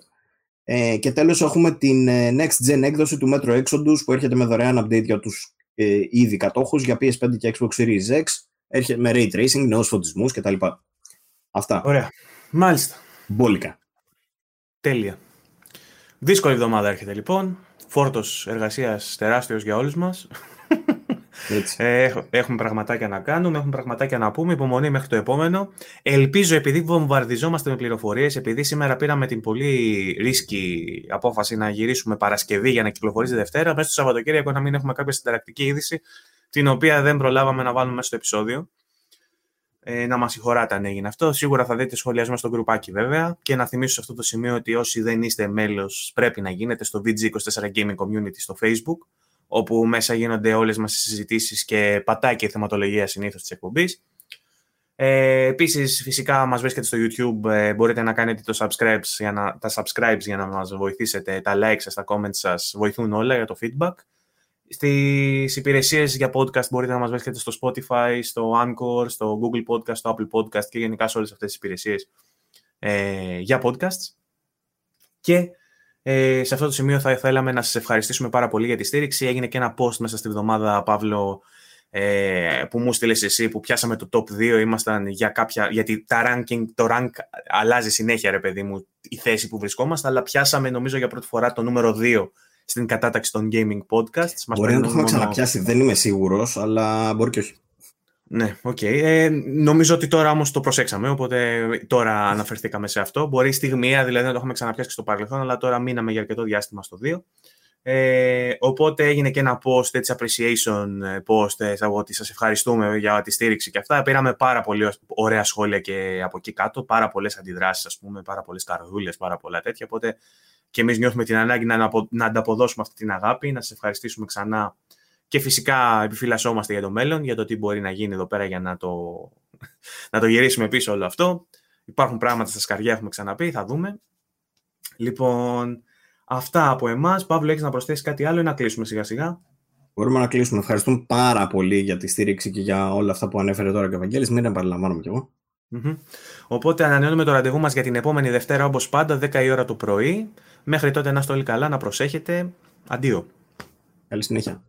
Speaker 2: Ε, και τέλος έχουμε την ε, next gen έκδοση του Metro Exodus που έρχεται με δωρεάν update για τους ε, ήδη κατόχους για PS5 και Xbox Series X, έρχεται με ray tracing, νέους φωτισμούς κτλ. Αυτά.
Speaker 1: Ωραία. Μάλιστα.
Speaker 2: Μπόλικα.
Speaker 1: Τέλεια. Δύσκολη εβδομάδα έρχεται λοιπόν. Φόρτος εργασίας τεράστιος για όλους μας. Ε, έχουμε πραγματάκια να κάνουμε, έχουμε πραγματάκια να πούμε. Υπομονή μέχρι το επόμενο. Ελπίζω, επειδή βομβαρδιζόμαστε με πληροφορίες, επειδή σήμερα πήραμε την πολύ ρίσκη απόφαση να γυρίσουμε Παρασκευή για να κυκλοφορήσει Δευτέρα, μέσα στο Σαββατοκύριακο να μην έχουμε κάποια συνταρακτική είδηση, την οποία δεν προλάβαμε να βάλουμε μέσα στο επεισόδιο ε, να μας συγχωράτε αν έγινε αυτό. Σίγουρα θα δείτε σχολιασμό στο γκρουπάκι βέβαια. Και να θυμίσω σε αυτό το σημείο ότι όσοι δεν είστε μέλος, πρέπει να γίνετε στο VG24 Gaming Community στο Facebook, όπου μέσα γίνονται όλες μας οι συζητήσεις και πατάει και η θεματολογία συνήθως της εκπομπής. Ε, Επίσης, φυσικά μας βρίσκεται στο YouTube. Ε, μπορείτε να κάνετε το subscribe για να, τα subscribes για να μας βοηθήσετε. Τα likes σας, τα comments σας βοηθούν όλα για το feedback. Στις υπηρεσίες για podcast μπορείτε να μας βρίσκετε στο Spotify, στο Anchor, στο Google Podcast, στο Apple Podcast και γενικά σε όλες αυτές τις υπηρεσίες ε, για podcasts. Και ε, σε αυτό το σημείο θα θέλαμε να σας ευχαριστήσουμε πάρα πολύ για τη στήριξη. Έγινε και ένα post μέσα στη βδομάδα, Παύλο, ε, που μου στείλες εσύ, που πιάσαμε το top 2, ήμασταν για κάποια, γιατί τα ranking, το rank αλλάζει συνέχεια, ρε παιδί μου, η θέση που βρισκόμαστε, αλλά πιάσαμε νομίζω για πρώτη φορά το νούμερο 2 στην κατάταξη των gaming podcasts.
Speaker 2: μπορεί να το έχουμε ξαναπιάσει, δεν είμαι σίγουρος, αλλά μπορεί και όχι.
Speaker 1: Ναι, OK. Okay. Ε, νομίζω ότι τώρα όμως το προσέξαμε, οπότε τώρα αναφερθήκαμε σε αυτό. Μπορεί στιγμιαία δηλαδή να το έχουμε ξαναπιάσει και στο παρελθόν, αλλά τώρα μείναμε για αρκετό διάστημα στο 2. Ε, οπότε έγινε και ένα post, έτσι appreciation post, ε, ότι σας ευχαριστούμε για τη στήριξη και αυτά. Πήραμε πάρα πολύ ωραία σχόλια και από εκεί κάτω, πάρα πολλές αντιδράσεις, ας πούμε, πάρα πολλές καρδούλες, πάρα πολλά τέτοια. Οπότε και εμείς νιώθουμε την ανάγκη να, να ανταποδώσουμε αυτή την αγάπη, να σας ευχαριστήσουμε ξανά και φυσικά επιφυλασσόμαστε για το μέλλον, για το τι μπορεί να γίνει εδώ πέρα για να το, να το γυρίσουμε πίσω όλο αυτό. Υπάρχουν πράγματα στα σκαριά, έχουμε ξαναπεί, θα δούμε. Λοιπόν, αυτά από εμάς. Παύλο, έχεις να προσθέσεις κάτι άλλο ή να κλείσουμε σιγά-σιγά.
Speaker 2: Μπορούμε να κλείσουμε. Ευχαριστούμε πάρα πολύ για τη στήριξη και για όλα αυτά που ανέφερε τώρα και ο Βαγγέλης. Μην επαναλαμβάνομαι κι εγώ.
Speaker 1: Mm-hmm. Οπότε ανανεώνουμε το ραντεβού μας για την επόμενη Δευτέρα όπως πάντα 10 η ώρα το πρωί. Μέχρι τότε να είστε καλά, να προσέχετε. Αντίο.
Speaker 2: Καλή συνέχεια.